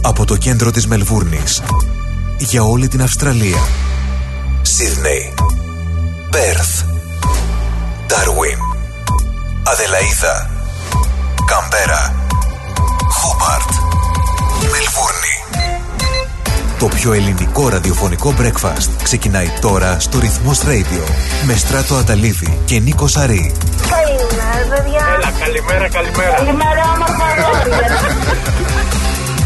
Από το κέντρο της Μελβούρνης για όλη την Αυστραλία. Σίδνεϊ, Πέρθ, Ντάρουιν, Αδελαίδα, Καμπέρα, Χόμπαρτ, Μελβούρνη. Το πιο ελληνικό ραδιοφωνικό breakfast ξεκινάει τώρα στο Ρυθμός Radio με Στράτο Αταλίδη και Νίκο Σαρή. Καλημέρα, παιδιά. Έλα, καλημέρα, καλημέρα. Καλημέρα, όμορφα αγόρια.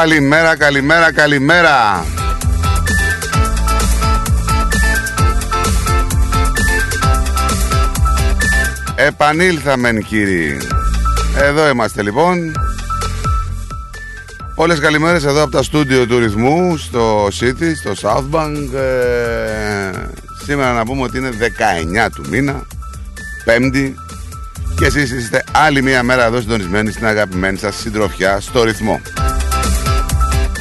Καλημέρα, καλημέρα, καλημέρα. Επανήλθαμεν κύριοι. Εδώ είμαστε λοιπόν. Όλες καλημέρες εδώ από τα στούντιο του ρυθμού στο City, στο Southbank. Ε, σήμερα να πούμε ότι είναι 19 του μήνα, Πέμπτη. Και εσείς είστε άλλη μία μέρα εδώ συντονισμένοι στην αγαπημένη σας συντροφιά στο ρυθμό.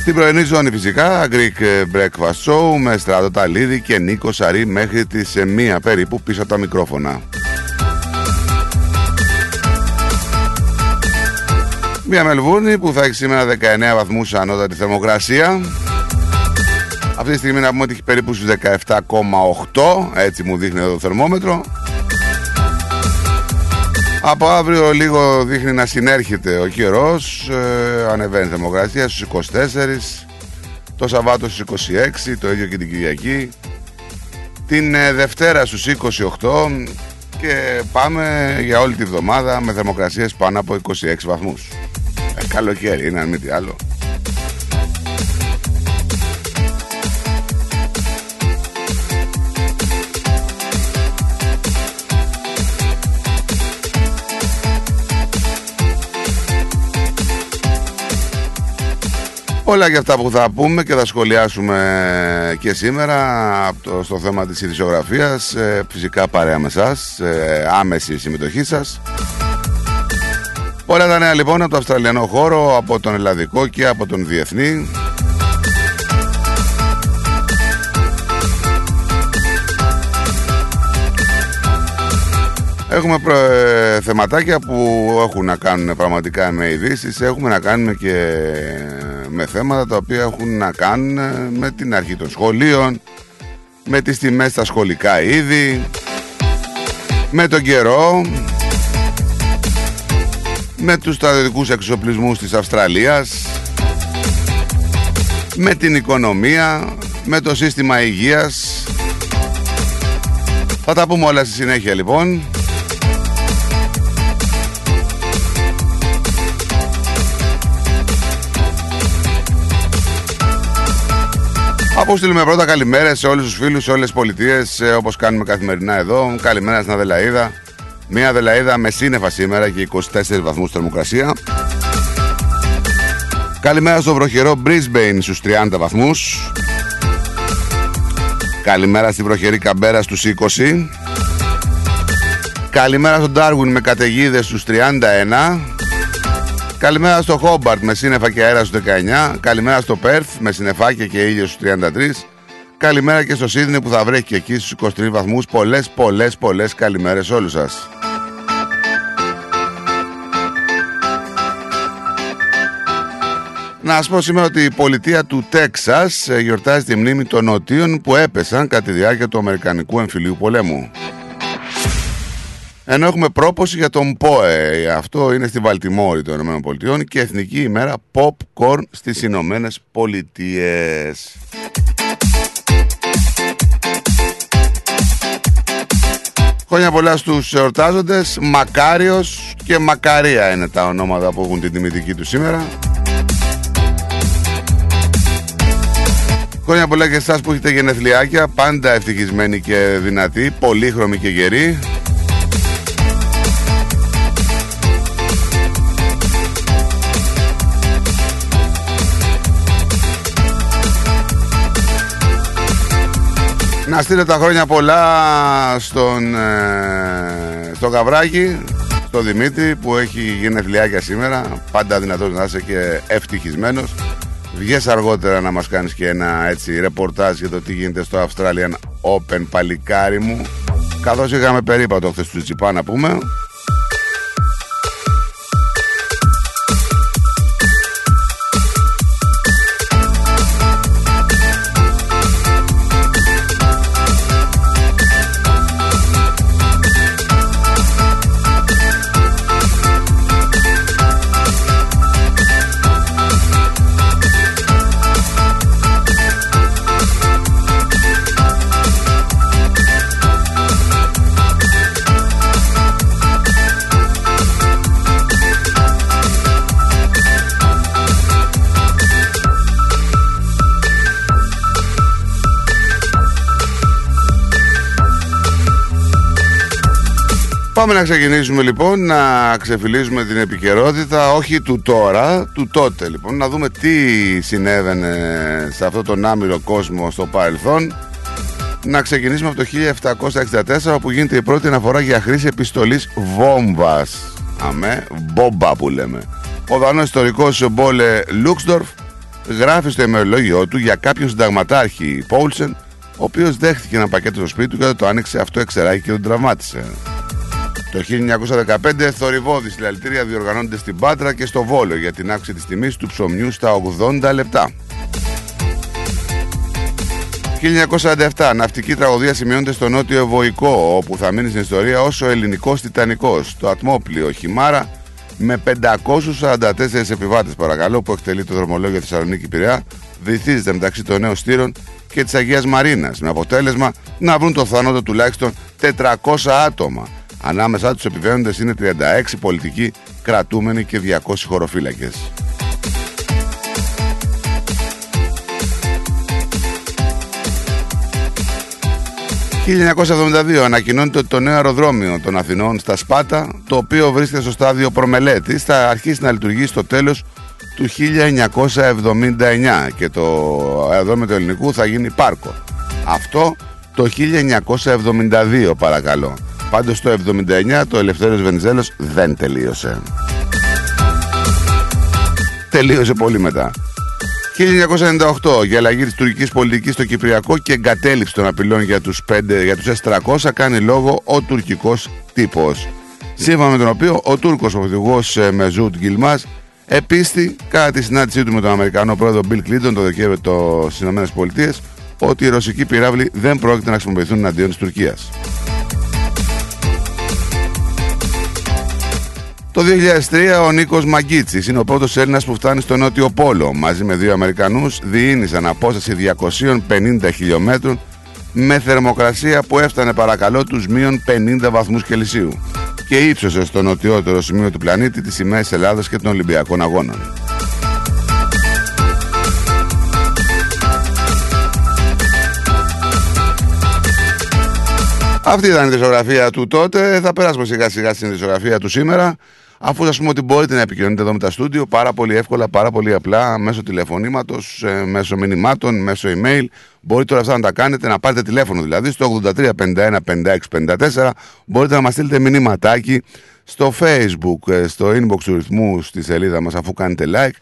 Στην πρωινή ζώνη φυσικά, Greek Breakfast Show με Στράτο Ταλίδη και Νίκο Σαρή μέχρι τις 1 περίπου πίσω από τα μικρόφωνα. Μια Μελβούρνη που θα έχει σήμερα 19 βαθμούς ανώτατη θερμοκρασία. Αυτή τη στιγμή να πούμε ότι έχει περίπου στους 17,8, έτσι μου δείχνει εδώ το θερμόμετρο. Από αύριο λίγο δείχνει να συνέρχεται ο καιρός, ε, ανεβαίνει η θερμοκρασία στους 24, το Σαββάτο στους 26, το ίδιο και την Κυριακή. Την ε, Δευτέρα στους 28 και πάμε για όλη τη βδομάδα με θερμοκρασίες πάνω από 26 βαθμούς. Ε, καλοκαίρι είναι αν μη τι άλλο. Όλα και αυτά που θα πούμε και θα σχολιάσουμε και σήμερα το, στο θέμα της ειδησιογραφίας ε, φυσικά παρέα με εσάς, ε, άμεση συμμετοχή σας. Όλα τα νέα λοιπόν από το Αυστραλιανό χώρο, από τον Ελλαδικό και από τον Διεθνή. Έχουμε ε, θεματάκια που έχουν να κάνουν πραγματικά με ειδήσεις, έχουμε να κάνουμε και με θέματα τα οποία έχουν να κάνουν με την αρχή των σχολείων, με τις τιμές στα σχολικά είδη, με τον καιρό, με τους στρατιωτικούς εξοπλισμούς της Αυστραλίας, με την οικονομία, με το σύστημα υγείας. Θα τα πούμε όλα στη συνέχεια λοιπόν. Από στείλουμε πρώτα καλημέρα σε όλους τους φίλους, σε όλες τις πολιτείες, ε, όπως κάνουμε καθημερινά εδώ. Καλημέρα στην Αδελαίδα. Μια Αδελαίδα με σύννεφα σήμερα και 24 βαθμούς θερμοκρασία. Καλημέρα στο βροχερό Brisbane στους 30 βαθμούς. Καλημέρα στη βροχερή Καμπέρα στους 20. Καλημέρα στο Darwin με καταιγίδες στους 31. Καλημέρα στο Χόμπαρτ με σύννεφα και αέρα στους 19. Καλημέρα στο Πέρθ με συννεφάκια και ήλιο στους 33. Καλημέρα και στο Σίδνη που θα βρέχει και εκεί στους 23 βαθμούς. Πολλές, πολλές, πολλές καλημέρες όλους σας. Να σας πω σήμερα ότι η πολιτεία του Τέξας ε, γιορτάζει τη μνήμη των νοτίων που έπεσαν κατά τη διάρκεια του Αμερικανικού εμφυλίου πολέμου. Ενώ έχουμε πρόποση για τον ΠΟΕ. Αυτό είναι στη Βαλτιμόρη των ΗΠΑ και Εθνική ημέρα Popcorn στις Ηνωμένες Πολιτείες. Χρόνια πολλά στους εορτάζοντες. Μακάριος και Μακαρία είναι τα ονόματα που έχουν την τιμητική τους σήμερα. Χρόνια πολλά και εσάς που έχετε γενεθλιάκια, πάντα ευτυχισμένοι και δυνατοί, πολύχρωμοι και γεροί. Να στείλω τα χρόνια πολλά στον, ε, στο Γαβράκη, στο Δημήτρη που έχει γενεθλιάκια σήμερα. Πάντα δυνατός να είσαι και ευτυχισμένος. Βγες αργότερα να μας κάνεις και ένα έτσι ρεπορτάζ για το τι γίνεται στο Australian Open παλικάρι μου. Καθώς είχαμε περίπατο χθες του Τσιπά να πούμε. Πάμε να ξεκινήσουμε λοιπόν να ξεφυλίζουμε την επικαιρότητα όχι του τώρα, του τότε λοιπόν. Να δούμε τι συνέβαινε σε αυτόν τον άμυρο κόσμο στο παρελθόν. Να ξεκινήσουμε από το 1764 όπου γίνεται η πρώτη αναφορά για χρήση επιστολής βόμβας. Αμέ, μπόμπα που λέμε. Ο δανός ιστορικός Μπόλε Λούξντορφ γράφει στο ημερολόγιο του για κάποιον συνταγματάρχη Πόλσεν ο οποίος δέχτηκε ένα πακέτο στο σπίτι του και το άνοιξε αυτό εξεράκι και τον τραυμάτισε το 1915 θορυβόδη συλλαλητήρια διοργανώνονται στην Πάτρα και στο Βόλο για την αύξηση της τιμής του ψωμιού στα 80 λεπτά. 1947 ναυτική τραγωδία σημειώνεται στο νότιο Ευωικό όπου θα μείνει στην ιστορία όσο ο ελληνικός Τιτανικός το ατμόπλιο Χιμάρα με 544 επιβάτες παρακαλώ που εκτελεί το δρομολόγιο Θεσσαλονίκη Πειραιά βυθίζεται μεταξύ των νέων στήρων και της Αγίας Μαρίνας με αποτέλεσμα να βρουν το θάνατο τουλάχιστον 400 άτομα Ανάμεσά τους επιβαίνοντες είναι 36 πολιτικοί κρατούμενοι και 200 χωροφύλακες. ...1972 ανακοινώνεται ότι το νέο αεροδρόμιο των Αθηνών στα Σπάτα... ...το οποίο βρίσκεται στο στάδιο προμελέτη... ...θα αρχίσει να λειτουργεί στο τέλος του 1979... ...και το αεροδρόμιο του ελληνικού θα γίνει πάρκο. Αυτό το 1972 παρακαλώ. Πάντως το 79 το Ελευθέριος Βενιζέλος δεν τελείωσε. Τελείωσε πολύ μετά. 1998 για αλλαγή της τουρκικής πολιτικής στο Κυπριακό και εγκατέλειψη των απειλών για τους, 5, για τους S300 κάνει λόγο ο τουρκικός τύπος. Σύμφωνα με τον οποίο ο Τούρκος οδηγός ε, Μεζούτ Γκυλμάς επίστη κατά τη συνάντησή του με τον Αμερικανό πρόεδρο Bill Clinton το Δεκέμβριο στις ΗΠΑ ότι οι ρωσικοί πυράβλοι δεν πρόκειται να χρησιμοποιηθούν εναντίον της Τουρκίας. Το 2003 ο Νίκος Μαγκίτσης είναι ο πρώτος Έλληνας που φτάνει στο Νότιο Πόλο. Μαζί με δύο Αμερικανούς διήνυσαν απόσταση 250 χιλιόμετρων με θερμοκρασία που έφτανε παρακαλώ τους μείον 50 βαθμούς Κελσίου και ύψωσε στο νοτιότερο σημείο του πλανήτη τις σημαίες Ελλάδας και των Ολυμπιακών Αγώνων. Αυτή ήταν η δισογραφία του τότε. Θα περάσουμε σιγά σιγά στην δισογραφία του σήμερα. Αφού ας πούμε ότι μπορείτε να επικοινωνείτε εδώ με τα στούντιο πάρα πολύ εύκολα, πάρα πολύ απλά, μέσω τηλεφωνήματος, ε, μέσω μηνυμάτων, μέσω email. Μπορείτε όλα αυτά να τα κάνετε, να πάρετε τηλέφωνο δηλαδή στο 83 51 56 54. Μπορείτε να μας στείλετε μηνύματάκι στο facebook, ε, στο inbox του ρυθμού στη σελίδα μας αφού κάνετε like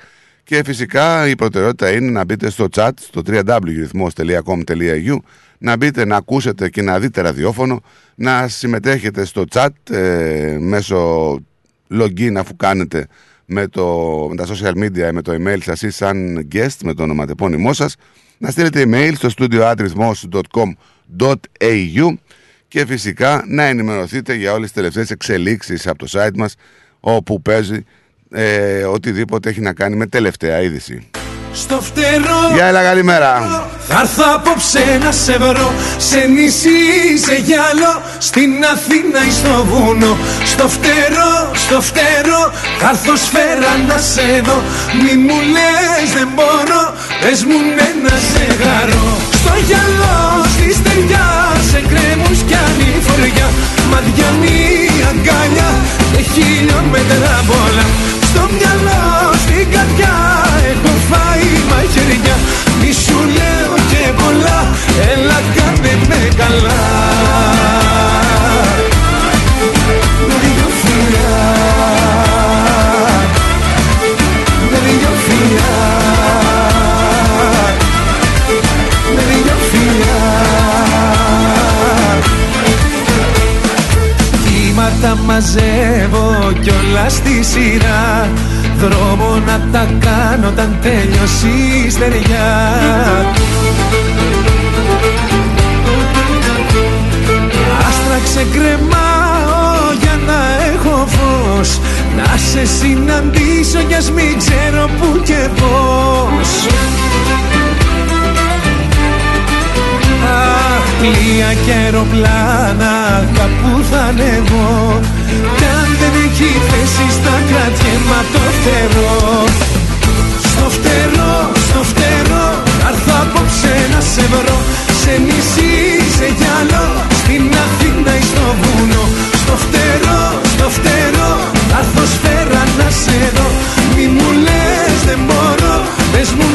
Και φυσικά η προτεραιότητα είναι να μπείτε στο chat, στο www.rhythmos.com.au να μπείτε να ακούσετε και να δείτε ραδιόφωνο, να συμμετέχετε στο chat ε, μέσω login αφού κάνετε με, το, με τα social media, με το email σας ή σαν guest με το ονοματεπώνυμό σας, να στείλετε email στο studioadrithmos.com.au και φυσικά να ενημερωθείτε για όλες τις τελευταίες εξελίξεις από το site μας όπου παίζει ε, οτιδήποτε έχει να κάνει με τελευταία είδηση. Στο φτερό. Γεια έλα καλημέρα. Θα έρθω απόψε να σε βρω Σε νησί, σε γυαλό Στην Αθήνα ή στο βούνο Στο φτερό, στο φτερό Θα έρθω σφαίρα να σε δω. Μη μου λες δεν μπορώ Πες μου ναι να σε χαρώ Στο γυαλό, στη στεριά Σε κρέμους κι ανηφοριά Μαδιά μία αγκάλια Και χιλιόμετρα πολλά. Στο μυαλό, στην καρδιά Έχω φάει μαχαιριά Μη σου λέω και πολλά. Έλα κάνε με καλά Κύματα μαζεύω κι όλα στη σειρά. Δρόμο να τα κάνω όταν τέλειωσε η στεριά. Άστρα ξεκρεμάω για να έχω φως. Να σε συναντήσω κι ας μην ξέρω που και πώς. Αχ, πλοία και αεροπλάνα κάπου θα ανεβώ Κι αν δεν έχει θέση στα κρατιέμα το φτερό. Στο φτερό, στο φτερό Θα έρθω απόψε να σε βρω. Σε νησί, σε γυαλό Στην Αθήνα ή στο βουνό. Στο φτερό, στο φτερό Θα έρθω σφαίρα να σε δω. Μη μου λες δεν μπορώ Πες μου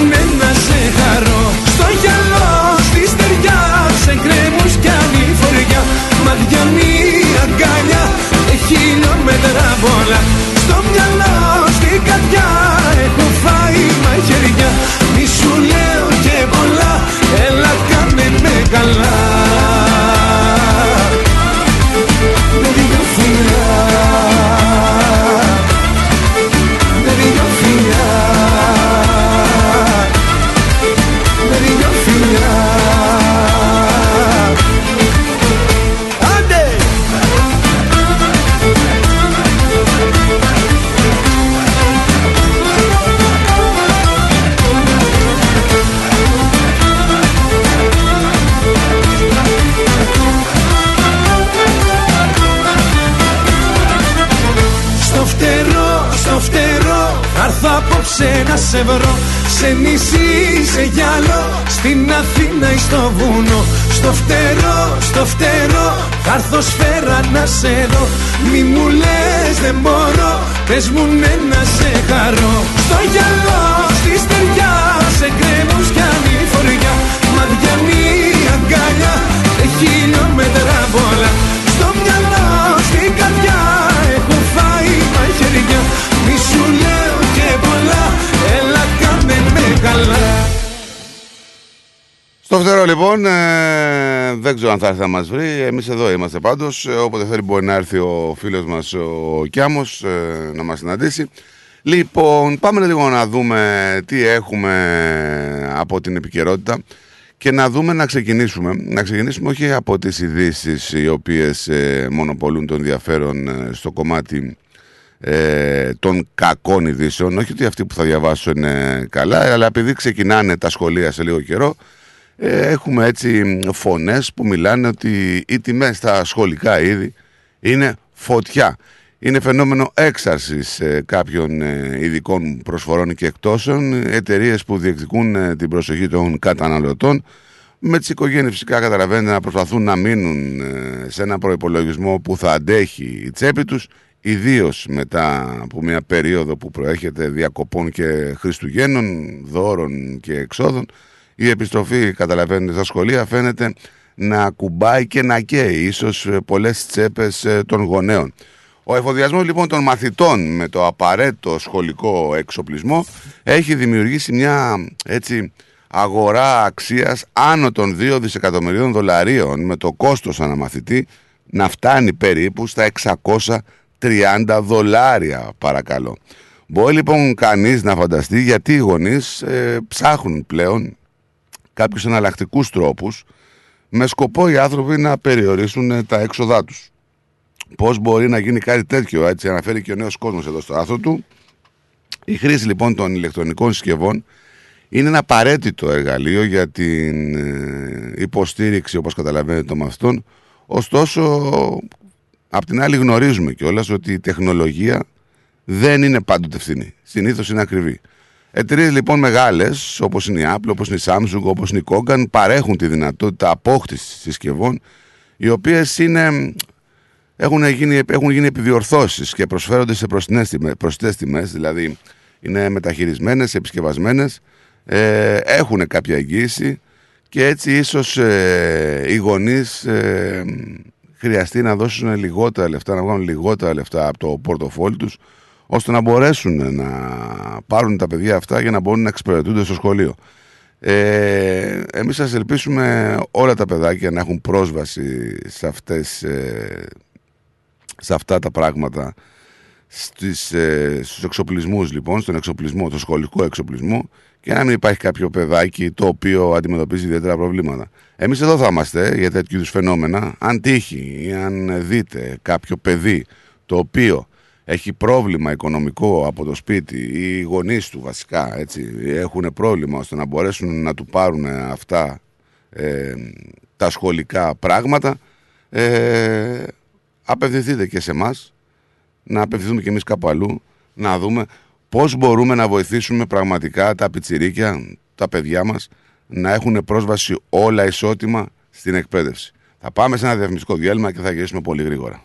σε βρω Σε νησί, σε γυαλό Στην Αθήνα ή στο βουνό. Στο φτερό, στο φτερό Θα έρθω σφαίρα να σε δω. Μη μου λες δεν μπορώ Πες μου ναι Στο φτερό λοιπόν, ε, δεν ξέρω αν θα έρθει να μας βρει, εμείς εδώ είμαστε πάντως, ε, όποτε θέλει μπορεί να έρθει ο φίλος μας ο Κιάμος ε, να μας συναντήσει. Λοιπόν, πάμε λίγο να δούμε τι έχουμε από την επικαιρότητα και να δούμε να ξεκινήσουμε. Να ξεκινήσουμε όχι από τις ειδήσεις οι οποίες ε, μονοπολούν τον ενδιαφέρον ε, στο κομμάτι ε, των κακών ειδήσεων. Όχι ότι αυτοί που θα διαβάσω είναι καλά, αλλά επειδή ξεκινάνε τα σχολεία σε λίγο καιρό, ε, έχουμε έτσι φωνές που μιλάνε ότι οι τιμές στα σχολικά είδη είναι φωτιά. Είναι φαινόμενο έξαρσης ε, κάποιων ε, ειδικών προσφορών και εκτόσεων, εταιρείες που διεκδικούν ε, την προσοχή των καταναλωτών, με τις οικογένειες φυσικά καταλαβαίνετε να προσπαθούν να μείνουν ε, σε ένα προϋπολογισμό που θα αντέχει η τσέπη τους, ιδίως μετά από μια περίοδο που προέρχεται διακοπών και Χριστουγέννων, δώρων και εξόδων, η επιστροφή, καταλαβαίνετε, στα σχολεία φαίνεται να κουμπάει και να καίει ίσως ε, πολλές τσέπες ε, των γονέων. Ο εφοδιασμός λοιπόν των μαθητών με το απαραίτητο σχολικό εξοπλισμό έχει δημιουργήσει μια έτσι αγορά αξίας άνω των 2 δισεκατομμυρίων δολαρίων με το κόστος αναμαθητή να φτάνει περίπου στα 630 δολάρια παρακαλώ. Μπορεί λοιπόν κανείς να φανταστεί γιατί οι γονείς ε, ψάχνουν πλέον κάποιους εναλλακτικούς τρόπους με σκοπό οι άνθρωποι να περιορίσουν ε, τα έξοδά τους. Πώς μπορεί να γίνει κάτι τέτοιο, έτσι αναφέρει και ο νέος κόσμος εδώ στο άθρο του. Η χρήση λοιπόν των ηλεκτρονικών συσκευών είναι ένα απαραίτητο εργαλείο για την ε, υποστήριξη όπως καταλαβαίνετε των μαθητών. Ωστόσο, απ' την άλλη γνωρίζουμε κιόλας ότι η τεχνολογία δεν είναι πάντοτε φθηνή. Συνήθως είναι ακριβή. Εταιρείες λοιπόν μεγάλες, όπως είναι η Apple, όπως είναι η Samsung, όπως είναι η Kogan, παρέχουν τη δυνατότητα απόκτησης συσκευών, οι οποίες έχουν γίνει, έχουν γίνει επιδιορθώσεις και προσφέρονται σε προσιτές τιμές, δηλαδή είναι μεταχειρισμένες, επισκευασμένες, ε, έχουν κάποια εγγύηση και έτσι ίσως ε, οι γονείς ε, χρειαστεί να δώσουν λιγότερα λεφτά, να βγάλουν λιγότερα λεφτά από το πορτοφόλι τους ώστε να μπορέσουν να πάρουν τα παιδιά αυτά για να μπορούν να εξυπηρετούνται στο σχολείο. Ε, εμείς σας ελπίσουμε όλα τα παιδάκια να έχουν πρόσβαση σε, αυτές, ε, σε αυτά τα πράγματα στις, ε, στους εξοπλισμούς λοιπόν, στον εξοπλισμό, το σχολικό εξοπλισμό και να μην υπάρχει κάποιο παιδάκι το οποίο αντιμετωπίζει ιδιαίτερα προβλήματα. Εμείς εδώ θα είμαστε για τέτοιου είδους φαινόμενα. Αν τύχει ή αν δείτε κάποιο παιδί το οποίο έχει πρόβλημα οικονομικό από το σπίτι ή οι γονείς του βασικά έτσι, έχουν πρόβλημα ώστε να μπορέσουν να του πάρουν αυτά ε, τα σχολικά πράγματα ε, απευθυνθείτε και σε εμάς, να απευθυνθούμε και εμείς κάπου αλλού να δούμε πώς μπορούμε να βοηθήσουμε πραγματικά τα πιτσιρίκια, τα παιδιά μας να έχουν πρόσβαση όλα ισότιμα στην εκπαίδευση. Θα πάμε σε ένα διαφημιστικό διάλειμμα και θα γυρίσουμε πολύ γρήγορα.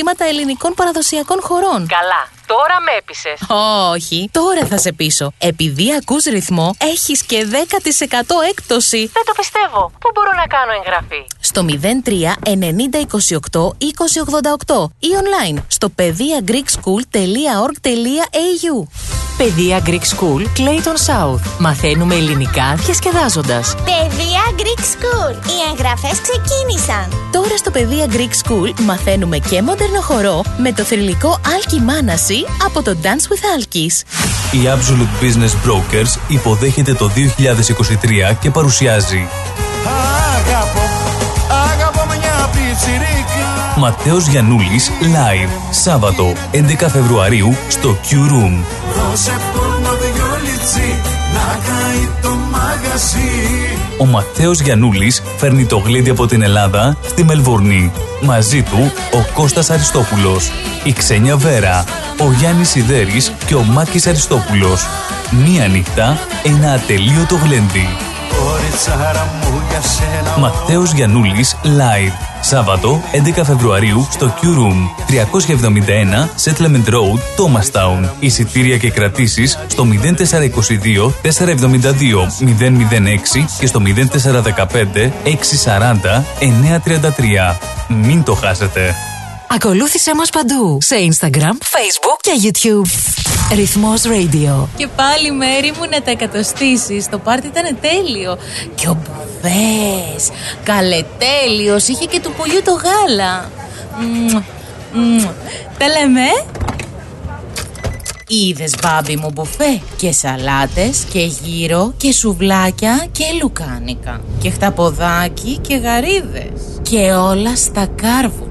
ελληνικών παραδοσιακών χωρών. Καλά. Τώρα με έπεισες. Όχι, τώρα θα σε πείσω. Επειδή ακούς ρυθμό, έχεις και 10% έκπτωση. Δεν το πιστεύω. Πού μπορώ να κάνω εγγραφή; Στο 03 90 28 2088 ή online στο pediagreekschool.org.au Παιδεία Greek School Clayton South. Μαθαίνουμε ελληνικά διασκεδάζοντας. Παιδεία Greek School. Οι εγγραφές ξεκίνησαν. Τώρα στο Παιδεία Greek School μαθαίνουμε και μοντέρνο χορό με το θρηλυκό Alki Manasi από το Dance with Alkis. Η Absolute Business Brokers υποδέχεται το 2023 και παρουσιάζει Ματέος Γιαννούλης Live Σάββατο 11 Φεβρουαρίου στο Q Room Δώσε πόνο δυο λιτσί να καεί το μαγαζί Ο Ματέος Γιαννούλης φέρνει το γλέντι από την Ελλάδα στη Μελβορνή. Μαζί του ο Κώστας Αριστόπουλος, η Ξένια Βέρα, ο Γιάννης Σιδέρης και ο Μάκης Αριστόπουλος. Μία νύχτα, ένα ατελείωτο γλέντι. Κοριτσάρα μου για σένα Ματέος Γιαννούλης Live. Σάββατο 11 Φεβρουαρίου στο Q Room 371 Settlement Road, Thomastown. Εισιτήρια και κρατήσεις στο 0422 472 006 και στο 0415 640 933. Μην το χάσετε. Ακολούθησέ μας παντού σε Instagram, Facebook και YouTube. Ρυθμός Radio. Και πάλι μέρη μου να τα εκατοστήσεις. Το πάρτι ήταν τέλειο. Και ο Μπουφές, καλετέλειος, είχε και του πουλιού το γάλα. Μμμ, μμμ. Τα λέμε. Είδες μπάμπι μου μπουφέ; Και σαλάτες και γύρο και σουβλάκια και λουκάνικα και χταποδάκι και γαρίδες και όλα στα κάρβουνα.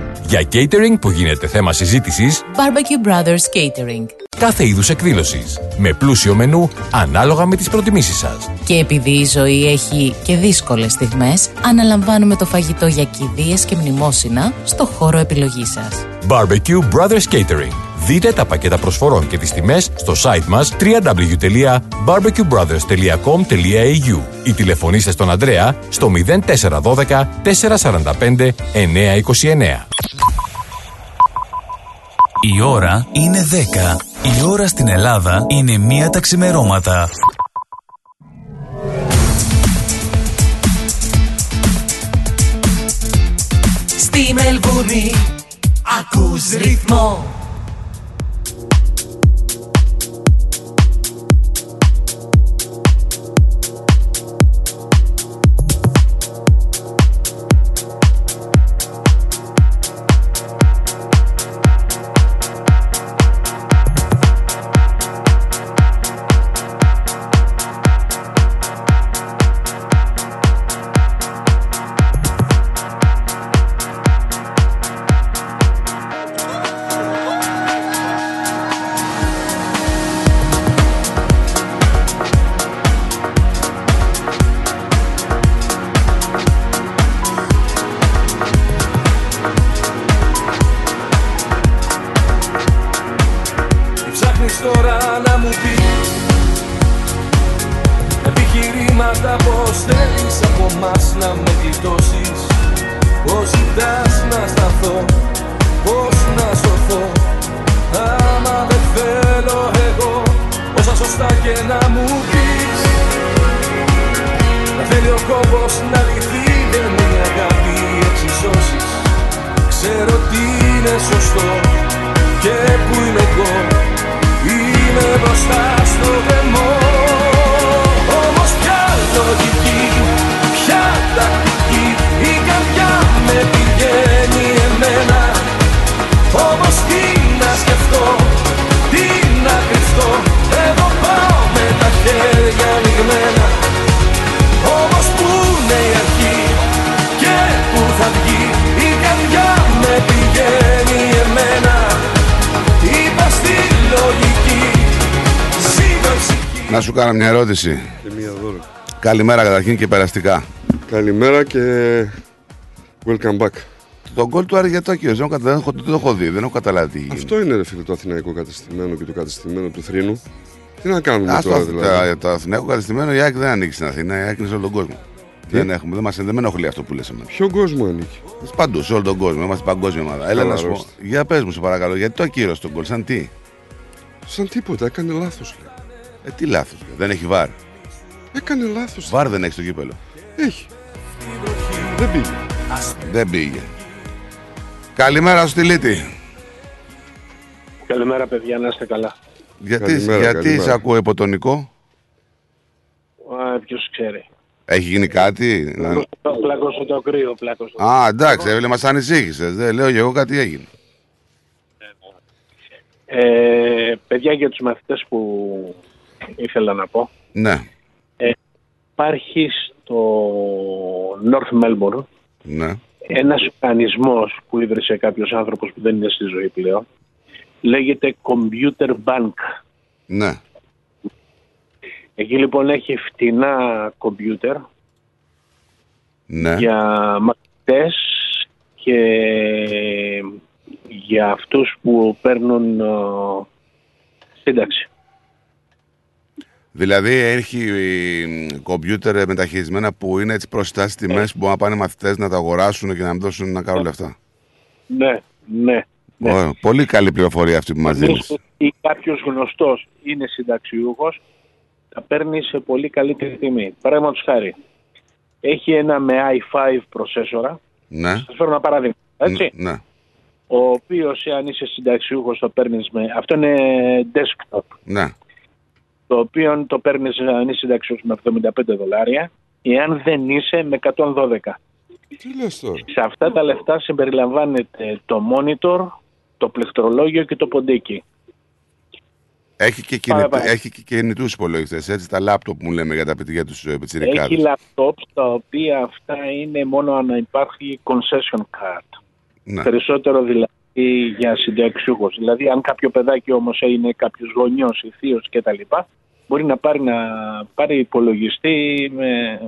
Για catering που γίνεται θέμα συζήτησης, Barbecue Brothers Catering. κάθε είδους εκδήλωσης. Με πλούσιο μενού ανάλογα με τις προτιμήσεις σας. Και επειδή η ζωή έχει και δύσκολες στιγμές, αναλαμβάνουμε το φαγητό για κηδείες και μνημόσυνα στο χώρο επιλογής σας. Barbecue Brothers Catering. Δείτε τα πακέτα προσφορών και τις τιμές στο site μας www.barbecuebrothers.com.au ή τηλεφωνήστε στον Ανδρέα στο 0412 445 929. Η ώρα είναι 10. Η ώρα στην Ελλάδα είναι μία τα ξημερώματα. Στη Μελβούνι ακούς ρυθμό Καλημέρα καταρχήν και περαστικά. Καλημέρα και welcome back. Το γκολ του Άρη για το δεν, έχω κατα- δεν, έχω- δεν το έχω δει, δεν έχω καταλάβει τι γίνεται. Αυτό είναι ρε φίλε το αθηναϊκό κατεστημένο και το κατεστημένο του Θρήνου. Τι να κάνουμε Α, τώρα το, δηλαδή; το, το Αθηναϊκό κατεστημένο η ΑΕΚ δεν ανήκει στην Αθήνα, η ΑΕΚ είναι σε όλο τον κόσμο. Δεν έχουμε, δεν μας δεν με ενοχλεί αυτό που λες εμένα. Ποιο κόσμο ανήκει; Είμαστε παντού, σε όλο τον κόσμο, είμαστε παγκόσμια ομάδα. Έλα Καλά, να σου πω, ρώστε. για πες μου σε παρακαλώ, γιατί το ακύρωσε τον γκολ, σαν τι; Σαν τίποτα, έκανε λάθος λέει. Ε, τι λάθος, δεν έχει βάρ. Έκανε λάθος. Βάρ δεν έχει στο κύπελο. Έχει. Δεν πήγε. Δεν πήγε. Καλημέρα στη Λίτη. Καλημέρα, παιδιά, να είστε καλά. Γιατί, Καλημέρα, γιατί καλημέρα. σε ακούω υποτονικό, Ποιος ξέρει. έχει γίνει κάτι; να- Πλάκωσε το κρύο, πλάκωσε το Α, εντάξει, έβγαλε μας ανησύχησες. Δεν λέω και εγώ κάτι έγινε. Ε, παιδιά, για τους μαθητές που ήθελα να πω. Ναι, Υπάρχει στο North Melbourne ναι. ένας οργανισμός που ίδρυσε κάποιος άνθρωπος που δεν είναι στη ζωή πλέον. Λέγεται Computer Bank. Ναι. Εκεί λοιπόν έχει φτηνά κομπιούτερ Ναι. για μαθητές και για αυτούς που παίρνουν ε, σύνταξη. Δηλαδή έχει ε, κομπιούτερ μεταχειρισμένα που είναι έτσι προσιτά στις τιμές που μπορούν να πάνε μαθητές να τα αγοράσουν και να μην δώσουν να κάνουν λεφτά. Ναι, ναι. ναι. Ωραία. Πολύ καλή πληροφορία αυτή που μας δίνεις. Ή κάποιος γνωστός είναι συνταξιούχος, τα παίρνει σε πολύ καλύτερη τιμή. Παραδείγματο χάρη, έχει ένα με i5 προσέσορα, Ναι. σας φέρω ένα παράδειγμα, έτσι, Ναι. ο οποίος αν είσαι συνταξιούχος το παίρνεις με, αυτό είναι desktop, Ναι. Το οποίο το παίρνεις αν είσαι συνταξιούχος με 75 δολάρια, εάν δεν είσαι με 112. Τι λες τώρα; Σε αυτά τα λεφτά συμπεριλαμβάνεται το monitor, το πληκτρολόγιο και το ποντίκι. Έχει και, Πάμε, κινητού, πάμε. έχει και κινητούς υπολογιστές, έτσι, τα λάπτοπ που μου λέμε για τα παιδιά τους ε, πιτσιρικάδες. Έχει laptops τα οποία αυτά είναι μόνο αν υπάρχει concession card. Ναι. Περισσότερο δηλαδή για συνταξιούχος. Δηλαδή, αν κάποιο παιδάκι όμως είναι κάποιος γονιός ή θείο κτλ., μπορεί να πάρει, να πάρει υπολογιστή με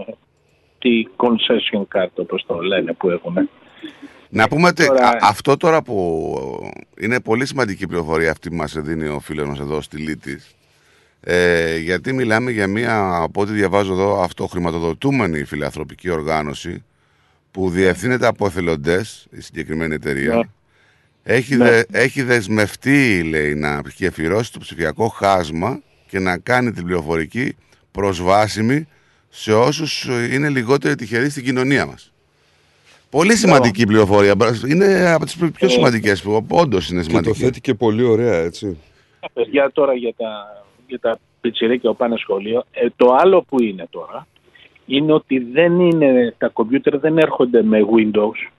τη concession card, όπως το λένε που έχουν. Να πούμε ότι Τώρα- α- αυτό τώρα που είναι πολύ σημαντική πληροφορία αυτή που μας δίνει ο φίλος μας εδώ στη Λύτης ε, γιατί μιλάμε για μια, από ό,τι διαβάζω εδώ, αυτοχρηματοδοτούμενη φιλανθρωπική οργάνωση που διευθύνεται από εθελοντές, η συγκεκριμένη εταιρεία. Ναι. Έχει, Ναι. δε- έχει δεσμευτεί, λέει, να γεφυρώσει το ψηφιακό χάσμα και να κάνει την πληροφορική προσβάσιμη σε όσους είναι λιγότερο τυχεροί στην κοινωνία μας. Πολύ σημαντική πληροφορία. Είναι από τις πιο Ε, σημαντικές που όντως είναι Και το σημαντική. θέτει και πολύ ωραία, έτσι. Παιδιά τώρα για τα, για τα πιτσιρίκια που πάνε σχολείο. Ε, το άλλο που είναι τώρα είναι ότι δεν είναι, τα κομπιούτερ δεν έρχονται με Windows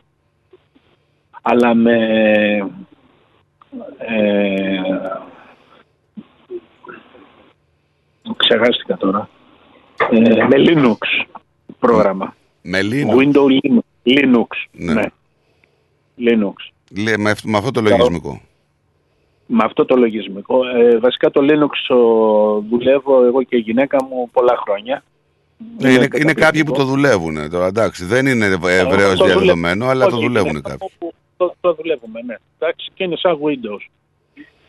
αλλά με ε, ξεχάστηκα τώρα ε, με Linux πρόγραμμα Με Linux. Windows Linux, Linux Ναι. ναι. Linux Λέει, με, αυ- με αυτό το λογισμικό. με αυτό το λογισμικό. Ε, βασικά το Linux το δουλεύω εγώ και η γυναίκα μου πολλά χρόνια. Ναι, είναι, είναι καταπληκτικό. κάποιοι που το δουλεύουν τώρα. Εντάξει, δεν είναι ευρέως το δουλεύω. διαδεδομένο, αλλά το Όχι, δουλεύουν είναι κάποιοι. αυτό που Το, το δουλεύουμε, ναι. Εντάξει, και είναι σαν Windows.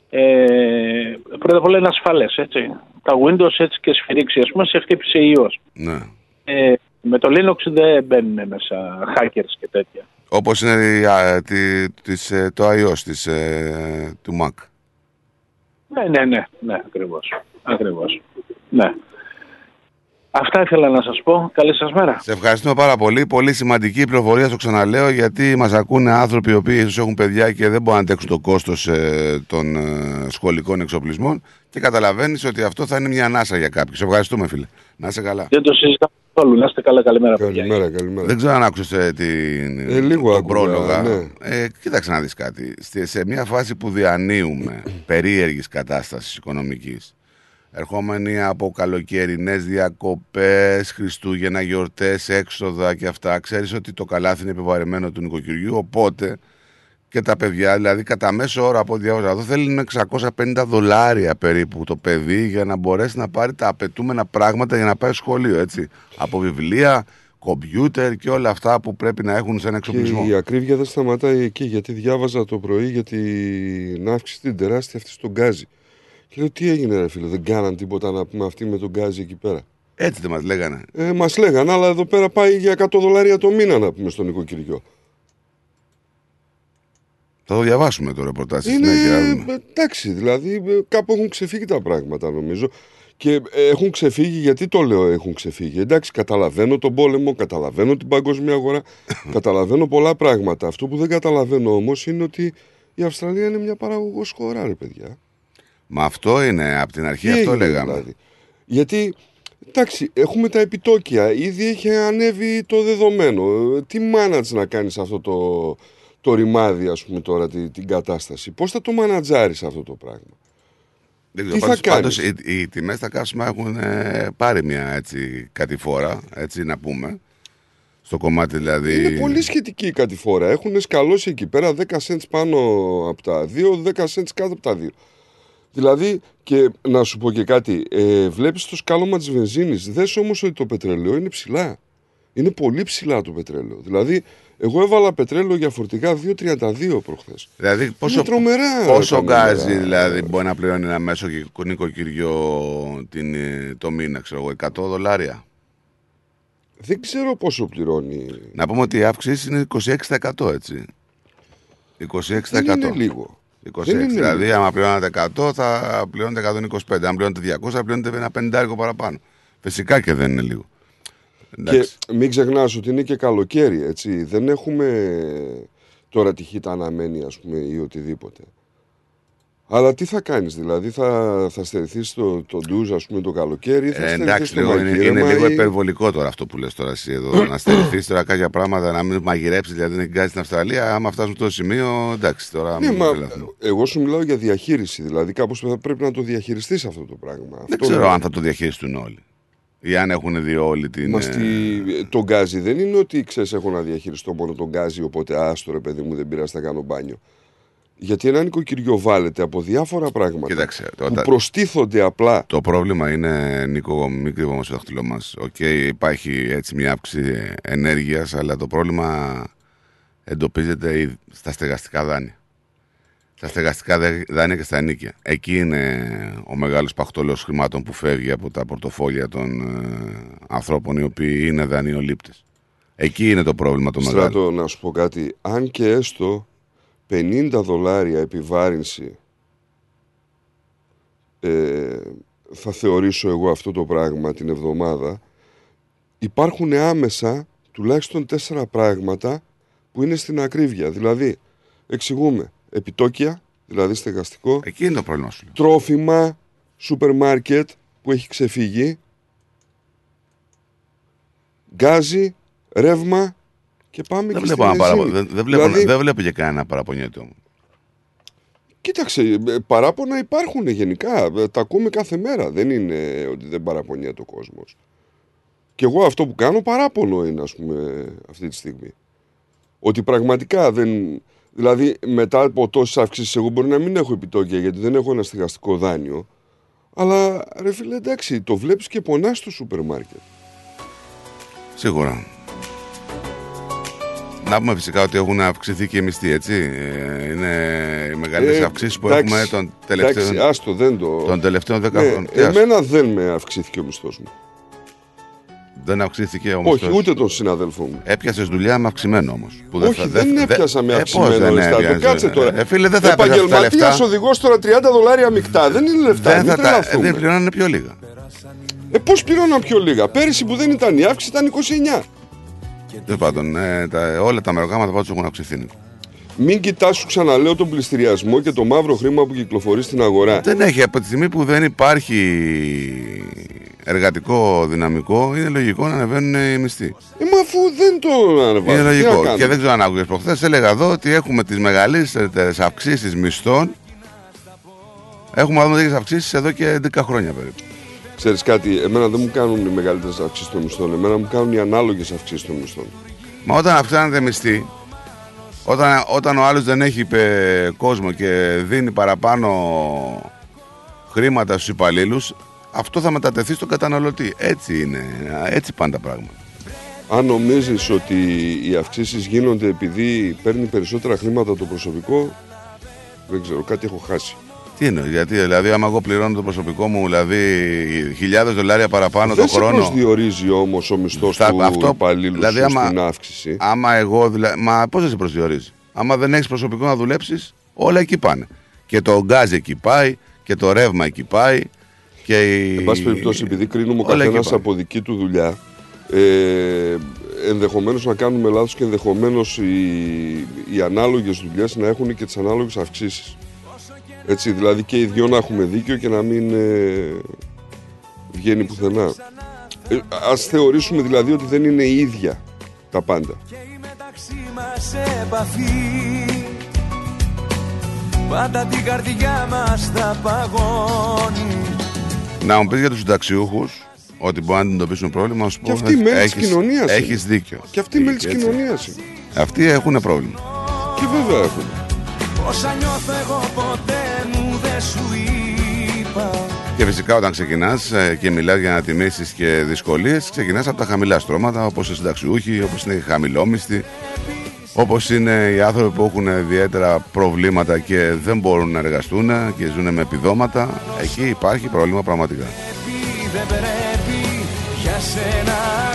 Ε, πρώτα απ' όλα είναι ασφαλές, έτσι. Τα Windows έτσι και σφυρίξει, ας πούμε, σε χτύπησε ιός. Ναι. Ε, με το Linux δεν μπαίνουν μέσα hackers και τέτοια. Όπως είναι η, α, τη- της, ε, το iOS της, ε, του Mac. Ναι, ναι, ναι, ναι, ακριβώς. Ακριβώς. Ναι. Αυτά ήθελα να σας πω. Καλή σας μέρα. Σε ευχαριστούμε πάρα πολύ. Πολύ σημαντική η πληροφορία, το ξαναλέω, γιατί μας ακούνε άνθρωποι οι οποίοι ίσως έχουν παιδιά και δεν μπορούν να αντέξουν το κόστος των ε, σχολικών εξοπλισμών και καταλαβαίνεις ότι αυτό θα είναι μια ανάσα για κάποιους. Σε ευχαριστούμε, φίλε. Να είσαι καλά. Δεν το συζητάμε καθόλου. Να είστε καλά, καλημέρα. παιδιά. Καλημέρα, καλημέρα. Δεν ξέρω αν άκουσες την, Ε, λίγο τον άκουγα, πρόλογα. ναι. Ε, κοίταξε να δεις κάτι. Στη- σε μια φάση που διανύουμε περίεργης κατάστασης οικονομικής, ερχόμενοι από καλοκαιρινές διακοπές, Χριστούγεννα, γιορτές, έξοδα και αυτά, ξέρεις ότι το καλάθι είναι επιβαρημένο του νοικοκυριού, οπότε και τα παιδιά, δηλαδή κατά μέσο όρο από ό,τι διάβαζα εδώ, θέλουν 650 δολάρια περίπου το παιδί για να μπορέσει να πάρει τα απαιτούμενα πράγματα για να πάει σχολείο, έτσι. Από βιβλία, κομπιούτερ και όλα αυτά που πρέπει να έχουν σε ένα εξοπλισμό. Και η ακρίβεια δεν σταματάει εκεί, γιατί διάβαζα το πρωί για την αύξηση την τεράστια αυτή στον γκάζι. Και λέω, τι έγινε, ρε φίλε, δεν κάναν τίποτα να πούμε αυτοί με τον γκάζι εκεί πέρα. Έτσι δεν μας λέγανε. Ε, Μας λέγανε, αλλά εδώ πέρα πάει για 100 δολάρια το μήνα να πούμε στο νοικοκυριό. Θα το διαβάσουμε το ρεπορτάζ στη Είναι συνέχεια. να δούμε. ε, εντάξει, δηλαδή ε, κάπου έχουν ξεφύγει τα πράγματα νομίζω. Και ε, έχουν ξεφύγει, γιατί το λέω έχουν ξεφύγει. Εντάξει, καταλαβαίνω τον πόλεμο, καταλαβαίνω την παγκόσμια αγορά, καταλαβαίνω πολλά πράγματα. Αυτό που δεν καταλαβαίνω όμως είναι ότι η Αυστραλία είναι μια παραγωγός χώρα, ρε παιδιά. Μα αυτό είναι, από την αρχή Τι αυτό έγινε, λέγαμε. δηλαδή; Γιατί, εντάξει, έχουμε τα επιτόκια. Ήδη έχει ανέβει το δεδομένο. Ε, Τι μάνατζ να κάνεις αυτό το, το ρημάδι, ας πούμε τώρα, τη- την κατάσταση; Πώς θα το μανατζάρεις αυτό το πράγμα; Δεν Τι ξέρω, θα πάντως, κάνεις; πάντως οι, οι τιμές στα καύσιμα έχουν ε, πάρει μια έτσι κατηφόρα, έτσι να πούμε. Στο κομμάτι δηλαδή... Είναι πολύ σχετική η κατηφόρα. Έχουν σκαλώσει εκεί πέρα 10 cents πάνω από τα 2, 10 cents κάτω από τα 2. Δηλαδή, και να σου πω και κάτι, ε, βλέπεις το σκάλωμα της βενζίνης, δες όμως ότι το πετρέλαιο είναι ψηλά. Είναι πολύ ψηλά το πετρέλαιο. Δηλαδή, εγώ έβαλα πετρέλαιο για φορτηγά 2,32 προχθές. Δηλαδή πόσο, Είναι τρομερά. πόσο τα γκάζι νούμερα. δηλαδή μπορεί να πληρώνει ένα μέσο νοικοκυριό την, ε, το μήνα, ξέρω εγώ, 100 δολάρια. Δεν ξέρω πόσο πληρώνει. Να πούμε ότι η αύξηση είναι 26% έτσι. 26%. Δεν είναι λίγο. 26. Δεν είναι δηλαδή, λίγο. άμα πληρώνατε 100, θα πληρώνετε 125. Αν πληρώνετε 200, θα πληρώνετε ένα πεντάρικο παραπάνω. Φυσικά και δεν είναι λίγο. Εντάξει. Και μην ξεχνάς ότι είναι και καλοκαίρι, έτσι. Δεν έχουμε τώρα τη χήτα αναμένη, ας πούμε, ή οτιδήποτε. Αλλά τι θα κάνεις, δηλαδή θα, θα στερηθείς το, το ντουζ, ας πούμε, το καλοκαίρι, θα Ε, στερηθείς εντάξει, το λίγο, είναι, μαγείρεμα είναι λίγο ή- υπερβολικό τώρα αυτό που λες τώρα εσύ εδώ. να στερηθεί τώρα κάποια πράγματα, να μην μαγειρέψεις, δηλαδή να γκάζει στην Αυστραλία. Άμα φτάσουμε στο σημείο, εντάξει τώρα. Ναι, μην μα τρελαθούμε. εγώ σου μιλάω για διαχείριση, δηλαδή κάπως θα πρέπει να το διαχειριστείς αυτό το πράγμα. Δεν Αυτό ξέρω λέω. αν θα το διαχειριστούν όλοι. Ή αν έχουν δει όλη την. Μα ε, στη... το γκάζι δεν είναι ότι ξέρεις, έχω να διαχειριστώ μόνο τον γκάζι, οπότε άστο ρε παιδί μου, δεν πειράζει να κάνω μπάνιο. Γιατί ένα νοικοκυριό βάλλεται από διάφορα πράγματα Κοίταξε, που τώρα- προστίθονται απλά. Το πρόβλημα είναι, Νίκο, μην κρυβόμαστε στο δάχτυλό μας. Οκ, υπάρχει έτσι μια αύξηση ενέργειας, αλλά το πρόβλημα εντοπίζεται ή- στα στεγαστικά δάνεια. Στα στεγαστικά δε- δάνεια και στα ενίκια. Εκεί είναι ο μεγάλος παχτολός χρημάτων που φεύγει από τα πορτοφόλια των ε, ανθρώπων οι οποίοι είναι δανειολήπτες. Εκεί είναι το πρόβλημα το μεγάλο. Στράτο, να σου πω κάτι. Αν και έστω 50 δολάρια επιβάρυνση ε, θα θεωρήσω εγώ αυτό το πράγμα την εβδομάδα υπάρχουν άμεσα τουλάχιστον τέσσερα πράγματα που είναι στην ακρίβεια. Δηλαδή, εξηγούμε, επιτόκια, δηλαδή στεγαστικό, Εκεί είναι το πρόβλημα σου. τρόφιμα, σούπερ μάρκετ που έχει ξεφύγει, γκάζι, ρεύμα και πάμε Δεν και βλέπω, στη να παραπο... βενζίνη. δεν, δεν, βλέπω, Δηλαδή, δεν βλέπω και κανένα να παραπονιέται όμως. Κοίταξε, ε, παράπονα υπάρχουν γενικά. Ε, Τα ακούμε κάθε μέρα. Δεν είναι ότι δεν παραπονιέται ο κόσμος. Και εγώ αυτό που κάνω παράπονο είναι, ας πούμε, αυτή τη στιγμή. Ότι πραγματικά δεν. Δηλαδή, μετά από τόσες αυξήσεις, εγώ μπορεί να μην έχω επιτόκια γιατί δεν έχω ένα στεγαστικό δάνειο. Αλλά ρε φίλε, εντάξει, το βλέπεις και πονάς στο σούπερ μάρκετ. Σίγουρα. Να πούμε φυσικά ότι έχουν αυξηθεί και οι μισθοί, έτσι. Ε, είναι οι μεγαλύτερε Ε, αυξήσεις που εντάξει, έχουμε τον τελευταίο, Εντάξει, άστο, δεν το. των τελευταίων 10 Ναι, χρόνων. Τι άστο. εμένα δεν με αυξήθηκε ο μισθός μου. Δεν αυξήθηκε όμως. Όχι, ούτε τον συναδέλφο μου. Έπιασες δουλειά με αυξημένο όμως. Όχι, δεν έπιασα με αυξημένο δεν λεφτά. Το έπιασε. κάτσε τώρα. Ε, φίλε, δεν θα έπιασε αυτά τα Επαγγελματίας λεφτά. οδηγός τώρα 30 δολάρια μεικτά. Δεν είναι λεφτά. Δεν, μην θα τα, τρελαθούμε. δεν πληρώνανε πιο λίγα. Ε, πώς πληρώναν πιο λίγα; Πέρυσι που δεν ήταν η αύξηση ήταν 29. Τέλος πάντων, ε, τα, όλα τα μεροκάματα πάντω έχουν αυξηθεί. Νίκο. Μην κοιτάς, σου ξαναλέω τον πληστηριασμό και το μαύρο χρήμα που κυκλοφορεί στην αγορά. Δεν έχει. Από τη στιγμή που δεν υπάρχει εργατικό δυναμικό, είναι λογικό να ανεβαίνουν οι μισθοί. Ε, μα αφού δεν το ανεβάζουν. Είναι τι να λογικό. κάνουμε; Και δεν ξέρω αν άκουγες προχθές. Έλεγα εδώ ότι έχουμε τις μεγαλύτερες αυξήσεις μισθών. Έχουμε να δούμε τέτοιε αυξήσεις εδώ και 11 χρόνια περίπου. Ξέρεις κάτι, εμένα δεν μου κάνουν οι μεγαλύτερες αυξήσεις των μισθών. Εμένα μου κάνουν οι ανάλογες αυξήσεις των μισθών. Μα όταν αυξάνεται μισθή, όταν, όταν ο άλλος δεν έχει ε, κόσμο και δίνει παραπάνω χρήματα στους υπαλλήλους, αυτό θα μετατεθεί στον καταναλωτή. Έτσι είναι. Έτσι πάνε τα πράγματα. Αν νομίζεις ότι οι αυξήσεις γίνονται επειδή παίρνει περισσότερα χρήματα το προσωπικό, δεν ξέρω, κάτι έχω χάσει. Τι εννοείς, γιατί δηλαδή, άμα εγώ πληρώνω το προσωπικό μου δηλαδή χιλιάδες δολάρια παραπάνω δεν το χρόνο. σε προσδιορίζει όμως ο μισθός Στα- του αυτό, υπαλλήλου δηλαδή, σου άμα- στην αύξηση; Άμα εγώ, δηλα... μα πώς δεν σε προσδιορίζει; Άμα δεν έχεις προσωπικό να δουλέψεις, όλα εκεί πάνε. Και το γκάζ εκεί πάει, και το ρεύμα εκεί πάει. Και η... Εν πάση περιπτώσει, επειδή κρίνουμε ο Όλα εκεί καθένας πάνε. από δική του δουλειά, ε, ενδεχομένως να κάνουμε λάθος και ενδεχομένως οι, οι ανάλογες δουλειές να έχουν και τις ανάλογες αυξήσεις. Έτσι, δηλαδή και οι δυο να έχουμε δίκιο και να μην ε, βγαίνει πουθενά. Ε, ας θεωρήσουμε δηλαδή ότι δεν είναι ίδια τα πάντα. μεταξύ μας επαφή Πάντα την καρδιά μας θα παγώνει Να μου πεις για τους συνταξιούχους ότι μπορεί να αντιμετωπίσουν πρόβλημα. να σου πω, Και αυτοί μέλη της έχεις- κοινωνίας είναι. Έχεις δίκιο. Και αυτοί οι μέλη της Έτσι. κοινωνίας είναι. Αυτοί έχουν πρόβλημα. Και βέβαια έχουν. Όσα νιώθω εγώ ποτέ μου δεν σου είπα Και φυσικά όταν ξεκινάς και μιλάς για ανατιμήσεις και δυσκολίες, ξεκινάς από τα χαμηλά στρώματα όπως οι συνταξιούχοι, όπως είναι οι χαμηλόμισθοι, όπως είναι οι άνθρωποι που έχουν ιδιαίτερα προβλήματα και δεν μπορούν να εργαστούν και ζουν με επιδόματα. Εκεί υπάρχει πρόβλημα πραγματικά. Πρέπει, δεν πρέπει Για σένα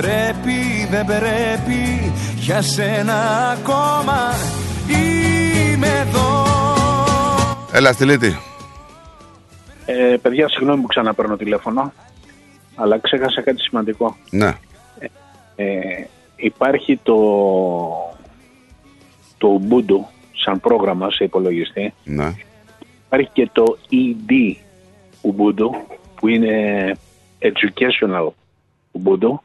Πρέπει, δεν πρέπει, για σένα ακόμα Είμαι εδώ Έλα, Στυλίτη. Ε, παιδιά, συγγνώμη που ξαναπαίρνω τηλέφωνο, αλλά ξέχασα κάτι σημαντικό. Ναι. Ε, υπάρχει το, το Ubuntu σαν πρόγραμμα σε υπολογιστή. Ναι. Υπάρχει και το ED Ubuntu που είναι Educational Ubuntu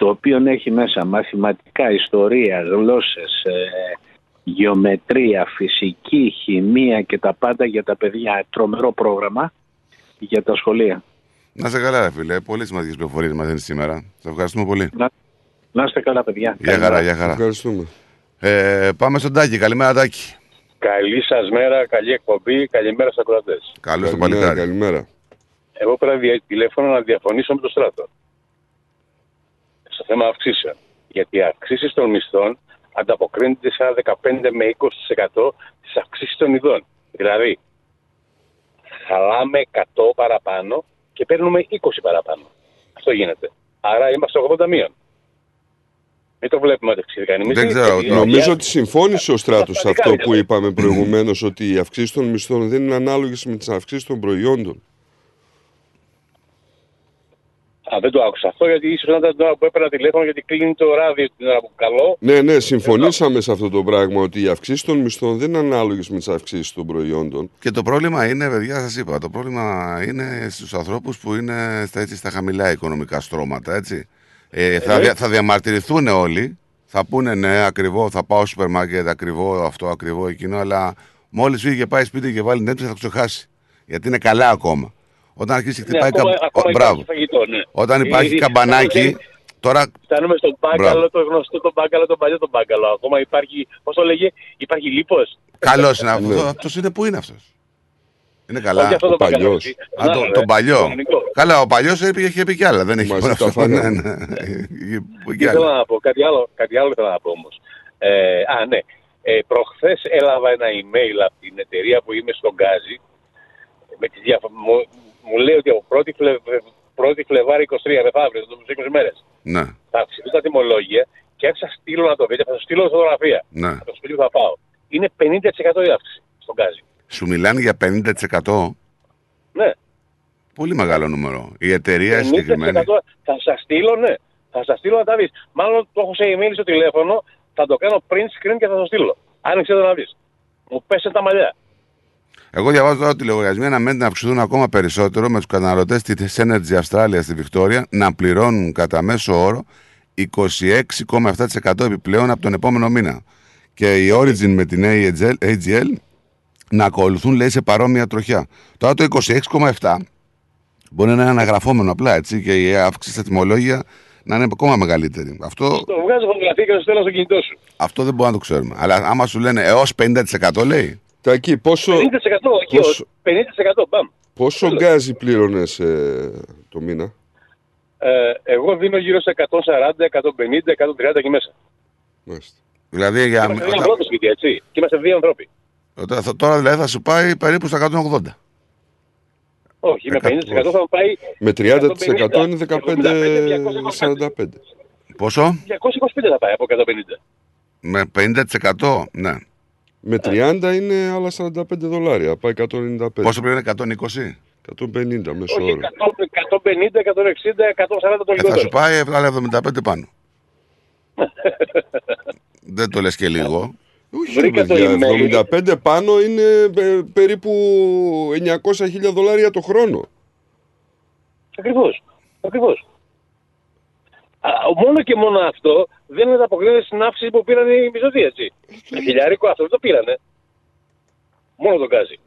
το οποίο έχει μέσα μαθηματικά, ιστορία, γλώσσες, ε, γεωμετρία, φυσική, χημεία και τα πάντα για τα παιδιά. Τρομερό πρόγραμμα για τα σχολεία. Να είστε καλά, ρε φίλε. Πολύ σημαντικές πληροφορίες μας δίνεις σήμερα. Σα ευχαριστούμε πολύ. Να, να είστε καλά, παιδιά. Γεια χαρά, γεια χαρά. Ευχαριστούμε. Ε, πάμε στον Τάκη. Καλημέρα, Τάκη. Καλή σας μέρα, καλή εκπομπή, καλημέρα στους ακροατές. Καλώς το Καλημέρα, παλικάρι. καλημέρα. Εγώ πήρα δια- τηλέφωνο να διαφωνήσω με το στράτο. Στο θέμα αυξήσεων. Γιατί οι αυξήσεις των μισθών ανταποκρίνονται σε ένα 15 με 20% της αυξήσης των ειδών. Δηλαδή, χαλάμε 100 παραπάνω και παίρνουμε 20 παραπάνω. Αυτό γίνεται. Άρα είμαστε 80 μείον. Μην το βλέπουμε ότι αυξήθηκαν. οι μισθοί, γιατί η Νομίζω δουλειά- ότι συμφώνησε ο στράτος σε αυτό Πραγματικά που είναι. είπαμε προηγουμένως, ότι οι αυξήσεις των μισθών δεν είναι ανάλογες με τις αυξήσεις των προϊόντων. Α, δεν το άκουσα αυτό γιατί ίσως να ήταν την ώρα που έπαιρνα τηλέφωνο γιατί κλείνει το ράδιο την ώρα που καλώ. Ναι, ναι, συμφωνήσαμε σε αυτό το πράγμα ότι οι αυξήσεις των μισθών δεν είναι ανάλογες με τις αυξήσεις των προϊόντων. Και το πρόβλημα είναι, παιδιά, σας είπα, το πρόβλημα είναι στους ανθρώπους που είναι στα, έτσι, στα χαμηλά οικονομικά στρώματα, έτσι. Ε, θα, Ε. δια- θα διαμαρτυρηθούν όλοι, θα πούνε ναι, ακριβό, θα πάω στο σούπερ μάρκετ, ακριβό αυτό, ακριβό εκείνο, αλλά μόλις φύγει και πάει σπίτι και βάλει Netflix θα το ξεχάσει. Γιατί είναι καλά ακόμα. Όταν αρχίσει και Ναι, χτυπάει ακόμα, κα- ακόμα ο- υπάρχει Μπράβο. φαγητό, ναι. Όταν υπάρχει Ε, καμπανάκι, τώρα Φτάνουμε στον μπάγκαλο, Μπράβο. το γνωστό τον μπάγκαλο, τον παλιό τον μπάγκαλο. Ακόμα υπάρχει, πώς το λέγε, υπάρχει λίπος. καλός είναι αυτός. Αυτός είναι που είναι αυτός; Είναι καλά. Όχι αυτό το μπάγκαλο, παλιός. έτσι. Α, Να, το, ρε, τον παλιό. κανονικό. Καλά, ο παλιός είχε πει κι άλλα. Δεν έχει Μαζί μόνο τα αυτό. φάγαμε. Ναι, ναι. Είχε κι Ήθελα άλλα. να πω κάτι άλλο, κάτι άλλο ήθελα να πω όμως. Ε, α, ναι. Ε, προχθές έλαβα ένα email από την εταιρεία που είμαι στον Γκάζι. Με τη διαφο... μου, μου λέει ότι από 1η, Φλε... 1η Φλεβάρι 23, μεθαύριο, το 20 μέρες, Ναι, θα αυξηθούν τα τιμολόγια και αν σας στείλω να το δείτε, θα σας στείλω φωτογραφία. ναι. Από το σπίτι που θα πάω. Είναι 50% η αύξηση στον Γκάζι. Σου μιλάνε για 50%. Ναι. Πολύ μεγάλο νούμερο. Η εταιρεία 50% συγκεκριμένη. θα σας στείλω, ναι. Θα σας στείλω να τα δεις. Μάλλον το έχω σε email στο τηλέφωνο, θα το κάνω print screen και θα το στείλω. Άνοιξε το να δεις. Μου πέσε τα μαλλιά. Εγώ διαβάζω τώρα ότι οι λογαριασμοί αναμένεται να αυξηθούν ακόμα περισσότερο με τους καταναλωτές της Energy Australia στη Βικτόρια να πληρώνουν κατά μέσο όρο 26,7% επιπλέον από τον επόμενο μήνα. Και η Origin με την AGL, AGL να ακολουθούν λέει σε παρόμοια τροχιά. Τώρα το 26,7 μπορεί να είναι αναγραφόμενο απλά έτσι και η αύξηση στα τιμολόγια να είναι ακόμα μεγαλύτερη. Αυτό, Το βγάζω φωτογραφία και το στέλνω στο κινητό σου. αυτό δεν μπορούμε να το ξέρουμε. Αλλά άμα σου λένε έως 50% λέει. Τακί, πόσο, 50% όχι, πόσο- όχι. 50% μπαμ. πόσο γκάζι πλήρωνες το μήνα; Ε, εγώ δίνω γύρω σε 140, 150, 130 εκεί μέσα. Μάλιστα. Δηλαδή για, Είμαστε δύο ανθρώποι σπίτι, έτσι. Και είμαστε δύο ανθρώποι. Όταν θα- Τώρα δηλαδή θα σου πάει περίπου στα 180. Όχι, με 50% θα μου πάει Με 30% 150, είναι 15, 15-45. Πόσο; 225 θα πάει από 150. Με 50% ναι. Με 30 είναι άλλα 45 δολάρια. Πάει 195. Πόσο πλέον 120? 150 μέσο Όχι, όρο. 150, 160, 140 το Ε, θα σου λιγότερο. πάει άλλα 75 πάνω. Δεν το λες και λίγο. Όχι, Βρήκα ρε το παιδιά, email. 75 πάνω είναι ε, περίπου 900.000 δολάρια το χρόνο. Ακριβώς. Ακριβώς. Α, μόνο και μόνο αυτό δεν ανταποκρίνεται στην αύξηση που πήραν οι μισθωτοί, έτσι. Με χιλιάρικο αυτό δεν το πήρανε. Μόνο τον γκάζι.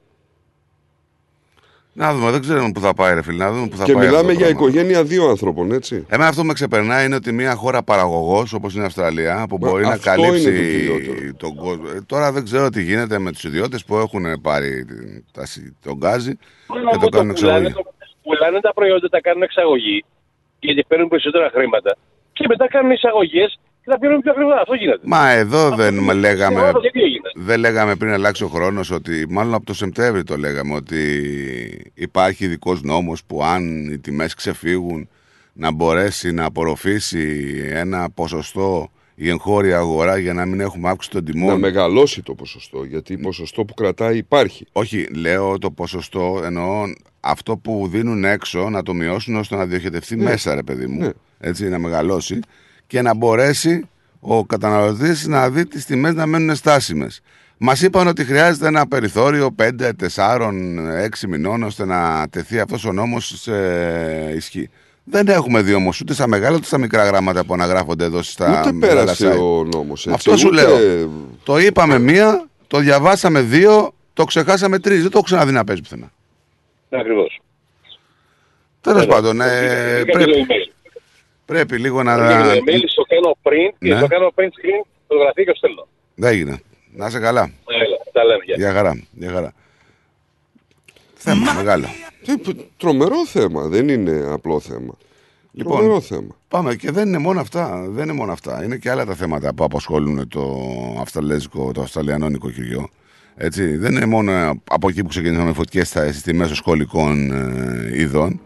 Να δούμε, δεν ξέρουμε πού θα πάει, ρε φίλε. Να δούμε πού θα Και πάει. αυτό μιλάμε το για πράγμα. οικογένεια δύο άνθρωπων, έτσι. Εμένα αυτό που με ξεπερνάει είναι ότι μια χώρα παραγωγός όπως είναι η Αυστραλία που Μα μπορεί να αυτό καλύψει είναι το κυριότερο. τον κόσμο. Ε, Τώρα δεν ξέρω τι γίνεται με τους ιδιώτες που έχουν πάρει την- τα συ- τον γκάζι Μόνο και το που κάνουν πουλάνε, εξαγωγή. το- πουλάνε τα προϊόντα, τα κάνουν εξαγωγή γιατί παίρνουν περισσότερα χρήματα. Και μετά κάνουν εισαγωγές και τα παίρνουν πιο ακριβά. Αυτό γίνεται. Μα εδώ δεν με λέγαμε. Αυτό γιατί έγινε. Δεν λέγαμε πριν αλλάξει ο χρόνος ότι, μάλλον από το Σεπτέμβριο το λέγαμε, ότι υπάρχει ειδικός νόμος που αν οι τιμές ξεφύγουν να μπορέσει να απορροφήσει ένα ποσοστό η εγχώρια αγορά για να μην έχουμε αύξηση των τιμών. Να μεγαλώσει το ποσοστό, γιατί ποσοστό που κρατάει υπάρχει. Όχι, λέω το ποσοστό, εννοώ αυτό που δίνουν έξω να το μειώσουν ώστε να διοχετευτεί Ναι. μέσα, ρε παιδί μου. Ναι. Έτσι, να μεγαλώσει και να μπορέσει ο καταναλωτής να δει τις τιμές να μένουν στάσιμες. Μας είπαν ότι χρειάζεται ένα περιθώριο 5, 4, 6 μηνών ώστε να τεθεί αυτός ο νόμος σε ισχύ. Δεν έχουμε δει όμως ούτε στα μεγάλα ούτε στα μικρά γράμματα που αναγράφονται εδώ στα Ούτε μεγάλα πέρασε site. ο νόμος. Έτσι, Αυτό σου ούτε- λέω. Το είπαμε μία, το διαβάσαμε δύο, το ξεχάσαμε τρεις. Δεν το έχω ξαναδεί να παίζει πουθενά. Ακριβώς. Τέλος πάντων, ε, Πρέπει... πρέπει, πρέπει λίγο να. Το email στο κάνω print και Ναι. στο κάνω print screen φωτογραφία και το στέλνω. Δεν έγινε. Να είσαι καλά. Έλα, τα λέμε. γεια. Για χαρά. Για χαρά. Θέμα μεγάλο. Τι, π- Τρομερό θέμα, δεν είναι απλό θέμα. Λοιπόν, Τρομερό θέμα. Πάμε και δεν είναι μόνο αυτά. Δεν είναι μόνο αυτά. Είναι και άλλα τα θέματα που απασχολούν το αυστραλέζικο, το αυστραλιανό νοικοκυριό. Έτσι, δεν είναι μόνο από εκεί που ξεκινήσαμε οι φωτιές στα στις τιμές των σχολικών ε, ειδών.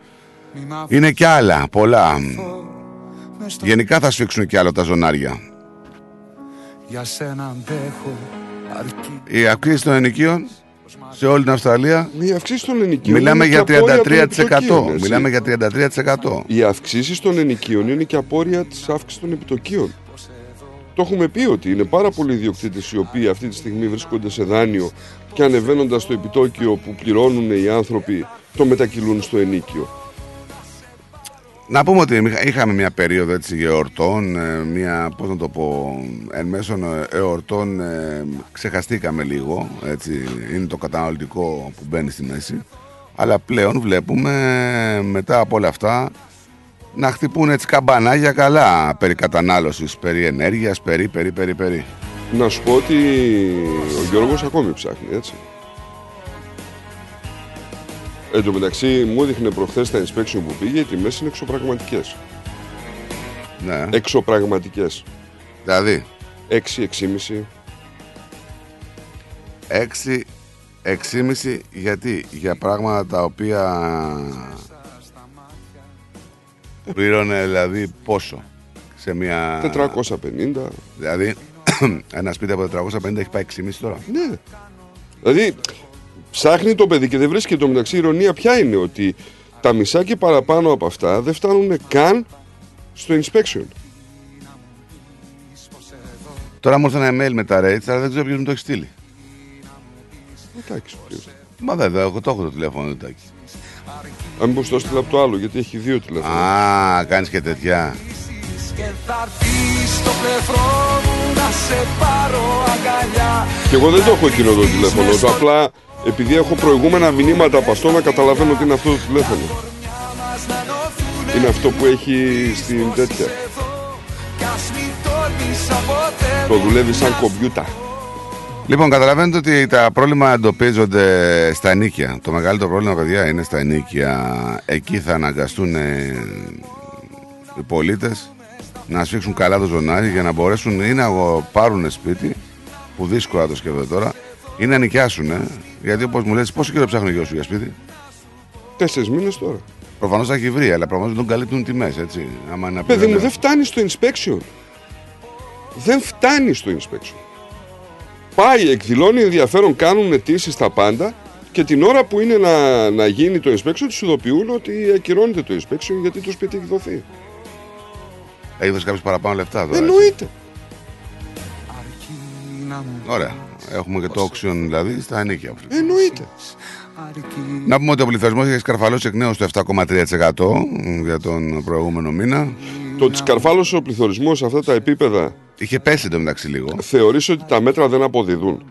Είναι και άλλα, πολλά. Γενικά θα σφίξουν και άλλο τα ζωνάρια. Για σένα αντέχω αρκεί Η αυξήση των ενοικίων σε όλη την Αυστραλία. Η αυξήση των ενοικίων. Μιλάμε είναι για και απόρρια των 33%. επιτοκίων, έτσι. Μιλάμε για 33%. Οι αυξήσεις των ενοικίων είναι και απόρρια της αύξησης των επιτοκίων. Το έχουμε πει ότι είναι πάρα πολλοί ιδιοκτήτες οι οποίοι αυτή τη στιγμή βρίσκονται σε δάνειο και ανεβαίνοντας το επιτόκιο που πληρώνουν οι άνθρωποι, το μετακυλούν στο ενίκιο. Να πούμε ότι είχα- είχαμε μια περίοδο έτσι εορτών, ε, μια, πώς να το πω, εν μέσω ε, εορτών ε, ξεχαστήκαμε λίγο, έτσι, είναι το καταναλωτικό που μπαίνει στη μέση. Αλλά πλέον βλέπουμε ε, μετά από όλα αυτά να χτυπούν έτσι καμπανάγια καλά περί κατανάλωσης, περί ενέργειας, περί, περί, περί, περί. Να σου πω ότι ο Γιώργος ακόμη ψάχνει, έτσι. Εν τω μεταξύ μου έδειχνε προχθές τα inspection που πήγε, οι τιμές είναι εξωπραγματικές. Ναι. Εξωπραγματικές. Δηλαδή, 6, 6,5. 6, 6,5 γιατί; Για πράγματα τα οποία πλήρωνε δηλαδή πόσο; Σε μια 450. δηλαδή ένα σπίτι από 450 έχει πάει 6,5 τώρα; Ναι. Δηλαδή, ψάχνει το παιδί και δεν βρίσκει το μεταξύ. Η ηρωνία ποια είναι ότι τα μισά και παραπάνω από αυτά δεν φτάνουν καν στο inspection. τώρα μου ήρθε ένα email με τα rates αλλά δεν ξέρω ποιος μου το έχει στείλει Ο Τάκης ο οποίος. μα δεν δεν έχω- το έχω το τηλέφωνο του Τάκη Αν μήπως το έστειλα από το άλλο, γιατί έχει δύο τηλέφωνα. Α, κάνεις και τέτοια και θα έρθει στο πλευρό μου να σε πάρω αγκαλιά Και εγώ δεν το έχω εκείνο το τηλέφωνο. Το απλά επειδή έχω προηγούμενα μηνύματα από αυτό να καταλαβαίνω ότι είναι αυτό το τηλέφωνο. Είναι αυτό που έχει στην τέτοια. Κι ας μην τόλμησα ποτέ Το δουλεύει σαν κομπιούτα. Λοιπόν, καταλαβαίνετε ότι τα πρόβλημα εντοπίζονται στα ενίκια. Το μεγαλύτερο πρόβλημα, παιδιά, είναι στα ενίκια. Εκεί θα αναγκαστούν ε, οι πολίτες να σφίξουν καλά το ζωνάρι για να μπορέσουν ή να αγο- πάρουν σπίτι, που δύσκολα το σκέφτονται τώρα, ή να νοικιάσουν. Ε. Γιατί όπως μου λες, πόσο καιρό ψάχνει ο γιο σου για σπίτι. Τέσσερις μήνες τώρα. Προφανώς θα έχει βρει, αλλά προφανώς δεν τον καλύπτουν τιμές, έτσι. Άμα είναι Παιδί μου, απλό- δεν φτάνει στο inspection. Δεν φτάνει στο inspection. Πάει, εκδηλώνει ενδιαφέρον, κάνουν αιτήσεις τα πάντα και την ώρα που είναι να, να γίνει το inspection, τους ειδοποιούν ότι ακυρώνεται το inspection γιατί το σπίτι έχει δοθεί. Έχεις δώσει κάποιο παραπάνω λεφτά τώρα. έτσι. Εννοείται. Ωραία. Έχουμε και το auction δηλαδή στα ενίκια. Εννοείται. Να πούμε ότι ο πληθυσμός έχει σκαρφαλώσει εκ νέου στο 7,3% για τον προηγούμενο μήνα. Το ότι σκαρφάλωσε ο πληθωρισμός σε αυτά τα επίπεδα. Είχε πέσει εντωμεταξύ λίγο. Θεωρείς ότι τα μέτρα δεν αποδίδουν;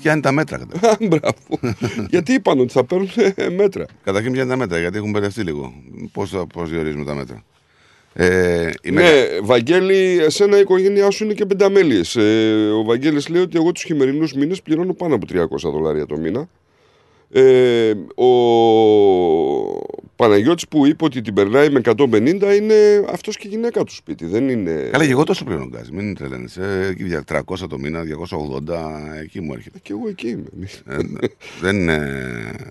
Ποια είναι τα μέτρα, καταρχήν. Α, Μπράβο. γιατί είπαν ότι θα παίρνουν ε, μέτρα. Καταρχήν, ποια είναι τα μέτρα, γιατί έχουν μπερδευτεί λίγο. Πώς πώς διορίζουμε τα μέτρα. Ε, η Ναι, μεγα- Βαγγέλη, εσένα η οικογένειά σου είναι και πενταμέλειες. Ε, ο Βαγγέλης λέει ότι εγώ τους χειμερινούς μήνες πληρώνω πάνω από 300 δολάρια το μήνα. Ε, ο Παναγιώτης που είπε ότι την περνάει με 150 είναι αυτός και η γυναίκα του σπίτι. Δεν είναι... Καλά, και εγώ τόσο πληρώνω γκάζι. Μην τρελαίνεσαι. Ε, εκεί δια- 300 το μήνα, 280, εκεί μου έρχεται. Και εγώ εκεί είμαι. Ε, δεν είναι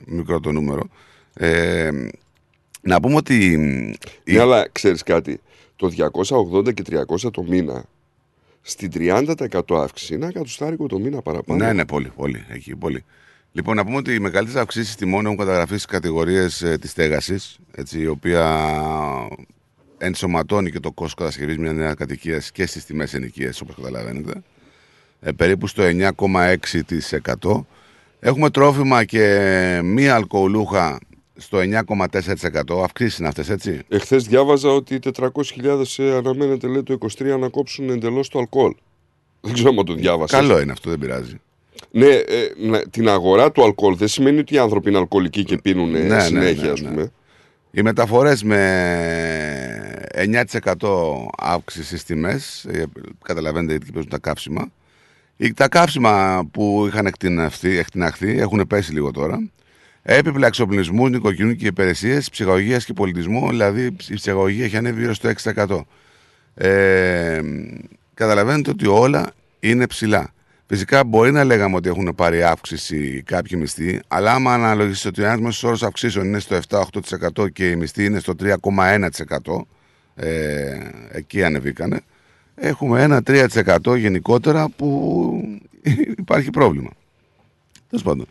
μικρό το νούμερο. Ε, να πούμε ότι. Ναι, αλλά ξέρεις κάτι. Το 280 και 300 το μήνα στην 30% αύξηση είναι ένα κατουστάρικο το μήνα παραπάνω. Ναι, ναι, πολύ, πολύ. Εκεί, πολύ. Λοιπόν, να πούμε ότι οι μεγαλύτερες αυξήσεις τιμών έχουν καταγραφεί στις κατηγορίες ε, της στέγασης, η οποία ενσωματώνει και το κόστος κατασκευής μια νέα κατοικία και στις τιμές ενοικίας, όπως καταλαβαίνετε. Ε, περίπου στο 9,6%. Έχουμε τρόφιμα και μη αλκοολούχα στο 9,4%. Αυξήσεις είναι αυτές, έτσι; Εχθές διάβαζα ότι 400.000 ε, αναμένεται λέει το 23 να κόψουν εντελώς το αλκοόλ. Δεν ξέρω αν το διάβασα. Καλό είναι αυτό, δεν πειράζει. Ναι, ε, να- την αγορά του αλκοόλ δεν σημαίνει ότι οι άνθρωποι είναι αλκοολικοί και πίνουν ε, Ναι, ναι, συνέχεια, ναι, ας ναι. πούμε. Οι μεταφορές με 9% αύξηση στις τιμές, ε, καταλαβαίνετε γιατί παίζουν τα καύσιμα. Οι- Τα καύσιμα που είχαν εκτιναχθεί, εκτιναχθεί έχουν πέσει λίγο τώρα. Έπιπλα εξοπλισμού, νοικοκυρίου και υπηρεσίες, ψυχαγωγίας και πολιτισμού, δηλαδή η ψυχαγωγία έχει ανέβει γύρω στο 6%. Ε, καταλαβαίνετε ότι όλα είναι ψηλά. Φυσικά μπορεί να λέγαμε ότι έχουν πάρει αύξηση κάποιοι μισθοί, αλλά άμα αναλογίσει ότι ο ένας μέσος όρος αυξήσεων είναι στο 7-8% και η μισθή είναι στο 3,1%, ε, εκεί ανεβήκανε, έχουμε ένα 3% γενικότερα που υπάρχει πρόβλημα. Τέλος πάντων.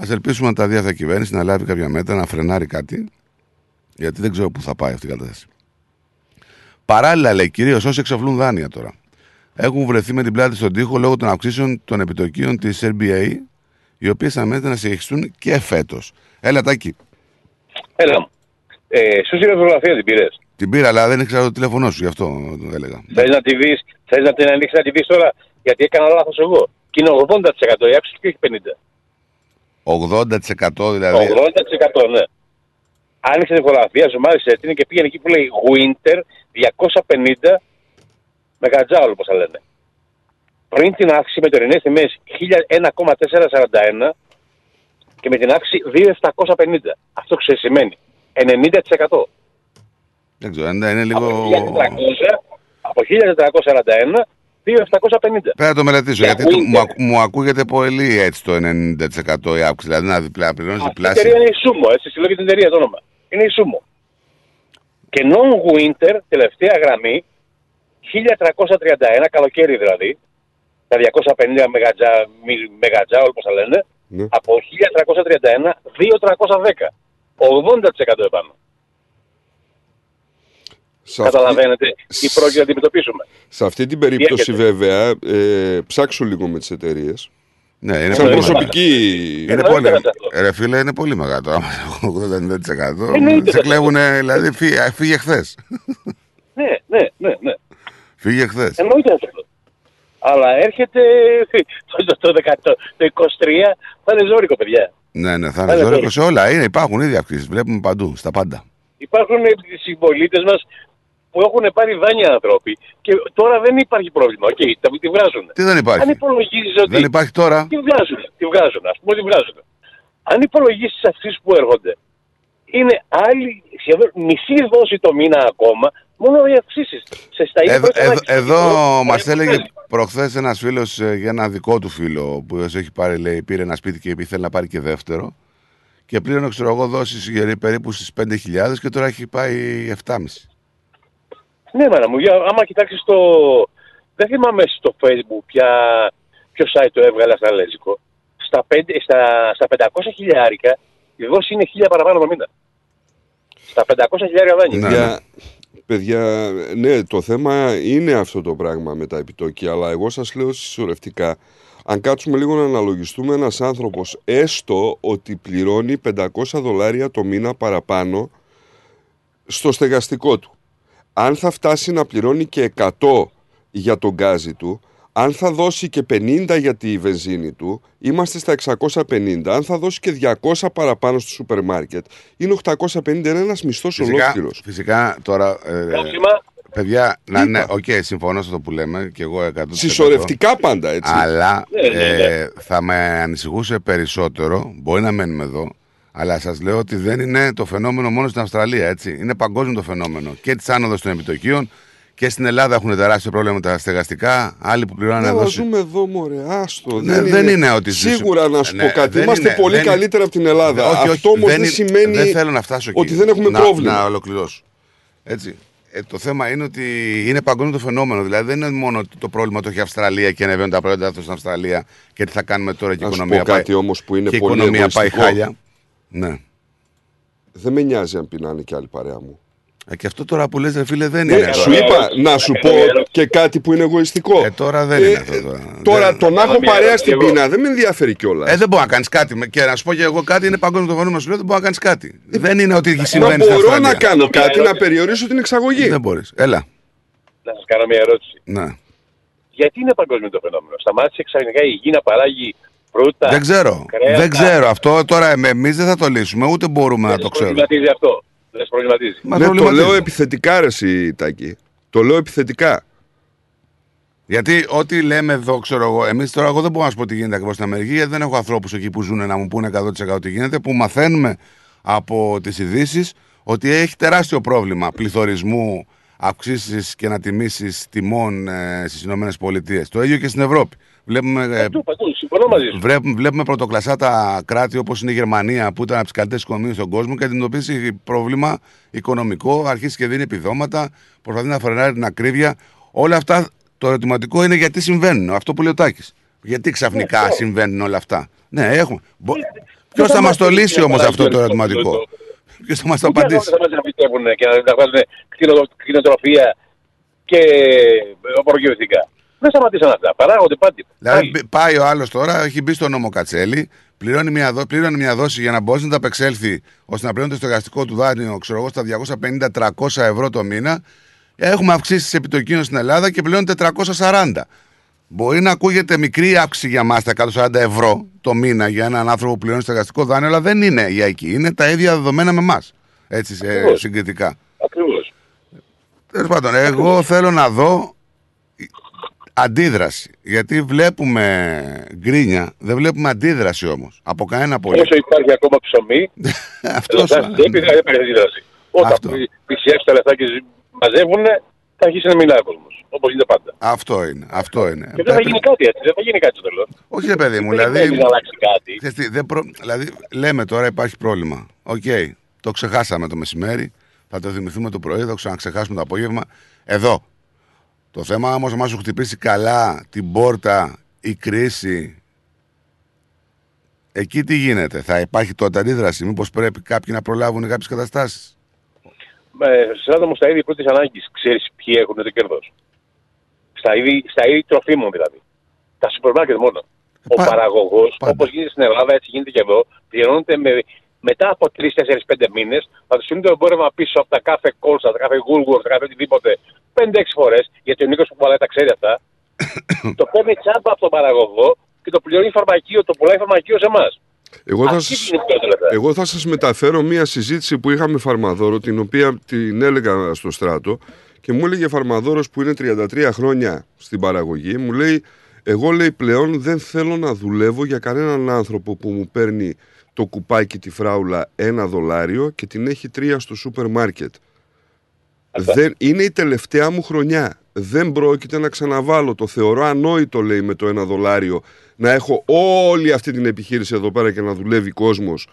Α ελπίσουμε να τα δει αυτή η κυβέρνηση να λάβει κάποια μέτρα, να φρενάρει κάτι, γιατί δεν ξέρω πού θα πάει αυτή η κατάσταση. Παράλληλα, λέει κυρίως όσοι εξοφλούν δάνεια τώρα. Έχουν βρεθεί με την πλάτη στον τοίχο λόγω των αυξήσεων των επιτοκίων της RBA, οι οποίες αναμένεται να συνεχιστούν και φέτος. Έλα, τάκι. Έλα μου. Ε, σου στείλω φωτογραφία την πήρες; Την πήρα, αλλά δεν ήξερα το τηλέφωνό σου, γι' αυτό το έλεγα. Θες να τη δει, θες να την ανοίξεις να τη δει τώρα, γιατί έκανα λάθος εγώ. Και είναι 80% η αύξηση και όχι 50%. 80% δηλαδή. 80% ναι. Άνοιξε τη φωτογραφία, ζωμάρισε την και πήγαινε εκεί που λέει Winter 250 μεγατζάουλ, όπως τα λένε. Πριν την αύξηση με τωρινέ τιμέ 1,441 και με την αύξηση 2,750. Αυτό ξέρεις σημαίνει 90%. Δεν ξέρω, είναι, είναι λίγο. 1400, από 1441 2,750. Πρέπει να το μελετήσω, Για γιατί το- μου, Winter. ακου- μου ακούγεται πολύ έτσι το 90% η αύξηση. Δηλαδή να διπλά, πληρώνεις Αυτή η διπλάσια. εταιρεία είναι η Sumo, έτσι, συλλογή την εταιρεία το όνομα. Είναι η Sumo. Και non-winter, τελευταία γραμμή, 1331, καλοκαίρι δηλαδή, τα 250 μεγατζά, μι- μεγατζά, όπως τα λένε, Ναι. από 1331, 2310. 80% επάνω. Σε αυτή- Καταλαβαίνετε τι πρόκειται να αντιμετωπίσουμε. Σε αυτή την περίπτωση έρχεται. βέβαια, ε, ψάξω λίγο με τις εταιρείες. Ναι, είναι Σαν πολύ προσωπική... Είναι πολύ, ρε φίλε, είναι πολύ μεγάλο. Άμα έχω 80%. Εννοείται. Σε κλέβουν, δηλαδή φύγε, φύγε χθες. Ναι, ναι, ναι, ναι. Φύγε χθες. Εννοείται αυτό. Αλλά έρχεται το, το, το, 10 το, το 23, θα είναι ζόρικο, παιδιά. Ναι, ναι, θα είναι Έλα, ζόρικο τώρα. σε όλα. Είναι, υπάρχουν ήδη αυξήσεις. Βλέπουμε παντού, στα πάντα. Υπάρχουν οι συμπολίτες μας που έχουν πάρει δάνεια άνθρωποι και τώρα δεν υπάρχει πρόβλημα. Οκ, τα τη βγάζουν. Τι δεν υπάρχει; Αν υπολογίζεις ότι. Δεν υπάρχει τώρα; Τη βγάζουν, τη βγάζουν, ας πούμε, τη βγάζουν. Αν υπολογίσει τι αυξήσει που έρχονται, είναι άλλη, σχεδόν μισή δόση το μήνα ακόμα, μόνο οι αυξήσεις. Σε στα ίδια Εδώ, πρώτα εδώ, άκρη. εδώ Ε, μας ε, έλεγε ε, προχθές ένας φίλος για ένα δικό του φίλο που έχει πάρει, λέει, πήρε ένα σπίτι και είπε θέλει να πάρει και δεύτερο. Και πλήρωνε, ξέρω εγώ, δόσεις περίπου στις 5.000 και τώρα έχει πάει 7,5. Ναι, μάνα μου, για, άμα κοιτάξεις το. Δεν θυμάμαι στο Facebook ποια, ποιο site το έβγαλε αυστραλέζικο. Στα, πέντε- στα, στα 500 χιλιάρικα η δόση είναι 1000 παραπάνω το μήνα. Στα 500 χιλιάρικα δάνεια. Παιδιά, παιδιά, ναι, το θέμα είναι αυτό το πράγμα με τα επιτόκια, αλλά εγώ σας λέω συσσωρευτικά, αν κάτσουμε λίγο να αναλογιστούμε ένας άνθρωπος έστω ότι πληρώνει 500 δολάρια το μήνα παραπάνω στο στεγαστικό του. Αν θα φτάσει να πληρώνει και 100 για τον γκάζι του, αν θα δώσει και 50 για τη βενζίνη του, είμαστε στα 650. Αν θα δώσει και 200 παραπάνω στο σούπερ μάρκετ, είναι 850. Είναι ένας μισθός Φυσικά, ολόκληρος. φυσικά τώρα. Ε, Καύσιμα. παιδιά, να, Είπα. ναι, οκ, συμφωνώ σε αυτό που λέμε και εγώ 100%. Συσσωρευτικά πάντα, έτσι. Αλλά Ναι, ναι, ναι. ε, θα με ανησυχούσε περισσότερο, μπορεί να μένουμε εδώ, αλλά σας λέω ότι δεν είναι το φαινόμενο μόνο στην Αυστραλία. Έτσι. Είναι παγκόσμιο το φαινόμενο. Και τη άνοδο των επιτοκίων και στην Ελλάδα έχουν τεράστιο πρόβλημα με τα στεγαστικά. Άλλοι που πληρώνουν Αλλά εδώ. ζούμε εδώ, μωρέ, άστο. Ναι, δεν είναι ότι ζεις- Σίγουρα να σου Ναι, πω κάτι. δεν Είμαστε είναι- πολύ δεν είναι- καλύτερα από την Ελλάδα. Όχι, όχι, Αυτό όμως δεν, είναι- σημαίνει Δεν θέλω να φτάσω εκεί. ότι δεν έχουμε να, πρόβλημα. Να ολοκληρώσω. Έτσι. Ε, το θέμα είναι ότι είναι παγκόσμιο το φαινόμενο. Δηλαδή δεν είναι μόνο ότι το πρόβλημα το έχει η Αυστραλία και ανεβαίνουν τα προϊόντα αυτό στην Αυστραλία και τι θα κάνουμε τώρα και η Να σου οικονομία πω κάτι πάει, όμως που είναι και η πολύ οικονομία πάει εγωιστικό. χάλια. Ναι. Δεν με νοιάζει αν πεινάνε και άλλη παρέα μου. Ε, και αυτό τώρα που λες ρε φίλε δεν Ναι, είναι. σου τώρα. είπα να σου πω και κάτι που είναι εγωιστικό. Ε, τώρα δεν είναι αυτό. Τώρα, Τώρα Δεν- το να έχω Μια παρέα ερώτηση στην εγώ. πείνα δεν με ενδιαφέρει κιόλας. Ε, δεν μπορεί να κάνεις κάτι. Με- Και να σου πω και εγώ κάτι, είναι παγκόσμιο το φαινόμενο. Σου λέω δεν μπορεί να κάνεις κάτι. δεν είναι ότι Μα συμβαίνει στην μπορώ Αυστραλία. να κάνω κάτι να περιορίσω την εξαγωγή. Δεν μπορείς. Έλα. Να σας κάνω μια ερώτηση. Ναι. Γιατί είναι παγκόσμιο το φαινόμενο. Σταμάτησε ξαφνικά η γη να παράγει φρούτα. Δεν ξέρω. κρέατα. Δεν ξέρω. Αυτό τώρα εμείς δεν θα το λύσουμε, ούτε μπορούμε να το ξέρουμε. προβληματίζει αυτό. Δεν σε προβληματίζει. Μας Ναι, το προβληματίζει. λέω επιθετικά ρε εσύ, Τάκη. Το λέω επιθετικά. Γιατί ό,τι λέμε εδώ, ξέρω εγώ, εμείς τώρα εγώ δεν μπορώ να σου πω τι γίνεται ακριβώς στην Αμερική, γιατί δεν έχω ανθρώπους εκεί που ζουν να μου πούνε 100% τι γίνεται, που μαθαίνουμε από τις ειδήσεις ότι έχει τεράστιο πρόβλημα πληθωρισμού, αυξήσεις και ανατιμήσεις τιμών ε, στις ΗΠΑ. Το ίδιο και στην Ευρώπη. Βλέπουμε, ε, Παντού, παντού, συμφωνώ μαζί σου. Βλέπουμε, βλέπουμε πρωτοκλασσά τα κράτη όπως είναι η Γερμανία που ήταν από τις καλύτερες οικονομίες στον κόσμο και αντιμετωπίζει πρόβλημα οικονομικό, αρχίζει και δίνει επιδόματα, προσπαθεί να φρενάρει την ακρίβεια. Όλα αυτά το ερωτηματικό είναι γιατί συμβαίνουν. Αυτό που λέει ο Τάκης. Γιατί ξαφνικά συμβαίνουν όλα αυτά. Ναι, έχουμε. Ποιος θα μας το λύσει όμως αυτό το ερωτηματικό; Ποιος θα μας το απαντήσει. Δεν θα μας αφιστεύουν και να, να βγάλουν κτηνο- κτηνοτροφία και οπωρογειωτικά. Δεν σταματήσαν αυτά. Παράγονται πάντα. Δηλαδή μπ- πάει ο άλλος τώρα, έχει μπει στο νόμο Κατσέλη, πληρώνει μια, δό, πληρώνει μια δόση για να μπορέσει να τα απεξέλθει ώστε να πληρώνει το στεγαστικό του δάνειο, ξέρω εγώ, στα 250-300 ευρώ το μήνα. Έχουμε αυξήσει τις επιτοκίων στην Ελλάδα και πληρώνει 440. Μπορεί να ακούγεται μικρή αύξηση για εμά τα 140 ευρώ το μήνα για έναν άνθρωπο που πληρώνει στεγαστικό δάνειο, αλλά δεν είναι για εκεί. Είναι τα ίδια δεδομένα με εμά. Έτσι, σε- Ακριβώς. συγκριτικά. Ακριβώς. Τέλος πάντων, εγώ θέλω να δω αντίδραση. Γιατί βλέπουμε γκρίνια, δεν βλέπουμε αντίδραση όμως. Από κανένα πολύ. Όσο υπάρχει ακόμα ψωμί, Αυτός δεν υπάρχει δεν υπάρχει αντίδραση. Όταν Αυτό. πλη- πλησιάσει τα λεφτά και ζ- μαζεύουν, θα αρχίσει να μιλάει ο κόσμος. Όπως γίνεται πάντα. Αυτό είναι. Αυτό είναι. Και δεν θα γίνει κάτι έτσι. Δεν θα γίνει κάτι στο τέλος. Όχι, ρε παιδί μου, Δεν δηλαδή. θέλει να αλλάξει κάτι. Ξέρεις τι, δεν προ... Δηλαδή, λέμε τώρα υπάρχει πρόβλημα. Οκ, το ξεχάσαμε το μεσημέρι. Θα το θυμηθούμε το πρωί, θα το ξαναξεχάσουμε το απόγευμα. Εδώ. Το θέμα όμως, άμα σου χτυπήσει καλά την πόρτα η κρίση. Εκεί τι γίνεται, θα υπάρχει τότε αντίδραση; Μήπως πρέπει κάποιοι να προλάβουν κάποιες καταστάσεις; Ε, σε όμω στα είδη πρώτης ανάγκης ξέρεις ποιοι έχουν το κέρδος. Στα είδη, στα είδη τροφίμων δηλαδή. Τα σούπερ μάρκετ μόνο. Ο πα- παραγωγός, πάντα. όπως γίνεται στην Ελλάδα, έτσι γίνεται και εδώ, πληρώνεται με, μετά από 3-4-5 μήνες, θα του στείλουν το εμπόρευμα πίσω από τα κάθε κόλσα, τα κάθε γούλγουρ, τα κάθε οτιδήποτε, 5-6 φορές, γιατί ο Νίκος που πουλάει τα ξέρει αυτά. το παίρνει τσάμπα από τον παραγωγό και το πληρώνει φαρμακείο, το πουλάει φαρμακείο σε εμάς. Εγώ θα, Αυτή σας, είναι η πιο τελευταία. εγώ θα σας μεταφέρω μία συζήτηση που είχαμε φαρμαδόρο, την οποία την έλεγα στο στράτο και μου έλεγε φαρμαδόρος που είναι 33 χρόνια στην παραγωγή, μου λέει, εγώ λέει πλέον δεν θέλω να δουλεύω για κανέναν άνθρωπο που μου παίρνει το κουπάκι τη φράουλα ένα δολάριο και την έχει τρία στο σούπερ μάρκετ. Δεν, είναι η τελευταία μου χρονιά. Δεν πρόκειται να ξαναβάλω. Το θεωρώ ανόητο, λέει, με το ένα δολάριο να έχω όλη αυτή την επιχείρηση εδώ πέρα και να δουλεύει κόσμος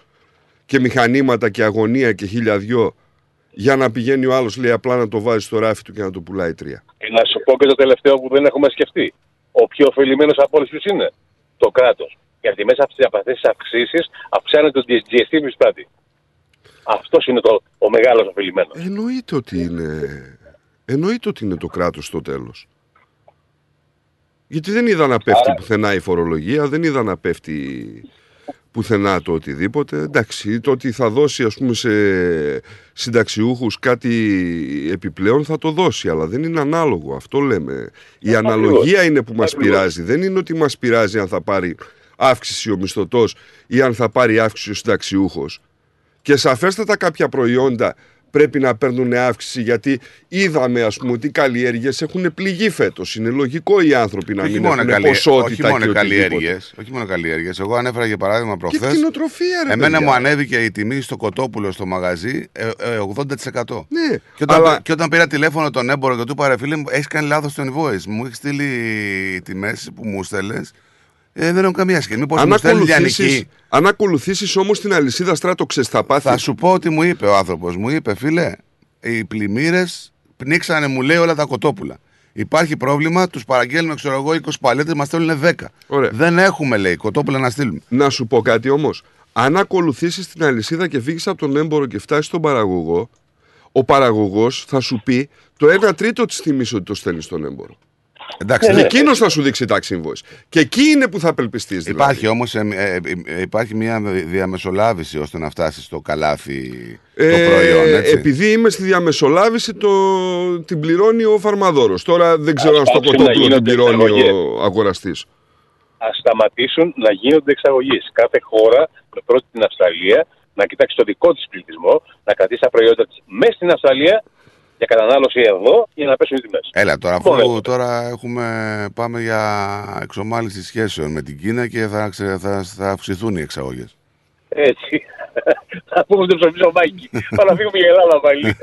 και μηχανήματα και αγωνία και χίλια δυο για να πηγαίνει ο άλλος, λέει, απλά να το βάζει στο ράφι του και να το πουλάει τρία. Και να σου πω και το τελευταίο που δεν έχουμε σκεφτεί. Ο πιο ωφελημένος από όλους του είναι; Το κράτος. Γιατί μέσα από αυτέ τι αυξήσεις αυξάνεται το GST που εισπράττει. Αυτός είναι το, ο μεγάλος ωφελημένο. Εννοείται ότι είναι, εννοείται ότι είναι το κράτος στο τέλος. Γιατί δεν είδα να πέφτει πουθενά η φορολογία, δεν είδα να πέφτει πουθενά το οτιδήποτε. Εντάξει, το ότι θα δώσει ας πούμε σε συνταξιούχους κάτι επιπλέον θα το δώσει, αλλά δεν είναι ανάλογο. Αυτό λέμε. Η αναλογία είναι που μας Ακριβώς. πειράζει. Δεν είναι ότι μας πειράζει αν θα πάρει αύξηση ο μισθωτός ή αν θα πάρει αύξηση ο συνταξιούχος. Και σαφέστατα κάποια προϊόντα πρέπει να παίρνουν αύξηση γιατί είδαμε ας πούμε ότι οι καλλιέργειες έχουν πληγεί φέτος. Είναι λογικό οι άνθρωποι να όχι μην μόνο, έχουν καλλιέ... όχι ποσότητα μόνο και οτιδήποτε. καλλιέργειες, όχι μόνο καλλιέργειες. Εγώ ανέφερα για παράδειγμα Και προχθές. κτηνοτροφία ρε Εμένα παιδιά. μου ανέβηκε η τιμή στο κοτόπουλο στο μαγαζί ε, ε, 80%. Ναι, Και όταν, αλλά- και όταν πήρα τηλέφωνο τον έμπορο και του είπα ρε φίλε μου, έχεις κάνει λάθος το invoice. Μου έχεις στείλει τιμές που μου στέλνες. Ε, δεν έχω καμία σχέση. Μήπως Αν μου στέλνει ακολουθήσεις, λιανική. αν ακολουθήσεις όμως την αλυσίδα στράτο ξέρεις θα πάθεις. Θα σου πω ότι μου είπε ο άνθρωπος. Μου είπε, φίλε, οι πλημμύρες πνίξανε, μου λέει, όλα τα κοτόπουλα. Υπάρχει πρόβλημα, τους παραγγέλνουμε, ξέρω εγώ, 20 παλέτες, μας στέλνουν 10. Ωραία. Δεν έχουμε, λέει, κοτόπουλα να στείλουμε. Να σου πω κάτι όμως. Αν ακολουθήσεις την αλυσίδα και φύγεις από τον έμπορο και φτάσεις στον παραγωγό, ο παραγωγός θα σου πει το 1 τρίτο της τιμή ότι το στέλνεις στον έμπορο. Εντάξει, και ναι. εκείνος θα σου δείξει tax invoice. Και εκεί είναι που θα απελπιστείς. Δηλαδή. Υπάρχει όμως υπάρχει μια διαμεσολάβηση ώστε να φτάσεις στο καλάθι το Ε, προϊόν. Έτσι. επειδή είμαι στη διαμεσολάβηση, το, την πληρώνει ο φαρμαδόρος. Τώρα δεν ξέρω αν στο πάψουν να κοτόπουλο την γίνονται πληρώνει εξαγωγές. ο αγοραστής. Α σταματήσουν να γίνονται εξαγωγές. Κάθε χώρα, με πρώτη την Αυστραλία, να κοιτάξει το δικό της πληθυσμό, να κρατήσει τα προϊόντα της μέσα στην Αυστραλία για κατανάλωση εδώ για να πέσουν οι τιμές. Έλα τώρα, Μόνο αφού έτσι. τώρα έχουμε, πάμε για εξομάλυση σχέσεων με την Κίνα και θα, ξε- θα, θα αυξηθούν οι εξαγωγές. Έτσι. Θα πούμε το ψωμί Μάκη. Πάμε να φύγουμε για Ελλάδα πάλι.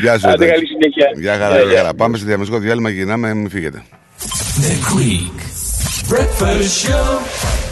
Γεια σου, Άντε, Ετάκη. καλή συνέχεια. Γεια χαρά, Γεια, γεια γεια. χαρά. Πάμε σε διαμεσικό διάλειμμα και γυρνάμε, μην φύγετε. The Greek Breakfast show.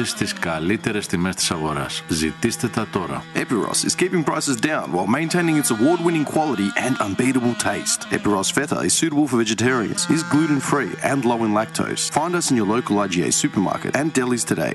της στις καλύτερες τιμές της αγοράς. Ζητήστε τα τώρα. Epiros is keeping prices down while maintaining its award winning quality and unbeatable taste. Epiros Feta is suitable for vegetarians, is gluten free and low in lactose. Find us in your local IGA supermarket and delis today.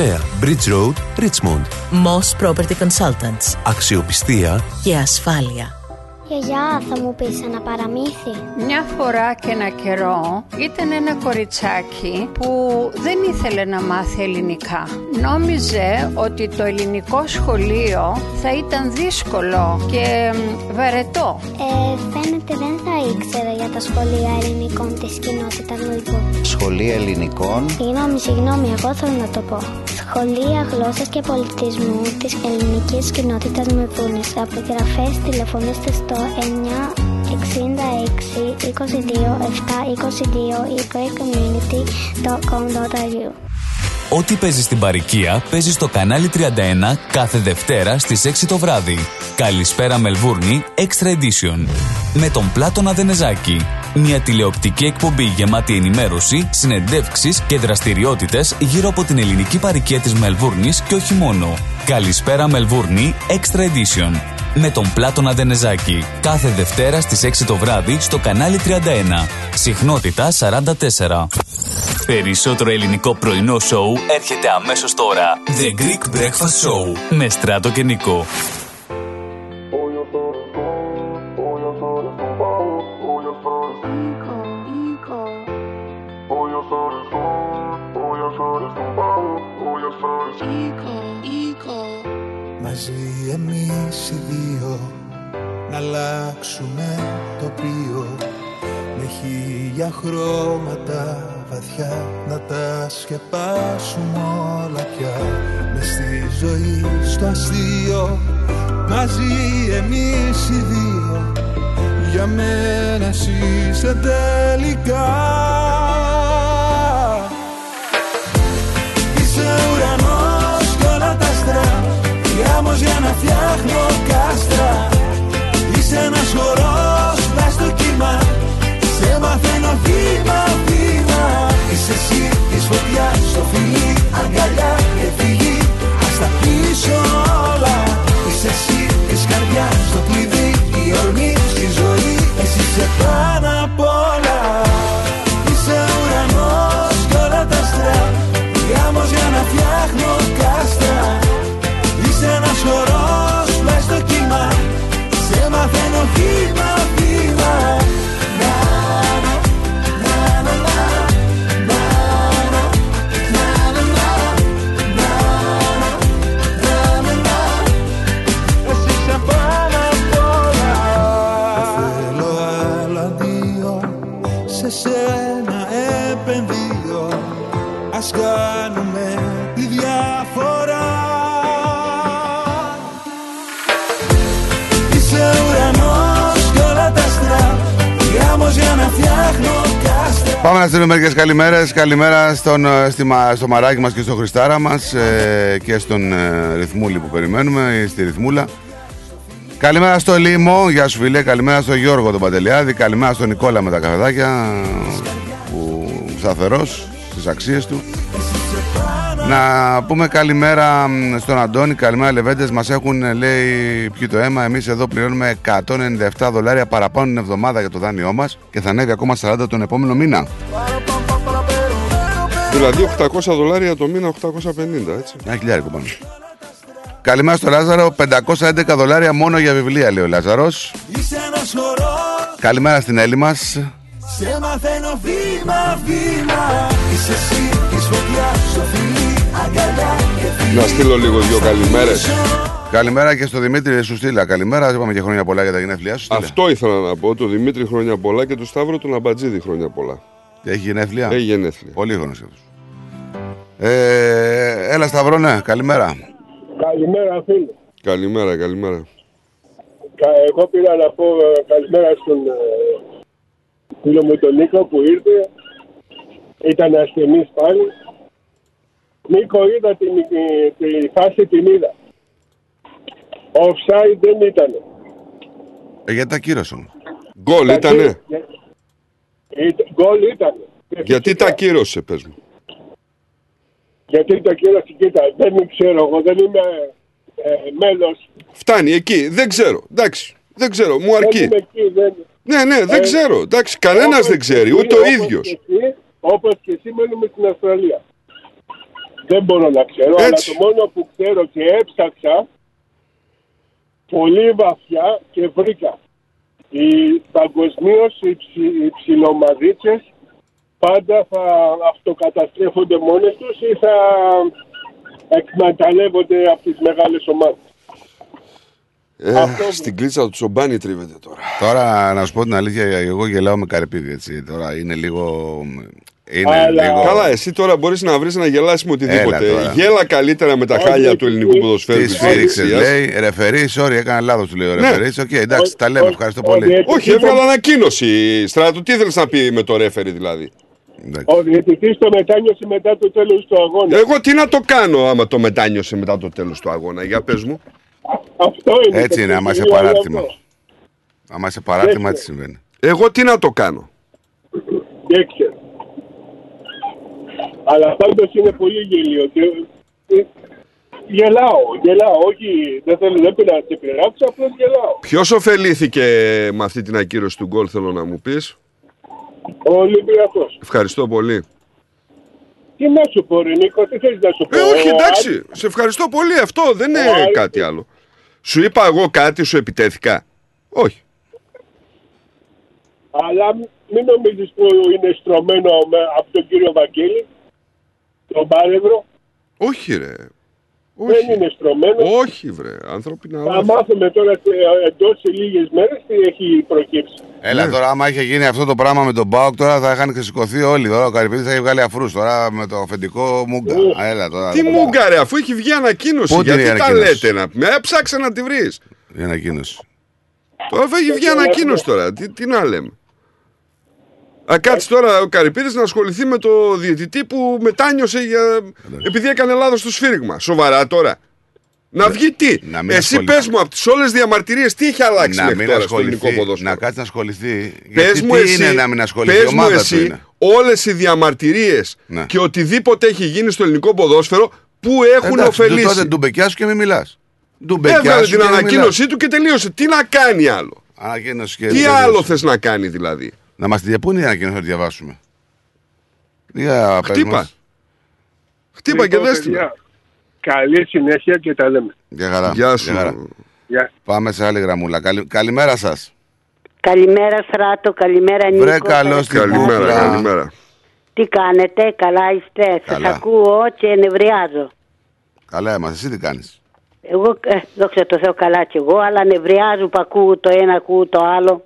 Bridge Road, Richmond. Moss Property Consultants. Αξιοπιστία Και ασφάλεια. Γιαγιά, θα μου πεις ένα παραμύθι. Μια φορά και ένα καιρό ήταν ένα κοριτσάκι που δεν ήθελε να μάθει ελληνικά. Νόμιζε ότι το ελληνικό σχολείο θα ήταν δύσκολο και μ, βαρετό. Ε, φαίνεται δεν θα ήξερα για τα σχολεία ελληνικών της κοινότητας Μελβούρνης. Σχολεία ελληνικών; Συγγνώμη, συγγνώμη, εγώ θέλω να το πω. Σχολεία γλώσσας και πολιτισμού της ελληνικής κοινότητας Μελβούρνης. Απογραφές τηλεφωνήστε στο 966 22 7 22 ή greatcommunity.com.au Ό,τι παίζει στην παροικία παίζει στο κανάλι 31 κάθε Δευτέρα στις 6 το βράδυ. Καλησπέρα Μελβούρνη Extra Edition. Με τον Πλάτωνα Δενεζάκη. Μια τηλεοπτική εκπομπή γεμάτη ενημέρωση, συνεντεύξεις και δραστηριότητες γύρω από την ελληνική παροικία της Μελβούρνης και όχι μόνο. Καλησπέρα Μελβούρνη Extra Edition. Με τον Πλάτωνα Δενεζάκη. Κάθε Δευτέρα στις 6 το βράδυ στο κανάλι 31. Συχνότητα 44. Περισσότερο ελληνικό πρωινό σοου έρχεται αμέσως τώρα. The Greek Breakfast Show με Στράτο και Νικό. Μαζί εμείς οι δύο να αλλάξουμε τοπίο με χίλια χρώματα βαθιά να τα σκεπάσουμε όλα πια. Μες στη ζωή στο αστείο μαζί εμείς οι δύο. Για μένα εσύ είσαι τελικά γάμος για να φτιάχνω κάστρα. Είσαι ένας χορός μέσα στο κύμα. Σε μαθαίνω βήμα βήμα. Είσαι εσύ τη φωτιά, στο φιλί Αγκαλιά και φιλί Α τα πίσω όλα. Είσαι εσύ τη καρδιά, στο κλειδί Η ορμή στη ζωή. Εσύ σε πάνω απ' όλα. Είσαι ουρανός και όλα τα άστρα Γάμος για να φτιάχνω Πάμε να στείλουμε μερικές καλημέρες. Καλημέρα στον, ε, στη, Μα- στο μαράκι μας και στο Χριστάρα μας ε, και στον ε, ρυθμούλη που περιμένουμε, ή στη ρυθμούλα. Καλημέρα στο Λίμο, γεια σου φίλε. Καλημέρα στο Γιώργο τον Παντελιάδη. Καλημέρα στον Νικόλα με τα καφεδάκια που σταθερός στις αξίες του. Να πούμε καλημέρα μ, στον Αντώνη, καλημέρα Λεβέντες. Μας έχουν ε, λέει πιει το αίμα. Εμείς εδώ πληρώνουμε 197 δολάρια παραπάνω την εβδομάδα για το δάνειό μας Και θα ανέβει ακόμα 40 τον επόμενο μήνα. Δηλαδή 800 δολάρια το μήνα, 850, έτσι. Ένα χιλιάρικο πάνω. Καλημέρα στο Λάζαρο. 511 δολάρια μόνο για βιβλία λέει ο Λάζαρος. Είσαι ένας χορός. Καλημέρα στην Έλλη μας. Σε μαθαίνω βήμα βήμα. Είσαι εσύ η σφοδιά στο φιλί αγκαλιά και φιλί Να στείλω λίγο δύο καλημέρες. Καλημέρα και στο Δημήτρη σου στείλα Καλημέρα, είπαμε και χρόνια πολλά για τα γενέθλιά σου στείλα. Αυτό ήθελα να πω. Το Δημήτρη χρόνια πολλά και του Σταύρο τον Αμπατζίδη χρόνια πολλά. Έχει γενέθλια; Έχει γενέθλια. Πολύ χρόνος αυτός. Ε, έλα Σταυρό, καλημέρα. Καλημέρα φίλε. Καλημέρα, καλημέρα. Κα- Εγώ πήρα να πω ε, καλημέρα στον ε, φίλο μου τον Νίκο που ήρθε. Ήταν ασθενής πάλι. Νίκο είδα την, τη, τη φάση την είδα. Offside δεν ήταν. Ε, γιατί τα κύρωσε όμως. Γκολ ήτανε; Γκολ ήταν. Γιατί τα κύρωσε, πες μου; Γιατί το κύριο κοίτα, δεν ξέρω εγώ, δεν είμαι ε, μέλος. Φτάνει εκεί. Δεν ξέρω. Εντάξει. Δεν ξέρω. Μου Δεν αρκεί. είμαι εκεί, δεν... Ναι, ναι, δεν Ε, ξέρω. Εντάξει, κανένας όπως δεν ξέρει. και Ούτε εσύ, ο όπως ίδιος. και εσύ, Όπως και εσύ μένουμε στην Αυστραλία. Δεν μπορώ να ξέρω, Έτσι. αλλά το μόνο που ξέρω και έψαξα πολύ βαθιά και βρήκα. Οι παγκοσμίως οι, ψι, οι ψιλομαδίτσες πάντα θα αυτοκαταστρέφονται μόνες τους ή θα εκμεταλλεύονται από τις μεγάλες ομάδες. Ε, στην κλίτσα του Τσομπάνι τρίβεται τώρα. Τώρα να σου πω την αλήθεια, εγώ γελάω με καρεπίδι έτσι. Τώρα είναι λίγο. Είναι Αλλά... λίγο. Καλά, εσύ τώρα μπορείς να βρεις να γελάσεις με οτιδήποτε. Έλα τώρα. Γέλα καλύτερα με τα Όχι, χάλια του ελληνικού ποδοσφαίρου. Τι της σφύριξες, Οδυσσίας. λέει. Ρεφερή, sorry, έκανα λάθος, του λέει ο Ναι. ρεφερής. Οκ, εντάξει, τα λέμε, ευχαριστώ πολύ. Όχι, έβγαλε ανακοίνωση. Στράτο, τι ήθελε να πει με το ρεφερή δηλαδή; Ο διαιτητής το μετάνιωσε μετά το τέλος του αγώνα. Εγώ τι να το κάνω άμα το μετάνιωσε μετά το τέλος του αγώνα. Για πες μου. Αυτό είναι. Έτσι το είναι, άμα είσαι κριτήριο, παράρτημα. αυτό. Άμα είσαι παράρτημα, έτσι συμβαίνει. Εγώ τι να το κάνω. Δεν ξέρω. Αλλά πάντως είναι πολύ γελοίο. Και... ε, Γελάω, γελάω. Όχι, δεν θέλω δεν πήρα να σε πειράξω, απλώς γελάω. Ποιος ωφελήθηκε με αυτή την ακύρωση του γκολ, θέλω να μου πεις; Ο Ολυμπιακός. Ευχαριστώ πολύ. Τι να σου πω, ρε Νίκο, τι θέλεις να σου πω. Ε, όχι, Ο εντάξει. Σε ευχαριστώ πολύ. Αυτό δεν είναι Ο Άρης- κάτι άλλο. Σου είπα εγώ κάτι, σου επιτέθηκα. Όχι. Αλλά μην νομίζεις που είναι στρωμένο με, από τον κύριο Βαγγέλη, τον Πάρευρο. Όχι, ρε. Δεν είναι στρωμένο. Όχι, βρε. Ανθρώπινα Θα όλα. μάθουμε τώρα εντός σε λίγες μέρες τι έχει προκύψει. Έλα Ναι. τώρα, άμα είχε γίνει αυτό το πράγμα με τον Μπάουκ, τώρα θα είχαν ξεσηκωθεί όλοι. Τώρα ο Καρυπίδης θα είχε βγάλει αφρούς. Τώρα με το αφεντικό μούγκα. Α, Έλα τώρα. Τι μου γκάρε, αφού έχει βγει ανακοίνωση. Πότε είναι γιατί η τα ανακοίνωση; λέτε να πούμε. Ε, ψάξε να τη βρεις. Η ανακοίνωση; Τώρα αφού έχει βγει ανακοίνωση τώρα. Τι, τι να λέμε. Α, κάτσε τώρα ο Καρυπίδης να ασχοληθεί με το διαιτητή που μετάνιωσε για... επειδή έκανε λάθος στο σφύριγμα. Σοβαρά τώρα. Να βγει τι; μην Εσύ ασχοληθεί. πες μου από τις όλες διαμαρτυρίες τι έχει αλλάξει Να μέχρι μην τώρα στο ελληνικό ασχοληθεί. ποδόσφαιρο; Να κάτσει να ασχοληθεί. Πες Γιατί μου τι εσύ, είναι να μην ασχοληθεί; πες η μου ομάδας του εσύ είναι. όλες οι διαμαρτυρίες Ναι. και οτιδήποτε έχει γίνει στο ελληνικό ποδόσφαιρο που έχουν Εντάξει, ωφελήσει. Τότε ντουμπεκιάς σου και μην μιλάς. Έβγαλε την ανακοίνωσή του και τελείωσε. Τι να κάνει άλλο; Ανακοίνωση και Τι τελείωσε. άλλο θες να κάνει δηλαδή; Να μας τη διαπούν η ανακοίνωση να τη διαβάσουμε; Για πες Χτύπα. μας. Χτύπα και Λοιπόν, δες την. παιδιά, Καλή συνέχεια και τα λέμε. Για χαρά. Γεια σου. Για χαρά. Πάμε σε άλλη γραμμούλα. Καλη- Καλημέρα σας. Καλημέρα Στράτο, καλημέρα Νίκο. Βρε καλώς την Καλημέρα, κούκλα. καλημέρα. Τι κάνετε, καλά είστε; Σας Καλά. ακούω και νευριάζω. Καλά είμαστε. Εσύ τι κάνεις; Εγώ, ε, δόξα τω Θεώ καλά κι εγώ, αλλά νευριάζω που ακούω το ένα, ακούω το άλλο.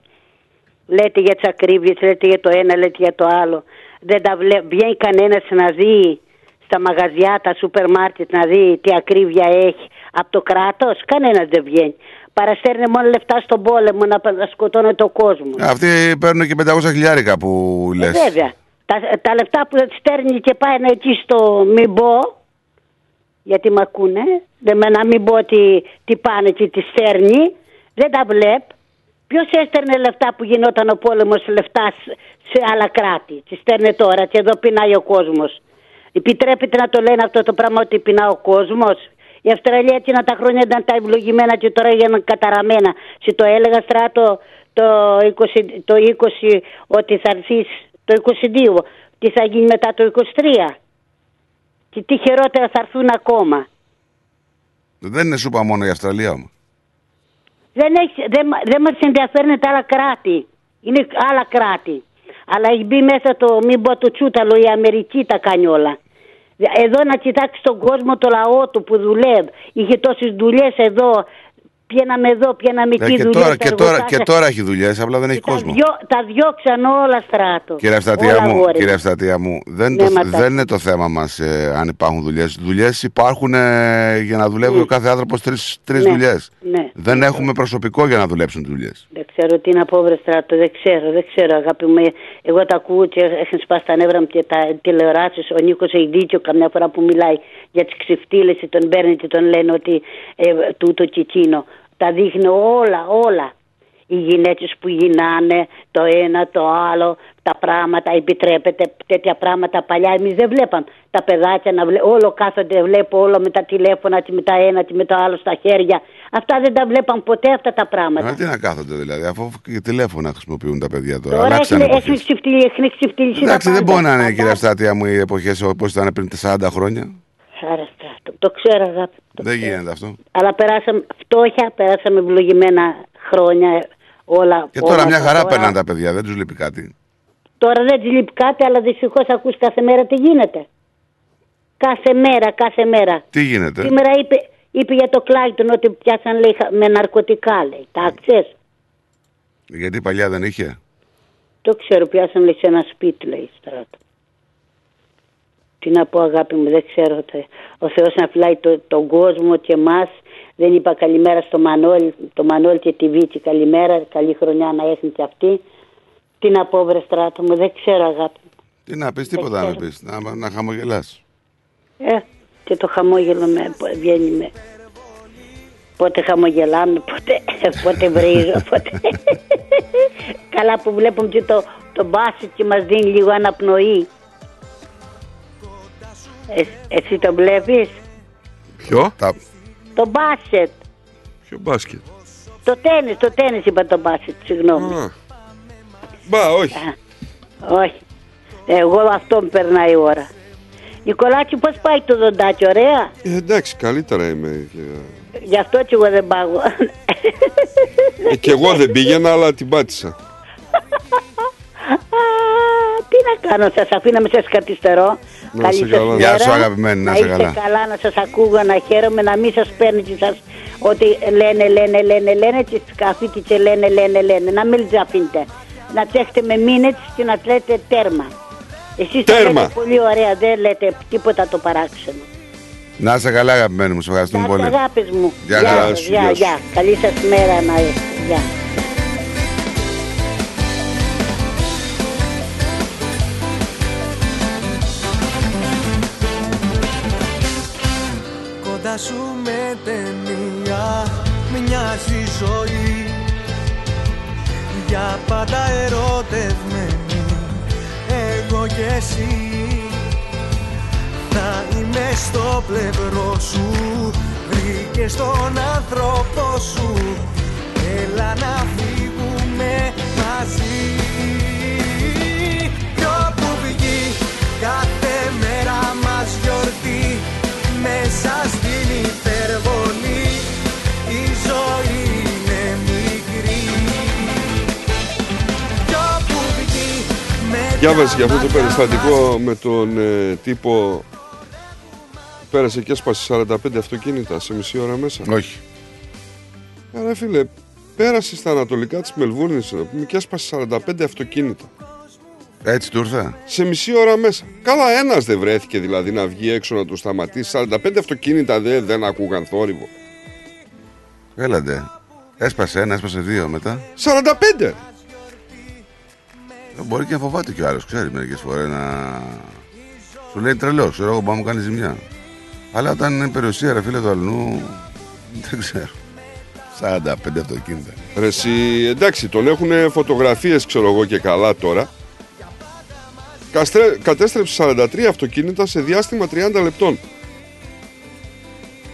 Λέτε για τις ακρίβειες, λέτε για το ένα, λέτε για το άλλο. Δεν τα βλέ... Βγαίνει κανένας να δει στα μαγαζιά, τα σούπερ μάρκετ να δει τι ακρίβεια έχει από το κράτος. Κανένας δεν βγαίνει. Παραστέρνει μόνο λεφτά στον πόλεμο να, να σκοτώνει το κόσμο. Αυτοί παίρνουν και 500 χιλιάρικα που Ε, λες. βέβαια. Τα, τα λεφτά που στέλνει και πάει εκεί στο μην πω, γιατί με ακούνε, δεν με να μην πω τι, τι πάνε και τις στέλνει, δεν τα βλέπ. Ποιος έστελνε λεφτά που γινόταν ο πόλεμος λεφτά σε- σε άλλα κράτη; Τις στέλνει τώρα και εδώ πεινάει ο κόσμος. Επιτρέπεται να το λένε αυτό το πράγμα ότι πεινά ο κόσμος; Η Αυστραλία έτσι να τα χρόνια ήταν τα ευλογημένα και τώρα έγιναν καταραμένα. Σε το έλεγα στράτο το 20, το 20 ότι θα έρθεις το 22. Τι θα γίνει μετά το 23. Και τι χειρότερα θα έρθουν ακόμα; Δεν είναι σούπα μόνο η Αυστραλία όμως. Δεν, έχει, δεν, μα- δεν μας ενδιαφέρουν τα άλλα κράτη. Είναι άλλα κράτη. Αλλά έχει μπει μέσα το, μην πω το τσούταλο, η Αμερική τα κάνει όλα. Εδώ να κοιτάξεις τον κόσμο, το λαό του που δουλεύει. Είχε τόσες δουλειές εδώ. Πιέναμε εδώ, πιέναμε Ε, εκεί και, δουλειές. τώρα, και, τώρα, εργοτάκια. και τώρα έχει δουλειές, απλά δεν έχει τα, κόσμο. διώ, τα διώξαν όλα στράτο. Κύριε Ευστατία Όλα, μου, αγόρι κύριε μου. Ευστατία μου δεν, Ναι, το, ματά. δεν είναι το θέμα μας ε, αν υπάρχουν δουλειές. Δουλειές υπάρχουν ε, για να δουλεύει ο κάθε άνθρωπος τρεις, τρεις Ναι, δουλειές. ναι. Δεν έχουμε προσωπικό για να δουλέψουν δουλειές. Δεν ξέρω τι να πω, βρε στράτο, δεν ξέρω, δεν ξέρω, αγάπη μου. Εγώ τα ακούω και έχουν σπάσει τα νεύρα μου και τα τηλεοράσεις. Ο Νίκος έχει δίκιο καμιά φορά που μιλάει για τις ξεφτύλες και τον παίρνει και τον λένε ότι ε, τούτο και εκείνο. Τα δείχνει όλα, όλα. Οι γυναίκες που γινάνε, το ένα, το άλλο, τα πράγματα, επιτρέπεται τέτοια πράγματα παλιά. Εμείς δεν βλέπαμε τα παιδάκια να βλέ... όλο κάθονται, βλέπω όλο με τα τηλέφωνα, και με τα ένα, και με το άλλο στα χέρια. Αυτά δεν τα βλέπαν ποτέ αυτά τα πράγματα. Αλλά τι να κάθονται δηλαδή, αφού και τηλέφωνα χρησιμοποιούν τα παιδιά τώρα. Τώρα Αλλάξαν έχουν, εποχές. έχουν ξεφτυλίσει, έχουν ξεφτυλίσει τα Εντάξει, δεν πάντα. μπορεί να είναι κύριε Ευστατία μου οι εποχές όπως ήταν πριν 40 χρόνια. Άρα, στράτο, το ξέρω αγάπη. Δεν γίνεται αυτό. Αλλά περάσαμε φτώχεια, περάσαμε ευλογημένα χρόνια όλα. Και τώρα όλα μια τα χαρά τώρα. περνάνε τα παιδιά, δεν τους λείπει κάτι. Τώρα δεν της λείπει κάτι, αλλά δυστυχώς ακούς κάθε μέρα τι γίνεται. Κάθε μέρα, κάθε μέρα. Τι γίνεται; Σήμερα είπε, είπε για το Κλάιτον ότι πιάσαν λέει, χα- με ναρκωτικά, λέει. Τα ξέρεις. Γιατί παλιά δεν είχε; Το ξέρω, πιάσαν λέει σε ένα σπίτι, λέει, στράτο. Τι να πω αγάπη μου, δεν ξέρω. τε- Ο Θεός να φυλάει το, τον κόσμο και εμάς. Δεν είπα καλημέρα στο Μανώλη, το Μανώλη και τη Βίτσι καλημέρα, καλή χρονιά να έχουν και αυτοί. Τι να πω βρε στράτο μου, δεν ξέρω αγάπη μου. Τι να πεις, τίποτα να πεις, να, να χαμογελάς. Ε, και το χαμόγελο με βγαίνει με... Πότε χαμογελάμε, πότε, πότε βρίζω, πότε... Καλά που βλέπουμε και το, το μπάσι και μας δίνει λίγο αναπνοή. Ε, εσύ το βλέπεις, Ποιο; Τα... το μπάσετ. Ποιο μπάσκετ; Το τέννις, το τέννις είπα το μπάσετ, συγγνώμη. Α. Μπα, όχι. Όχι. Εγώ αυτό μου περνάει η ώρα. Νικολάκη, πώς πάει το δοντάκι, ωραία; Ε, εντάξει, καλύτερα είμαι. Και- Γι' αυτό και εγώ δεν πάω. Ε, και εγώ δεν πήγαινα, αλλά την πάτησα. Α, τι να κάνω, σας αφήνω με σας καθυστερώ. Να είσαι σας καλά. μέρα. Γεια σου, αγαπημένη, να είσαι είστε καλά. καλά, να σας ακούω, να χαίρομαι, να μην σας παίρνει και σας ότι λένε, λένε, λένε, λένε και σκαφίτε και λένε, λένε, λένε. Να μην τζαφίνετε. Να τσέχετε με μήνες και να λέτε τέρμα. Εσείς τα Τέρμα. λέτε πολύ ωραία, δεν λέτε τίποτα το παράξενο. Να είσαι καλά αγαπημένοι μου, σε ευχαριστούμε πολύ. Αγάπης μου. Γεια γεια, χαρά σας, σου, γεια, γεια σου. γεια. Καλή σας μέρα να έχετε. Γεια. Για πάντα ερωτευμένη. Εγώ και εσύ Θα είμαι στο πλευρό σου. Βρήκες τον άνθρωπο σου. Έλα να φύγουμε μαζί Διάβασες για αυτό το περιστατικό με τον ε, τύπο πέρασε και έσπασε 45 αυτοκίνητα σε μισή ώρα μέσα; Όχι. Άρα φίλε, πέρασες στα ανατολικά της Μελβούρνης να πούμε, και έσπασε 45 αυτοκίνητα. Έτσι του ήρθε; Σε μισή ώρα μέσα. Καλά, ένας δεν βρέθηκε δηλαδή να βγει έξω να το σταματήσει. 45 αυτοκίνητα δεν, δεν ακούγαν θόρυβο. Έλαντε. Έσπασε ένα, έσπασε δύο μετά. 45! Ε, Μπορεί και να φοβάται κι ο άλλος, ξέρει μερικές φορές να. Σου λέει τρελό, ξέρω εγώ, πάμε μου κάνει ζημιά. Αλλά όταν είναι περιουσία, ρε φίλε του αλλού, δεν ξέρω. 45 αυτοκίνητα. Ρε εσύ, εντάξει, τον έχουν φωτογραφίες ξέρω εγώ και καλά τώρα. Καστρέ, κατέστρεψε 43 αυτοκίνητα σε διάστημα 30 λεπτών.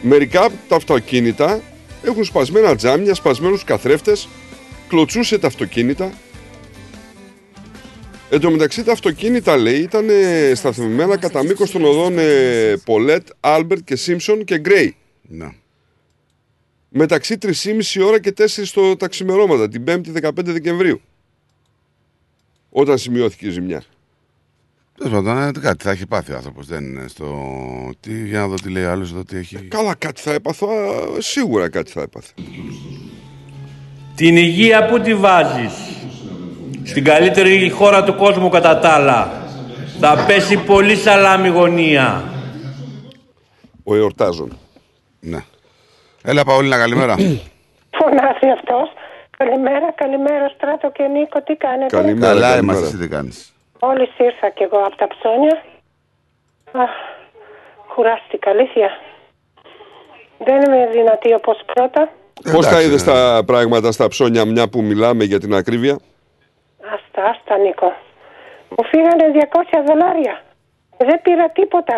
Μερικά από τα αυτοκίνητα έχουν σπασμένα τζάμια, σπασμένους καθρέφτες, κλωτσούσε τα αυτοκίνητα. Εν τω μεταξύ τα αυτοκίνητα λέει ήταν ε, σταθμισμένα κατά μήκος των οδών ε, Πολέτ, Άλμπερτ και Σίμψον και Γκρέι. Ναι. Μεταξύ 3,5 ώρα και 4 το τα ξημερώματα, την 5η 15 Δεκεμβρίου. Όταν σημειώθηκε η ζημιά. Τέλος πάντων, ε, κάτι θα έχει πάθει ο άνθρωπος. Δεν είναι στο. Τι, για να δω τι λέει άλλος εδώ, τι έχει. Καλά, κάτι θα έπαθω. α, Σίγουρα κάτι θα έπαθε. Την υγεία που τη βάζεις Στην καλύτερη χώρα του κόσμου κατά τα άλλα Θα πέσει πολύ σαλάμι γωνία Ο εορτάζων. Ναι. Έλα, Παόλυνα, καλημέρα. Φωνάζει αυτός. Καλημέρα, καλημέρα, Στράτο και Νίκο, τι κάνετε; Καλά είμαστε, εσύ τι κάνεις; Μόλις ήρθα κι εγώ από τα ψώνια. Αχ, κουράστηκα, αλήθεια. Δεν είμαι δυνατή όπως πρώτα. Πώς τα είδες τα πράγματα στα ψώνια, μια που μιλάμε για την ακρίβεια; Άστα, άστα, Νίκο. Μου φύγανε 200 δολάρια. Δεν πήρα τίποτα.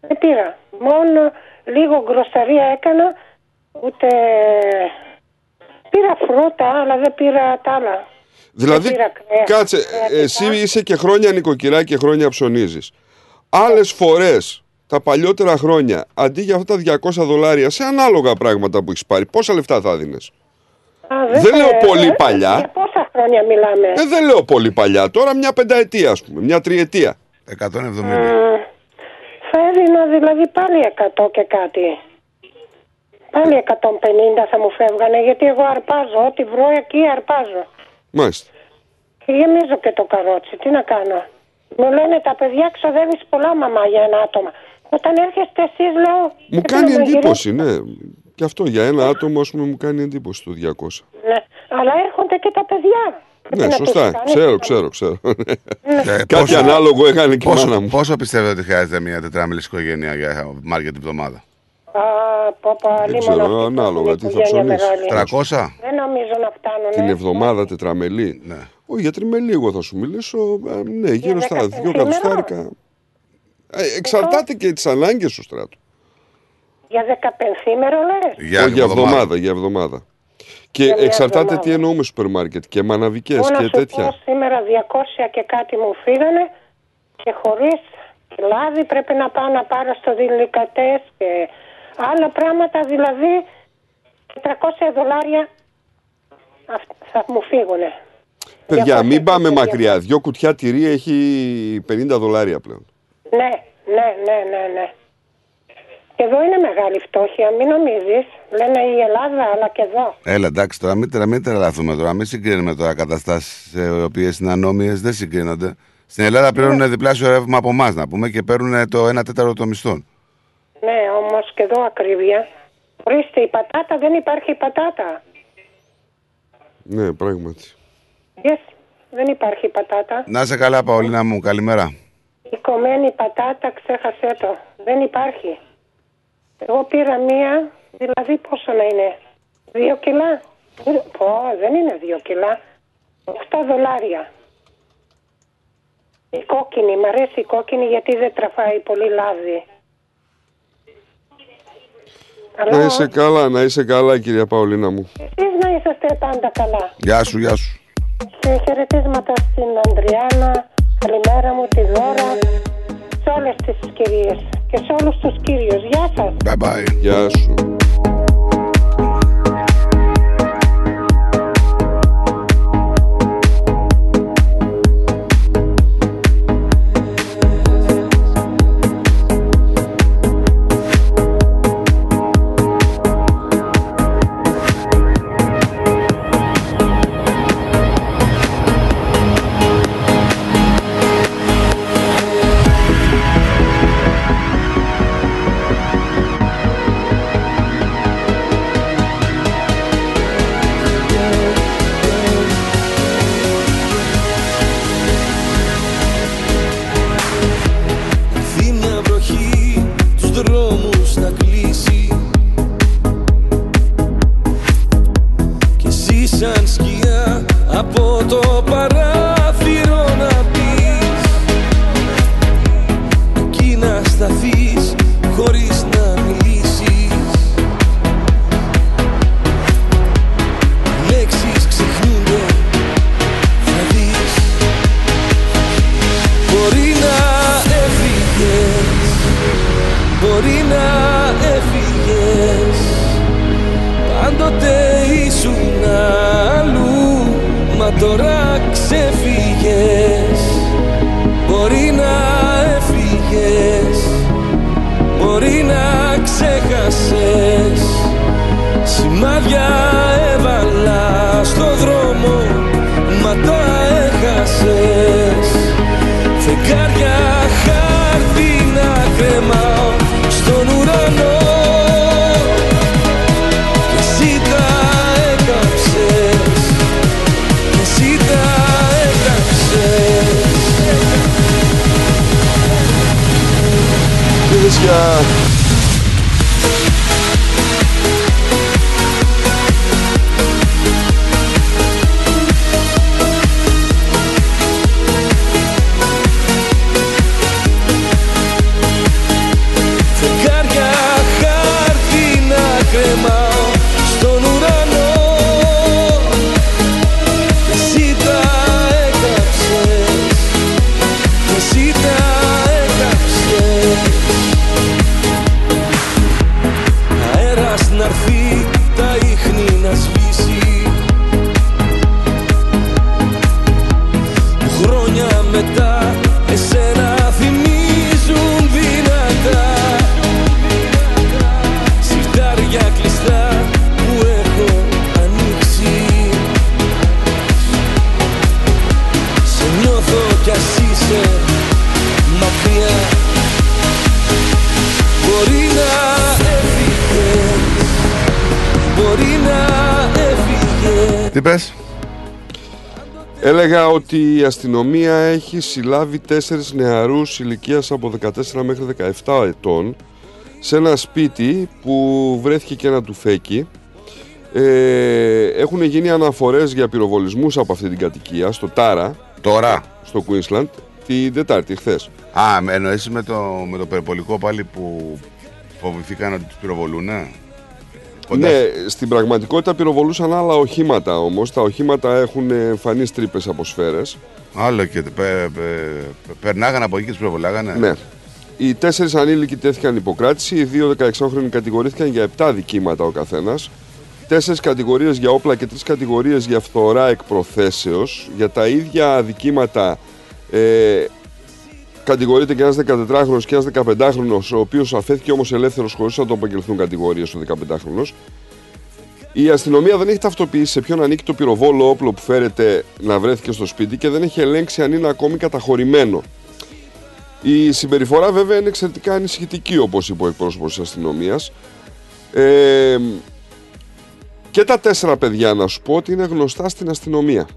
Δεν πήρα. Μόνο λίγο γκροσαρία έκανα. Ούτε... Πήρα φρούτα, αλλά δεν πήρα τα άλλα. Δηλαδή, Δεν πήρα κρέας. κάτσε, ε, εσύ είσαι και χρόνια νοικοκυρά και χρόνια ψωνίζεις. Άλλες φορές, τα παλιότερα χρόνια, αντί για αυτά τα 200 δολάρια, σε ανάλογα πράγματα που έχεις πάρει, πόσα λεφτά θα δίνει. Α, Δεν λέω ξέρω. πολύ Ε, παλιά. Για πόσα χρόνια μιλάμε; Ε, δεν λέω πολύ παλιά. Τώρα μια πενταετία, ας πούμε, μια τριετία. 170. Μμ, θα έδινα δηλαδή πάλι 100 και κάτι. Πάλι 150 θα μου φεύγανε γιατί εγώ αρπάζω. Ό,τι βρω εκεί αρπάζω. Μάλιστα. Και γεμίζω και το καρότσι. Τι να κάνω; Μου λένε τα παιδιά ξοδεύεις πολλά μαμά για ένα άτομα. Όταν έρχεστε εσείς λέω... Μου «Πρέπει κάνει να μαγειρέψω». εντύπωση, ναι. Και αυτό για ένα άτομο, ας πούμε, μου κάνει εντύπωση το 200. Ναι. Αλλά έρχονται και τα παιδιά. Πρέπει Ναι, να τους σωστά. κάνεις. Ξέρω, ξέρω, ξέρω. Ε, Κάτι πόσο- ανάλογο έκανε και η πόσο, μάνα μου. Πόσο πιστεύετε ότι χρειάζεται μια τετράμιλη οικογένεια για μάρκετ την εβδομάδα; Α, πω, πω, Δεν αλλήμον ξέρω, αυτή ανάλογα τι θα οικογένεια ψωνίσεις. μεγάλη. 300. Δεν νομίζω να φτάνουν. Την εβδομάδα τετραμελή. Ναι. Όχι, για τριμελή εγώ θα σου μιλήσω. ε, ναι, γύρω στα δέκα δύο πενθήμερο. κατοστάρικα. Ε, εξαρτάται και τις ανάγκες του στράτου. Για 15 μέρο λες; Για Όχι, για εβδομάδα. εβδομάδα, για εβδομάδα. Και Για μια εξαρτάται εβδομάδα. τι εννοούμε σούπερ μάρκετ και μαναβικές Εγώ να και σου τέτοια. πω σήμερα 200 και κάτι μου φύγανε και χωρίς λάδι πρέπει να πάω να πάρω στο δηλικατές και άλλα πράγματα δηλαδή 400 δολάρια αυ- θα μου φύγουνε. Παιδιά, μην πάμε 200. μακριά. Δυο κουτιά τυρί έχει 50 δολάρια πλέον. Ναι, ναι, ναι, ναι, ναι. Και εδώ είναι μεγάλη φτώχεια, μην νομίζεις. Λένε η Ελλάδα, αλλά και εδώ. Έλα, εντάξει, τώρα μην, μην τρελαθούμε τώρα. Μην συγκρίνουμε τώρα καταστάσεις οι οποίες είναι ανώμοιε, δεν συγκρίνονται. Στην Ελλάδα παίρνουν διπλάσιο ρεύμα από εμάς, να πούμε, και παίρνουν το 1 τέταρτο των μισθών. Ναι, όμως και εδώ ακρίβεια. Ορίστε, η πατάτα δεν υπάρχει πατάτα. Ναι, πράγματι. Yes, δεν υπάρχει πατάτα. Να σε καλά, Παολίνα μου, καλημέρα. Η κομμένη πατάτα, ξέχασέ το. Δεν υπάρχει. Εγώ πήρα μία, δηλαδή πόσο να είναι. Δύο κιλά. Πω, δεν είναι δύο κιλά. 8 δολάρια. Η κόκκινη, μ' αρέσει η κόκκινη γιατί δεν τραφάει πολύ λάδι. Να είσαι καλά, να είσαι καλά, κυρία Παολίνα μου. Εσείς να είσαστε πάντα καλά. Γεια σου, γεια σου. Και χαιρετίσματα στην Ανδριάνα, καλημέρα μου, τη Δώρα, σε όλες τις κυρίες και σε όλους τους κύριους. Γεια σας. Bye bye. Γεια σου. Αστυνομία έχει συλλάβει τέσσερις νεαρούς ηλικίας από 14 μέχρι 17 ετών σε ένα σπίτι που βρέθηκε και ένα τουφέκι. Ε, έχουν γίνει αναφορές για πυροβολισμούς από αυτή την κατοικία στο Τάρα. Τώρα; Στο Queensland. Την Τετάρτη, χθες. Α, με- εννοείς με το, με το περιπολικό πάλι που φοβηθήκαν ότι τους πυροβολούνε; Κοντά Ναι, στην πραγματικότητα πυροβολούσαν άλλα οχήματα όμως. Τα οχήματα έχουν εμφανείς τρύπες από σφαίρες. Άλλο και πε, πε, πε- περνάγανε από εκεί και τους πυροβολάγανε. Ναι. Οι τέσσερις ανήλικοι τέθηκαν υποκράτηση. Οι δύο 16χρονοι κατηγορήθηκαν για 7 δικήματα ο καθένας. Τέσσερις κατηγορίες για όπλα και τρεις κατηγορίες για φθορά εκ προθέσεως. Για τα ίδια αδικήματα ε, κατηγορείται και ένας 14χρονο και ένας 15χρονο, ο οποίος αφέθηκε όμως ελεύθερος χωρίς να τον απαγγελθούν κατηγορίες ο 15χρονο. Η αστυνομία δεν έχει ταυτοποιήσει σε ποιον ανήκει το πυροβόλο όπλο που φέρεται να βρέθηκε στο σπίτι και δεν έχει ελέγξει αν είναι ακόμη καταχωρημένο. Η συμπεριφορά βέβαια είναι εξαιρετικά ανησυχητική όπως είπε ο εκπρόσωπος της αστυνομίας. Ε, και τα τέσσερα παιδιά να σου πω ότι είναι γνωστά στην αστυνομία.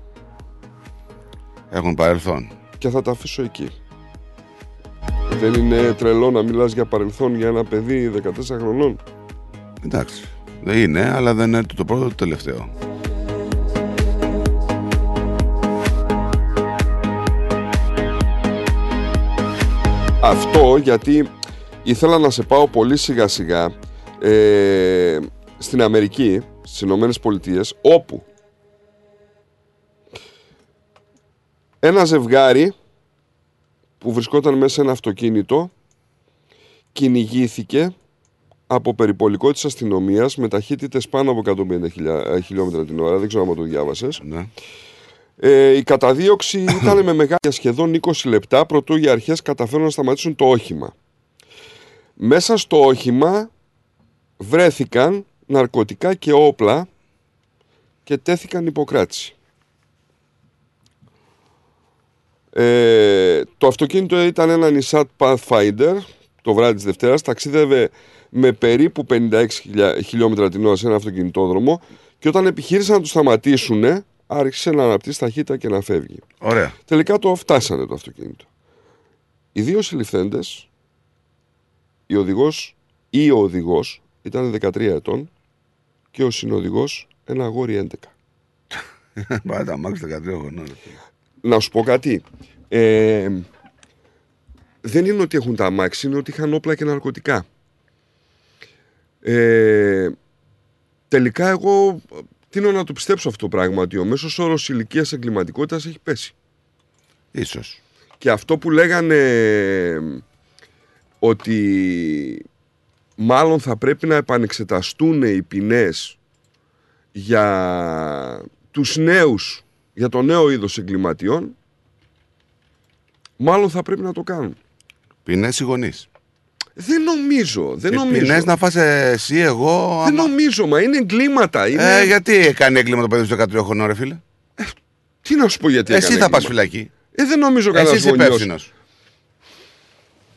Έχουν παρελθόν. Και θα τα αφήσω εκεί. Δεν είναι τρελό να μιλάς για παρελθόν για ένα παιδί 14 χρονών; Εντάξει. Δεν είναι, αλλά δεν είναι το πρώτο το τελευταίο. Αυτό γιατί ήθελα να σε πάω πολύ σιγά σιγά ε, στην Αμερική, στις Ηνωμένες Πολιτείες, όπου ένα ζευγάρι που βρισκόταν μέσα σε ένα αυτοκίνητο κυνηγήθηκε από περιπολικό της αστυνομίας με ταχύτητες πάνω από 150 χιλιά- χιλιόμετρα την ώρα, δεν ξέρω αν το διάβασες. Ναι. Ε, η καταδίωξη ήταν με μεγάλη σχεδόν 20 λεπτά προτού οι αρχές καταφέρουν να σταματήσουν το όχημα. Μέσα στο όχημα βρέθηκαν ναρκωτικά και όπλα και τέθηκαν υποκράτηση. Ε, το αυτοκίνητο ήταν ένα Nissan Pathfinder το βράδυ της Δευτέρας, ταξίδευε με περίπου 56 χιλιά- χιλιόμετρα την ώρα σε ένα αυτοκινητόδρομο και όταν επιχείρησαν να το σταματήσουν άρχισε να αναπτύσσει ταχύτητα και να φεύγει. Ωραία. Τελικά το φτάσανε το αυτοκίνητο. Οι δύο συλληφθέντες, η οδηγός ή ο οδηγός ήταν 13 ετών και ο συνοδηγός ένα αγόρι 11. Πάει τα μάξι 13 χρονών. Να σου πω κάτι. Ε, δεν είναι ότι έχουν τα αμάξι, είναι ότι είχαν όπλα και ναρκωτικά. Ε, τελικά εγώ τίνω να το πιστέψω αυτό το πράγμα, ότι ο μέσος όρος ηλικίας εγκληματικότητας έχει πέσει. Ίσως. Και αυτό που λέγανε ότι μάλλον θα πρέπει να επανεξεταστούν οι ποινές για τους νέους, για το νέο είδος εγκληματιών, μάλλον θα πρέπει να το κάνουν. Ποινές οι γονείς. Δεν νομίζω, δεν Ε, νομίζω. ποινές να φας εσύ, εγώ. Δεν νομίζω, μα είναι εγκλήματα. Είναι... Ε, γιατί έκανε έγκλημα το παιδί στο 13 χρονών, ρε φίλε; Τι να σου πω γιατί Εσύ έκανε θα πας έγκλημα. φυλακή. Ε, δεν νομίζω Εσύ κανένα είσαι υπεύθυνος.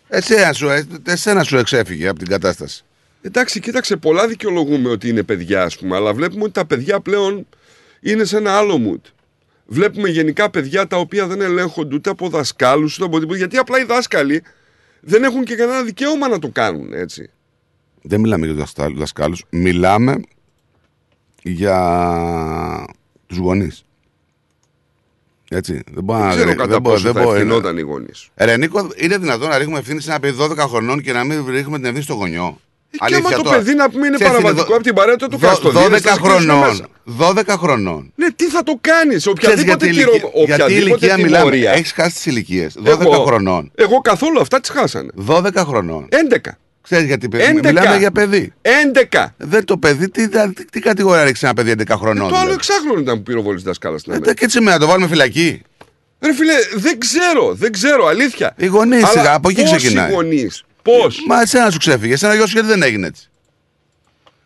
Εσένα σου, ε, εσένα σου εξέφυγε από την κατάσταση. Εντάξει, κοίταξε, πολλά δικαιολογούμε ότι είναι παιδιά, ας πούμε, αλλά βλέπουμε ότι τα παιδιά πλέον είναι σε ένα άλλο mood. Βλέπουμε γενικά παιδιά τα οποία δεν ελέγχονται ούτε από δασκάλους ούτε από τίποτα. Γιατί απλά οι δάσκαλοι δεν έχουν και κανένα δικαίωμα να το κάνουν, έτσι. Δεν μιλάμε για τους δασκάλους, μιλάμε για τους γονείς. Έτσι. Δεν μπορώ Δεν να ξέρω δεν κατά μπορώ- πόσο δεν θα μπορώ- ευθυνόταν οι γονείς. Ρε Νίκο, είναι δυνατόν να ρίχνουμε ευθύνη σε ένα παιδί 12 χρονών και να μην ρίχνουμε την ευθύνη στο γονιό; Ε, Και άμα το τώρα. παιδί να πούμε είναι Ξέρεις τι παραβατικό δο- από την παρέα του, το δο- καστοδίνει. 12 χρονών. 12 χρονών. Ναι, τι θα το κάνεις, Ξέρεις οποιαδήποτε, γιατί κυρο... ηλικία- γιατί οποιαδήποτε ηλικία μιλάμε; τιμωρία. Έχεις χάσει τις ηλικίες. 12 Εγώ- χρονών. Εγώ καθόλου αυτά τις χάσανε. 12 χρονών. 11. Ξέρεις γιατί παιδί. 11. Μιλάμε για παιδί. 11. Δεν το παιδί, τι, τι, τι κατηγορία ρίξει ένα παιδί 11 χρονών. Το άλλο δηλαδή; εξάχρονο ήταν που πυροβόλησε δασκάλα στην Ε, Αμερική. Και έτσι με να το βάλουμε φυλακή. Ρε φίλε, δεν ξέρω, δεν ξέρω, αλήθεια. Οι γονείς Αλλά σιγά, από εκεί πώς ξεκινάει. Οι γονείς, πώς; Μα εσένα σου ξέφυγε. Εσένα γιο σου γιατί δεν έγινε έτσι.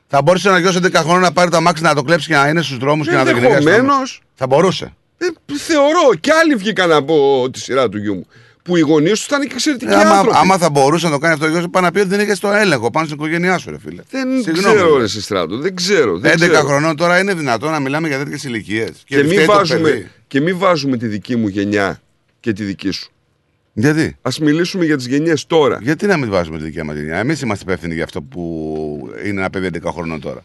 Θα μπορούσε ένα γιος 11 χρόνων να πάρει το αμάξι να το κλέψει και να είναι στους δρόμους και να το κυνηγάει. στον δρόμο. Ενδεχομένως. Θα μπορούσε. Ε, θεωρώ και άλλοι βγήκαν από τη σειρά του γιού μου. Που οι γονείς τους ήταν και εξαιρετικοί Ε, άμα, άνθρωποι. άμα θα μπορούσε να το κάνει αυτό ο γιος, πάνω να πει ότι δεν είχες το έλεγχο πάνω στην οικογένειά σου, ρε φίλε. Δεν Συγγνώμη, ξέρω, ρε. ρε Συστράτο, δεν ξέρω. Δεν 11 ξέρω. χρονών τώρα είναι δυνατόν να μιλάμε για τέτοιες ηλικίες. Και, μην βάζουμε, και μην βάζουμε τη δική μου γενιά και τη δική σου. Γιατί; Α μιλήσουμε για τις γενιές τώρα. Γιατί να μην βάζουμε τη δικιά μας γενιά; Εμείς είμαστε υπεύθυνοι για αυτό που είναι ένα παιδί 11 χρονών τώρα.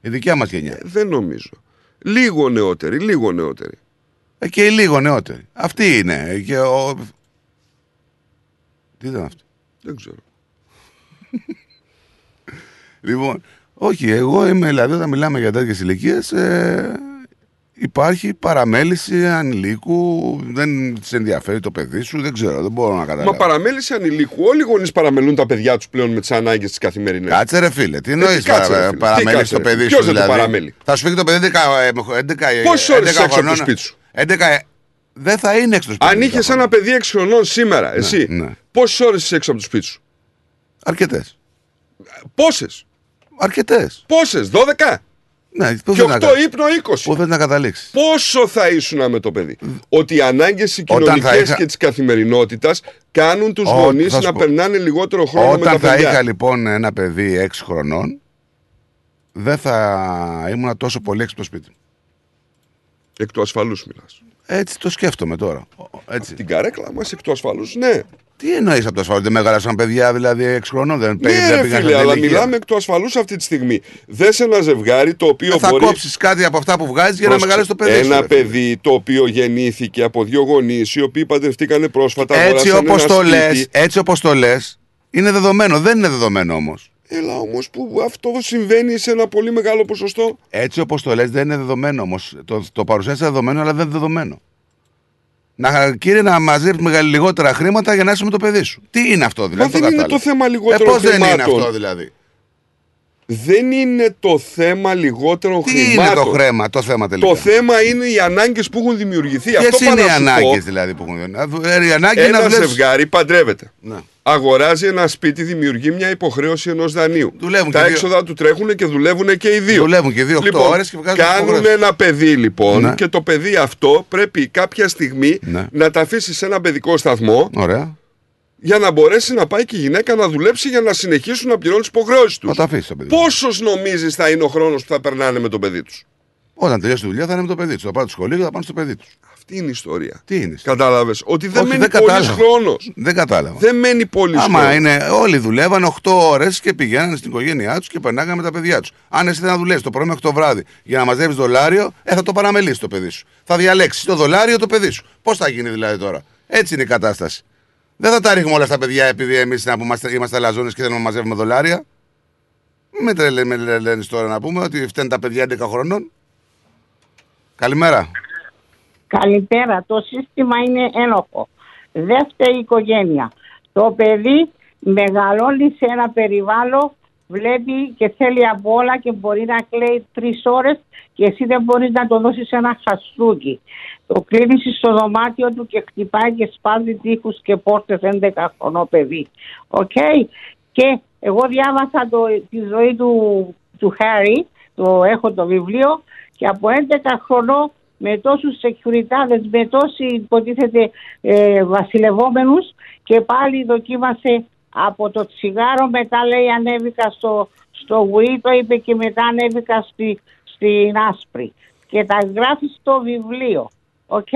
Η δικιά μας γενιά. Δεν νομίζω. Λίγο νεότεροι, λίγο νεότεροι. Ε, και οι λίγο νεότεροι. Αυτή είναι. Και ο... Τι ήταν αυτό. Δεν ξέρω. Λοιπόν, όχι, εγώ είμαι δηλαδή όταν μιλάμε για τέτοιες ηλικίες. Ε, υπάρχει παραμέληση ανηλίκου, δεν σε ενδιαφέρει το παιδί σου, δεν ξέρω, δεν μπορώ να καταλάβω. Μα παραμέληση ανηλίκου. Όλοι οι γονείς παραμελούν τα παιδιά τους πλέον με τις ανάγκες της καθημερινής. Κάτσε ρε φίλε, τι Ε, εννοείς τι κάτσε, ρε, φίλε. Τι παραμέληση κάτσε, το ρε, παιδί φίλε. σου. Ποιος δεν το δηλαδή; παραμέλει; Θα σου φύγει το παιδί 11, ε, 11, Πόσες ώρες 11 έξω από το χρονών, σπίτι σου; 11, δεν θα είναι έξω το σπίτι. Αν είχες ένα παιδί 6 χρονών σήμερα, εσύ, ναι. πόσες ώρες είσαι έξω από το σπίτι σου; Αρκετές. Πόσες; Αρκετές. Πόσες, 12. Ναι, πού Και θες να 8 κα- ύπνο 20. Πού θες να καταλήξεις; Πόσο θα ήσουν με το παιδί; Ότι οι ανάγκες οι Όταν θα κοινωνικές είχα- και της καθημερινότητας κάνουν τους Ό, γονείς θα σου να πω. περνάνε λιγότερο χρόνο με τα Όταν θα παιδιά. είχα λοιπόν ένα παιδί 6 χρονών, δεν θα ήμουν τόσο πολύ έξω από το σπίτι. Εκ του ασφαλούς μιλάς. Έτσι το σκέφτομαι τώρα. Έτσι. Την καρέκλα μας εκ του ασφαλούς, ναι. Τι εννοείς από το ασφαλό, δεν μεγάλωσαν παιδιά δηλαδή 6 χρονών, δεν, Ναι, δεν ρε πήγαν φίλε, σε αλλά ηλικία. μιλάμε εκ του ασφαλούς αυτή τη στιγμή. Δε ένα ζευγάρι το οποίο Ε, θα μπορεί. κόψεις κάτι από αυτά που βγάζεις για να Πρόσεξε, μεγαλώσει το παιδί. σου, Ένα ρε φίλε. παιδί το οποίο γεννήθηκε από δύο γονείς οι οποίοι παντρευτήκανε πρόσφατα. Έτσι αγοράσανε όπως ένα το σπίτι. λες, έτσι όπως το λες, είναι δεδομένο. Δεν είναι δεδομένο όμως. Έλα όμως που αυτό συμβαίνει σε ένα πολύ μεγάλο ποσοστό. Έτσι όπως το λες δεν είναι δεδομένο όμως. Το, το παρουσιάζεις δεδομένο, αλλά δεν είναι δεδομένο. Να, κύριε, να μαζέψεις μεγάλη λιγότερα χρήματα για να είσαι με το παιδί σου. Τι είναι αυτό δηλαδή. δεν το είναι κατάλαβα. το θέμα λιγότερων ε, πώς δεν είναι χρημάτων. αυτό δηλαδή; Δεν είναι το θέμα λιγότερων Τι χρημάτων. είναι το χρέμα, το θέμα τελικά; Το θέμα είναι οι ανάγκες που έχουν δημιουργηθεί. Ποιες Αυτό είναι πάω οι να σου πω. ανάγκε δηλαδή που έχουν. Ε, Η ανάγκη είναι Ένα να δουλεύεις- ζευγάρι παντρεύεται. Ναι. Αγοράζει ένα σπίτι, δημιουργεί μια υποχρέωση ενός δανείου. Δουλεύουν Τα και δύο. έξοδα του τρέχουν και δουλεύουν και οι δύο. Δουλεύουν και δύο, οκτώ λοιπόν, ώρες και βγάζουν Κάνουν υποχρέωση. ένα παιδί λοιπόν Ναι. και το παιδί αυτό πρέπει κάποια στιγμή Ναι. να τα αφήσει σε ένα παιδικό σταθμό Ωραία. Για να μπορέσει να πάει και η γυναίκα να δουλέψει για να συνεχίσουν να πληρώνουν τις υποχρεώσεις τους. Θα το αφήσει το παιδί. Πόσος νομίζεις θα είναι ο χρόνος που θα περνάνε με το παιδί τους; Όταν τελειώσει τη δουλειά θα είναι με το παιδί τους. Θα πάρουν το σχολείο και θα πάνε στο παιδί τους. Αυτή είναι η ιστορία. Τι είναι. Κατάλαβες; Ότι δεν Όχι, μένει δεν πολύς κατάλαβα. χρόνος. Δεν κατάλαβα. Δεν μένει πολύς χρόνος. Άμα είναι, όλοι δουλεύαν 8 ώρες και πηγαίνανε στην οικογένειά τους και περνάγανε με τα παιδιά τους. Αν εσύ δεν να δουλεύει το πρωί μέχρι το βράδυ για να μαζεύεις δολάριο, ε, θα το παραμελήσεις το παιδί σου. Θα διαλέξεις το δολάριο το παιδί σου. Πώς θα γίνει δηλαδή τώρα; Έτσι είναι η κατάσταση. Δεν θα τα ρίχνουμε όλα στα παιδιά επειδή εμείς είμαστε, είμαστε αλαζόνε και δεν μαζεύουμε δολάρια. Μην με τρελε- με λένε τώρα να πούμε ότι φταίνουν τα παιδιά 11 χρονών. Καλημέρα. Καλημέρα. Το σύστημα είναι ένοχο. Δεύτερη οικογένεια. Το παιδί μεγαλώνει σε ένα περιβάλλον, βλέπει και θέλει από όλα και μπορεί να κλαίει τρεις ώρες και εσύ δεν μπορείς να το δώσεις ένα χαστούκι. Το κλείνεις στο δωμάτιο του και χτυπάει και σπάζει τείχους και πόρτες 11 χρονό παιδί. Οκ. Και εγώ διάβασα το, τη ζωή του, του Χάρη, το έχω το βιβλίο και από 11 χρονών με τόσους σεκιουριτάδες, με τόσοι υποτίθεται ε, βασιλευόμενους και πάλι δοκίμασε από το τσιγάρο, μετά λέει ανέβηκα στο, στο γουί, το είπε και μετά ανέβηκα στη, στην άσπρη. Και τα γράφει στο βιβλίο. Οκ;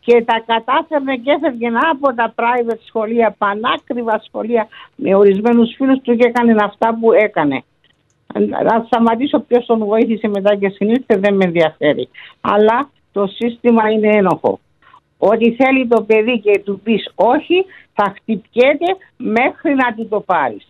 Και τα κατάφερνε και έφευγε από τα private σχολεία, πανάκριβα σχολεία, με ορισμένους φίλους του και έκανε αυτά που έκανε. Να σταματήσω ποιος τον βοήθησε μετά και συνήθιζε δεν με ενδιαφέρει. Αλλά το σύστημα είναι ένοχο. Ό,τι θέλει το παιδί και του πεις όχι, θα χτυπιέται μέχρι να του το πάρεις.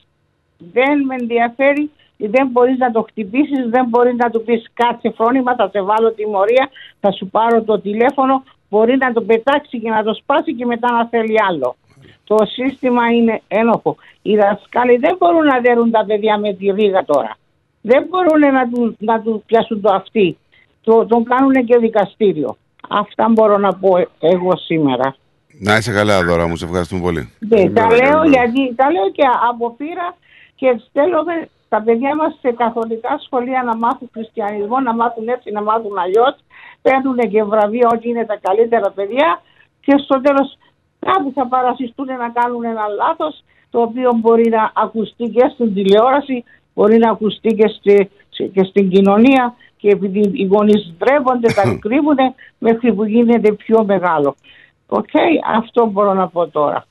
Δεν με ενδιαφέρει, δεν μπορείς να το χτυπήσεις, δεν μπορείς να του πεις κάτσε φρόνημα, θα σε βάλω τιμωρία, θα σου πάρω το τηλέφωνο, μπορεί να το πετάξει και να το σπάσει και μετά να θέλει άλλο. Το σύστημα είναι ένοχο. Οι δασκάλοι δεν μπορούν να δέρουν τα παιδιά με τη ρίγα τώρα. Δεν μπορούν να του, να του πιάσουν το αυτί. Το, τον κάνουν και δικαστήριο. Αυτά μπορώ να πω εγώ σήμερα. Να είσαι καλά, δώρα μου. Σε ευχαριστούμε πολύ. Ναι, τα λέω γιατί τα λέω και από πείρα και στέλνουμε τα παιδιά μας σε καθολικά σχολεία να μάθουν χριστιανισμό, να μάθουν έτσι, να μάθουν αλλιώς. Παίρνουν και βραβεία ότι είναι τα καλύτερα παιδιά και στο τέλος κάπου θα παρασυρθούν να κάνουν ένα λάθος το οποίο μπορεί να ακουστεί και στην τηλεόραση, μπορεί να ακουστεί και, στη, και στην κοινωνία και επειδή οι γονείς ντρέπονται, τα κρύβουν μέχρι που γίνεται πιο μεγάλο. Οκ, αυτό μπορώ να πω τώρα.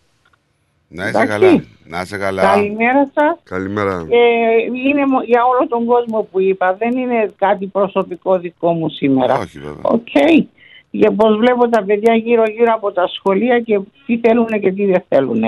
Να είσαι Εντάξει. καλά. Να είσαι καλά. Καλημέρα σας. Καλημέρα. Ε, είναι μο- για όλο τον κόσμο που είπα. Δεν είναι κάτι προσωπικό δικό μου σήμερα. Όχι βέβαια. Οκ. Για πώς βλέπω τα παιδιά γύρω-γύρω από τα σχολεία και τι θέλουν και τι δεν θέλουν.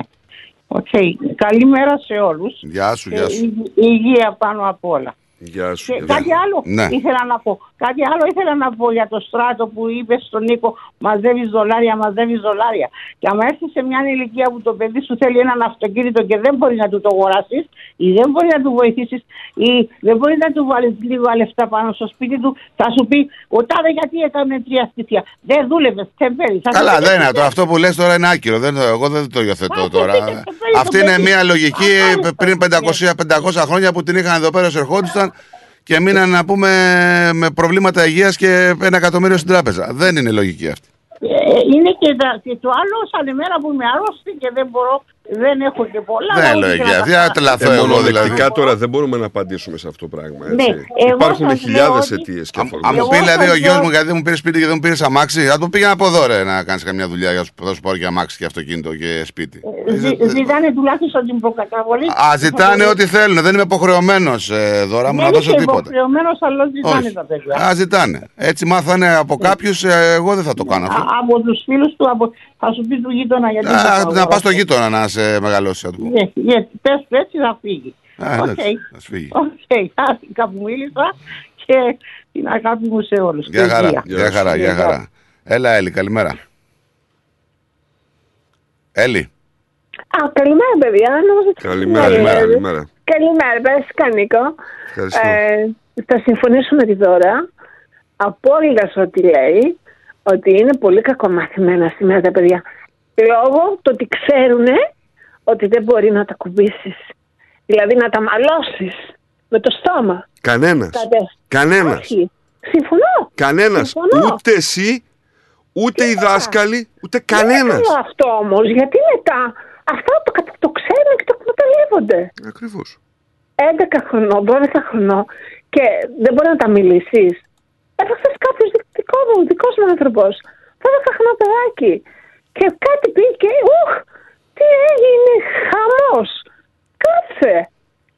Οκ. Καλημέρα σε όλους. Γεια σου, Και γεια σου. η- υγεία πάνω απ' όλα. Γεια σου. Και κάτι άλλο Ναι. ήθελα να πω. Κάτι άλλο ήθελα να πω για το Στράτο που είπες στον Νίκο μαζεύεις δολάρια, μαζεύεις δολάρια. Και άμα έρθεις σε μια ηλικία που το παιδί σου θέλει έναν αυτοκίνητο και δεν μπορεί να του το αγοράσεις ή δεν μπορεί να του βοηθήσεις ή δεν μπορεί να του βάλεις λίγα λεφτά πάνω στο σπίτι του, θα σου πει Ο τάδε γιατί έκανε τρία στοιχεία. Δεν δούλευες, τεμπέλη. Θα σου Καλά, πει, δεν είναι. Το, αυτό που λες τώρα είναι άκυρο. Δεν, το- εγώ δεν το υιοθετώ τώρα. Αυτή είναι μια λογική πριν 500, 500 χρόνια που την είχαν εδώ πέρα όσο ερχόντουσαν και μείναν να πούμε με προβλήματα υγείας και ένα εκατομμύριο στην τράπεζα. Δεν είναι λογική αυτή. Ε, είναι και, τα- και το άλλο, σαν ημέρα που είμαι άρρωστη και δεν μπορώ, δεν έχω και πολλά. Δεν αλλά είναι ό,τι λογική και να αυτή. τα Θα κάνω. τρελαθώ Ε, εγώ δηλαδή. μονοδεκτικά τώρα δεν μπορούμε να απαντήσουμε σε αυτό το πράγμα. Έτσι. Ναι, εγώ Υπάρχουν σας χιλιάδες λέω ότι- αιτίες και Αν αφορμές. μου πει Εγώ δηλαδή θα ο γιος λέω- μου γιατί δεν μου πήρες σπίτι και δεν μου πήρες αμάξι, θα του πήγαινα από εδώ ρε να κάνεις καμιά δουλειά για να σου- θα σου πάρω και αμάξι και αυτοκίνητο και σπίτι. Ζη- Ζητάνε τουλάχιστον την προκαταβολή. Α, ζητάνε ό,τι θέλουν. Δεν είμαι υποχρεωμένος δώρα μου να Δεν δώσω είσαι τίποτα. υποχρεωμένος, αλλά ζητάνε Όχι. τα παιδιά. Α, ζητάνε. Έτσι μάθανε από κάποιους, εγώ δεν θα το κάνω αυτό. Α, από τους φίλους του, από, θα σου πει του γείτονα γιατί... δεν Α, το να πας αγοράσω. στο γείτονα να σε μεγαλώσει. θα του πω. Ναι, γιατί πες του έτσι θα φύγει. Α, Οκ. εντάξει, ας φύγει. Οκ, χάρηκα που μίλησα και την αγάπη μου σε όλους. Γεια Και χαρά, υγεία. γεια χαρά, γεια χαρά. Έλα, Έλλη, καλημέρα. Έλλη, Α, καλημέρα, παιδιά. Νόμιζα ότι Καλημέρα, ήταν καλημέρα, η- καλημέρα. Καλημέρα, περαστικά, Νίκο. Ευχαριστώ. Ε, θα συμφωνήσω με τη Δώρα. Απόλυτα σε ό,τι λέει ότι είναι πολύ κακομαθημένα σήμερα τα παιδιά. Λόγω το ότι ξέρουν ότι δεν μπορεί να τα κουμπίσεις. Δηλαδή να τα μαλώσεις με το στόμα. Κανένας. Κάτε- Κανένας. Όχι. Συμφωνώ. Κανένας. Συμφωνώ. Ούτε εσύ, ούτε οι δάσκαλοι, ούτε κανένα. Δεν είναι καλό αυτό όμως, γιατί μετά αυτά το, κατα- το ξέρουν και το εκμεταλλεύονται. Ακριβώς. 11 χρονών, 12 χρονών και δεν μπορεί να τα μιλήσεις. Εχθέ κάτι μου, δικός μου άνθρωπος. 12 χρονών παιδάκι. Και κάτι πήγε και ουχ, τι έγινε, χαμός. Κάτσε.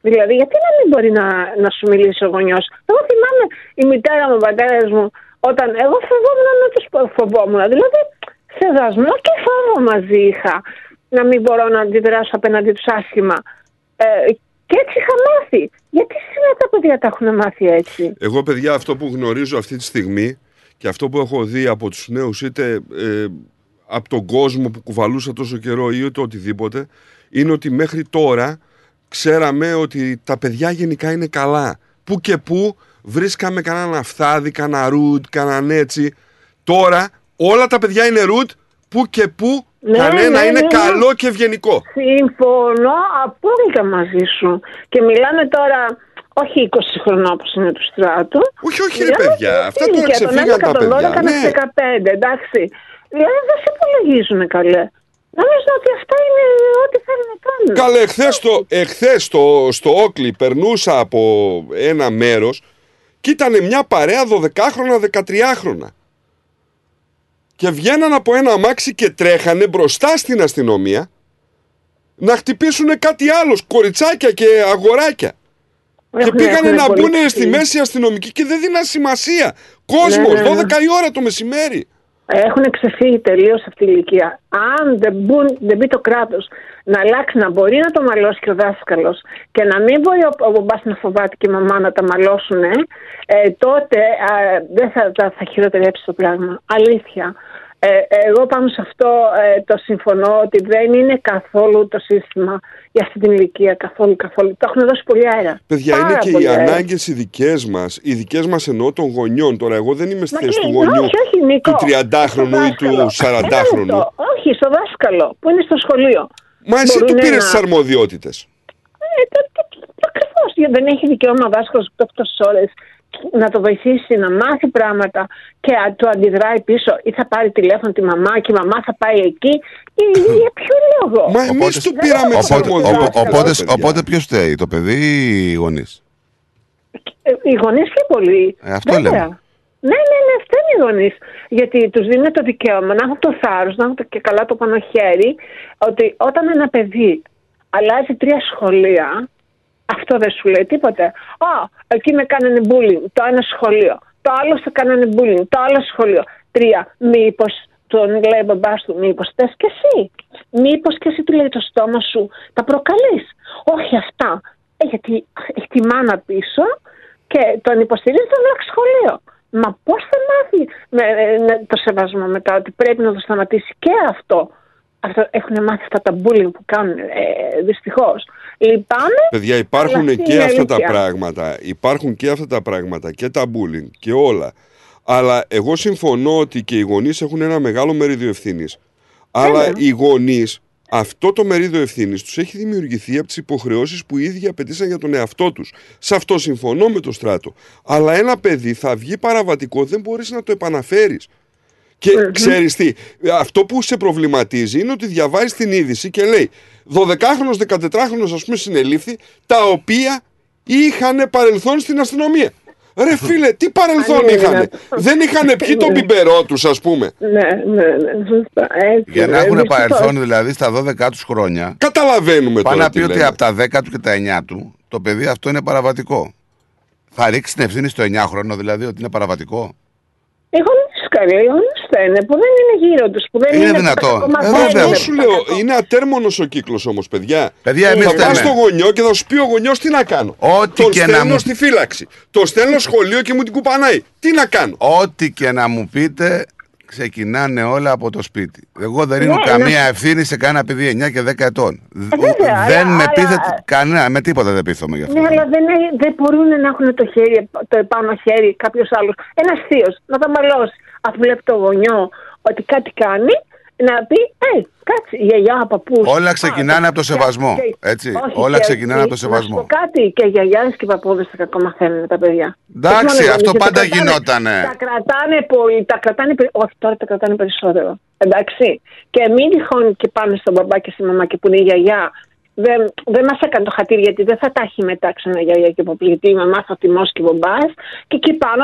Δηλαδή, γιατί να μην μπορεί να, να σου μιλήσει ο γονιός. Εγώ θυμάμαι η μητέρα μου, ο πατέρας μου, όταν εγώ φοβόμουν να τους φοβόμουν. Δηλαδή, σεβασμό και φόβο μαζί είχα. Να μην μπορώ να αντιδράσω απέναντι τους άσχημα. Ε, και έτσι είχα μάθει. Γιατί σήμερα τα παιδιά τα έχουν μάθει έτσι; Εγώ, παιδιά, αυτό που γνωρίζω αυτή τη στιγμή και αυτό που έχω δει από τους νέους είτε ε, από τον κόσμο που κουβαλούσα τόσο καιρό ή είτε οτιδήποτε είναι ότι μέχρι τώρα ξέραμε ότι τα παιδιά γενικά είναι καλά. Πού και πού βρίσκαμε κανέναν αφθάδι, κανένα ρουτ, κανέναν έτσι. Τώρα όλα τα παιδιά είναι ρουτ, πού και πού Ναι, κανένα ναι, είναι ναι. καλό και ευγενικό. Συμφωνώ απόλυτα μαζί σου. Και μιλάμε τώρα, όχι 20 χρονών όπως είναι του στράτου. Όχι, όχι, ρε Μιλάμε παιδιά. στην Αυτά τώρα ηλικία των ξεφύγαν τα 11, των 12, παιδιά. των Ναι. 15, εντάξει. Δηλαδή δεν σε υπολογίζουν καλέ. Νομίζω ότι αυτά είναι ό,τι θέλουν να κάνουν. Καλέ, εχθές, στο, εχθές στο, στο Όκλι περνούσα από ένα μέρος και ήταν μια παρέα 12χρονα, 13χρονα. Και βγαίναν από ένα αμάξι και τρέχανε μπροστά στην αστυνομία να χτυπήσουν κάτι άλλος, κοριτσάκια και αγοράκια. Και Έχουν- πήγανε έχουν να πολύ μπουν ξύλι. στη μέση αστυνομική και δεν δίναν σημασία. Κόσμος, Ναι, ναι, ναι. 12 η ώρα το μεσημέρι. Έχουν ξεφύγει τελείως αυτή η ηλικία. Αν δεν, μπουν, δεν μπει το κράτος να αλλάξει, να μπορεί να το μαλώσει και ο δάσκαλος και να μην μπορεί ο, ο μπαμπάς να φοβάται και η μαμά να τα μαλώσουν, ε, τότε α, δεν θα, θα, θα χειροτερέψει το πράγμα. Αλήθεια. Ε, εγώ πάνω σε αυτό ε, το συμφωνώ ότι δεν είναι καθόλου το σύστημα για αυτή την ηλικία. Καθόλου, καθόλου. Το έχουν δώσει πολύ αέρα. Παιδιά, Πάρα είναι και πολύ οι αέρα. ανάγκε οι δικέ μα. Οι δικέ μα εννοώ των γονιών. Τώρα, εγώ δεν είμαι στη Μα θέση και- του γονιού όχι, όχι, Νίκο. του 30χρονου ή του Ένα 40χρονου. λεπτό. Όχι, στο δάσκαλο που είναι στο σχολείο. Μα εσύ του Μπορούνε πήρε να- τι αρμοδιότητε. Ε, το- το- το- Ακριβώς. Δεν έχει δικαίωμα ο δάσκαλο τόσε ώρε να το βοηθήσει να μάθει πράγματα και α, του αντιδράει πίσω ή θα πάρει τηλέφωνο τη μαμά και η μαμά θα πάει εκεί. Ή, για ποιο λόγο; Μα εμείς του πήραμε τις Οπότε, αρμοδιότητες. οπο- οπότε, οπότε ποιος φταίει, το παιδί ή οι γονείς; Ε, Οι γονείς πιο πολύ. Ε, αυτό Βέβαια. λέμε. Ναι, ναι, ναι, αυτό είναι οι γονείς. Γιατί τους δίνουν το δικαίωμα να έχουν το θάρρος, να έχουν το- και καλά το πάνω χέρι, ότι όταν ένα παιδί αλλάζει τρία σχολεία, αυτό δεν σου λέει τίποτε. Α, εκεί με κάνανε bullying, το ένα σχολείο. Το άλλο σε κάνανε bullying, το άλλο σχολείο. Τρία, μήπως τον λέει ο μπαμπάς του, μήπως θες και εσύ. Μήπως και εσύ του λέει το στόμα σου, τα προκαλείς. Όχι αυτά. Ε, γιατί έχει τη μάνα πίσω και τον υποστηρίζει το άλλο σχολείο. Μα πώς θα μάθει με, με το σεβασμό μετά ότι πρέπει να το σταματήσει και αυτό. αυτό έχουν μάθει αυτά τα bullying που κάνουν, ε, δυστυχώς. Λυπάμαι. Παιδιά, υπάρχουν αλλά αυτή και είναι αυτά τα αλήθεια. πράγματα. Υπάρχουν και αυτά τα πράγματα και τα bullying και όλα. Αλλά εγώ συμφωνώ ότι και οι γονείς έχουν ένα μεγάλο μερίδιο ευθύνης. Αλλά οι γονείς, αυτό το μερίδιο ευθύνης τους έχει δημιουργηθεί από τις υποχρεώσεις που οι ίδιοι απαιτήσαν για τον εαυτό τους. Σε αυτό συμφωνώ με το στράτο. Αλλά ένα παιδί θα βγει παραβατικό, δεν μπορείς να το επαναφέρεις. Και ξέρεις τι, αυτό που σε προβληματίζει είναι ότι διαβάζεις την είδηση και λέει 12χρονος, 14χρονος ας πούμε συνελήφθη, τα οποία είχαν παρελθόν στην αστυνομία. Ρε φίλε, τι παρελθόν Αν είναι είχαν. δυνατόν. Δεν είχαν πιει τον Ναι. πιπερό τους ας πούμε. Ναι, ναι, ναι. σωστά. Έτσι, Για να ε, έχουν δυστυχώς. παρελθόν δηλαδή στα 12 τους χρόνια. Καταλαβαίνουμε Πάει τώρα να τι πει ότι λέμε. από τα 10 του και τα 9 του το παιδί αυτό είναι παραβατικό. Θα ρίξει την ευθύνη στο 9χρονο δηλαδή ότι είναι παραβατικό; Οι γονείς καλοί, οι γονείς φταίνε που δεν είναι γύρω τους, που δεν Είναι είναι, δυνατόν. ακόμα Ε, δεν βέβαια. Εγώ είναι. σου λέω, είναι ατέρμονος ο κύκλος όμως παιδιά. Παιδιά, εμείς θα φταίμε. πας στο γονιό και θα σου πει ο γονιός τι να κάνω. Ό,τι Τον και να στέλνω μου- στη φύλαξη. Το στέλνω σχολείο και μου την κουπανάει. Τι να κάνω. Ό,τι και να μου πείτε, ξεκινάνε όλα από το σπίτι. Εγώ δεν ρίχνω Ναι, καμία ναι. ευθύνη σε κανένα παιδί 9 και 10 ετών. βέβαια, δεν αλλά- με αλλά- πείθετε κανένα, με τίποτα δεν πείθομαι γι' αυτό. Ναι, αλλά δεν, έχει- δεν μπορούν να έχουν το, χέρι, το επάνω χέρι κάποιος άλλος. Ένας θείος να τα μαλώσει. Αφού βλέπει το γονιό ότι κάτι κάνει, να πει, Ε, κάτσε, η γιαγιά, ο παππού. Όλα ξεκινάνε από το σεβασμό, έτσι. Όλα ξεκινάνε από το σεβασμό. Να σου πω κάτι, και οι γιαγιάδε και οι παππούδες τα κακομαθαίνουν τα παιδιά. Εντάξει, Όχι μόνο οι αυτό γονείς, πάντα τα κρατάνε- γινότανε. Τα κρατάνε πολύ, τα κρατάνε περι- Όχι, τώρα τα κρατάνε περισσότερο. Εντάξει. Και μην τυχόν και πάμε στον μπαμπά και στη μαμά και που είναι η γιαγιά δεν, δεν μας έκανε το χατήρι γιατί δεν θα τα έχει μετά ξαναγιαγιά και υποπληκτή. Η μαμά θα τιμώσει και μπομπά. Και εκεί πάνω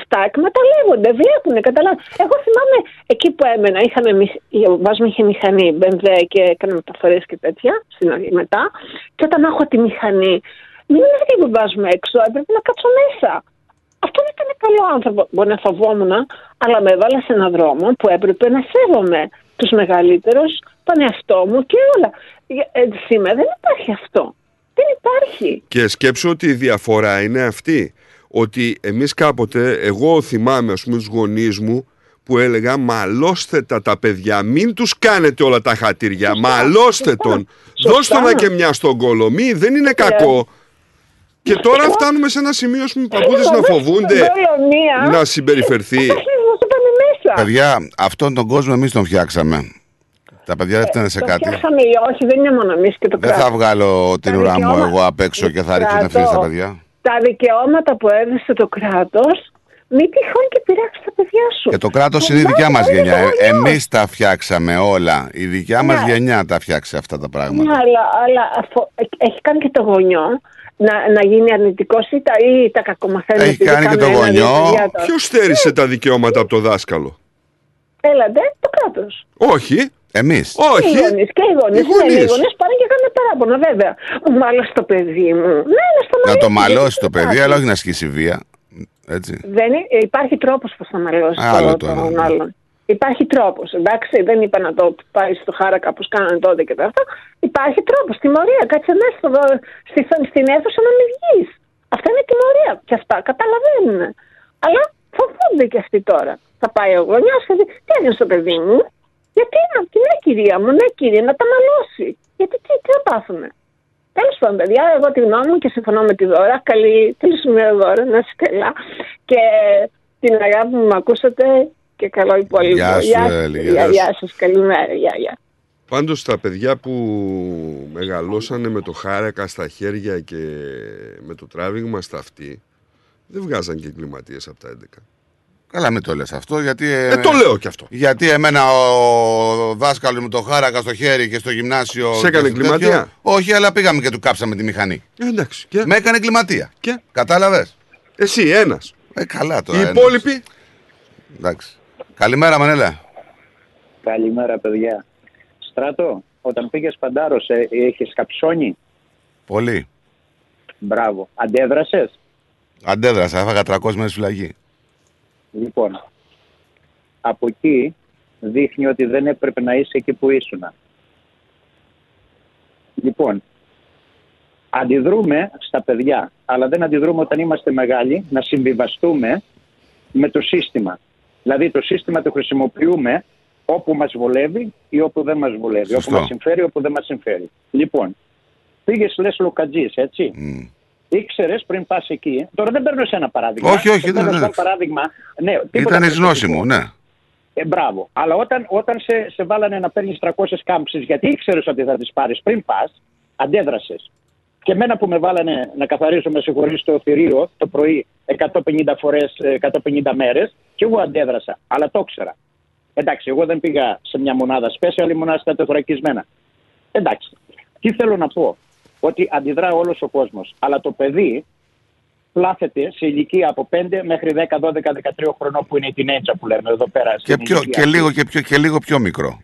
αυτά εκμεταλλεύονται, βλέπουν, καταλάβουν. Εγώ θυμάμαι εκεί που έμενα, είχαμε, μη- ο μπάς μου είχε μηχανή, μπενδέ και έκανε μεταφορές και τέτοια στην αρχή μετά. Και όταν έχω τη μηχανή, μην έφυγε ο μπάς μου έξω, έπρεπε να κάτσω μέσα. Αυτό δεν ήταν καλό άνθρωπο. Μπορεί να φοβόμουν, αλλά με έβαλα σε έναν δρόμο που έπρεπε να σέβομαι τους μεγαλύτερους, τον εαυτό μου και όλα. Ε, σήμερα δεν υπάρχει αυτό. Δεν υπάρχει. Και σκέψω ότι η διαφορά είναι αυτή. Ότι εμείς κάποτε, εγώ θυμάμαι ας πούμε τους γονείς μου που έλεγα μαλώστε τα τα παιδιά, μην τους κάνετε όλα τα χατήρια, μαλώστε τον, δώστε να και μια στον κόλο, μη, δεν είναι κακό. Και τώρα φτάνουμε σε ένα σημείο, ας πούμε, οι παππούδες να φοβούνται να συμπεριφερθεί. Παιδιά, αυτόν τον κόσμο εμείς τον φτιάξαμε. Τα παιδιά δεν φταίνε σε Το κάτι. φτιάξαμε ή όχι, δεν είναι μόνο εμείς και το Δεν θα κράτος. βγάλω την Τα ουρά μου δικαιώματα- εγώ απ' έξω και θα ρίξω την ευθύνη στα παιδιά. Τα δικαιώματα που έδωσε το κράτος, μην τυχόν και πειράξει τα παιδιά σου. Και το κράτος είναι η δικιά μας γενιά. Εμείς τα φτιάξαμε όλα. Η δικιά μας Ναι. γενιά τα φτιάξε αυτά τα Ναι, πράγματα. αλλά, αλλά αφο- έχει κάνει και το γονιό να, να γίνει αρνητικός ή τα, ή τα κακομαθαίνει. Έχει επειδή κάνει και κάνουν το ένα, δύο γονιό. παιδιά τώρα. Ποιος στέρισε τα δικαιώματα από το δάσκαλο; Έλατε, το κράτος. Όχι. Εμείς. Όχι. Οι γονείς και οι γονείς. Οι γονείς. οι γονείς πάνε και κάνουν παράπονα, βέβαια. Μάλλον στο παιδί μου. Ναι, να στο Να το μαλώσει, μαλώσει γιατί το δεν παιδί, υπάρχει. αλλά όχι να ασκήσει βία. Έτσι. Δεν είναι, ε, υπάρχει τρόπος πώς θα μαλώσει Άλλο το, το ένα, τον ναι. άλλον. Υπάρχει τρόπος. Εντάξει, δεν είπα να το πάει στο χάρακα όπως κάνανε τότε και τα αυτά. Υπάρχει τρόπος. Τιμωρία. Κάτσε μέσα στο, στη, στην αίθουσα να μην βγεις. Αυτά είναι τιμωρία. Και αυτά καταλαβαίνουν. Αλλά φοβούνται και αυτοί τώρα. Θα πάει ο γονιός και θα πει: Τι έγινε στο παιδί μου. Γιατί να, τι ναι, κυρία μου, ναι, κύριε, να τα μαλώσει. Γιατί τι, τι θα πάθουνε. Τέλος πάντων, παιδιά, εγώ τη γνώμη μου και συμφωνώ με τη δώρα. Καλή τέλος ημέρα δώρα, να είστε καλά. Και την αγάπη που με ακούσατε και καλό υπόλοιπο. Γεια σου, σας. Έλλη, Γεια, γεια γεια σας, καλημέρα. Γεια, γεια. Πάντως τα παιδιά που μεγαλώσανε με το χάρακα στα χέρια και με το τράβηγμα στα αυτή δεν βγάζαν και εγκληματίες από τα 11. Καλά, μην το λες αυτό, γιατί. Ε, το λέω κι αυτό. Γιατί εμένα ο δάσκαλος μου το χάρακα στο χέρι και στο γυμνάσιο. Σε και έκανε στο εγκληματία; τέτοιο. Όχι, αλλά πήγαμε και του κάψαμε τη μηχανή. Ε, εντάξει. Και... Με έκανε εγκληματία. Και; Κατάλαβες; Εσύ, ένας. Ε, καλά τώρα. Οι ένας. υπόλοιποι; Εντάξει. Καλημέρα, Μανέλα. Καλημέρα, παιδιά. Στράτο, όταν πήγες παντάρος, ε, είχες καψόνι. Πολύ. Μπράβο. Αντέδρασες; Αντέδρασα, έφαγα 300 μέρε φυλακή. Λοιπόν, από εκεί δείχνει ότι δεν έπρεπε να είσαι εκεί που ήσουν. Λοιπόν, αντιδρούμε στα παιδιά, αλλά δεν αντιδρούμε όταν είμαστε μεγάλοι να συμβιβαστούμε με το σύστημα. Δηλαδή το σύστημα το χρησιμοποιούμε όπου μας βολεύει ή όπου δεν μας βολεύει. Σωστό. Όπου μας συμφέρει, όπου δεν μας συμφέρει. Λοιπόν, πήγες λες λοκατζής, έτσι; Ήξερες πριν πας εκεί. Τώρα δεν παίρνω σε ένα παράδειγμα. Όχι, όχι, Σε παίρνω δεν- σαν παράδειγμα. Ναι, τίποτα Ήταν η προσωπικό. γνώση μου, ναι. Ε, μπράβο. Αλλά όταν, όταν σε, σε βάλανε να παίρνεις 300 κάμψεις, γιατί ήξερες ότι θα τις πάρεις πριν πας, αντέδρασες. Και εμένα που με βάλανε να καθαρίσω με συγχωρείς στο θηρίο το πρωί 150 φορές, 150 μέρες, και εγώ αντέδρασα. Αλλά το ήξερα. Εντάξει, εγώ δεν πήγα σε μια μονάδα special, ήμουνα στα τεθωρακισμένα. Εντάξει. Τι θέλω να πω. Ότι αντιδρά όλος ο κόσμος. Αλλά το παιδί πλάθεται σε ηλικία από 5 μέχρι 10, 12, 13 χρονών που είναι η teenager που λέμε εδώ πέρα. Και, στην πιο, ηλικία και, λίγο, και, πιο, και λίγο πιο μικρό.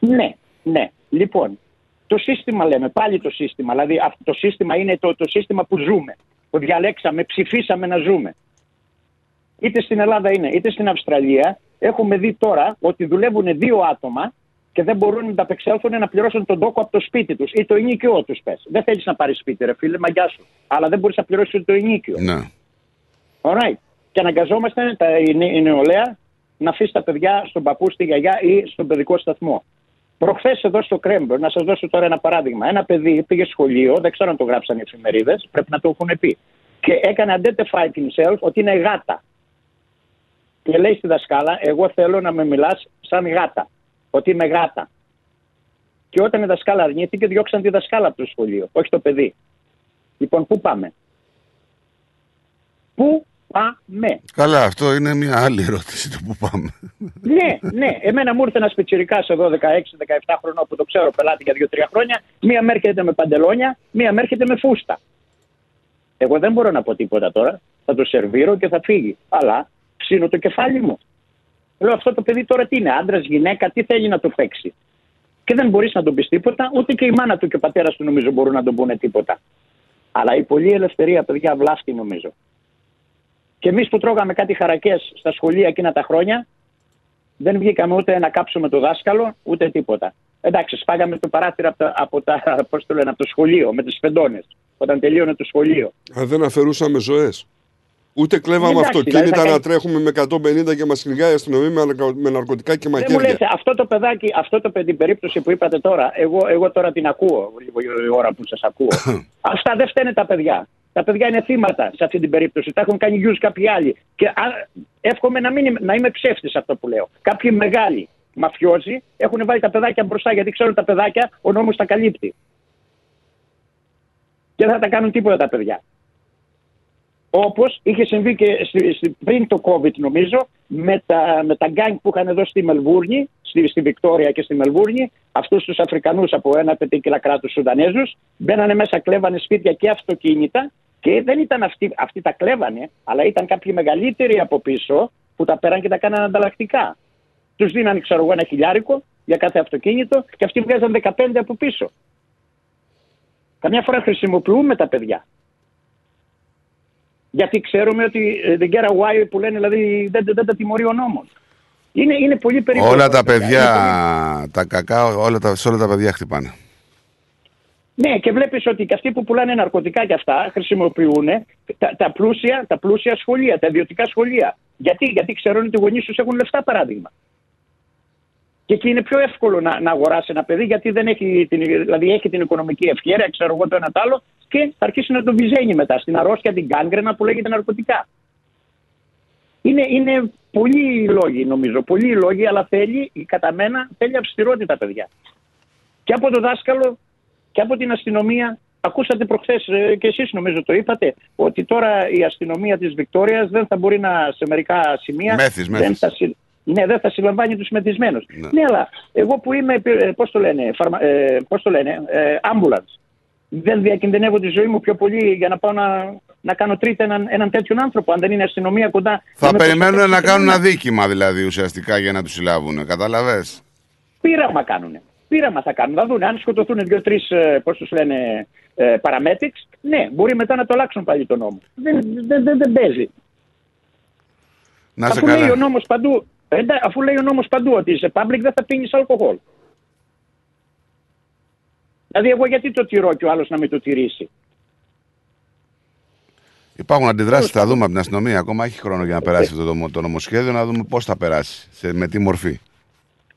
ναι, ναι. Λοιπόν, το σύστημα λέμε, πάλι το σύστημα. Δηλαδή αυτό το σύστημα είναι το, το σύστημα που ζούμε. Που διαλέξαμε, ψηφίσαμε να ζούμε. Είτε στην Ελλάδα είναι, είτε στην Αυστραλία. Έχουμε δει τώρα ότι δουλεύουν δύο άτομα και δεν μπορούν να ανταπεξέλθουν να πληρώσουν τον τόκο από το σπίτι τους ή το ενίκιο τους. Πες. Δεν θέλεις να πάρεις σπίτι, ρε φίλε, μαγιά σου. Αλλά δεν μπορείς να πληρώσεις το ενίκιο. Ναι. Alright. Και αναγκαζόμαστε τα, η, νε- η νεολαία να αφήσει τα παιδιά στον παππού, στη γιαγιά ή στον παιδικό σταθμό. Προχθές εδώ στο Κρέμπερ, να σας δώσω τώρα ένα παράδειγμα. Ένα παιδί πήγε σχολείο, δεν ξέρω αν το γράψαν οι εφημερίδες, πρέπει να το έχουν πει. Και έκανε identify himself ότι είναι γάτα. Και λέει στη δασκάλα, Εγώ θέλω να με μιλάς σαν γάτα. Ότι είμαι γάτα. Και όταν η δασκάλα αρνήθηκε, διώξαν τη δασκάλα από το σχολείο, όχι το παιδί. Λοιπόν, πού πάμε; Πού πάμε; Καλά, αυτό είναι μια άλλη ερώτηση το που πάμε. ναι, ναι. Εμένα μου ήρθε ένας πιτσιρικάς εδώ 16-17 χρονών που το ξέρω πελάτη για 2-3 χρόνια. Μία με έρχεται με παντελόνια, μία με έρχεται με φούστα. Εγώ δεν μπορώ να πω τίποτα τώρα. Θα το σερβίρω και θα φύγει. Αλλά ψήνω το κεφάλι μου. Λέω αυτό το παιδί τώρα τι είναι, άντρας, γυναίκα, τι θέλει να το παίξει. Και δεν μπορείς να τον πεις τίποτα, ούτε και η μάνα του και ο πατέρας του νομίζω μπορούν να τον πούνε τίποτα. Αλλά η πολλή ελευθερία, παιδιά, βλάφτει νομίζω. Και εμείς που τρώγαμε κάτι χαρακές στα σχολεία εκείνα τα χρόνια, δεν βγήκαμε ούτε να κάψουμε το δάσκαλο, ούτε τίποτα. Εντάξει, σπάγαμε το παράθυρο από, τα, από, τα, πώς το λένε, από το σχολείο, με τις πεντώνε, όταν τελείωνε το σχολείο. Αν δεν αφαιρούσαμε ζωές. Ούτε κλέβαμε Εντάξει, αυτοκίνητα δηλαδή θα να κάνει- τρέχουμε με 150 και μας κυνηγάει η αστυνομία με, ναρκω- με ναρκωτικά και Δεν μου μαχαίρια. λέτε, αυτό το παιδάκι, αυτό το παιδί, την περίπτωση που είπατε τώρα, εγώ, εγώ τώρα την ακούω, λίγο η ώρα που σας ακούω. Αυτά δεν φταίνε τα παιδιά. Τα παιδιά είναι θύματα σε αυτή την περίπτωση. Τα έχουν κάνει γιους κάποιοι άλλοι. Και α, εύχομαι να, μην, είμαι- να είμαι ψεύτης αυτό που λέω. Κάποιοι μεγάλοι μαφιόζοι έχουν βάλει τα παιδάκια μπροστά γιατί ξέρουν τα παιδάκια ο νόμος τα καλύπτει. Και δεν θα τα κάνουν τίποτα τα παιδιά. Όπως είχε συμβεί και στη- στη- πριν το COVID, νομίζω, με τα, με τα γκάγκ που είχαν εδώ στη Μελβούρνη, στη, στη Βικτόρια και στη Μελβούρνη, αυτούς τους Αφρικανούς από ένα πεντήκυλα κράτους Σουδανέζους, μπαίνανε μέσα, κλέβανε σπίτια και αυτοκίνητα και δεν ήταν αυτοί, αυτοί τα κλέβανε, αλλά ήταν κάποιοι μεγαλύτεροι από πίσω που τα παίρναν και τα κάνανε ανταλλακτικά. Τους δίνανε, ξέρω εγώ, ένα χιλιάρικο για κάθε αυτοκίνητο και αυτοί βγάζαν 15 από πίσω. Καμιά φορά χρησιμοποιούμε τα παιδιά. Γιατί ξέρουμε ότι ε, δεν get away που λένε, δηλαδή δεν, δεν, δεν τα τιμωρεί ο νόμος. Είναι, είναι πολύ περίπλοκο. όλα τα παιδιά. παιδιά, Είναι πολύ- τα κακά, όλα τα, σε όλα τα παιδιά χτυπάνε. Ναι, και βλέπεις ότι και αυτοί που πουλάνε ναρκωτικά και αυτά χρησιμοποιούν τα, τα, πλούσια, τα πλούσια σχολεία, τα ιδιωτικά σχολεία. Γιατί, Γιατί ξέρουν ότι οι γονείς τους έχουν λεφτά παράδειγμα. Και εκεί είναι πιο εύκολο να, να αγοράσει ένα παιδί γιατί δεν έχει την, δηλαδή έχει την οικονομική ευχαίρεια, ξέρω εγώ το ένα το άλλο, και θα αρχίσει να τον βυζένει μετά στην αρρώστια, την κάγκρενα που λέγεται ναρκωτικά. Είναι, είναι πολλοί οι λόγοι νομίζω, πολλοί οι λόγοι, αλλά θέλει, κατά μένα, θέλει αυστηρότητα παιδιά. Και από το δάσκαλο και από την αστυνομία. Ακούσατε προχθές ε, και εσείς νομίζω το είπατε ότι τώρα η αστυνομία της Βικτόριας δεν θα μπορεί να σε μερικά σημεία Μέθης, δεν μέθης. θα, συ- ναι, δεν θα συλλαμβάνει τους μεθυσμένους. Ναι. αλλά εγώ που είμαι, ε, πώς το λένε, φαρμα, ε, πώς το λένε, ε, ambulance, δεν διακινδυνεύω τη ζωή μου πιο πολύ για να πάω να, να κάνω τρίτα έναν, έναν τέτοιον άνθρωπο, αν δεν είναι αστυνομία κοντά. Θα με περιμένουν προστατεύσει να και κάνουν εμένα. αδίκημα δηλαδή ουσιαστικά για να τους συλλάβουν. Κατάλαβες; Πείραμα κάνουν. Πείραμα θα κάνουν. Θα δουν. Αν σκοτωθούν δύο-τρει, πώς τους λένε, ε, paramedics, ναι, μπορεί μετά να το αλλάξουν πάλι τον νόμο. Δεν, δεν, δεν, δεν παίζει. Να σε αφού λέει ο καλά. νόμος παντού, ε, εντά- αφού λέει ο νόμος παντού ότι σε public δεν θα πίνεις αλκοόλ. Δηλαδή εγώ γιατί το τηρώ και ο άλλος να μην το τηρήσει; Υπάρχουν αντιδράσεις, θα δούμε από την αστυνομία. Ακόμα έχει χρόνο για να περάσει αυτό το, το νομοσχέδιο, να δούμε πώς θα περάσει, σε, με τι μορφή.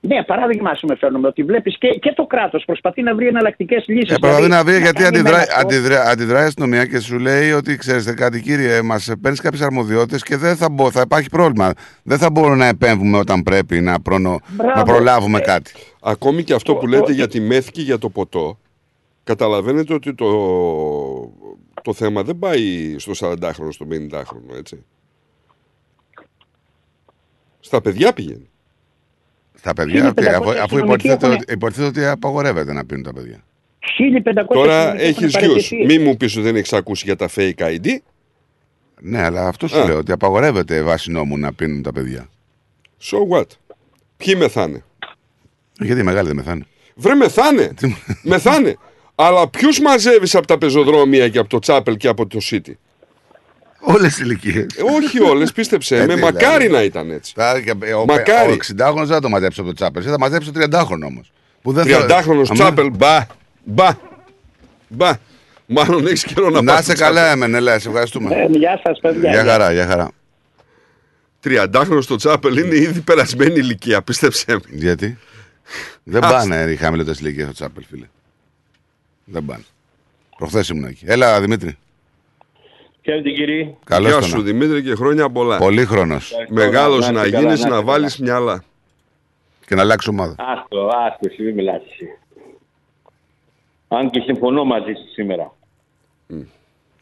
Ναι, παράδειγμα ας πούμε φέρνουμε ότι βλέπεις και, και το κράτος προσπαθεί να βρει εναλλακτικές λύσεις. Ε, προσπαθεί να βρει γιατί κάνει αντιδρά, με αυτό- αντιδρά, αντιδράει η αστυνομία και σου λέει ότι ξέρετε κάτι, κύριε, μας παίρνεις κάποιες αρμοδιότητες και δεν θα, μπο, θα υπάρχει πρόβλημα. Δεν θα μπορούμε να επέμβουμε όταν πρέπει να, προνο, Μπράβο. να προλάβουμε Ε, κάτι. Ακόμη και αυτό που λέτε για τη μέθη και για το ποτό, καταλαβαίνετε ότι το, το θέμα δεν πάει στο 40χρονο, στο 50χρονο, έτσι. Στα παιδιά πηγαίνει. Στα παιδιά, 1500 τι, αφού, αφού αστυνομικοί υποτίθεται, έχουν- ότι, υποτίθεται ότι απαγορεύεται να πίνουν τα παιδιά. 1500 Τώρα αστυνομικοί έχεις έχουν γιους. παραιτηθεί. Μη μου πεις ότι δεν έχεις ακούσει για τα fake ID. Ναι, αλλά αυτό σου Α. λέω ότι απαγορεύεται βάσει νόμου να πίνουν τα παιδιά. So what; Ποιοι μεθάνε; Γιατί οι μεγάλοι δεν μεθάνε. Βρε μεθάνε. μεθάνε. Αλλά ποιους μαζεύεις από τα πεζοδρόμια και από το Τσάπελ και από το City; Όλες τι ηλικίες. Όχι όλες, πίστεψε. Ε, με τι, μακάρι δηλαδή. να ήταν έτσι. Θα, και, ε, ο, Μακάρι. Ο 60χρονο δεν θα το μαζέψει από το Τσάπελ. Θα μαζέψει το 30χρονο όμως. 30χρονο Τσάπελ, μπα. Μπα. Μπα. Μάλλον έχεις καιρό να Να πας σε στο καλά, Τσάπελ. Εμενέλα, σε ευχαριστούμε. Ε, γεια σας παιδιά. Γεια χαρά, γεια χαρά. 30χρονο στο Τσάπελ είναι ήδη περασμένη ηλικία, πίστεψε με. Γιατί; Δεν Ας. πάνε οι χαμηλότερες ηλικίες στο Τσάπελ, φίλε. Δεν πάνε. Προχθές ήμουν εκεί. Έλα, Δημήτρη. Χαίρετε κύριε. Καλώς Γεια το σου να. Δημήτρη και χρόνια πολλά. Πολύ χρόνο. Μεγάλος Να να είστε καλά, γίνεις, να είστε να καλά. βάλει μυαλά. Και να αλλάξει ομάδα. Άστο, άστο, εσύ μην μιλάς εσύ. Αν και συμφωνώ μαζί σας σήμερα.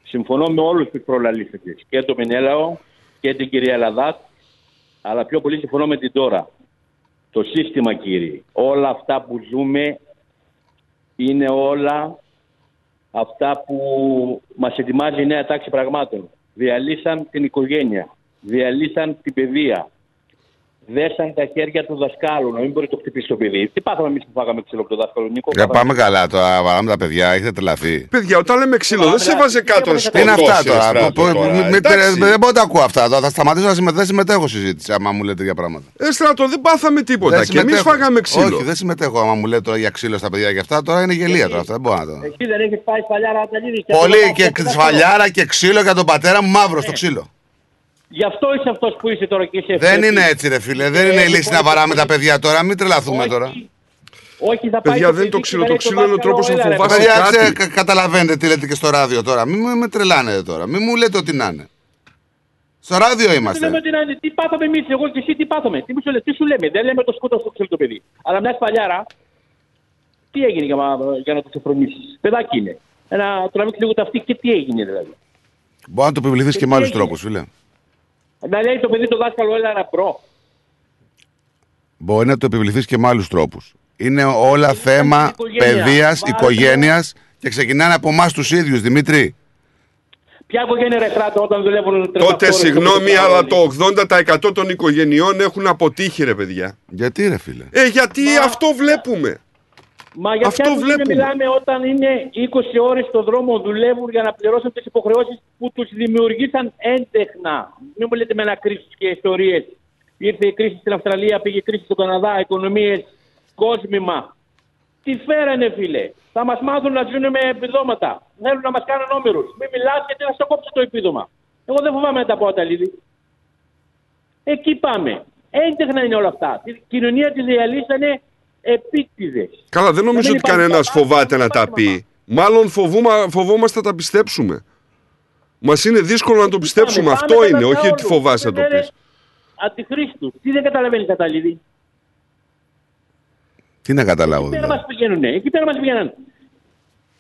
Συμφωνώ με όλους τους προλαλήσατες. Και τον Μενέλαο και την κυρία Λαδάτ, αλλά πιο πολύ συμφωνώ με την τώρα. Το σύστημα κύριε, όλα αυτά που ζούμε είναι όλα αυτά που μας ετοιμάζει η νέα τάξη πραγμάτων. Διαλύσαν την οικογένεια, διαλύσαν την παιδεία, δέσαν τα χέρια του δασκάλου να μην μπορεί να το χτυπήσει το παιδί. Τι πάθαμε εμείς που φάγαμε ξύλο από το δάσκαλο Νίκο. Για πάμε καλά τώρα, βαράμε τα παιδιά, έχετε τρελαθεί. Παιδιά, όταν λέμε ξύλο, δεν σε βάζει κάτω να Τι είναι αυτά τώρα. στράτο Πω- πω- τώρα, μη- μη- εντάξει. Δεν μπορώ να τα ακούω αυτά. τώρα. Θα σταματήσω να συμμετέχω, δεν συμμετέχω στη συζήτηση άμα μου λέτε για πράγματα. Ε, στράτο, δεν πάθαμε τίποτα. Δεν Και εμείς συμμετέχω. φάγαμε ξύλο. Όχι, δεν συμμετέχω άμα μου λέτε τώρα για ξύλο στα παιδιά και αυτά. Τώρα είναι γελία τώρα αυτά. Δεν μπορώ να το. Εσύ δεν έχεις πάει σφαλιάρα Αταλίδη. Πολύ και σφαλιάρα και ξύλο για τον πατέρα μου μαύρο στο ξύλο. Γι' αυτό είσαι αυτός που είσαι τώρα και είσαι Δεν ευθέτης. είναι έτσι, ρε φίλε. Δεν είναι η λύση να βαράμε τα παιδιά τώρα. Μην τρελαθούμε τώρα. Όχι, θα πάει Παιδιά, το δεν είναι το παιδί ξύλο. και Το λέει ξύλο είναι ο δάσκαλο, τρόπος να έλα, ρε, φοβάσαι Παιδιά, κάτι. ξέ- κα- καταλαβαίνετε τι λέτε και στο ράδιο τώρα. Μην με- με τρελάνετε τώρα. Μην μου λέτε ότι να είναι. Στο ράδιο Δεν λέμε είμαστε. ότι να είναι. Τι πάθαμε εμείς, εγώ και εσύ τι πάθαμε. Τι, μου σου, λέ- τι σου λέμε. Δεν λέμε το σκούτο στο ξύλο το παιδί. Αλλά μια σπαλιάρα, τι έγινε για, μα- για να το ξεφρονίσεις; Παιδάκι είναι. Ένα τραβήξει λίγο τα αυτή και τι έγινε δηλαδή. Μπορεί να το επιβληθείς και με τι άλλους έγινε; τρόπους, φίλε. Να λέει το παιδί το δάσκαλο, έλα να προ. Μπορεί να το επιβληθείς και με άλλους τρόπους. Είναι όλα θέμα οικογένεια. παιδείας, Βάζω- οικογένειας και ξεκινάνε από εμάς τους ίδιους, Δημήτρη. Ποια οικογένεια ρε κράτο όταν δουλεύουν 38 Τότε, ώρες το συγγνώμη, 24 αλλά ώρες. το 80% των οικογενειών έχουν αποτύχει, ρε παιδιά. Γιατί, ρε φίλε. Ε, γιατί αυτό βλέπουμε. Μα για Αυτό ποια οικογένεια βλέπουμε. μιλάμε όταν είναι 20 ώρες στο δρόμο, δουλεύουν για να πληρώσουν τις υποχρεώσεις που τους δημιουργήσαν έντεχνα. Μην μου λέτε με ένα κρίση και ιστορίες. Ήρθε η κρίση στην Αυστραλία, πήγε η κρίση στον Καναδά, οικονομίες, κόσμημα. Τι φέρανε φίλε. Θα μας μάθουν να ζουν με επιδόματα. Θέλουν να μας κάνουν όμοιρους. Μην μιλάς γιατί θα στο κόψω το επίδομα. Εγώ δεν φοβάμαι να τα πω Αταλίδη. Εκεί πάμε. Έντεχνα είναι όλα αυτά. Τη κοινωνία της διαλύσανε επίτηδες. Καλά, δεν νομίζω μην ότι υπάρχει κανένας παπά, φοβάται να τα πει. Μάλλον φοβούμα, φοβόμαστε να τα πιστέψουμε. Μας είναι δύσκολο να το πιστέψουμε. Πάμε, Αυτό πάμε είναι, κατά όχι τα ότι όλους. φοβάσαι να το Δεν πεις. Αντιχρίστους. Τι δεν καταλαβαίνει Καταλήδη; Τι να καταλάβω. Εκεί πέρα δηλαδή. μας πηγαίνουν. Εκεί πέρα μας πηγαίνουν.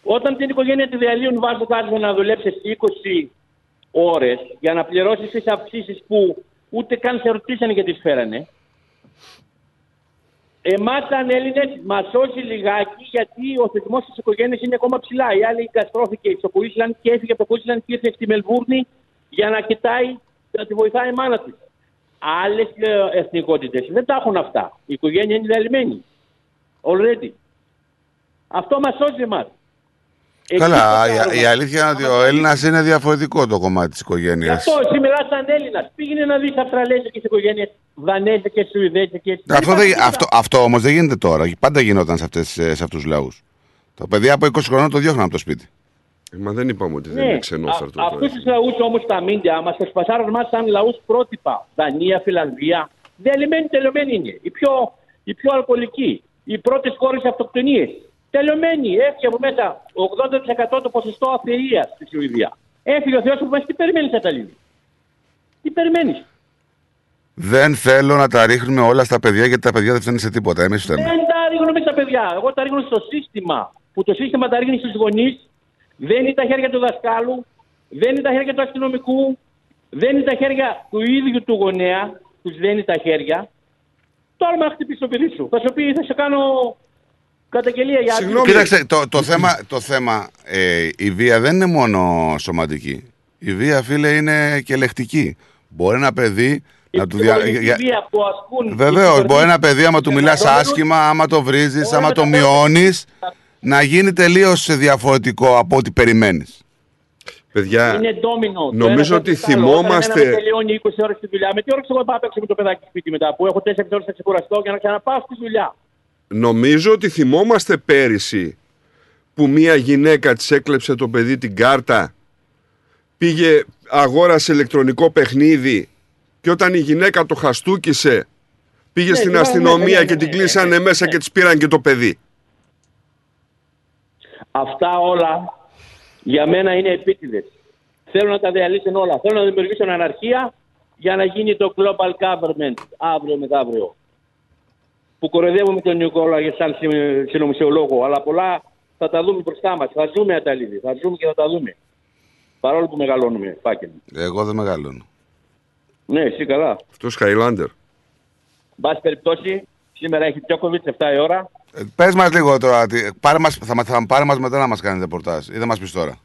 Όταν την οικογένεια της διαλύουν, βάζω κάτω να δουλέψεις 20 ώρες για να πληρώσεις τις αυξήσεις που ούτε καν σε ρωτήσανε και τις φέρανε. Εμάς, σαν Έλληνες, μας σώσει λιγάκι γιατί ο θεσμός της οικογένειας είναι ακόμα ψηλά. Η άλλη καταστρώθηκε στο Κουίσλαντ και έφυγε από το Κουίσλαντ και ήρθε στη Μελβούρνη για να κοιτάει, να τη βοηθάει η μάνα της. Άλλες εθνικότητες δεν τα έχουν αυτά. Η οικογένεια είναι διαλυμένη. Already. Αυτό μας σώζει εμάς. Καλά, η, η αλήθεια είναι ότι ο Έλληνας είναι διαφορετικό το κομμάτι της οικογένειας. Αυτό εσύ μιλά σαν Έλληνας. Πήγαινε να δεις Αυστραλέζικε οικογένειες, Δανέζικε, Σουηδέζικε. Αυτό, δεν, αυτό, αυτό όμως δεν γίνεται τώρα. Πάντα γινόταν σε, αυτές, σε αυτούς τους λαούς. Τα παιδιά από 20 χρονών το διώχνουν από το σπίτι. Ε, Μα δεν είπαμε ότι δεν Ναι, είναι ξενόφερτο. Αυτούς τους λαούς όμως τα μίντια μας σπασάρουν μας σαν λαούς πρότυπα. Δανία, Φιλανδία. Διαλυμένοι, τελειωμένοι είναι. Οι πιο, οι πιο αλκοολικοί. Οι πρώτες χώρες αυτοκτονίες. Τελειωμένοι. Έφυγε από μέσα 80% το ποσοστό αθερία στη Σουηδία. Έφυγε ο Θεός από μέσα. Τι περιμένεις, Αταλίδη. Τι περιμένεις; Δεν θέλω να τα ρίχνουμε όλα στα παιδιά γιατί τα παιδιά δεν φταίνουν σε τίποτα. Εμείς φταίμε. Δεν τα ρίχνουμε στα παιδιά. Εγώ τα ρίχνω στο σύστημα. Που το σύστημα τα ρίχνει στους γονείς. Δεν είναι τα χέρια του δασκάλου. Δεν είναι τα χέρια του αστυνομικού. Δεν είναι τα χέρια του ίδιου του γονέα. Τους δένει τα χέρια. Τώρα με να χτυπήσει το παιδί σου. Θα σου πει θα σε κάνω καταγγελία για άδικο. Κοίταξε, το, το θέμα, το θέμα ε, η βία δεν είναι μόνο σωματική. Η βία, φίλε, είναι και λεκτική. Μπορεί ένα παιδί να του δια... Η για- βία που ασκούν. Βεβαίως, μπορεί ένα παιδί, άμα του μιλάς εργαζόμενους, άσχημα, άμα το βρίζεις, άμα το μειώνεις, να γίνει τελείως διαφορετικό από ό,τι περιμένεις. Παιδιά, Είναι ντόμινο. Το νομίζω ένα ότι φέρνει το άλλο. Όταν θυμόμαστε- Εμένα με τελειώνει 20 ώρες στη δουλειά. Με τι ώρες εγώ πάω να παίξω με το παιδάκι σπίτι μετά που έχω 4 ώρες να ξεκουραστώ για να ξαναπάω στη δουλειά. Νομίζω ότι θυμόμαστε πέρυσι που μία γυναίκα της έκλεψε το παιδί την κάρτα, πήγε, αγόρασε ηλεκτρονικό παιχνίδι και όταν η γυναίκα το χαστούκισε, πήγε Ναι, στην ναι, αστυνομία ναι, ναι, και ναι, την ναι, κλείσανε μέσα και της πήραν και το παιδί. Αυτά όλα για μένα είναι επίτηδες. Θέλουν να τα διαλύσουν όλα. Θέλουν να δημιουργήσουν αναρχία για να γίνει το global government αύριο μεθαύριο. Που κοροϊδεύουμε τον Νικόλα σαν συ- συνωμοσιολόγο. Αλλά πολλά θα τα δούμε μπροστά μας. Θα ζούμε Αταλίδη. Θα ζούμε και θα τα δούμε. Παρόλο που μεγαλώνουμε, φάκελ. Εγώ δεν μεγαλώνω. Ναι, εσύ καλά. Αυτός Highlander. Μπας περιπτώσει, σήμερα έχει Τζόκοβιτ 7 η ώρα. Ε, Πες μας λίγο τώρα, τι- πάρε μας, θα, μα- θα πάρε μας μετά να μας κάνει ρεπορτάζ ή δεν μας πεις τώρα.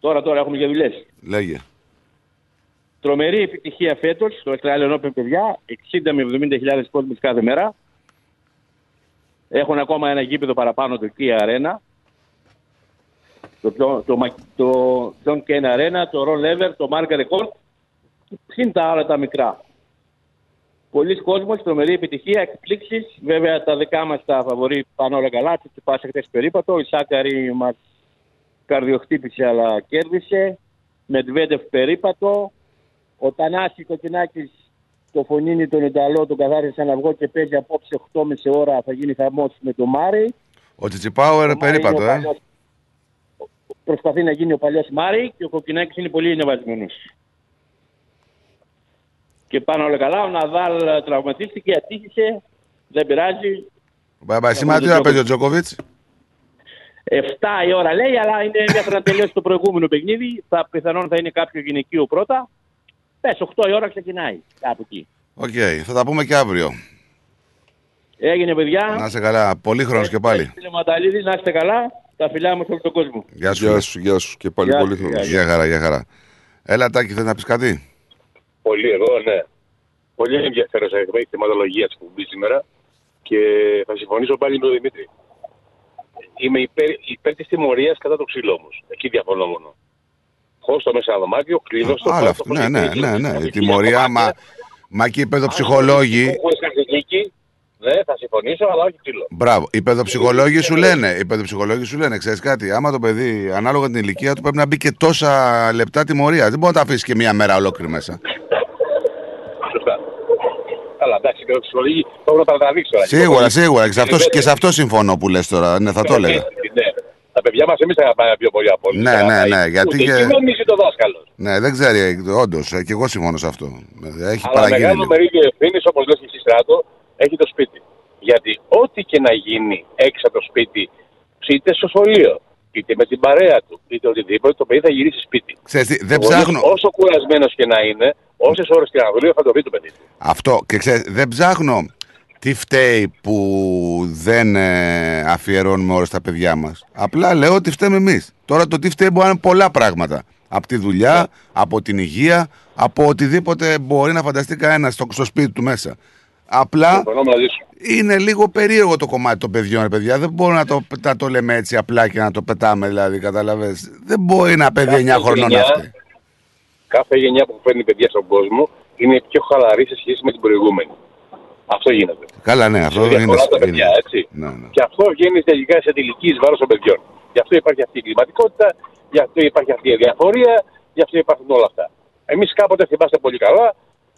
Τώρα, τώρα έχουμε και δουλειές. Λέγε. Τρομερή επιτυχία φέτος στο Australian Open, παιδιά. 60 με 70 χιλιάδες κόσμοι κάθε μέρα. Έχουν ακόμα ένα γήπεδο παραπάνω το Kia Arena. Το, το, το, Μα- το John Kane Arena, το Ron Lever, το Margaret Court. Συν τα άλλα τα μικρά. Πολλοί κόσμος, τρομερή επιτυχία, εκπλήξεις. Βέβαια τα δικά μας τα φαβορεί πάνε όλα καλά. Τις πάσα χθες περίπατο. Η Σάκαρη μας καρδιοχτύπησε αλλά κέρδισε. Μετβέντεφ περίπατο. Ο Τανάση Κοκκινάκης το φωνήνι τον Ιταλό τον καθάρισε να βγω και παίζει απόψε 8,5 ώρα θα γίνει χαμός με το Μάρι. Ο Τσιτσιπάουερ περίπατο, είναι ο ε. παλιός- Προσπαθεί να γίνει ο παλιός Μάρι και ο Κοκκινάκης είναι πολύ νευασμένος. Και πάνω όλα καλά, ο Ναδάλ ε, τραυματίστηκε, ατύχησε, δεν πειράζει. Μπαμπά, σήμερα τι ώρα παίζει ο Τζόκοβιτς. 7 η ώρα λέει, αλλά είναι μέχρι να τελειώσει το προηγούμενο παιχνίδι. Θα, πιθανόν θα είναι κάποιο γυναικείο πρώτα. Πες, 8 η ώρα ξεκινάει, κάπου εκεί. Οκ, θα τα πούμε και αύριο. Έγινε, παιδιά. Να είσαι καλά. Πολύχρονος και πάλι. Κύριε Ματαλίδη, να είστε καλά. Τα φιλιά μου σε όλο τον κόσμο. Γεια σου. Γεια σου, γεια σου και πάλι Γεια πολύ σου, χρόνος. Γεια χαρά, γεια χαρά. Έλα, Τάκη, θες να πεις κάτι; Πολύ εγώ, ναι. Πολύ ενδιαφέρουσα η θεματολογία της εκπομπή σήμερα και θα συμφωνήσω πάλι με τον Δημήτρη. Είμαι υπέρ, υπέρ της τιμωρίας κατά το ξύλο όμως. Εκεί διαφωνώ μόνο. Χω στο μέσα δωμάτιο, κλείνω στο Άλλο αυτό. Ναι, ναι, ναι, ναι. Η τιμωρία, μα, μα και οι παιδοψυχολόγοι. Έχω καθηγητική, ναι, θα συμφωνήσω, αλλά όχι ξύλο. Μπράβο. Οι παιδοψυχολόγοι σου λένε, οι παιδοψυχολόγοι σου λένε, ξέρεις κάτι, άμα το παιδί ανάλογα την ηλικία του πρέπει να μπει και τόσα λεπτά τιμωρία. Δεν μπορεί να τα αφήσεις και μία μέρα ολόκληρη μέσα. Σωστά. Καλά, εντάξει, και το ψυχολογεί, το έχω να παραδείξω τώρα. Σίγουρα, σίγουρα. Και σε αυτό, και σε αυτό συμφωνώ που λες τώρα. Ναι, θα το έλεγα. Ναι. Τα παιδιά μας εμείς αγαπάμε πιο πολύ από όλους. Ναι, ναι, ναι. Γιατί Ούτε και- εκεί νομίζει το δάσκαλος. Ναι, δεν ξέρει, όντως. Και εγώ συμφωνώ σε αυτό. Έχει Αλλά παραγίνει μεγάλο λίγο. μερίδιο ευθύνης, όπως λες και εσύ στράτο, έχει το σπίτι. Γιατί ό,τι και να γίνει έξω από το σπίτι, είτε στο σχολείο, είτε με την παρέα του, είτε οτιδήποτε, το παιδί θα γυρίσει σπίτι. Ξέρεις τι, δεν Ο γονιός, ψάχνω. Όσο κουρασμένος και να είναι, όσες ώρες και να δουλεύει, θα το δει το παιδί. Αυτό. Και ξέρεις, δεν ψάχνω τι φταίει που δεν ε, αφιερώνουμε ώρες στα παιδιά μας; Απλά λέω ότι φταίμε εμείς. Τώρα το τι φταίει μπορεί να είναι πολλά πράγματα. Από τη δουλειά, από την υγεία, από οτιδήποτε μπορεί να φανταστεί κανένας στο, στο σπίτι του μέσα. Απλά Συμφωνώ μαζί σου. είναι λίγο περίεργο το κομμάτι των παιδιών, ρε παιδιά. Δεν μπορούμε να το, να το λέμε έτσι απλά και να το πετάμε, δηλαδή, καταλαβες. Δεν μπορεί ένα παιδί 9 χρονών να γενιά- φταίει. Κάθε γενιά που φέρνει παιδιά στον κόσμο είναι πιο χαλαρή σε σχέση με την προηγούμενη. Αυτό γίνεται. Καλά, ναι, αυτό Είναι είναι. διαφορά τα είναι- παιδιά, έτσι. Ναι, ναι. Και αυτό βγαίνει τελικά σε τελική εις βάρος των παιδιών. Γι' αυτό υπάρχει αυτή η κλιματικότητα, γι' αυτό υπάρχει αυτή η διαφορία, γι' αυτό υπάρχουν όλα αυτά. Εμείς κάποτε θυμάστε πολύ καλά,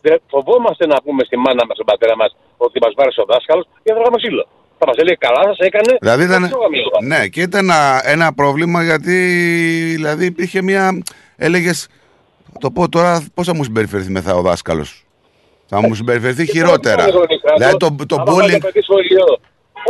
δεν φοβόμαστε να πούμε στη μάνα μας, στον πατέρα μας, ότι μας βάρεσε ο δάσκαλος για να τρώγαμε ξύλο. Θα μας έλεγε καλά, σας έκανε. Δηλαδή ήταν, δεν τρώγαμε λίγο. ναι, και ήταν ένα, ένα πρόβλημα γιατί δηλαδή υπήρχε μια. Έλεγες. Το πω τώρα, πώς θα μου συμπεριφερθεί μετά ο δάσκαλος; Θα μου συμπεριφερθεί χειρότερα. Όταν πάει Δηλαδή το, το άμα πάει bullying. το παιδί σχολείο,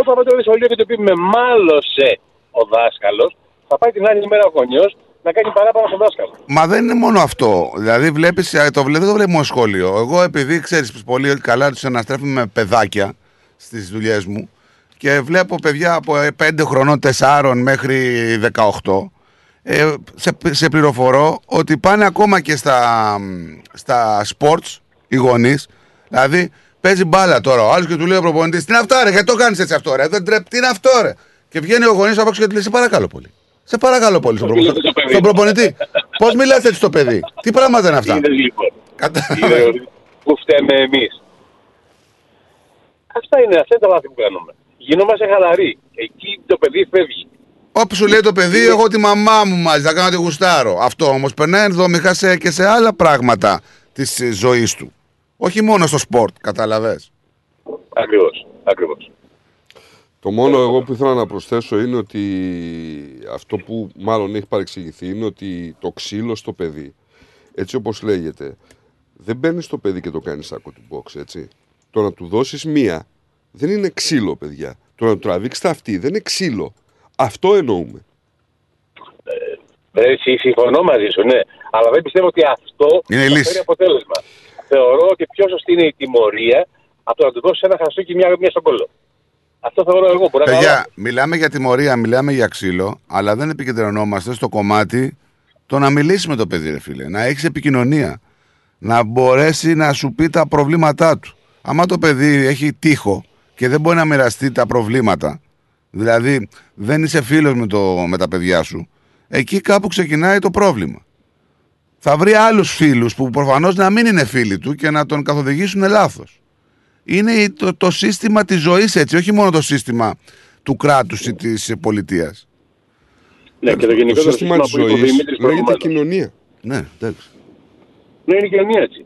Όταν πάει το παιδί σχολείο και το πει με μάλωσε ο δάσκαλος, θα πάει την άλλη μέρα ο γονιός να κάνει παράπονο στον δάσκαλο. Μα δεν είναι μόνο αυτό. Δηλαδή, βλέπεις, το βλέπει, δεν το βλέπει μόνο σχόλιο. Εγώ, επειδή ξέρεις πολύ καλά τους αναστρέφουμε με παιδάκια στις δουλειές μου και βλέπω παιδιά από 5 χρονών, 4 μέχρι 18. Ε, σε, σε πληροφορώ ότι πάνε ακόμα και στα, στα sports οι γονείς. Δηλαδή, παίζει μπάλα τώρα ο άλλος και του λέει ο προπονητής: Τι είναι αυτό, ρε, γιατί το κάνεις έτσι αυτό, ρε. Δεν τρέπει, τι είναι αυτό, ρε. Και βγαίνει ο γονείς από έξω και του λέει: Σε παρακαλώ πολύ. Σε παρακαλώ πολύ στον, προπο- μιλάτε στο παιδί. στον προπονητή. Πώς μιλάτε έτσι στο παιδί, τι πράγματα είναι αυτά. Είναι λοιπόν. Κατάλαβες. Είναι που φταίμε εμείς. Αυτά είναι, αυτά είναι τα λάθη που κάνουμε. Γινόμαστε χαλαροί. Εκεί το παιδί φεύγει. Όπου σου λέει το παιδί, εγώ τη μαμά μου μαζί, θα κάνω τη γουστάρω. Αυτό όμως περνάει ενδόμυχα σε, και σε άλλα πράγματα της ζωής του. Όχι μόνο στο sport, κατάλαβες. Ακριβώς. Ακριβώς. Το μόνο εγώ που ήθελα να προσθέσω είναι ότι αυτό που μάλλον έχει παρεξηγηθεί είναι ότι το ξύλο στο παιδί, έτσι όπως λέγεται, δεν μπαίνει στο παιδί και το κάνει σάκο του box, έτσι. Το να του δώσεις μία δεν είναι ξύλο, παιδιά. Το να του τραβήξεις τα αυτή δεν είναι ξύλο. Αυτό εννοούμε. Ε, συ- συμφωνώ μαζί σου, ναι. Αλλά δεν πιστεύω ότι αυτό Είναι η θα λύση. φέρει αποτέλεσμα. Θεωρώ ότι πιο σωστή είναι η τιμωρία από το να του δώσεις ένα χαστούκι μια, μια στον κόλλο. Αυτό θεωρώ εγώ. Μπορεί να Παιδιά, κάνω- μιλάμε για τιμωρία, μιλάμε για ξύλο, αλλά δεν επικεντρωνόμαστε στο κομμάτι το να μιλήσει με το παιδί, ρε φίλε. Να έχεις επικοινωνία. Να μπορέσει να σου πει τα προβλήματά του. Άμα το παιδί έχει τείχο και δεν μπορεί να μοιραστεί τα προβλήματα, δηλαδή δεν είσαι φίλος με, το, με τα παιδιά σου, εκεί κάπου ξεκινάει το πρόβλημα. Θα βρει άλλους φίλους που προφανώς να μην είναι φίλοι του και να τον καθοδηγήσουν λάθος. Είναι η- το, το σύστημα της ζωής έτσι, όχι μόνο το σύστημα του κράτους ή της πολιτείας. Ναι, και το γενικότερο σύστημα σύστημα της που είπε ο ζωής Δημήτρης λέγεται προηγουμένως. κοινωνία. Ναι, εντάξει. Ναι, είναι η κοινωνία έτσι.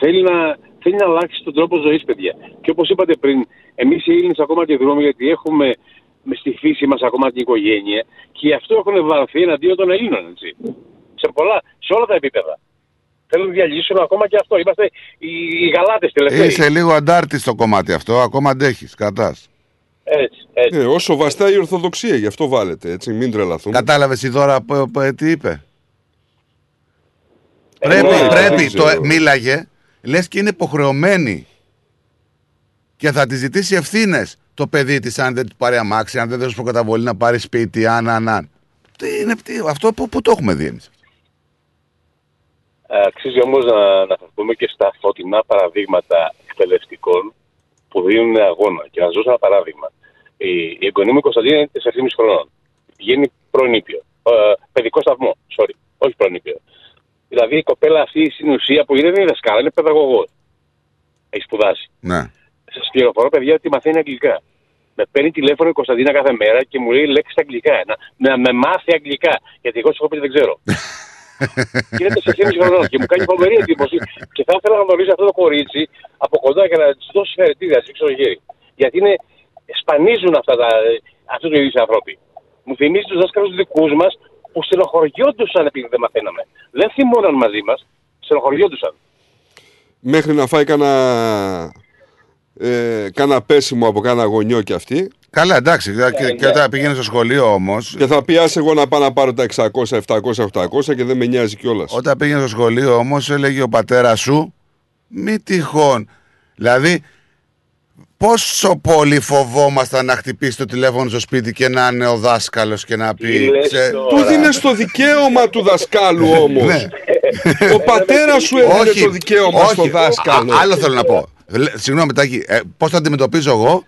Θέλει να, θέλει να αλλάξει τον τρόπο ζωής, παιδιά. Και όπως είπατε πριν, εμείς οι Έλληνες ακόμα και δρόμοι, γιατί έχουμε με στη φύση μας ακόμα την οικογένεια και γι' αυτό έχουν βαρθεί εναντίον των Ελλήνων. Έτσι. Σε, πολλά, σε όλα τα επίπεδα. Θέλουν να διαλύσουν ακόμα και αυτό. Είμαστε οι, οι γαλάτες τελευταίοι. Είσαι λίγο αντάρτης στο κομμάτι αυτό, ακόμα αντέχεις, κρατάς. Έτσι, έτσι. Ε, όσο βαστάει η Ορθοδοξία, γι' αυτό βάλετε, έτσι, μην τρελαθούμε. Κατάλαβες η δώρα π- π- τι είπε; Ε, πρέπει, ναι, πρέπει, δεν το, ξέρω. μίλαγε, λες και είναι υποχρεωμένη και θα τη ζητήσει ευθύνες το παιδί της αν δεν του πάρει αμάξι, αν δεν δώσει προκαταβολή να πάρει σπίτι, αν, αν, αν. Τι είναι, τι, αυτό που, που το έχουμε δει εμείς. Ε, Αξίζει όμως να αναφερθούμε και στα φωτεινά παραδείγματα εκπαιδευτικών που δίνουν αγώνα. Και να σας δώσω ένα παράδειγμα. Η, η εγγονή μου η Κωνσταντίνα είναι 4,5 χρονών. Πηγαίνει προενήπιο. Ε, παιδικό σταθμό, sorry, όχι προενήπιο. Δηλαδή η κοπέλα αυτή στην ουσία που είναι δεν είναι δασκάλα, είναι παιδαγωγός. Έχει σπουδάσει. Ναι. Σας πληροφορώ, παιδιά, ότι μαθαίνει αγγλικά. Με παίρνει τηλέφωνο η Κωνσταντίνα κάθε μέρα και μου λέει λέξεις αγγλικά. Να, να με μάθει αγγλικά. Γιατί εγώ σου έχω πει ότι δεν ξέρω. και είναι 4,5 χρονών και μου κάνει φοβερή εντύπωση. Και θα ήθελα να γνωρίσω αυτό το κορίτσι από κοντά και να της δώσω συγχαρητήρια, να της ρίξω το χέρι. Γιατί είναι, σπανίζουν αυτά τα, αυτούς τους είδου οι άνθρωποι. Μου θυμίζει τους δάσκαλους δικούς μας που στενοχωριόντουσαν επειδή δεν μαθαίναμε. Δεν θυμώναν μαζί μας, στενοχωριόντουσαν. Μέχρι να φάει κανένα ε, κάνα πέσιμο από κάνα γονιό κι αυτή. Καλά, εντάξει. και, και όταν πήγαινε στο σχολείο όμω. Και θα πει άσε εγώ να πάω να πάρω τα 600, 700, 800 και δεν με νοιάζει κιόλας. Όταν πήγαινε στο σχολείο όμως, έλεγε ο πατέρας σου, μη τυχόν. Δηλαδή, πόσο πολύ φοβόμασταν να χτυπήσει το τηλέφωνο στο σπίτι και να είναι ο δάσκαλος και να πει. «Ξέ- Του δίνες το δικαίωμα του δασκάλου όμως. Ναι. Ο πατέρας σου έδινε το δικαίωμα στο δάσκαλο. Α- άλλο θέλω να πω. Λε- Συγγνώμη, Τάκη, ε, πώς θα αντιμετωπίζω εγώ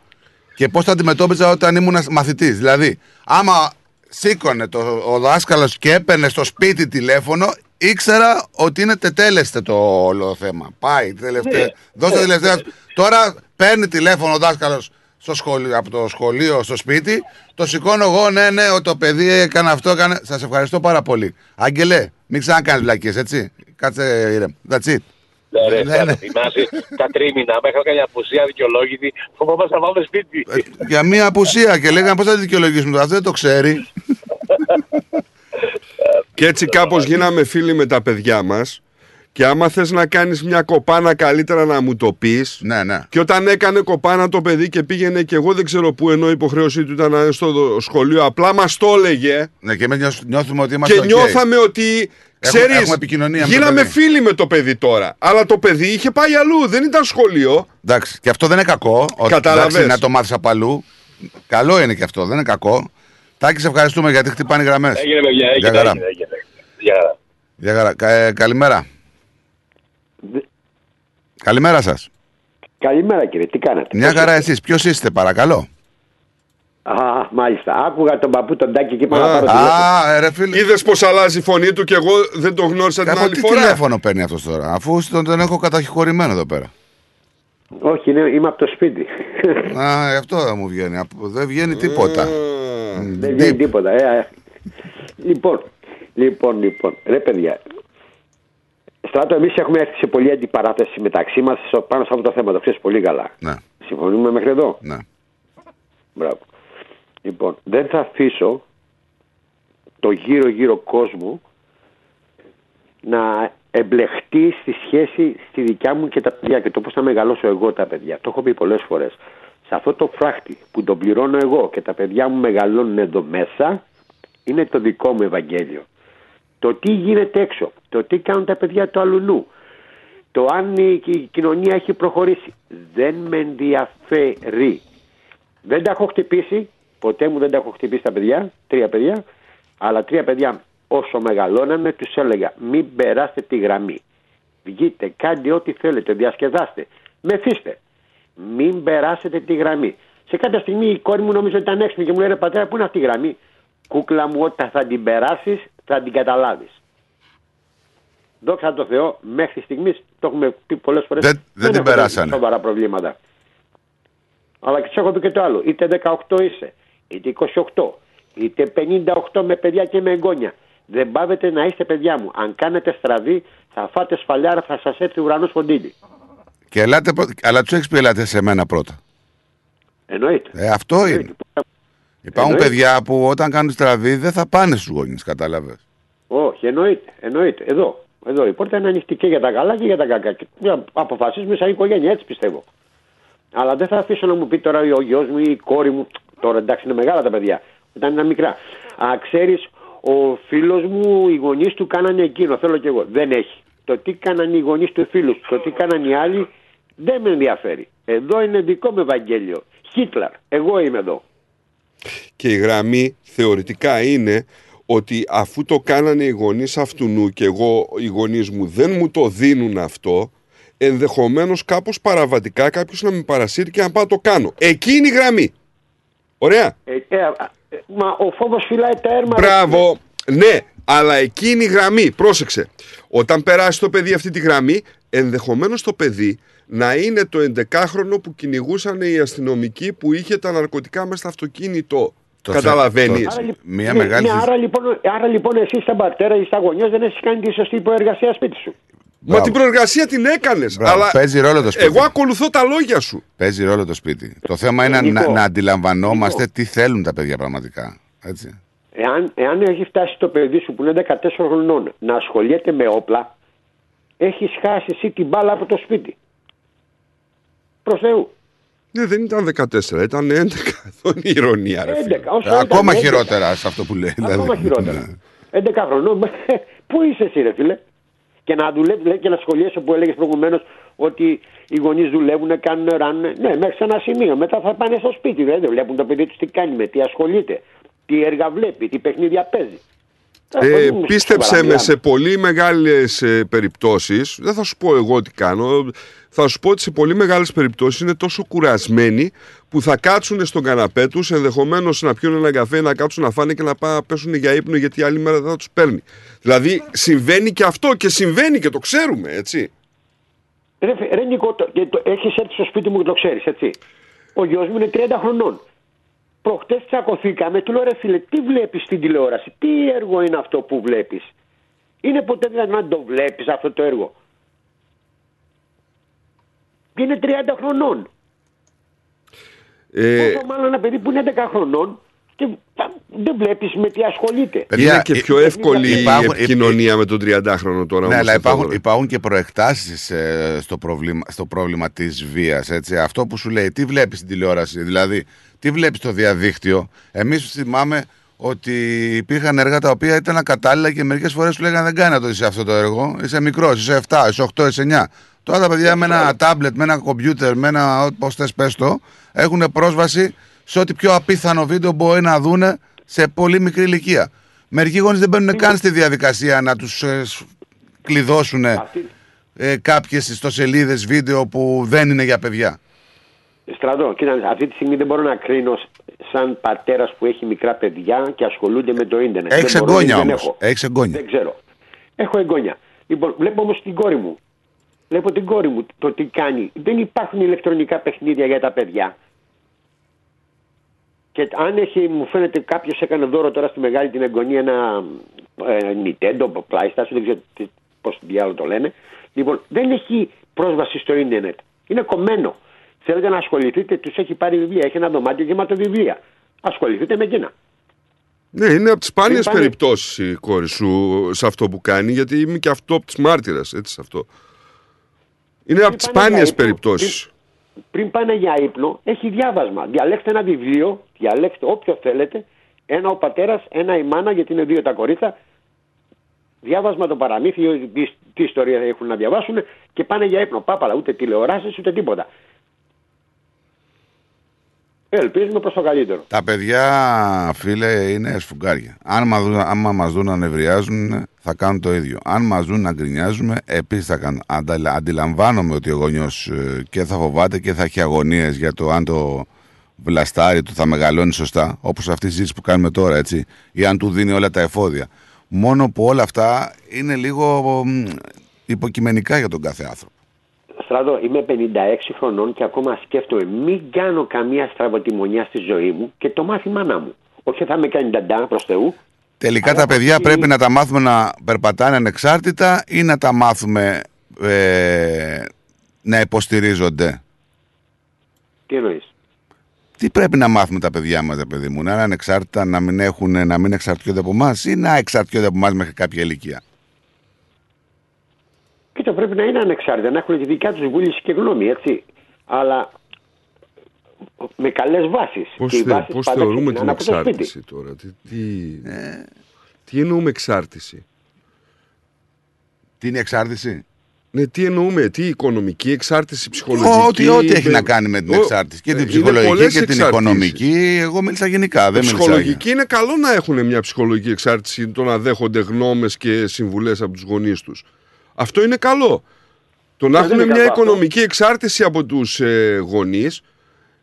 και πώς θα αντιμετώπιζα όταν ήμουν μαθητής. Δηλαδή, άμα σήκωνε το, ο δάσκαλος και έπαιρνε στο σπίτι τηλέφωνο, ήξερα ότι είναι τετέλεστε το όλο θέμα. Πάει, τελευταία. Ναι. Δώστε Ναι. τελευταία. Τώρα παίρνει τηλέφωνο ο δάσκαλος στο σχολείο, από το σχολείο στο σπίτι. Το σηκώνω εγώ, ναι, ναι, ότι το παιδί έκανε αυτό. Έκανε... Σας ευχαριστώ πάρα πολύ. Άγγελε, μην ξανακάνεις βλακίες, έτσι. Κάτσε ήρεμ. That's it. Ναι, ρε, Ναι, θα ναι. το θυμάσαι τα τρίμηνα, μέχρι καμιά απουσία δικαιολόγητη, φοβόμαστε να βάλουμε σπίτι. Για μία απουσία και λέγανε πώς θα τη δικαιολογήσουμε τώρα. Αυτό δεν το ξέρει. Και έτσι κάπως γίναμε φίλοι με τα παιδιά μας και άμα θες να κάνεις μια κοπάνα καλύτερα να μου το πεις ναι, ναι. και όταν έκανε κοπάνα το παιδί και πήγαινε και εγώ δεν ξέρω πού ενώ η υποχρέωσή του ήταν να είναι στο δο- σχολείο απλά μας το έλεγε Ναι, και εμείς νιώθουμε ότι είμαστε. και οκ. νιώθαμε ότι ξέρεις έχουμε επικοινωνία με το γίναμε παιδί. φίλοι με το παιδί τώρα αλλά το παιδί είχε πάει αλλού δεν ήταν σχολείο Εντάξει, και αυτό δεν είναι κακό. Ότι, Καταλαβες. εντάξει, να το μάθεις από αλλού. Καλό είναι και αυτό, δεν είναι κακό. Τάκη, σε ευχαριστούμε γιατί χτυπάνε οι γραμμές. Έγινε, παιδιά, έγινε, Γεια χαρά. έγινε, έγινε. Γεια χαρά. Γεια χαρά. Κα- ε, καλημέρα. Καλημέρα σας. Καλημέρα κύριε, τι κάνατε; Μια χαρά εσείς. Ποιος είστε, παρακαλώ. Α, μάλιστα. Άκουγα τον παππού τον Τάκη και είπα να πάρω τηλέφωνο. Α, ε, ρε φίλε. Είδες πως αλλάζει η φωνή του και εγώ δεν το γνώρισα την Από άλλη τι φορά; τηλέφωνο παίρνει αυτός τώρα, αφού τον, τον έχω καταχωρημένο εδώ πέρα. Όχι, είναι, είμαι από το σπίτι. Α, ε, αυτό δεν μου βγαίνει. Από- Δεν βγαίνει τίποτα. Δεν βγαίνει τίποτα. Ε, ε. Λοιπόν, λοιπόν, λοιπόν. Ρε παιδιά, Στράτο, εμείς έχουμε έρθει σε πολλή αντιπαράθεση μεταξύ μας πάνω σε αυτό το θέμα. Το ξέρεις πολύ καλά. Ναι. Συμφωνούμε μέχρι εδώ; Ναι. Μπράβο. Λοιπόν, δεν θα αφήσω το γύρω-γύρω κόσμο να εμπλεχτεί στη σχέση στη δικιά μου και τα παιδιά και το πώς θα μεγαλώσω εγώ τα παιδιά. Το έχω πει πολλές φορές. Σε αυτό το φράχτη που τον πληρώνω εγώ και τα παιδιά μου μεγαλώνουν εδώ μέσα είναι το δικό μου Ευαγγέλιο. Το τι γίνεται έξω το τι κάνουν τα παιδιά του αλουνού, το αν η η κοινωνία έχει προχωρήσει. Δεν με ενδιαφέρει. Δεν τα έχω χτυπήσει, ποτέ μου δεν τα έχω χτυπήσει τα παιδιά, τρία παιδιά, αλλά τρία παιδιά όσο μεγαλώναμε τους έλεγα μην περάστε τη γραμμή. Βγείτε, κάντε ό,τι θέλετε, διασκεδάστε, μεθύστε. Μην περάσετε τη γραμμή. Σε κάποια στιγμή η κόρη μου νομίζω ότι ήταν έξυπνη και μου λέει ρε πατέρα πού είναι αυτή η γραμμή; Κούκλα μου όταν θα την περάσεις θα την καταλάβεις. Δόξα τω Θεώ, μέχρι στιγμής το έχουμε πει πολλές φορές. Δεν- δεν την περάσανε. Σοβαρά προβλήματα. Αλλά και του έχω πει και το άλλο. Είτε 18 είσαι, είτε 28, είτε 58 με παιδιά και με εγγόνια. Δεν πάβετε να είστε παιδιά μου. Αν κάνετε στραβή, θα φάτε σφαλιάρα, θα σας έρθει ουρανός φωτίλι. Και ελάτε, πρώτα- αλλά τους έχεις πει ελάτε σε μένα πρώτα. Εννοείται. Ε, αυτό είναι. Υπάρχουν Εννοείται. παιδιά που όταν κάνουν στραβή δεν θα πάνε στους γονείς, κατάλαβες. Όχι, εννοείται. εννοείται. Εδώ. Εδώ η πόρτα είναι ανοιχτή και για τα καλά και για τα κακά. Και να αποφασίσουμε σαν οικογένεια, έτσι πιστεύω. Αλλά δεν θα αφήσω να μου πει τώρα ο γιος μου ή η κόρη μου. Τώρα εντάξει είναι μεγάλα τα παιδιά. Όταν είναι μικρά. Α, ξέρεις, ο φίλος μου, οι γονείς του κάνανε εκείνο. Θέλω κι εγώ. Δεν έχει. Το τι κάνανε οι γονείς του φίλους, το τι κάνανε οι άλλοι, δεν με ενδιαφέρει. Εδώ είναι δικό μου Ευαγγέλιο. Χίτλερ. Εγώ είμαι εδώ. Και η γραμμή θεωρητικά είναι ότι αφού το κάνανε οι γονείς αυτού και εγώ οι γονείς μου δεν μου το δίνουν αυτό, ενδεχομένως κάπως παραβατικά κάποιος να με παρασύρει και να πάω το κάνω. Εκεί είναι η γραμμή. Ωραία. Ε, ε, α, ε, μα ο φόβος φυλάει τα έρμα. Μπράβο. Ναι, αλλά εκεί είναι η γραμμή. Πρόσεξε. Όταν περάσει το παιδί αυτή τη γραμμή, ενδεχομένως το παιδί να είναι το 11χρονο που κυνηγούσαν οι αστυνομικοί που είχε τα ναρκωτικά μέσα στο αυτοκίνητο. Το Καταλαβαίνεις. θε- το- Μια Ναι, μεγάλη. ναι, άρα, λοιπόν, άρα λοιπόν εσύ σαν πατέρα ή σαν γονιός δεν έχεις κάνει τη σωστή προεργασία σπίτι σου. Μα την προεργασία την έκανες. Μπράβο, Αλλά παίζει ρόλο το σπίτι. εγώ ακολουθώ τα λόγια σου. Παίζει ρόλο το σπίτι. Το θέμα είναι Νίκο, να, να αντιλαμβανόμαστε τι θέλουν τα παιδιά πραγματικά. Έτσι. Εάν, εάν έχει φτάσει το παιδί σου που είναι 14 χρονών να ασχολιέται με όπλα, έχεις χάσει εσύ την μπάλα από το σπίτι. Προς Θεού. Ναι, δεν ήταν 14, ήταν 11. Αυτό είναι η ηρωνία, ρε φίλε. 11, όσο Ε, Ακόμα ήταν 11, χειρότερα σε αυτό που λέει. Ακόμα δηλαδή. χειρότερα. 11 χρονών. Πού είσαι εσύ, ρε φίλε; Και να δουλεύει, λέει, και να σχολιάσαι που έλεγες προηγουμένως ότι οι γονείς δουλεύουν, κάνουν ραν. Ναι, μέχρι σε ένα σημείο. Μετά θα πάνε στο σπίτι. Δηλαδή, δεν βλέπουν το παιδί τους τι κάνει, με τι ασχολείται, τι έργα βλέπει, τι παιχνίδια παίζει. Ε, Τώρα, πολύ πίστεψε σοβαρά με μιλάμε. σε πολύ μεγάλες ε, περιπτώσεις δεν θα σου πω εγώ τι κάνω θα σου πω ότι σε πολύ μεγάλες περιπτώσεις είναι τόσο κουρασμένοι που θα κάτσουν στον καναπέ τους ενδεχομένως να πιούν ένα καφέ να κάτσουν να φάνε και να πά, πέσουν για ύπνο γιατί άλλη μέρα δεν θα τους παίρνει δηλαδή συμβαίνει και αυτό και συμβαίνει και το ξέρουμε έτσι Ρε, φε- ρε Νικό, το, και το, έχεις έρθει στο σπίτι μου και το ξέρεις, έτσι. Ο γιος μου είναι 30 χρονών. Προχτές τσακωθήκαμε, του λέω ρε φίλε, τι βλέπεις στην τηλεόραση, τι έργο είναι αυτό που βλέπεις; Είναι ποτέ δυνατόν να το βλέπεις αυτό το έργο; Και είναι 30 χρονών. ε, Όσο μάλλον ένα παιδί που είναι 10 χρονών και θα- δεν βλέπεις με τι ασχολείται. Παιδιά, είναι και ε, πιο εύκολη υπάρχουν- η επικοινωνία με τον 30χρονο τώρα Ναι, όμως, αλλά υπάρχουν, Θεόδωρε. υπάρχουν και προεκτάσεις ε, στο, πρόβλημα, στο πρόβλημα της βίας. Έτσι. Αυτό που σου λέει, τι βλέπεις στην τηλεόραση, δηλαδή, τι βλέπεις στο διαδίκτυο; Εμείς θυμάμαι ότι υπήρχαν έργα τα οποία ήταν ακατάλληλα και μερικές φορές σου λέγανε δεν κάνει να το είσαι αυτό το έργο. Είσαι μικρός, είσαι 7, είσαι 8, είσαι 9. Τώρα τα παιδιά με ένα τάμπλετ, με ένα κομπιούτερ, με ένα πώς θες πες το, έχουν πρόσβαση σε ό,τι πιο απίθανο βίντεο μπορεί να δούνε σε πολύ μικρή ηλικία. Μερικοί γονείς δεν μπαίνουν καν στη διαδικασία να τους ε, σ- κλειδώσουν ε, κάποιες ιστοσελίδες βίντεο που δεν είναι για παιδιά. Στρατό, κοίτα, αυτή τη στιγμή δεν μπορώ να κρίνω σαν πατέρας που έχει μικρά παιδιά και ασχολούνται με το ίντερνετ. Έχεις Δεν μπορώ, εγγόνια δεν όμως. έχω. Έχεις εγγόνια. Δεν ξέρω. Έχω εγγόνια. Λοιπόν, βλέπω όμως την κόρη μου. Βλέπω την κόρη μου το τι κάνει. Δεν υπάρχουν ηλεκτρονικά παιχνίδια για τα παιδιά. Και αν έχει, μου φαίνεται κάποιος έκανε δώρο τώρα στη μεγάλη την εγγονία ένα ε, Nintendo, PlayStation, δεν ξέρω πώς διάλογο το λένε. Λοιπόν, δεν έχει πρόσβαση στο ίντερνετ. Είναι κομμένο. Θέλετε να ασχοληθείτε, τους έχει πάρει βιβλία. Έχει ένα δωμάτιο γεμάτο βιβλία. Ασχοληθείτε με εκείνα. Ναι, είναι από τις σπάνιες Πριν πάνε- περιπτώσεις η κόρη σου σε αυτό που κάνει, γιατί είμαι και αυτό από τις μάρτυρε, έτσι σε αυτό. Είναι από τις πάνε για σπάνιες ύπνο, περιπτώσεις. Πριν πάνε για ύπνο, έχει διάβασμα. Διαλέξτε ένα βιβλίο, διαλέξτε όποιο θέλετε. Ένα ο πατέρας, ένα η μάνα, γιατί είναι δύο τα κορίτσια. διάβασμα το παραμύθι, τι, τι ιστορία έχουν να διαβάσουν και πάνε για ύπνο. Πάπαλα, ούτε τηλεοράσεις ούτε τίποτα. Ελπίζουμε προς το καλύτερο. Τα παιδιά, φίλε, είναι σφουγγάρια. Αν μα δουν, άμα μας δουν να νευριάζουν, θα κάνουν το ίδιο. Αν μας δουν να γκρινιάζουμε, επίσης θα κάνουν. Αντα- Αντιλαμβάνομαι ότι ο γονιός ε, και θα φοβάται και θα έχει αγωνίες για το αν το βλαστάρι του θα μεγαλώνει σωστά, όπως αυτή η συζήτηση που κάνουμε τώρα, έτσι, ή αν του δίνει όλα τα εφόδια. Μόνο που όλα αυτά είναι λίγο μ, υποκειμενικά για τον κάθε άνθρωπο. Στράτο, είμαι 56 χρονών και ακόμα σκέφτομαι μην κάνω καμία στραβοτιμονιά στη ζωή μου και το μάθει η μάνα μου. Όχι θα με κάνει νταντά προς Θεού. Τελικά τα παιδιά πρέπει να τα μάθουμε να περπατάνε ανεξάρτητα ή να τα μάθουμε ε, να υποστηρίζονται. Τι εννοείς; Τι πρέπει να μάθουμε τα παιδιά μας, ρε παιδί μου, να είναι ανεξάρτητα, να μην, έχουν, να μην εξαρτιόνται από εμά ή να εξαρτιόνται από εμά μέχρι κάποια ηλικία. Κοίτα, πρέπει να είναι ανεξάρτητα, να έχουν τη δικιά τους βούληση και γνώμη, έτσι. Αλλά με καλές βάσεις. Πώς, θε- πώς θεωρούμε την εξάρτηση τώρα; Τι, τι, τι εννοούμε εξάρτηση; Τι είναι η εξάρτηση; Ναι, τι εννοούμε, τι οικονομική εξάρτηση, ψυχολογική. Ό,τι, ό,τι έχει ε, να κάνει με την ο- εξάρτηση. Και την είναι ψυχολογική πολλές και την εξαρτήσεις. οικονομική. Εγώ μίλησα γενικά. Δεν μίλησα. ψυχολογική είναι καλό να έχουν μια ψυχολογική εξάρτηση, το να δέχονται γνώμες και συμβουλές από τους γονείς τους. Αυτό είναι καλό. Το να Ε, δεν έχουν είναι μια κακό αυτό. οικονομική εξάρτηση από τους ε, γονείς,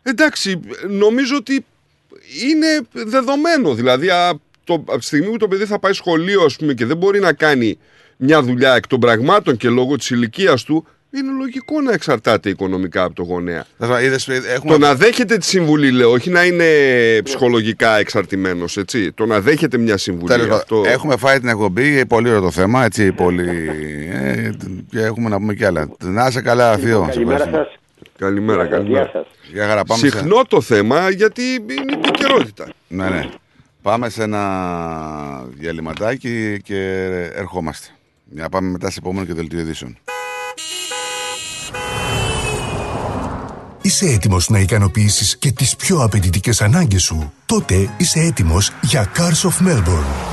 εντάξει, νομίζω ότι είναι δεδομένο. Δηλαδή, α, το, από τη στιγμή που το παιδί θα πάει σχολείο, ας πούμε, και δεν μπορεί να κάνει μια δουλειά εκ των πραγμάτων και λόγω της ηλικίας του, είναι λογικό να εξαρτάται οικονομικά από το γονέα. Είδες, έχουμε... Το να δέχεται τη συμβουλή, λέω, όχι να είναι ψυχολογικά εξαρτημένος, έτσι. Το να δέχεται μια συμβουλή. Τέλος πάντων, αυτό... Έχουμε φάει την εκπομπή, πολύ ωραίο το θέμα, έτσι, πολύ... ε, και έχουμε να πούμε κι άλλα. Να είσαι καλά, Θείο. σε Καλημέρα ευχαριστούμε. σας. Καλημέρα, Γεια σας, καλημέρα. γεια σας. Γεια χαρά, πάμε σε... Συχνό το θέμα γιατί είναι επικαιρότητα. Ναι, ναι. Πάμε σε ένα διαλυματάκι και ερχόμαστε. Για να πάμε μετά σε επόμενο και δελτίο ειδήσεων. Είσαι έτοιμος να ικανοποιήσεις και τις πιο απαιτητικές ανάγκες σου. Τότε είσαι έτοιμος για Cars of Melbourne.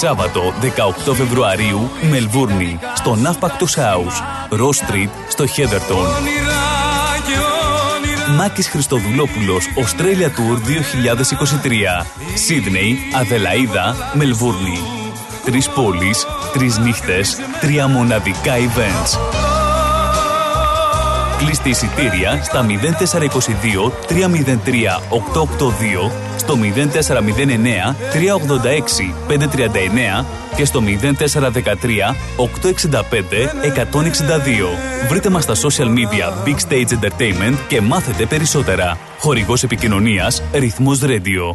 Σάββατο 18 Φεβρουαρίου, Μελβούρνη, στο Ναύπακτος House, Ross Street, στο Χέδερτον. Όνειρα και όνειρα Μάκης Χριστοδουλόπουλος, Australia Tour 2023. Σίδνεϊ, Αδελαίδα, Μελβούρνη. Τρεις πόλεις, τρεις νύχτες, τρία μοναδικά events. Κλείστε εισιτήρια στα 0422 303 882, στο 0409 386 539 και στο 0413 865 162. Βρείτε μας στα social media Big Stage Entertainment και μάθετε περισσότερα. Χορηγός επικοινωνίας Ρυθμός Radio.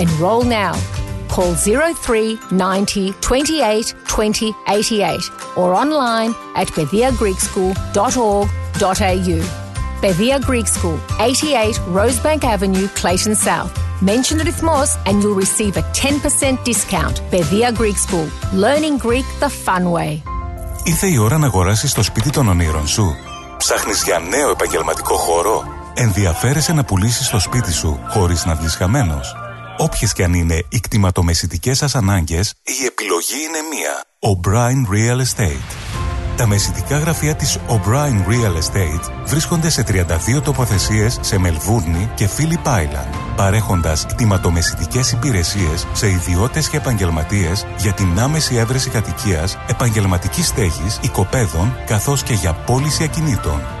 Enroll now. call 03 90 28 20 88 or online at pediagreekschool.org.au. Pedia Greek School, 88 Rosebank Avenue, Clayton South. Mention the Rhythmos and you'll receive a 10% discount. Pedia Greek School, learning Greek the fun way. Ήρθε η ώρα να αγοράσει το σπίτι των ονείρων σου. Ψάχνει για νέο επαγγελματικό χώρο. Ενδιαφέρεσαι να πουλήσει το σπίτι σου χωρί να βγει χαμένο. Όποιες και αν είναι οι κτηματομεσητικέ σας ανάγκες, η επιλογή είναι μία. O'Brien Real Estate. Τα μεσητικά γραφεία της O'Brien Real Estate βρίσκονται σε 32 τοποθεσίες σε Μελβούρνη και Phillip Island, παρέχοντας κτηματομεσητικές υπηρεσίες σε ιδιώτες και επαγγελματίες για την άμεση έβρεση κατοικίας, επαγγελματικής στέγης, οικοπαίδων, καθώς και για πώληση ακινήτων.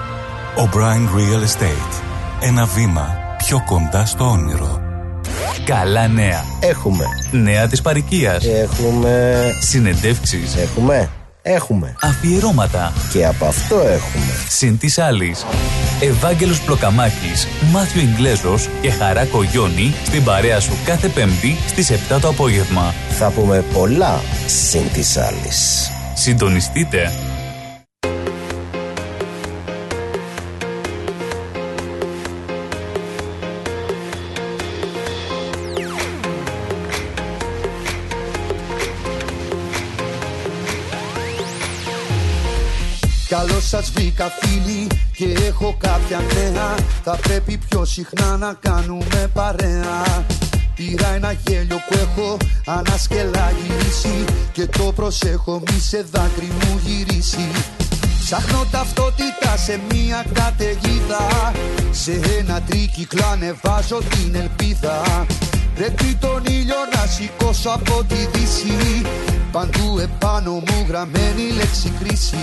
O'Brien Real Estate. Ένα βήμα πιο κοντά στο όνειρο. Καλά νέα. Έχουμε. Νέα της παροικίας. Έχουμε. Συνεντεύξεις. Έχουμε. Έχουμε. Αφιερώματα. Και από αυτό έχουμε. Συν της άλλης. Ευάγγελος Πλοκαμάκης, Μάθιο Ιγκλέζος και Χαρά Κογιόνι στην παρέα σου κάθε Πέμπτη στις 7 το απόγευμα. Θα πούμε πολλά συν της άλλης. Συντονιστείτε. Σας βρήκα φίλοι και έχω κάποια νέα. Θα πρέπει πιο συχνά να κάνουμε παρέα. Πήρα ένα γέλιο που έχω ανασκελά γυρίσει Και το προσέχω μη σε δάκρυ μου γυρίσει. Ψάχνω ταυτότητα σε μια καταιγίδα. Σε ένα τρίκυκλο ανεβάζω την ελπίδα Πρέπει τον ήλιο να σηκώσω από τη δύση. Παντού επάνω μου γραμμένη λέξη κρίση.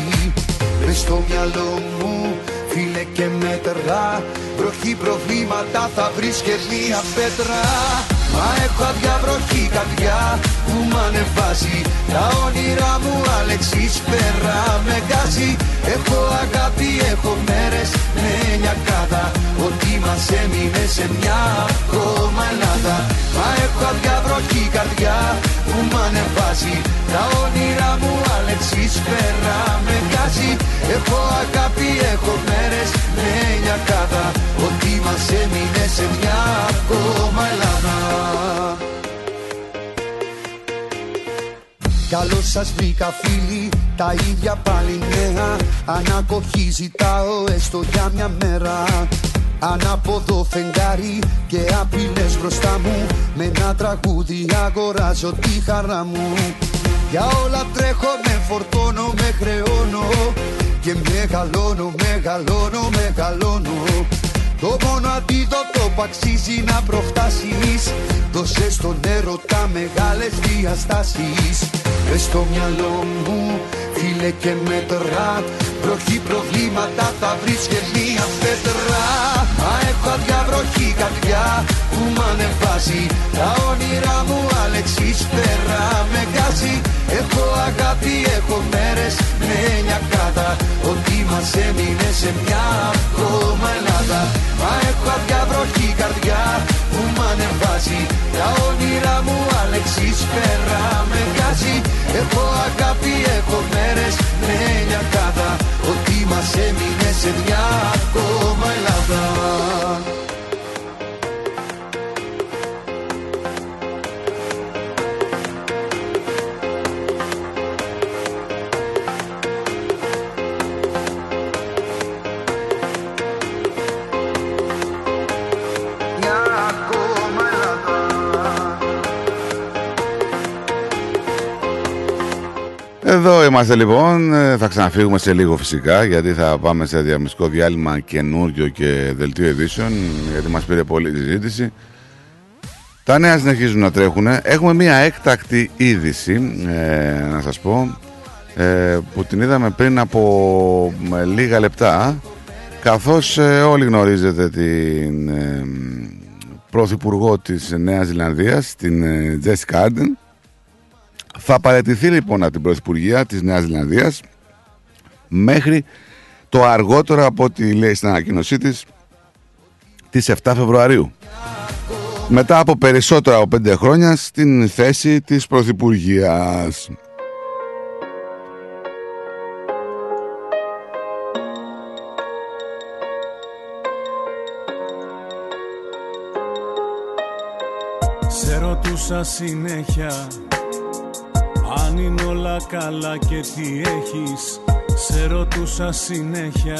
Μες στο μυαλό μου φίλε και μέτρα. Βροχή προβλήματα θα βρεις και μία πέτρα Μα έχω αδιαβροχή καρδιά που μ' ανεβάζει. Τα όνειρά μου Αλεξής πέρα με γκάζει. Έχω αγάπη, έχω μέρες με λιακάδα Ότι μας έμεινε σε μια ακόμα Ελλάδα. Μα έχω αδιαβροχή καρδιά που μ' ανεβάζει. Τα όνειρά μου Αλεξής πέρα με γκάζει. Έχω αγάπη, έχω μέρες με λιακάδα Ότι μας έμεινε σε μια ακόμα Ελλάδα. Καλώς σας βρήκα φίλοι, τα ίδια πάλι νέα. Ανακοχή ζητάω έστω για μια μέρα. Ανάποδο φεγγάρι και απειλές μπροστά μου. Με ένα τραγούδι αγοράζω τη χαρά μου. Για όλα τρέχω, με φορτώνω, με χρεώνω. Και μεγαλώνω, μεγαλώνω, μεγαλώνω το μόνο αντίδοτο που αξίζει να προφτάσεις. Δώσε στον έρωτα μεγάλες διαστάσεις. Μες στο μυαλό μου φίλε και μέτρα Βροχή προβλήματα θα βρεις και μία πέτρα. Μα έχω αδιαβροχή καρδιά που μ' ανεβάζει. Τα όνειρά μου Αλεξής πέρα με γκάζει Έχω αγάπη, έχω μέρες με λιακάδα Ότι μας έμεινε σε μια ακόμα Ελλάδα. Μα έχω αδιαβροχή καρδιά που μ' ανεβάζει. Τα όνειρά μου Αλεξής πέρα με γκάζει Έχω αγάπη, έχω μέρες με λιακάδα Ότι μας έμεινε σε μια ακόμα Ελλάδα Εδώ είμαστε λοιπόν, Ε, θα ξαναφύγουμε σε λίγο φυσικά γιατί θα πάμε σε διαμιστικό διάλειμμα καινούριο και δελτίο ειδήσεων γιατί μας πήρε πολύ τη συζήτηση. Τα νέα συνεχίζουν να τρέχουν. Έχουμε μια έκτακτη είδηση, ε, να σας πω, ε, που την είδαμε πριν από ε, λίγα λεπτά, καθώς ε, όλοι γνωρίζετε την ε, πρωθυπουργό της Νέας Ζηλανδίας, την ε, Jessica Arden. Θα παραιτηθεί λοιπόν από την πρωθυπουργία της Νέας Ζηλανδίας μέχρι το αργότερο από ό,τι λέει στην ανακοίνωσή της τις 7 Φεβρουαρίου. Μετά από περισσότερα από 5 χρόνια στην θέση της Πρωθυπουργίας. Σε ρωτούσα συνέχεια αν είναι όλα καλά και τι έχεις Σε ρωτούσα συνέχεια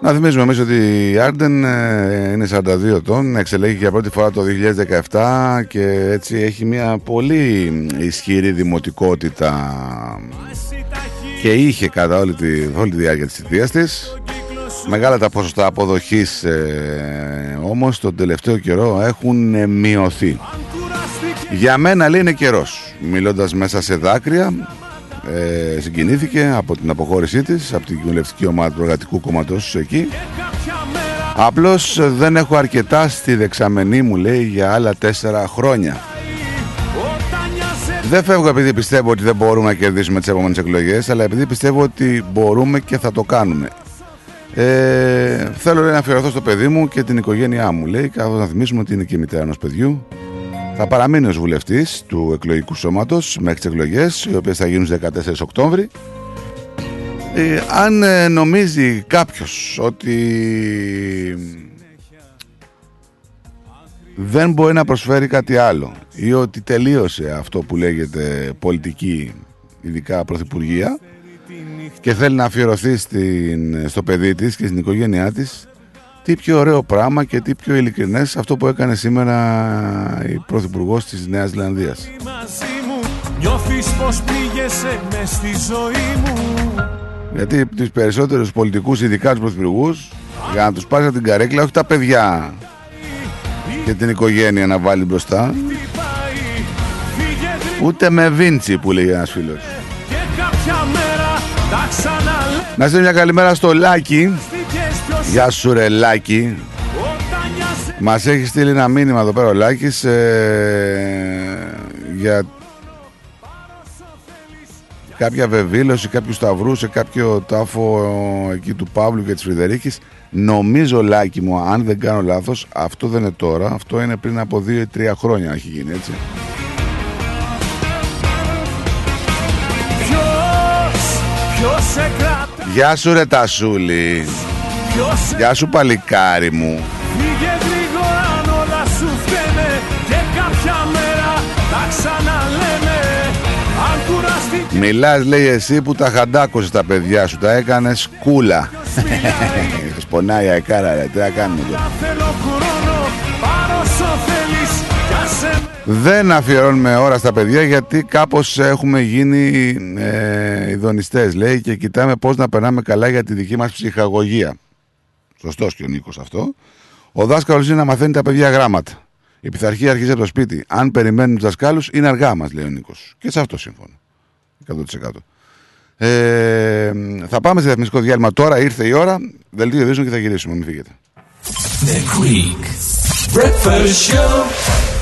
Να θυμίζουμε εμείς ότι η Άρντεν ε, είναι 42 ετών, εξελέγει για πρώτη φορά το 2017 και έτσι έχει μια πολύ ισχυρή δημοτικότητα και είχε κατά όλη τη, όλη τη διάρκεια της θητείας της. Μεγάλα τα ποσοστά αποδοχής ε, όμως τον τελευταίο καιρό έχουν ε, μειωθεί. Για μένα λέει είναι καιρός. Μιλώντας μέσα σε δάκρυα ε, συγκινήθηκε από την αποχώρησή της από την κοινωνιστική ομάδα του Εργατικού Κόμματος εκεί. Απλώς δεν έχω αρκετά στη δεξαμενή μου λέει για άλλα τέσσερα χρόνια. Δεν φεύγω επειδή πιστεύω ότι δεν μπορούμε να κερδίσουμε τις επόμενες εκλογές αλλά επειδή πιστεύω ότι μπορούμε και θα το κάνουμε. Ε, θέλω λέει, να αφιερωθώ στο παιδί μου και την οικογένειά μου λέει καθώς να θυμίσουμε ότι είναι και η μητέρα ενός παιδιού θα παραμείνει ως βουλευτής του εκλογικού σώματος μέχρι τις εκλογές οι οποίες θα γίνουν στις 14 Οκτώβρη. Ε, αν ε, νομίζει κάποιος ότι δεν μπορεί να προσφέρει κάτι άλλο ή ότι τελείωσε αυτό που λέγεται πολιτική ειδικά πρωθυπουργία και θέλει να αφιερωθεί στην, στο παιδί της και στην οικογένειά της τι πιο ωραίο πράγμα και τι πιο ειλικρινές αυτό που έκανε σήμερα η Πρωθυπουργός της Νέας Ζηλανδίας. Νιώθεις πως πήγεσαι μες στη ζωή μου Γιατί τους περισσότερους πολιτικούς, ειδικά τους πρωθυπουργούς, για να τους πάρεις από την καρέκλα, όχι τα παιδιά και την οικογένεια να βάλει μπροστά, ούτε με βίντσι που λέει ένας φίλος. Και κάποια μέρα τα ξαναλέω Να στείλω μια καλημέρα στο Λάκη. Γεια σου ρε Λάκη. Μας έχεις στείλει ένα μήνυμα εδώ πέρα ο Λάκης ε, για κάποια βεβήλωση, κάποιο σταυρού σε κάποιο τάφο ε, εκεί του Παύλου και της Φρυδερίκης. Νομίζω Λάκη μου, αν δεν κάνω λάθος, αυτό δεν είναι τώρα, αυτό είναι πριν από 2 ή 3 χρόνια έχει γίνει έτσι. Ποιος, ποιος σε κρατά Γεια σου ρε Τασούλη. Ποιος Γεια σου παλικάρι μου. Φύγε γρήγορα αν όλα σου φταίνε Και κάποια μέρα τα ξαναλέμε Αν κουραστεί Μιλάς λέει εσύ που τα χαντάκωσες τα παιδιά σου, τα έκανες κούλα. Σπονάει η αεκάρα ρε, τι να κάνουμε τώρα. θέλω χρόνο Πάρω όσο θέλεις Κι άσε με Δεν αφιερώνουμε ώρα στα παιδιά γιατί κάπως έχουμε γίνει ε, ειδονιστές λέει και κοιτάμε πώς να περνάμε καλά για τη δική μας ψυχαγωγία. Σωστός και ο Νίκος αυτό. Ο δάσκαλος είναι να μαθαίνει τα παιδιά γράμματα. Η πειθαρχία αρχίζει από το σπίτι. Αν περιμένουν τους δασκάλους είναι αργά μας λέει ο Νίκος. Και σε αυτό σύμφωνο. 100%. Ε, θα πάμε σε διαφημιστικό διάλειμμα τώρα, ήρθε η ώρα. Δελτίο ειδήσεων και θα γυρίσουμε, μην φύγετε. The Greek Breakfast Show.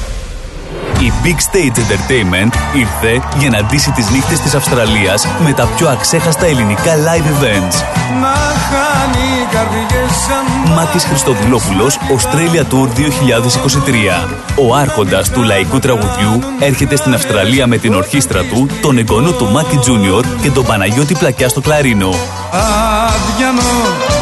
Η Big Stage Entertainment ήρθε για να ντύσει τις νύχτες της Αυστραλίας με τα πιο αξέχαστα ελληνικά live events. Να χάνει οι καρδιές σαν Μάκης Χριστοδουλόπουλος, Australia Tour 2023. Ο άρχοντας του λαϊκού τραγουδιού έρχεται στην Αυστραλία με την ορχήστρα του, τον εγγονό του Μάκη Τζούνιορ και τον Παναγιώτη Πλακιά στο κλαρίνο. Αδιανό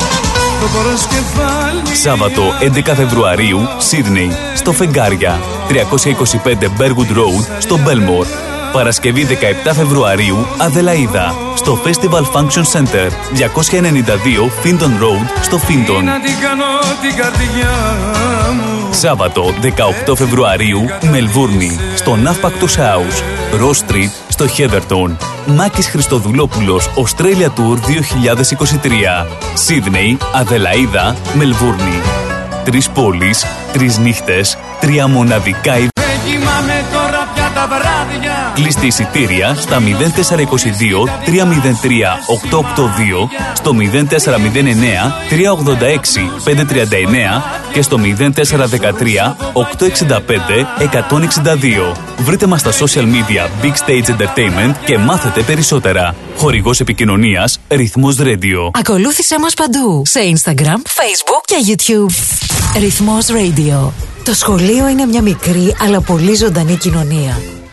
το προσκεφάλι Σάββατο 11 Φεβρουαρίου, Σίδνεϊ, στο Φεγγάρια, 325 Bergwood Road, στο Belmore. Παρασκευή 17 Φεβρουαρίου, Αδελαίδα, στο Festival Function Center, 292 Finton Road, στο Finton. Να την κάνω την καρδιά μου Σάββατο 18 Φεβρουαρίου, Μελβούρνη, στο Ναύπακτος House, Ross Street, στο Heatherton. Μάκης Χριστοδουλόπουλος, Australia Tour 2023. Σίδνεϊ, Αδελαίδα, Μελβούρνη. Τρεις πόλεις, τρεις νύχτες, τρία μοναδικά τα βράδια Κλείστε εισιτήρια στα 0422 303 882 στο 0409 386 539 και στο 0413 865 162. Βρείτε μας στα social media Big Stage Entertainment και μάθετε περισσότερα. Χορηγός επικοινωνίας Ρυθμός Radio. Ακολούθησέ μας παντού σε Instagram, Facebook και YouTube. Ρυθμός Radio. Το σχολείο είναι μια μικρή αλλά πολύ ζωντανή κοινωνία.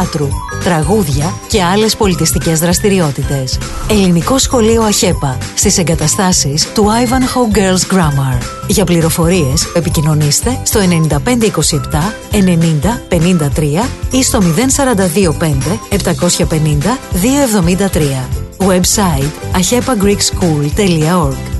θεάτρου, τραγούδια και άλλες πολιτιστικές δραστηριότητες. Ελληνικό σχολείο ΑΧΕΠΑ στις εγκαταστάσεις του Ivanhoe Girls Grammar. Για πληροφορίες επικοινωνήστε στο 9527 90 53 ή στο 0425 750 273. Website ahepagreekschool.org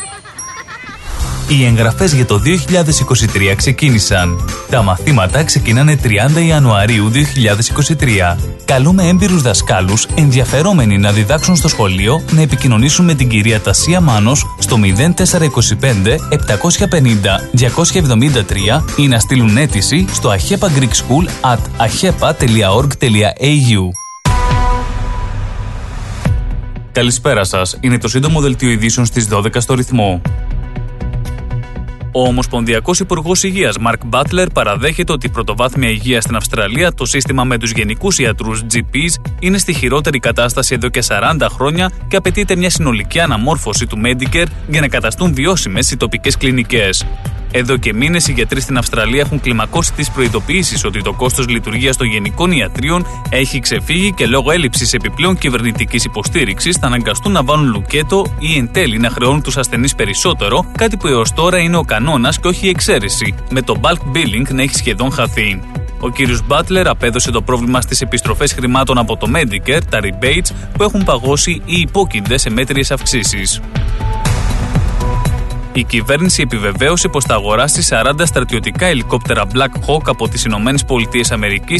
Οι εγγραφές για το 2023 ξεκίνησαν. Τα μαθήματα ξεκινάνε 30 Ιανουαρίου 2023. Καλούμε έμπειρους δασκάλους ενδιαφερόμενοι να διδάξουν στο σχολείο να επικοινωνήσουν με την κυρία Τασία Μάνος στο 0425 750 273 ή να στείλουν αίτηση στο ahepa greek school at ahepa.org.au Καλησπέρα σας. Είναι το σύντομο δελτίο ειδήσεων στις 12 στο ρυθμό. Ο Ομοσπονδιακός Υπουργός Υγείας Μαρκ Μπάτλερ παραδέχεται ότι η πρωτοβάθμια υγεία στην Αυστραλία, το σύστημα με τους γενικούς ιατρούς GPs, είναι στη χειρότερη κατάσταση εδώ και 40 χρόνια και απαιτείται μια συνολική αναμόρφωση του Medicare για να καταστούν βιώσιμες οι τοπικές κλινικές. Εδώ και μήνες οι γιατροί στην Αυστραλία έχουν κλιμακώσει τις προειδοποιήσεις ότι το κόστος λειτουργίας των γενικών ιατρίων έχει ξεφύγει και λόγω έλλειψης επιπλέον κυβερνητικής υποστήριξης θα αναγκαστούν να βάλουν λουκέτο ή εν τέλει να χρεώνουν τους ασθενείς περισσότερο, κάτι που έως τώρα είναι ο κανόνας και όχι η εξαίρεση, με το bulk billing να έχει σχεδόν χαθεί. Ο κύριος Μπάτλερ απέδωσε το πρόβλημα στις επιστροφές χρημάτων από το Medicare, τα rebates, που έχουν παγώσει ή υπόκεινται σε μέτριες αυξήσεις. Η κυβέρνηση επιβεβαίωσε πως θα αγοράσει 40 στρατιωτικά ελικόπτερα Black Hawk από τις ΗΠΑ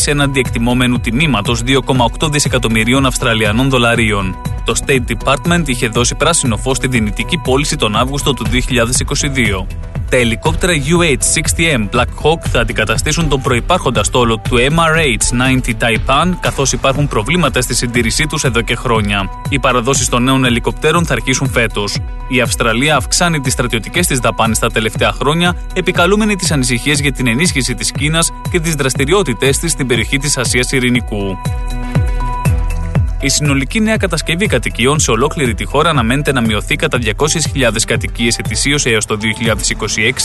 έναντι εκτιμόμενου τιμήματος 2,8 δισεκατομμυρίων Αυστραλιανών δολαρίων. Το State Department είχε δώσει πράσινο φως στη δυνητική πώληση τον Αύγουστο του 2022. Τα ελικόπτερα UH-60M Black Hawk θα αντικαταστήσουν τον προϋπάρχοντα στόλο του MRH-90 Taipan, καθώς υπάρχουν προβλήματα στη συντήρησή τους εδώ και χρόνια. Οι παραδόσεις των νέων ελικοπτέρων θα αρχίσουν φέτος. Η Αυστραλία αυξάνει τι στρατιωτικές της δαπάνες τα τελευταία χρόνια, επικαλούμενη τις ανησυχίες για την ενίσχυση της Κίνας και τις δραστηριότητές της στην περιοχή της Ασίας Ειρηνικού. Η συνολική νέα κατασκευή κατοικιών σε ολόκληρη τη χώρα αναμένεται να μειωθεί κατά 200.000 κατοικίες ετησίως έως το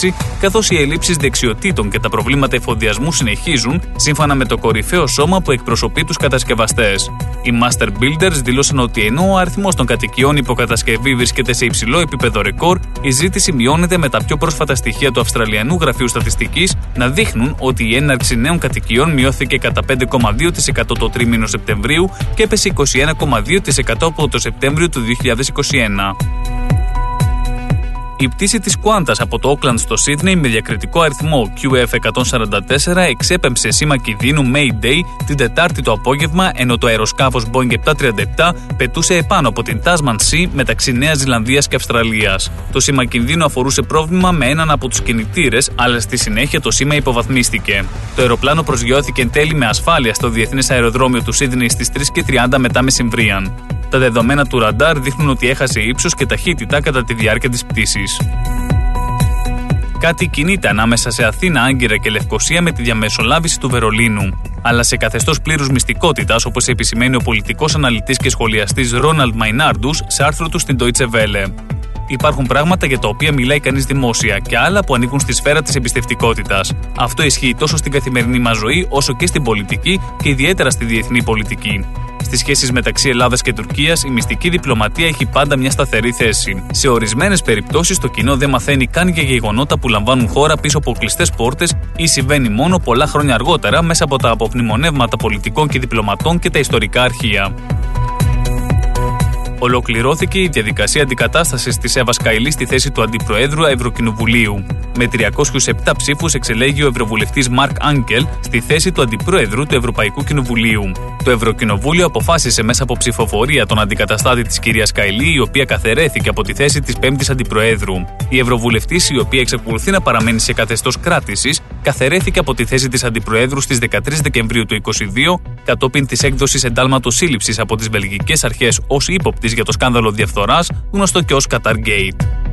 2026, καθώς οι ελλείψεις δεξιοτήτων και τα προβλήματα εφοδιασμού συνεχίζουν, σύμφωνα με το κορυφαίο σώμα που εκπροσωπεί τους κατασκευαστές. Οι Master Builders δήλωσαν ότι ενώ ο αριθμός των κατοικιών υποκατασκευή βρίσκεται σε υψηλό επίπεδο ρεκόρ, η ζήτηση μειώνεται με τα πιο πρόσφατα στοιχεία του Αυστραλιανού Γραφείου Στατιστικής να δείχνουν ότι η έναρξη νέων κατοικιών μειώθηκε κατά 5,2% το τρίμηνο Σεπτεμβρίου και έπεσε 21,2% από το Σεπτέμβριο του 2021. Η πτήση της Qantas από το Auckland στο Sydney με διακριτικό αριθμό QF144 εξέπεμψε σήμα κινδύνου Mayday την Τετάρτη το απόγευμα ενώ το αεροσκάφος Boeing 737 πετούσε επάνω από την Tasman Sea μεταξύ Νέας Ζηλανδίας και Αυστραλίας. Το σήμα κινδύνου αφορούσε πρόβλημα με έναν από τους κινητήρες αλλά στη συνέχεια το σήμα υποβαθμίστηκε. Το αεροπλάνο προσγειώθηκε εν τέλει με ασφάλεια στο Διεθνές Αεροδρόμιο του Sydney στις 3.30 μετά μεσημβρίαν. Τα δεδομένα του ραντάρ δείχνουν ότι έχασε ύψος και ταχύτητα κατά τη διάρκεια της πτήσης. Κάτι κινείται ανάμεσα σε Αθήνα, Άγκυρα και Λευκοσία με τη διαμεσολάβηση του Βερολίνου. Αλλά σε καθεστώς πλήρους μυστικότητας, όπως επισημαίνει ο πολιτικός αναλυτής και σχολιαστής Ρόναλντ Μαϊνάρντους σε άρθρο του στην Deutsche Welle. Υπάρχουν πράγματα για τα οποία μιλάει κανείς δημόσια και άλλα που ανήκουν στη σφαίρα της εμπιστευτικότητας. Αυτό ισχύει τόσο στην καθημερινή μας ζωή όσο και στην πολιτική και ιδιαίτερα στη διεθνή πολιτική. Στις σχέσεις μεταξύ Ελλάδας και Τουρκίας, η μυστική διπλωματία έχει πάντα μια σταθερή θέση. Σε ορισμένες περιπτώσεις, το κοινό δεν μαθαίνει καν για γεγονότα που λαμβάνουν χώρα πίσω από κλειστές πόρτες ή συμβαίνει μόνο πολλά χρόνια αργότερα μέσα από τα αποπνημονεύματα πολιτικών και διπλωματών και τα ιστορικά αρχεία. Ολοκληρώθηκε η διαδικασία αντικατάστασης της Εύα Καηλή στη θέση του Αντιπροέδρου Ευρωκοινοβουλίου. Με 307 ψήφους εξελέγει ο Ευρωβουλευτής Μαρκ Άγκελ στη θέση του Αντιπρόεδρου του Ευρωπαϊκού Κοινοβουλίου. Το Ευρωκοινοβούλιο αποφάσισε μέσα από ψηφοφορία τον αντικαταστάτη της κυρίας Καηλή, η οποία καθαιρέθηκε από τη θέση της 5η Αντιπροέδρου. Η Ευρωβουλευτής, η οποία εξακολουθεί να παραμένει σε καθεστώς κράτησης, καθαιρέθηκε από τη θέση της Αντιπροέδρου στις 13 Δεκεμβρίου του 2022, κατόπιν της έκδοσης εντάλματος σύλληψης από τις βελγικές αρχές ως ύποπτης για το σκάνδαλο διαφθοράς, γνωστό και ως Qatargate.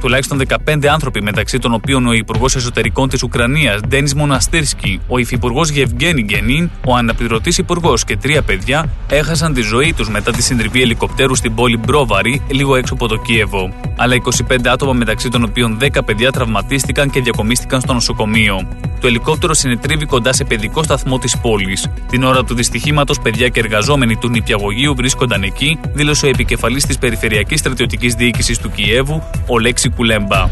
Τουλάχιστον 15 άνθρωποι, μεταξύ των οποίων ο Υπουργός Εσωτερικών της Ουκρανίας Ντένις Μοναστήρσκι, ο Υφυπουργός Γευγένη Γκενίν, ο Αναπληρωτής Υπουργός και τρία παιδιά έχασαν τη ζωή τους μετά τη συντριβή ελικοπτέρου στην πόλη Μπρόβαρη, λίγο έξω από το Κίεβο. Άλλα 25 άτομα, μεταξύ των οποίων 10 παιδιά τραυματίστηκαν και διακομίστηκαν στο νοσοκομείο. Το ελικόπτερο συνετρίβει κοντά σε παιδικό σταθμό της πόλης. Την ώρα του δυστυχήματος, παιδιά και εργαζόμενοι του νηπιαγωγείου βρίσκονταν εκεί, δήλωσε ο επικεφαλής της Περιφερειακής Στρατιωτικής Διοίκησης του Κιέβου, ο Λέξη Κουλέμπα.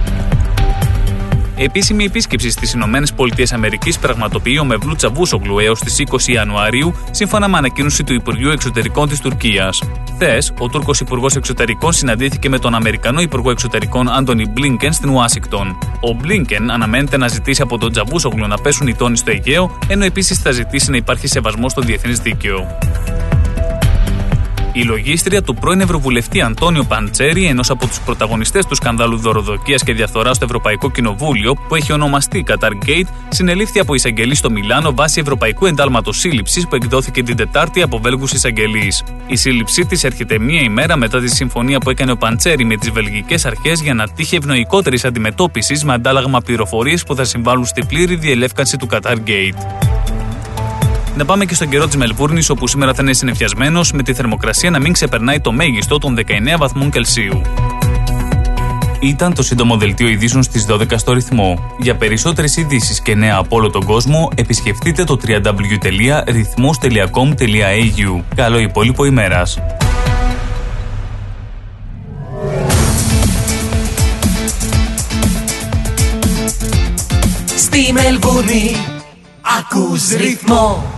Επίσημη επίσκεψη στις ΗΠΑ πραγματοποιεί ο Μευλού Τσαβούσογλου έως τις 20 Ιανουαρίου, σύμφωνα με ανακοίνωση του Υπουργείου Εξωτερικών της Τουρκίας. Χθες, ο Τούρκος Υπουργός Εξωτερικών συναντήθηκε με τον Αμερικανό Υπουργό Εξωτερικών Άντωνι Μπλίνκεν στην Ουάσιγκτον. Ο Μπλίνκεν αναμένεται να ζητήσει από τον Τσαβούσογλου να πέσουν οι τόνοι στο Αιγαίο, ενώ επίσης θα ζητήσει να υπάρχει σεβασμός στο διεθνές δίκαιο. Η λογίστρια του πρώην Ευρωβουλευτή Αντώνιο Παντσέρη, ενός από τους πρωταγωνιστές του σκανδάλου δωροδοκίας και διαφθοράς στο Ευρωπαϊκό Κοινοβούλιο, που έχει ονομαστεί Qatar Gate, συνελήφθη από εισαγγελή στο Μιλάνο βάσει Ευρωπαϊκού Εντάλματος Σύλληψης που εκδόθηκε την Τετάρτη από Βέλγους εισαγγελείς. Η σύλληψή της έρχεται μία ημέρα μετά τη συμφωνία που έκανε ο Παντσέρη με τις βελγικές αρχές για να τύχει ευνοϊκότερης αντιμετώπισης με αντάλλαγμα πληροφορίες που θα συμβάλλουν στη πλήρη διελεύκανση του Qatar Gate. Να πάμε και στον καιρό της Μελβούρνης, όπου σήμερα θα είναι συνεφιασμένος, με τη θερμοκρασία να μην ξεπερνάει το μέγιστο των 19 βαθμών Κελσίου. Ήταν το σύντομο δελτίο ειδήσεων στις 12 στο ρυθμό. Για περισσότερες ειδήσεις και νέα από όλο τον κόσμο, επισκεφτείτε το www.rythmos.com.au. Καλό υπόλοιπο ημέρας. Στη Μελβούρνη ακούς ρυθμό.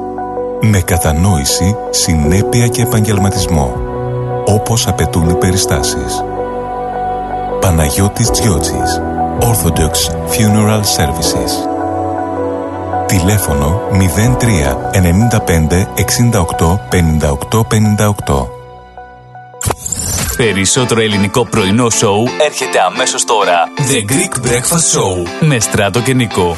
Με κατανόηση, συνέπεια και επαγγελματισμό. όπως απαιτούν οι περιστάσεις. Παναγιώτης Τζιότσης Orthodox Funeral Services Τηλέφωνο 03 95 68 58 58 Περισσότερο ελληνικό πρωινό σοου έρχεται αμέσως τώρα. The Greek Breakfast Show με Στράτο και Νικό.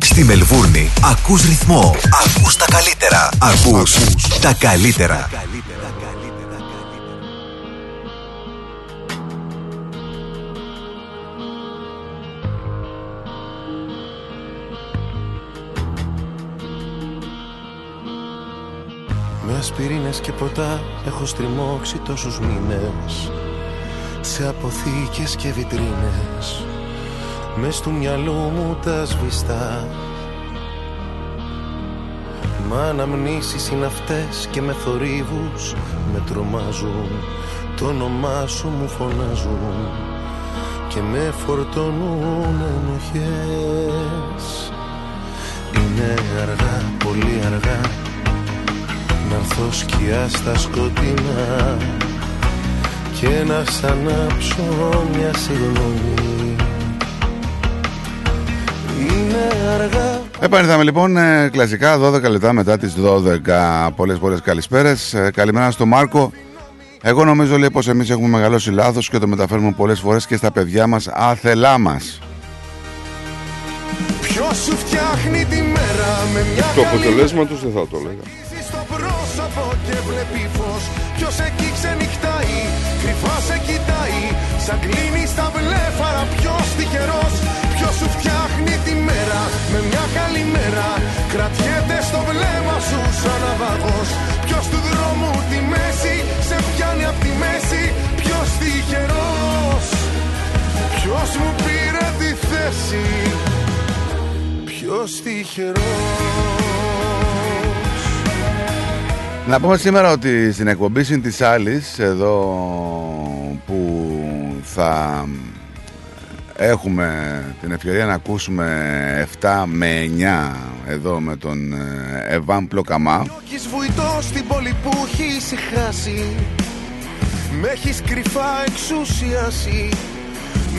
Στη Μελβούρνη ακούς ρυθμό, ακούς τα καλύτερα, ακούς τα καλύτερα. Με ασπιρίνες και ποτά έχω στριμώξει τόσους μήνες. Σε αποθήκες και βιτρίνες Μες του μυαλού μου τα σβηστά. Μα αναμνήσεις είναι αυτές και με θορύβους με τρομάζουν. Το όνομά σου μου φωνάζουν και με φορτώνουν ενοχές. Είναι αργά, πολύ αργά να έρθω σκιά στα σκοτεινά και να σ' ανάψω μια συγγνώμη. Είναι αργά Επανήλθαμε λοιπόν ε, κλασικά 12 λεπτά μετά τις 12 Πολλές πολλές καλησπέρες. Ε, Καλημέρα στο Μάρκο. Εγώ νομίζω λέει πως εμείς έχουμε μεγαλώσει λάθος Και το μεταφέρουμε πολλές φορές και στα παιδιά μας Άθελά μας. Ποιος σου φτιάχνει τη μέρα με μια Το αποτελέσμα τους δεν θα το έλεγα. στο πρόσωπο και βλέπει φως. Ποιος εκεί ξενυχτάει, κρυφά σε κοιτάει. Σαν κλείνει στα βλέφαρα ποιος τυχερός Ποιος σου φτιάχνει τη μέρα με μια καλή μέρα Κρατιέται στο βλέμμα σου σαν ναυαγός. Ποιος του δρόμου τη μέση σε πιάνει απ' τη μέση Ποιος τυχερός. Ποιος μου πήρε τη θέση Ποιος τυχερός. Να πούμε σήμερα ότι στην εκπομπή συν της άλλης Εδώ που θα έχουμε την ευκαιρία να ακούσουμε 7 με 9 Εδώ με τον ε, Εβάν Πλοκαμά. Έχεις βουητό στην πόλη που έχει ησυχάσει Με έχεις κρυφά εξουσιάσει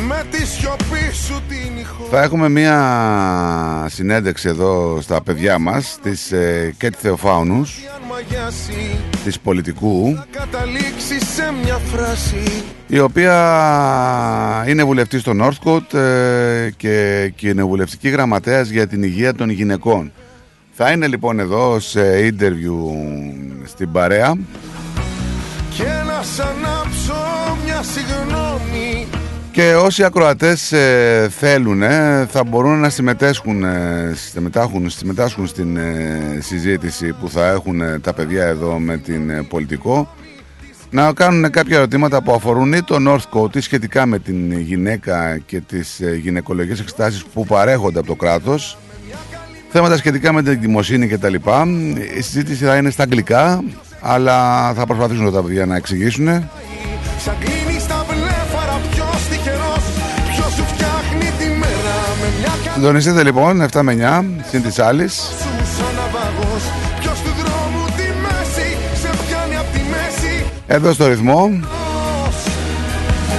Με τη σιωπή σου την ηχό. Θα έχουμε μία συνέντευξη εδώ στα παιδιά μας της ε, Κέτη Θεοφάουνους Αν μαγιάσει της πολιτικού Καταλήξει σε μια φράση. η οποία είναι βουλευτής στο Northcote ε, και κοινοβουλευτική γραμματέας για την υγεία των γυναικών. Θα είναι λοιπόν εδώ σε interview στην παρέα. Και να σ' ανάψω μια συγγνώμη και όσοι ακροατές ε, θέλουν ε, θα μπορούν να συμμετέσχουν, ε, συμμετάχουν, συμμετάσχουν στην ε, συζήτηση που θα έχουν ε, τα παιδιά εδώ με την ε, πολιτικό. Να κάνουν κάποια ερωτήματα που αφορούν ή το Northcote ή σχετικά με την γυναίκα και τις ε, γυναικολογικές εξετάσεις που παρέχονται από το κράτος. Θέματα σχετικά με την δημοσύνη και τα λοιπά. Η συζήτηση θα είναι στα αγγλικά αλλά θα προσπαθήσουν τα παιδιά να εξηγήσουν Συντονιστείτε λοιπόν 7 με 9 συν της άλλης. Σου σαν ναυαγός Ποιος του δρόμου τη μέση σε πιάνει απ' τη μέση εδώ στο ρυθμό.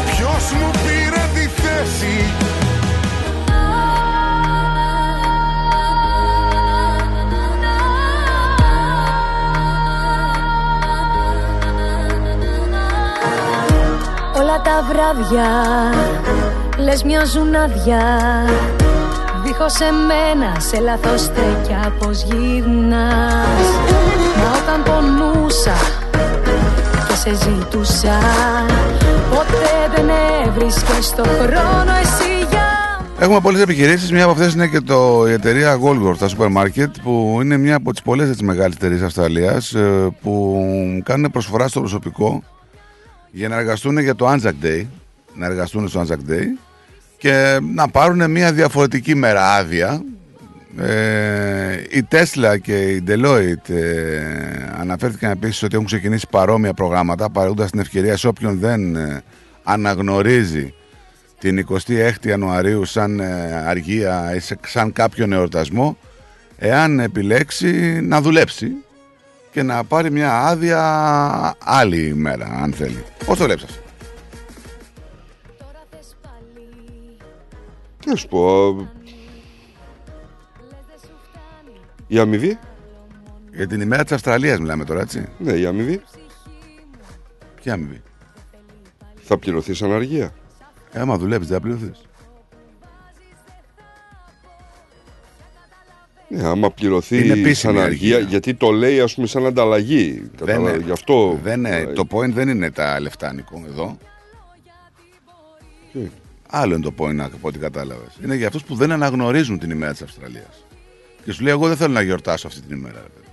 Ποιος μου πήρε τη θέση Όλα τα βράδια λες μοιάζουν άδεια Δίχως εμένα σε λάθος στέκια πως γυρνάς. Μα όταν πονούσα και σε ζητούσα Ποτέ δεν έβρισκες το χρόνο εσύ για Έχουμε πολλές επιχειρήσεις, μία από αυτές είναι και το, η εταιρεία Goldgore, τα σούπερ μάρκετ που είναι μία από τις πολλές έτσι, μεγάλες εταιρείες Αυστραλίας ε, που κάνουν προσφορά στο προσωπικό για να εργαστούν για το Anzac Day. Να εργαστούν στο Anzac Day και να πάρουν μια διαφορετική μέρα άδεια ε, η Tesla και η Deloitte ε, αναφέρθηκαν επίσης ότι έχουν ξεκινήσει παρόμοια προγράμματα παρέχοντας την ευκαιρία σε όποιον δεν ε, αναγνωρίζει την 26η Ιανουαρίου σαν ε, αργία ή σε- σαν κάποιον εορτασμό εάν επιλέξει να δουλέψει και να πάρει μια άδεια άλλη ημέρα, αν θέλει. Πώς το βλέπεις αυτό; Τι να σου πω. Η αμοιβή. Για την ημέρα της Αυστραλίας μιλάμε τώρα, έτσι. Ναι, η αμοιβή. Ποια αμοιβή; Θα πληρωθεί σαν αργία. Ε, άμα δουλεύεις, δεν θα πληρωθείς. Ναι, άμα Είναι πληρωθεί επίσημη σαν αργία, αργία. γιατί το λέει ας πούμε σαν ανταλλαγή. Κατάλαβε, είναι- Γι' αυτό. Δεν είναι, το point δεν είναι τα λεφτά, Νικό, εδώ. Τι; Άλλο είναι το point από ό,τι κατάλαβες. Είναι για αυτούς που δεν αναγνωρίζουν την ημέρα της Αυστραλίας. Και σου λέει: Εγώ δεν θέλω να γιορτάσω αυτή την ημέρα. ρε παιδί.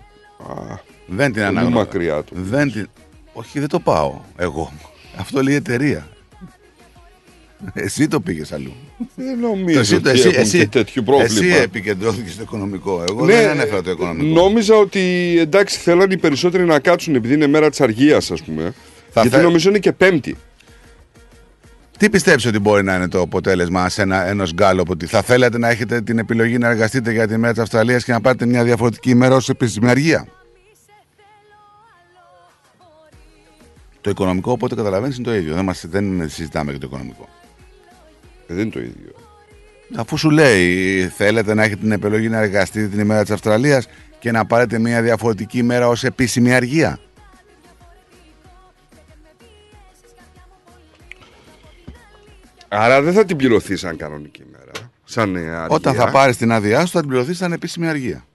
Α, δεν την πολύ αναγνωρίζω. μακριά του. Δεν την... Όχι, δεν το πάω εγώ. Αυτό λέει η εταιρεία. Εσύ το πήγες αλλού. Δεν νομίζω Εσύ- ότι εσύ- έχουν εσύ- και τέτοιο πρόβλημα. Εσύ επικεντρώθηκε στο οικονομικό. Εγώ Ναι, δεν ανέφερα το οικονομικό. Νόμιζα ότι εντάξει θέλαν οι περισσότεροι να κάτσουν επειδή είναι μέρα της αργίας, ας πούμε. Θα γιατί θε- νομίζω είναι και Πέμπτη. Τι πιστεύεις ότι μπορεί να είναι το αποτέλεσμα σε ένα, ενός γκάλωπ ότι θα θέλατε να έχετε την επιλογή να εργαστείτε για τη μέρα της Αυστραλίας και να πάρετε μια διαφορετική ημέρα ως επίσημη αργία. Το οικονομικό, οπότε καταλαβαίνεις, είναι το ίδιο. Δεν, μας, δεν συζητάμε για το οικονομικό. Ε, δεν είναι το ίδιο. Αφού σου λέει, θέλετε να έχετε την επιλογή να εργαστείτε την ημέρα της Αυστραλίας και να πάρετε μια διαφορετική ημέρα ως επίσημη αργία. Άρα δεν θα την πληρωθείς σαν κανονική ημέρα. Σαν ε, αργία. Όταν θα πάρεις την άδειά σου θα την πληρωθείς σαν επίσημη αργία.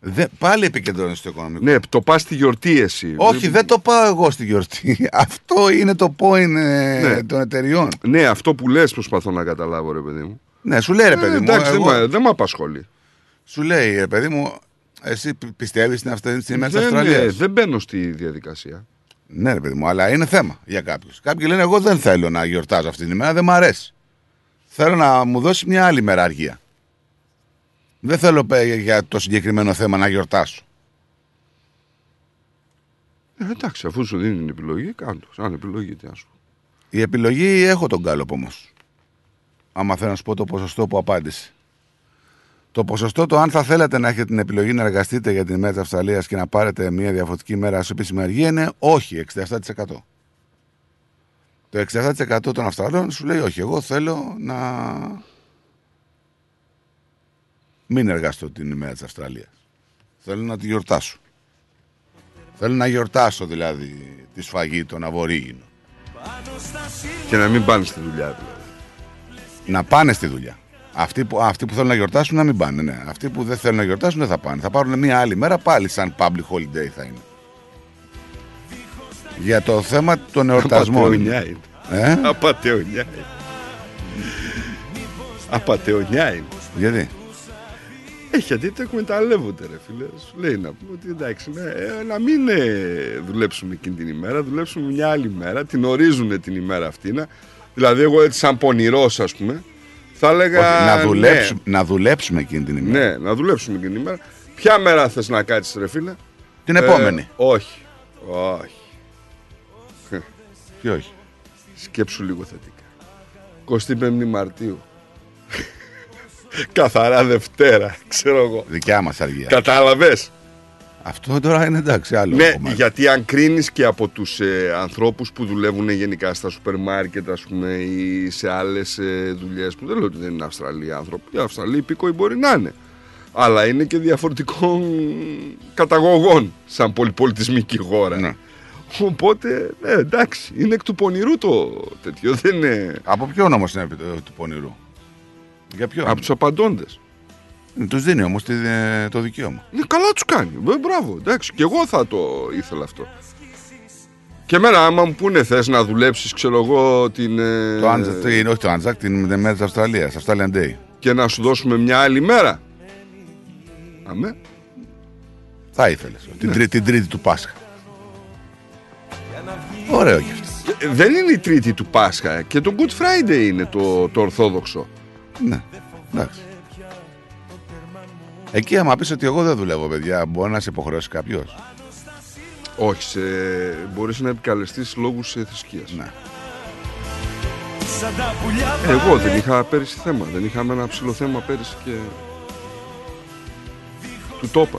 Δε, πάλι επικεντρώνεσαι στο οικονομικό. Ναι, το πας στη γιορτή εσύ. Όχι, δεν το πάω εγώ στη γιορτή. Αυτό είναι το point ε, Ναι. των εταιριών. Ναι, αυτό που λες προσπαθώ να καταλάβω, ρε παιδί μου. Ναι, σου λέει ρε παιδί Ε, μου. εντάξει, εγώ- δεν με- δεν με απασχολεί. Σου λέει ρε παιδί μου, εσύ πιστεύεις στην αυτή στην ημέρα τη Δεν, Αυστραλίας; ε, δεν μπαίνω στη διαδικασία. Ναι, ρε παιδί μου, αλλά είναι θέμα για κάποιους. Κάποιοι λένε: Εγώ δεν θέλω να γιορτάζω αυτή την ημέρα, δεν μ' αρέσει. Θέλω να μου δώσει μια άλλη μέρα αργία. Δεν θέλω πέ, για το συγκεκριμένο θέμα να γιορτάσω. Ε, εντάξει, αφού σου δίνει την επιλογή, κάνε το. Σαν επιλογή, τι να σου πω. Η επιλογή έχω τον κάλοπ όμως. Άμα θέλω να σου πω το ποσοστό που απάντησε. Το ποσοστό το αν θα θέλατε να έχετε την επιλογή να εργαστείτε για την ημέρα τη Αυστραλίας και να πάρετε μια διαφορετική ημέρα σε επίσημη αργία είναι όχι, 67%. Το 67% των Αυστραλών σου λέει όχι, εγώ θέλω να μην εργαστώ την ημέρα της Αυστραλίας. Θέλω να τη γιορτάσω. Θέλω να γιορτάσω δηλαδή τη σφαγή των Αβορήγινων. Και να μην πάνε στη δουλειά, δηλαδή. Να πάνε στη δουλειά. Αυτοί που, αυτοί που θέλουν να γιορτάσουν να μην πάνε. Ναι. Αυτοί που δεν θέλουν να γιορτάσουν δεν θα πάνε. Θα πάρουν μια άλλη μέρα πάλι σαν public holiday θα είναι. Για το θέμα των εορτασμών. Απατεωνιά είναι. Ε; Απατεωνιά είναι. Απατεωνιά είναι. Γιατί; Ε, γιατί το εκμεταλλεύονται, ρε φίλε. Σου λέει να πούμε ότι εντάξει, ναι, ε, να μην ε, δουλέψουμε εκείνη την ημέρα, δουλέψουμε μια άλλη μέρα, την ορίζουν την ημέρα αυτή. Να, δηλαδή, εγώ έτσι, σαν πονηρός, ας πούμε, θα έλεγα. Όχι, να, ναι, δουλέψουμε, να δουλέψουμε εκείνη την ημέρα. Ναι, να δουλέψουμε εκείνη την ημέρα. Ποια μέρα θες να κάτσεις, ρε φίλε; Την επόμενη. όχι. Όχι. Τι όχι. Σκέψου λίγο θετικά. 25η Μαρτίου. Καθαρά Δευτέρα, ξέρω εγώ. Δικιά μας αργία. Κατάλαβες; Αυτό τώρα είναι εντάξει, άλλο. Ναι, κομμάτι. γιατί αν κρίνεις και από τους ε, ανθρώπους που δουλεύουν γενικά στα σούπερ μάρκετ, ας πούμε, ή σε άλλες ε, δουλειές που δεν λέω ότι δεν είναι Αυστραλοί άνθρωποι. Οι Αυστραλοί υπήκοοι μπορεί να είναι. Αλλά είναι και διαφορετικών καταγωγών σαν πολυπολιτισμική χώρα. Ναι. Οπότε, ναι, εντάξει, είναι εκ του πονηρού το τέτοιο. Δεν είναι... Από ποιον όμω είναι επί- του πονηρού; Για ποιον. Από τους απαντώντες. Τους δίνει όμως το δικαίωμα. Ναι, καλά τους κάνει. Ε, μπράβο, εντάξει. Και εγώ θα το ήθελα αυτό. Και εμένα, άμα μου πούνε θες να δουλέψεις, ξέρω εγώ, την. ε, Το Anzac, την- όχι το Anzac, την την μέρα της Αυστραλίας, Australian Day. Και να σου δώσουμε μια άλλη μέρα. Αμέ. Θα ήθελες. Την, τρί- την τρίτη του Πάσχα. Ωραίο και αυτό. Ε, Δεν είναι η τρίτη του Πάσχα. Και το Good Friday είναι το, το ορθόδοξο. Ναι, εντάξει. Εκεί, άμα πεις ότι εγώ δεν δουλεύω, παιδιά, μπορεί να σε υποχρεώσει κάποιος; Όχι, σε... μπορείς να επικαλεστείς λόγους ε, θρησκείας. Ναι. Εγώ δεν είχα πέρυσι θέμα. Δεν είχαμε ένα ψηλό θέμα πέρυσι και... Του το είπα.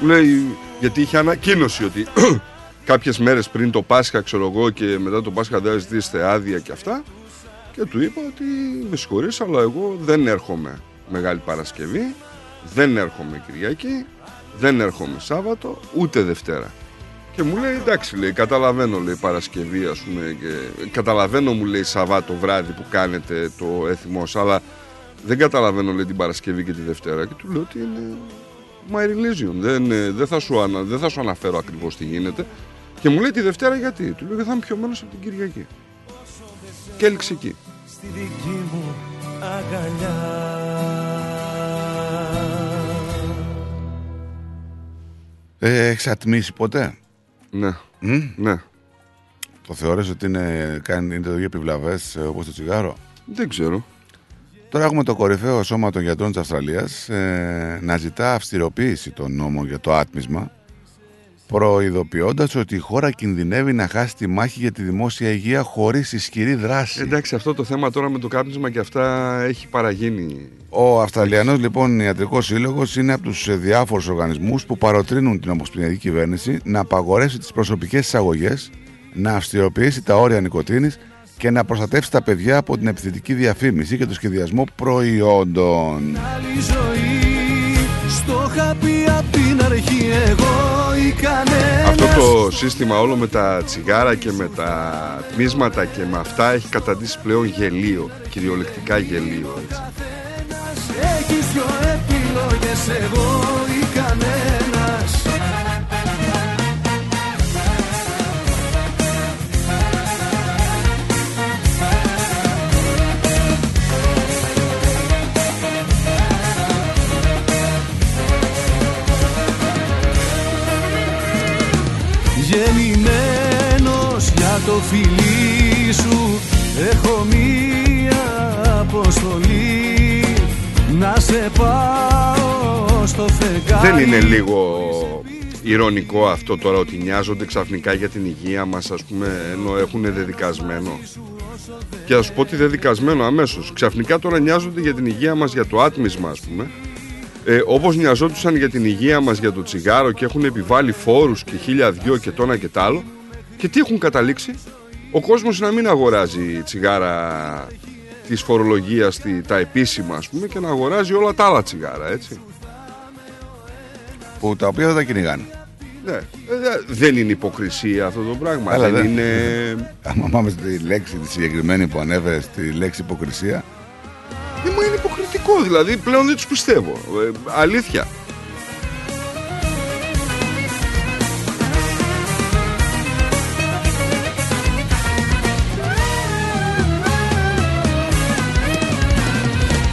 Μου λέει, γιατί είχε ανακοίνωση ότι κάποιες μέρες πριν το Πάσχα, ξέρω εγώ, και μετά το Πάσχα δεν ζητήσετε άδεια και αυτά. Και του είπα ότι με συγχωρείς, αλλά εγώ δεν έρχομαι Μεγάλη Παρασκευή, δεν έρχομαι Κυριακή, δεν έρχομαι Σάββατο, ούτε Δευτέρα. Και μου λέει εντάξει, λέει, καταλαβαίνω λέει Παρασκευή, ας πούμε, και καταλαβαίνω μου λέει Σαββάτο βράδυ που κάνετε το έθιμος, αλλά δεν καταλαβαίνω λέει την Παρασκευή και τη Δευτέρα. Και του λέω ότι είναι my religion, δεν, ε, δεν, θα, σου ανα, δεν θα σου αναφέρω ακριβώς τι γίνεται. Και μου λέει τη Δευτέρα γιατί, του λέω γιατί θα είμαι πιωμένος από την Κυριακή. Και έληξε εκεί. στη δική μου αγκαλιά Ε, έχεις ατμίσει ποτέ; Ναι. Μμ; Ναι. Το θεωρείς ότι είναι, κάνει, είναι το ίδιο επιβλαβές ε, όπως το τσιγάρο; Δεν ξέρω. Τώρα έχουμε το κορυφαίο σώμα των γιατρών της Αυστραλίας ε, να ζητά αυστηροποίηση των νόμων για το άτμισμα προειδοποιώντας ότι η χώρα κινδυνεύει να χάσει τη μάχη για τη δημόσια υγεία χωρίς ισχυρή δράση. Εντάξει, αυτό το θέμα τώρα με το κάπνισμα και αυτά έχει παραγίνει. Ο Αυστραλιανός λοιπόν Ιατρικός Σύλλογος είναι από τους ε, διάφορους οργανισμούς που παροτρύνουν την Ομοσπονδιακή Κυβέρνηση να απαγορεύσει τις προσωπικές εισαγωγές, να αυστηροποιήσει τα όρια νοικοτήνης και να προστατεύσει τα παιδιά από την επιθετική διαφήμιση και το σχεδιασμό προϊόντων. Άλλη ζωή Στο είχα πει απ' την αρχή εγώ ή κανένας Αυτό το σύστημα όλο με τα τσιγάρα και με τα τμίσματα και με αυτά έχει καταντήσει πλέον γελίο, κυριολεκτικά γελίο. Έτσι. Έχεις δυο επιλογές εγώ Γεννημένος για το φιλί σου Έχω μία αποστολή. Να σε πάω στο φεγγάρι. Δεν είναι λίγο ηρωνικό αυτό τώρα ότι νοιάζονται ξαφνικά για την υγεία μας ας πούμε ενώ έχουν δεδικασμένο; Και θα σου πω ότι δεδικασμένο αμέσως. Ξαφνικά τώρα νοιάζονται για την υγεία μας για το άτμισμα ας πούμε ε, όπως νοιαζόντουσαν για την υγεία μας για το τσιγάρο και έχουν επιβάλει φόρους και χίλια δυο και τόνα και τ' άλλο και τι έχουν καταλήξει; Ο κόσμος να μην αγοράζει τσιγάρα της φορολογίας τη- τα επίσημα ας πούμε και να αγοράζει όλα τα άλλα τσιγάρα έτσι Που τα οποία δεν τα κυνηγάνε. Ναι, ε, δε- δεν είναι υποκρισία αυτό το πράγμα. Αλλά δεν δεν- είναι. Άμα πάμε στη λέξη τη συγκεκριμένη που ανέφερες, τη λέξη υποκρισία, Δεν μου είναι υποκριτικό, δηλαδή πλέον δεν τους πιστεύω. Ε, αλήθεια.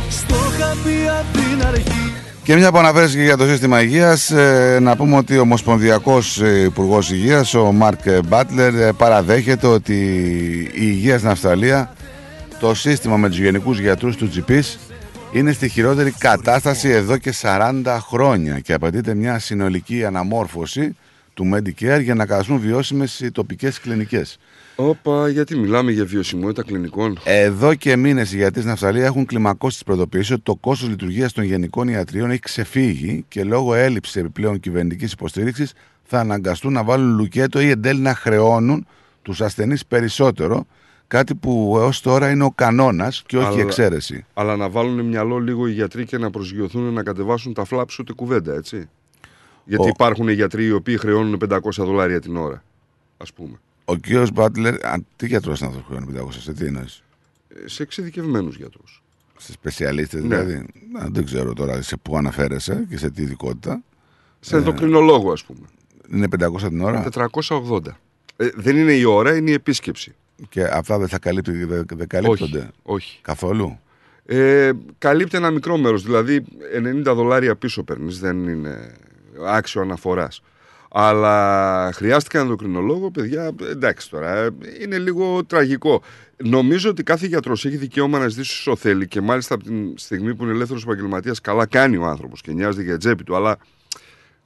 Στο είχα πει απ' την αρχή Και μια που αναφέρεσαι και για το σύστημα υγείας, να πούμε ότι ο Ομοσπονδιακός Υπουργός Υγείας, ο Μάρκ Μπάτλερ, ε, παραδέχεται ότι η υγεία στην Αυστραλία, το σύστημα με τους γενικούς γιατρούς του GPs, είναι στη χειρότερη κατάσταση εδώ και 40 χρόνια και απαιτείται μια συνολική αναμόρφωση του Medicare για να καταστούν βιώσιμες οι τοπικές κλινικές. Όπα, γιατί μιλάμε για βιωσιμότητα κλινικών; Εδώ και μήνες οι γιατροί στην Αυστραλία έχουν κλιμακώσει τις προειδοποιήσεις ότι το κόστος λειτουργίας των γενικών ιατρίων έχει ξεφύγει και λόγω έλλειψης επιπλέον κυβερνητικής υποστήριξης θα αναγκαστούν να βάλουν λουκέτο ή εν τέλει να χρεώνουν τους ασθενείς περισσότερο. Κάτι που έως τώρα είναι ο κανόνας και όχι η Αλλά- εξαίρεση. Αλλά να βάλουν μυαλό λίγο οι γιατροί και να προσγειωθούν να κατεβάσουν τα φλάψη ούτε κουβέντα, έτσι. Γιατί Ο- υπάρχουν γιατροί οι οποίοι χρεώνουν 500 δολάρια την ώρα, ας πούμε. Ο κύριος Μπάτλερ, α, τι γιατρός είναι αυτός που χρεώνει 500, σε τι εννοείς; Ε, Σε εξειδικευμένους γιατρούς. Σε σπεσιαλίστες Ναι. δηλαδή; Α, δεν ξέρω τώρα σε πού αναφέρεσαι και σε τι ειδικότητα. Σε Ε, ενδοκρινολόγο, ας πούμε. Είναι 500 την ώρα; 480. Ε, δεν είναι η ώρα, είναι η επίσκεψη. Και αυτά δεν θα καλύπτει, δεν, δεν καλύπτονται; όχι. Καθόλου; Ε, καλύπτει ένα μικρό μέρος, δηλαδή 90 δολάρια πίσω παίρνεις, δεν είναι άξιο αναφοράς. Αλλά χρειάστηκε ενδοκρινολόγο, παιδιά, εντάξει τώρα, ε, είναι λίγο τραγικό. Νομίζω ότι κάθε γιατρός έχει δικαίωμα να ζητήσει όσο θέλει και μάλιστα από την στιγμή που είναι ελεύθερος επαγγελματίας καλά κάνει ο άνθρωπος και νοιάζεται για τσέπη του, αλλά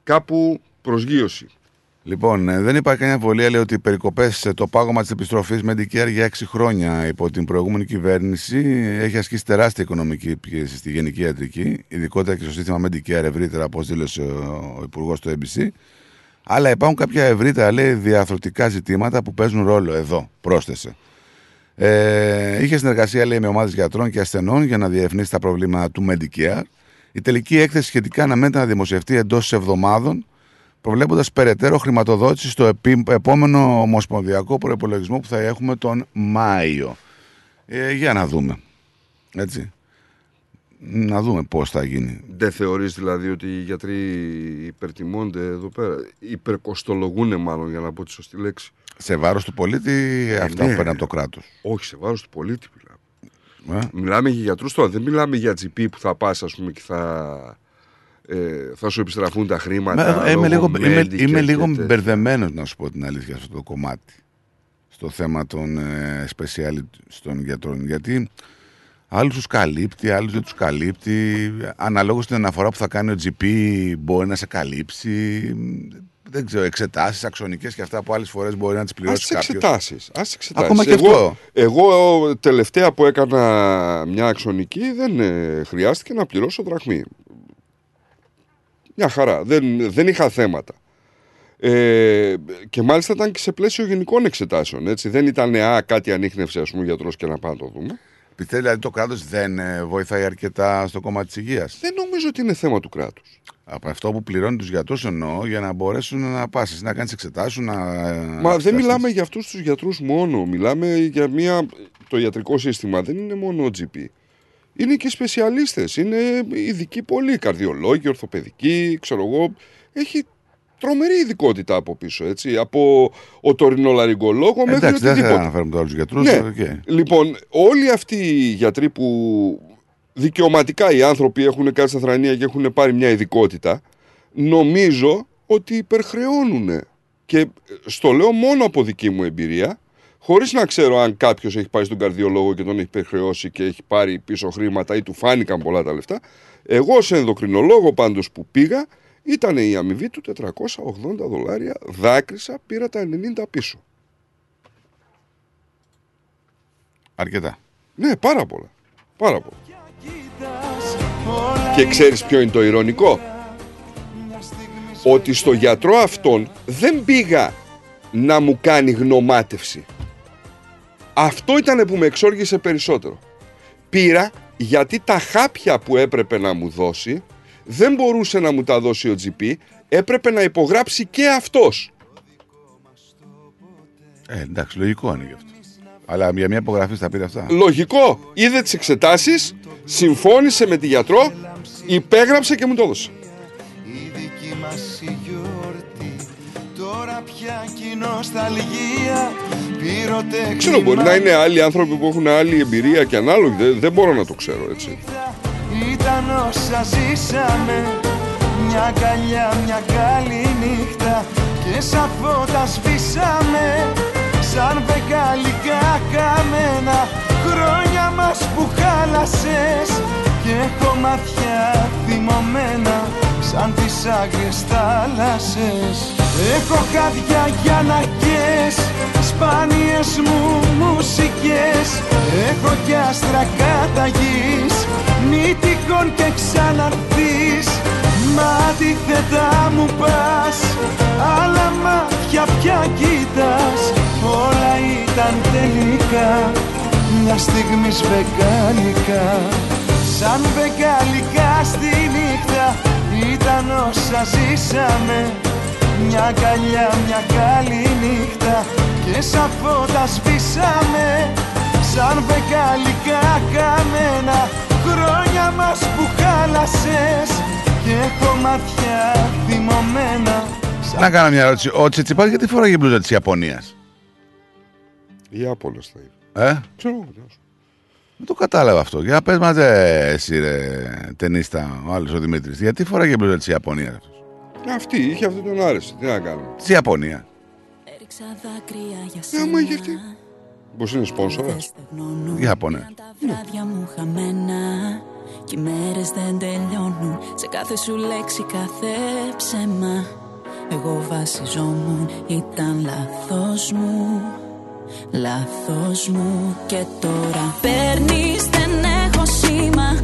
κάπου προσγείωση. Λοιπόν, ε, δεν υπάρχει κανένα αμφιβολία λέει ότι οι περικοπές το πάγωμα της επιστροφής Medicare για 6 χρόνια υπό την προηγούμενη κυβέρνηση έχει ασκήσει τεράστια οικονομική πίεση στη γενική ιατρική, ειδικότερα και στο σύστημα Medicare ευρύτερα, όπως δήλωσε ο Υπουργός του ABC. Αλλά υπάρχουν κάποια ευρύτερα λέει, διαθροτικά ζητήματα που παίζουν ρόλο εδώ, πρόσθεσε. Ε, είχε συνεργασία λέει, με ομάδες γιατρών και ασθενών για να διερευνήσει τα προβλήματα του Medicare. Η τελική έκθεση σχετικά αναμένεται να δημοσιευτεί εντός εβδομάδων προβλέποντας περαιτέρω χρηματοδότηση στο επί- επόμενο ομοσπονδιακό προπολογισμό που θα έχουμε τον Μάιο. Ε, για να δούμε. Έτσι. Να δούμε πώς θα γίνει. Δεν θεωρείς δηλαδή ότι οι γιατροί υπερτιμώνται εδώ πέρα; Υπερκοστολογούν μάλλον για να πω τη σωστή λέξη. Σε βάρος του πολίτη αυτά ναι. που παίρνει από το κράτος. Όχι, σε βάρος του πολίτη μιλάμε. Ε. Μιλάμε για γιατρούς τώρα. Δεν μιλάμε για GP που θα πας ας πούμε και θα, ε, θα σου επιστραφούν τα χρήματα. Μα, ε, είμαι λόγω λίγο, είμαι, Medicaid είμαι και λίγο τέτοια. μπερδεμένος να σου πω την αλήθεια αυτό το κομμάτι. Στο θέμα των ε, specialist των γιατρών. Γιατί άλλους τους καλύπτει, άλλους δεν τους καλύπτει. Αναλόγως στην αναφορά που θα κάνει ο GP, μπορεί να σε καλύψει. Δεν ξέρω, εξετάσεις, αξονικές και αυτά που άλλες φορές μπορεί να τις Ας πληρώσει τις κάποιος. εξετάσεις, ας τις εξετάσεις. Ακόμα και εγώ, αυτό. Εγώ τελευταία που έκανα μια αξονική δεν ε, χρειάστηκε να πληρώσω δραχμή. Μια χαρά. Δεν, δεν είχα θέματα. Ε, και μάλιστα ήταν και σε πλαίσιο γενικών εξετάσεων. Έτσι. Δεν ήταν α, κάτι ανείχνευσε ας πούμε, ο γιατρός και να πάμε να το δούμε. Πιστεύει δηλαδή το κράτος δεν ε, βοηθάει αρκετά στο κομμάτι της υγείας; Δεν νομίζω ότι είναι θέμα του κράτους. Από αυτό που πληρώνει τους γιατρούς εννοώ για να μπορέσουν να πας, να κάνεις εξετάσου, να. Μα δεν εξετάσεις. μιλάμε για αυτούς τους γιατρούς μόνο. Μιλάμε για μια... Το ιατρικό σύστημα δεν είναι μόνο GP. Είναι και σπεσιαλίστες. Είναι ειδικοί πολλοί. Καρδιολόγοι, ορθοπαιδικοί, ξέρω εγώ. Έχει τρομερή ειδικότητα από πίσω, έτσι. Από οτορινολαριγκολόγο μέχρι Εντάξει, δεν θα οτιδήποτε. αναφέρουμε τώρα τους γιατρούς. Ναι. Λοιπόν, όλοι αυτοί οι γιατροί που δικαιωματικά οι άνθρωποι έχουν κάνει στα θρανία και έχουν πάρει μια ειδικότητα, νομίζω ότι υπερχρεώνουν. Και στο λέω μόνο από δική μου εμπειρία, χωρίς να ξέρω αν κάποιος έχει πάει στον καρδιολόγο και τον έχει υπερχρεώσει και έχει πάρει πίσω χρήματα ή του φάνηκαν πολλά τα λεφτά. Εγώ, σε ενδοκρινολόγο πάντως που πήγα, ήταν η αμοιβή του 480 δολάρια. Δάκρυσα, πήρα τα 90 πίσω. Αρκετά. Ναι, πάρα πολλά. Πάρα πολλά. Και ξέρεις ποιο είναι το ηρωνικό; Ότι στο γιατρό αυτόν δεν πήγα να μου κάνει γνωμάτευση. Αυτό ήταν που με εξόργησε περισσότερο. Πήρα γιατί τα χάπια που έπρεπε να μου δώσει δεν μπορούσε να μου τα δώσει ο GP, έπρεπε να υπογράψει και αυτός. Ε, εντάξει, λογικό είναι γι' αυτό. Αλλά για μια υπογραφή στα πήρε αυτά. Λογικό. Είδε τις εξετάσεις, συμφώνησε με τη γιατρό, υπέγραψε και μου το έδωσε. Τώρα πια κι η νοσταλγία. Πυροτεχνήματα Ξέρω, μπορεί να είναι άλλοι άνθρωποι που έχουν άλλη εμπειρία και ανάλογη. Δεν, δεν μπορώ να το ξέρω έτσι. Ήταν όσα ζήσαμε. Μια αγκαλιά, μια καλή νύχτα. Και σαν φώτα σβήσαμε. Σαν βεγγαλικά καμένα Χρόνια μας που χάλασες. Και έχω μάτια θυμωμένα Σαν τις άγριες θάλασσες. Έχω χάδια για να κες Σπάνιες μου μουσικές. Έχω κι άστρα καταγής Μη τυχόν και ξαναρθείς. Μα αντίθετα μου πας Άλλα μάτια πια κοίτας Όλα ήταν τελικά Μια στιγμή βεγγαλικά Σαν βεγγαλικά στη νύχτα Ήταν όσα ζήσαμε μια αγκαλιά, μια καλή νύχτα Και σαν φώτα σβήσαμε Σαν βεγγαλικά καμένα Χρόνια μας που χάλασες Και έχω μάτια θυμωμένα Να κάνω μια ερώτηση. Ο Τσιτσιπάς γιατί φοράγε μπλούζα της Ιαπωνίας; Οι Άπωνες θα είναι. Ε; Ξέρω εγώ, τι να σου Δεν το κατάλαβα αυτό. Για πες μας ρε, εσύ ρε, ταινίστα, ο άλλος ο Δημήτρης. Γιατί φοράγε μπλούζα της Ιαπωνίας αυτός; πω. Αυτή, είχε αυτή τον άρεσε. Τι να κάνουμε. Της Ιαπωνίας. Ναι, άμα είχε αυτή. Πώς είναι σπόνσορας. Ιαπωνία. βράδια μου χαμένα Κι οι μέρες δεν τελειώνουν Σε κάθε σου λέξη κάθε ψέμα Εγώ βασιζόμουν ήταν λάθος μου Λάθος μου και τώρα. Παίρνεις δεν έχω σήμα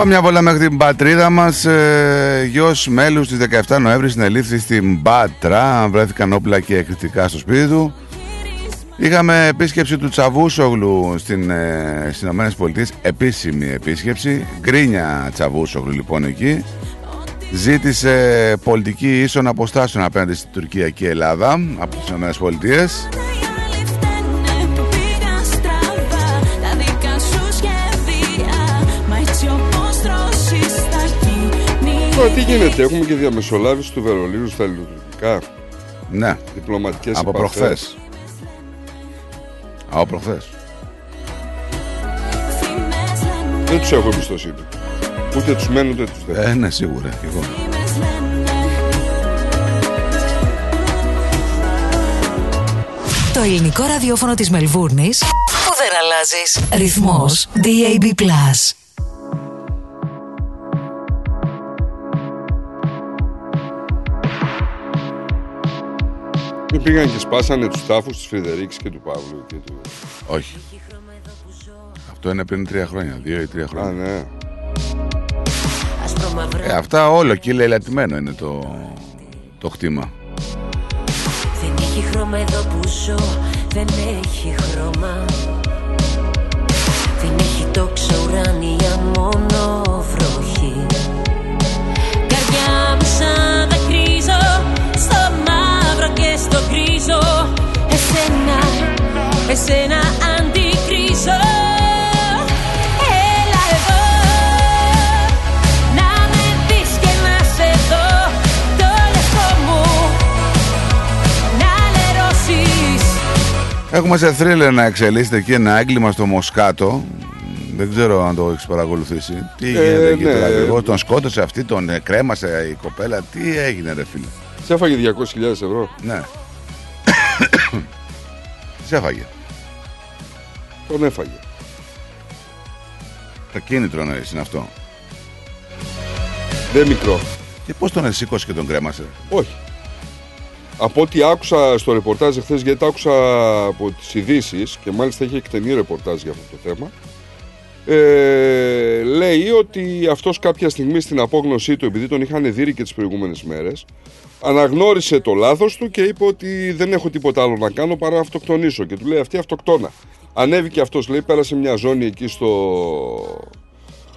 Πάμε μια βόλτα μέχρι την πατρίδα μας. Ε, Γιος μέλους τη 17 Νοέμβρη συνελήφθη στην Πάτρα. Βρέθηκαν όπλα και εκρηκτικά στο σπίτι του. Είχαμε επίσκεψη του Τσαβούσογλου στην, ε, στις Ηνωμένες Πολιτείες, επίσημη επίσκεψη. Γκρίνια Τσαβούσογλου λοιπόν εκεί. Ζήτησε πολιτική ίσων αποστάσεων απέναντι στην Τουρκία και Ελλάδα από τις Ηνωμένες Πολιτείες. Τώρα τι γίνεται, έχουμε και διαμεσολάβηση του Βερολίνου στα ελληνοτουρκικά. Ναι. Διπλωματικές Από επαφές. προχθές. Από προχθές. Δεν τους έχω εμπιστοσύνη. Ούτε τους μένουν ούτε τους δεν. Ε, ναι, σίγουρα. και Εγώ. Το ελληνικό ραδιόφωνο της Μελβούρνης που δεν αλλάζεις. Ρυθμός DAB+. Δεν πήγαν και σπάσανε τους τάφους της Φρυδερίκης και του Παύλου και του... Όχι. Αυτό είναι πριν τρία χρόνια, δύο ή τρία χρόνια. Α, ναι. Ε, αυτά όλο εκεί λαιλατημένο είναι το, το χτήμα. Δεν έχει χρώμα εδώ που ζω, δεν έχει χρώμα Δεν έχει τόξο ουράνια, μόνο βροχή Καρδιά μου σαν δακρύζω, στο μαύρο και στο γκρίζο Εσένα, εσένα αντικρίζω Έλα εδώ, να με δεις και να σε δω Το λευκό μου να λερώσεις Έχουμε σε θρίλερ να εξελίσσεται εκεί ένα έγκλημα στο Μοσκάτο. Δεν ξέρω αν το έχεις παρακολουθήσει. Τι Ε, γίνεται εκεί ναι. τώρα. Εγώ τον σκότωσε αυτή, τον ε, κρέμασε η κοπέλα. Τι έγινε, ρε φίλε; Σε έφαγε 200.000 ευρώ. Ναι. Σε έφαγε. Τον έφαγε. Το κίνητρο να είναι αυτό. Δεν μικρό. Και πώς τον σήκωσε και τον κρέμασε; Όχι. Από ό,τι άκουσα στο ρεπορτάζ χθε, γιατί το άκουσα από τις ειδήσεις και μάλιστα είχε εκτενή ρεπορτάζ για αυτό το θέμα. Ε, λέει ότι αυτός κάποια στιγμή στην απόγνωσή του, επειδή τον είχαν δει και τις προηγούμενες μέρες, αναγνώρισε το λάθος του και είπε ότι δεν έχω τίποτα άλλο να κάνω παρά να αυτοκτονήσω. Και του λέει αυτή αυτοκτόνα. Ανέβηκε αυτός, λέει, πέρασε μια ζώνη εκεί στο...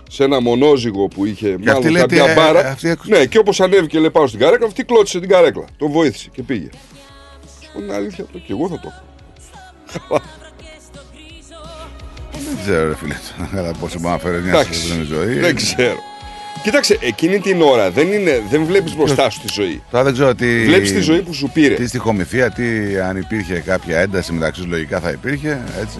σε ένα μονόζυγο που είχε Και αυτή μάλλον λέει κάποια τι, ε, μπάρα. ε, αυτή- Ναι, και όπως ανέβηκε λέει πάω στην καρέκλα, αυτή κλώτησε την καρέκλα. Τον βοήθησε και πήγε. Είναι αλήθεια αυτό. Και εγώ θα το έχω. Δεν ξέρω, ρε φίλε, κατά πόσο μπορεί να φέρει μια Εντάξει, σύγχρονη ζωή. Δεν ξέρω. Κοίταξε, εκείνη την ώρα δεν, είναι, δεν βλέπεις μπροστά σου τη ζωή. Τώρα δεν ξέρω τι. Βλέπεις τη ζωή που σου πήρε. Τι στοιχομηθεία, τι αν υπήρχε κάποια ένταση μεταξύ τους, λογικά θα υπήρχε. Έτσι.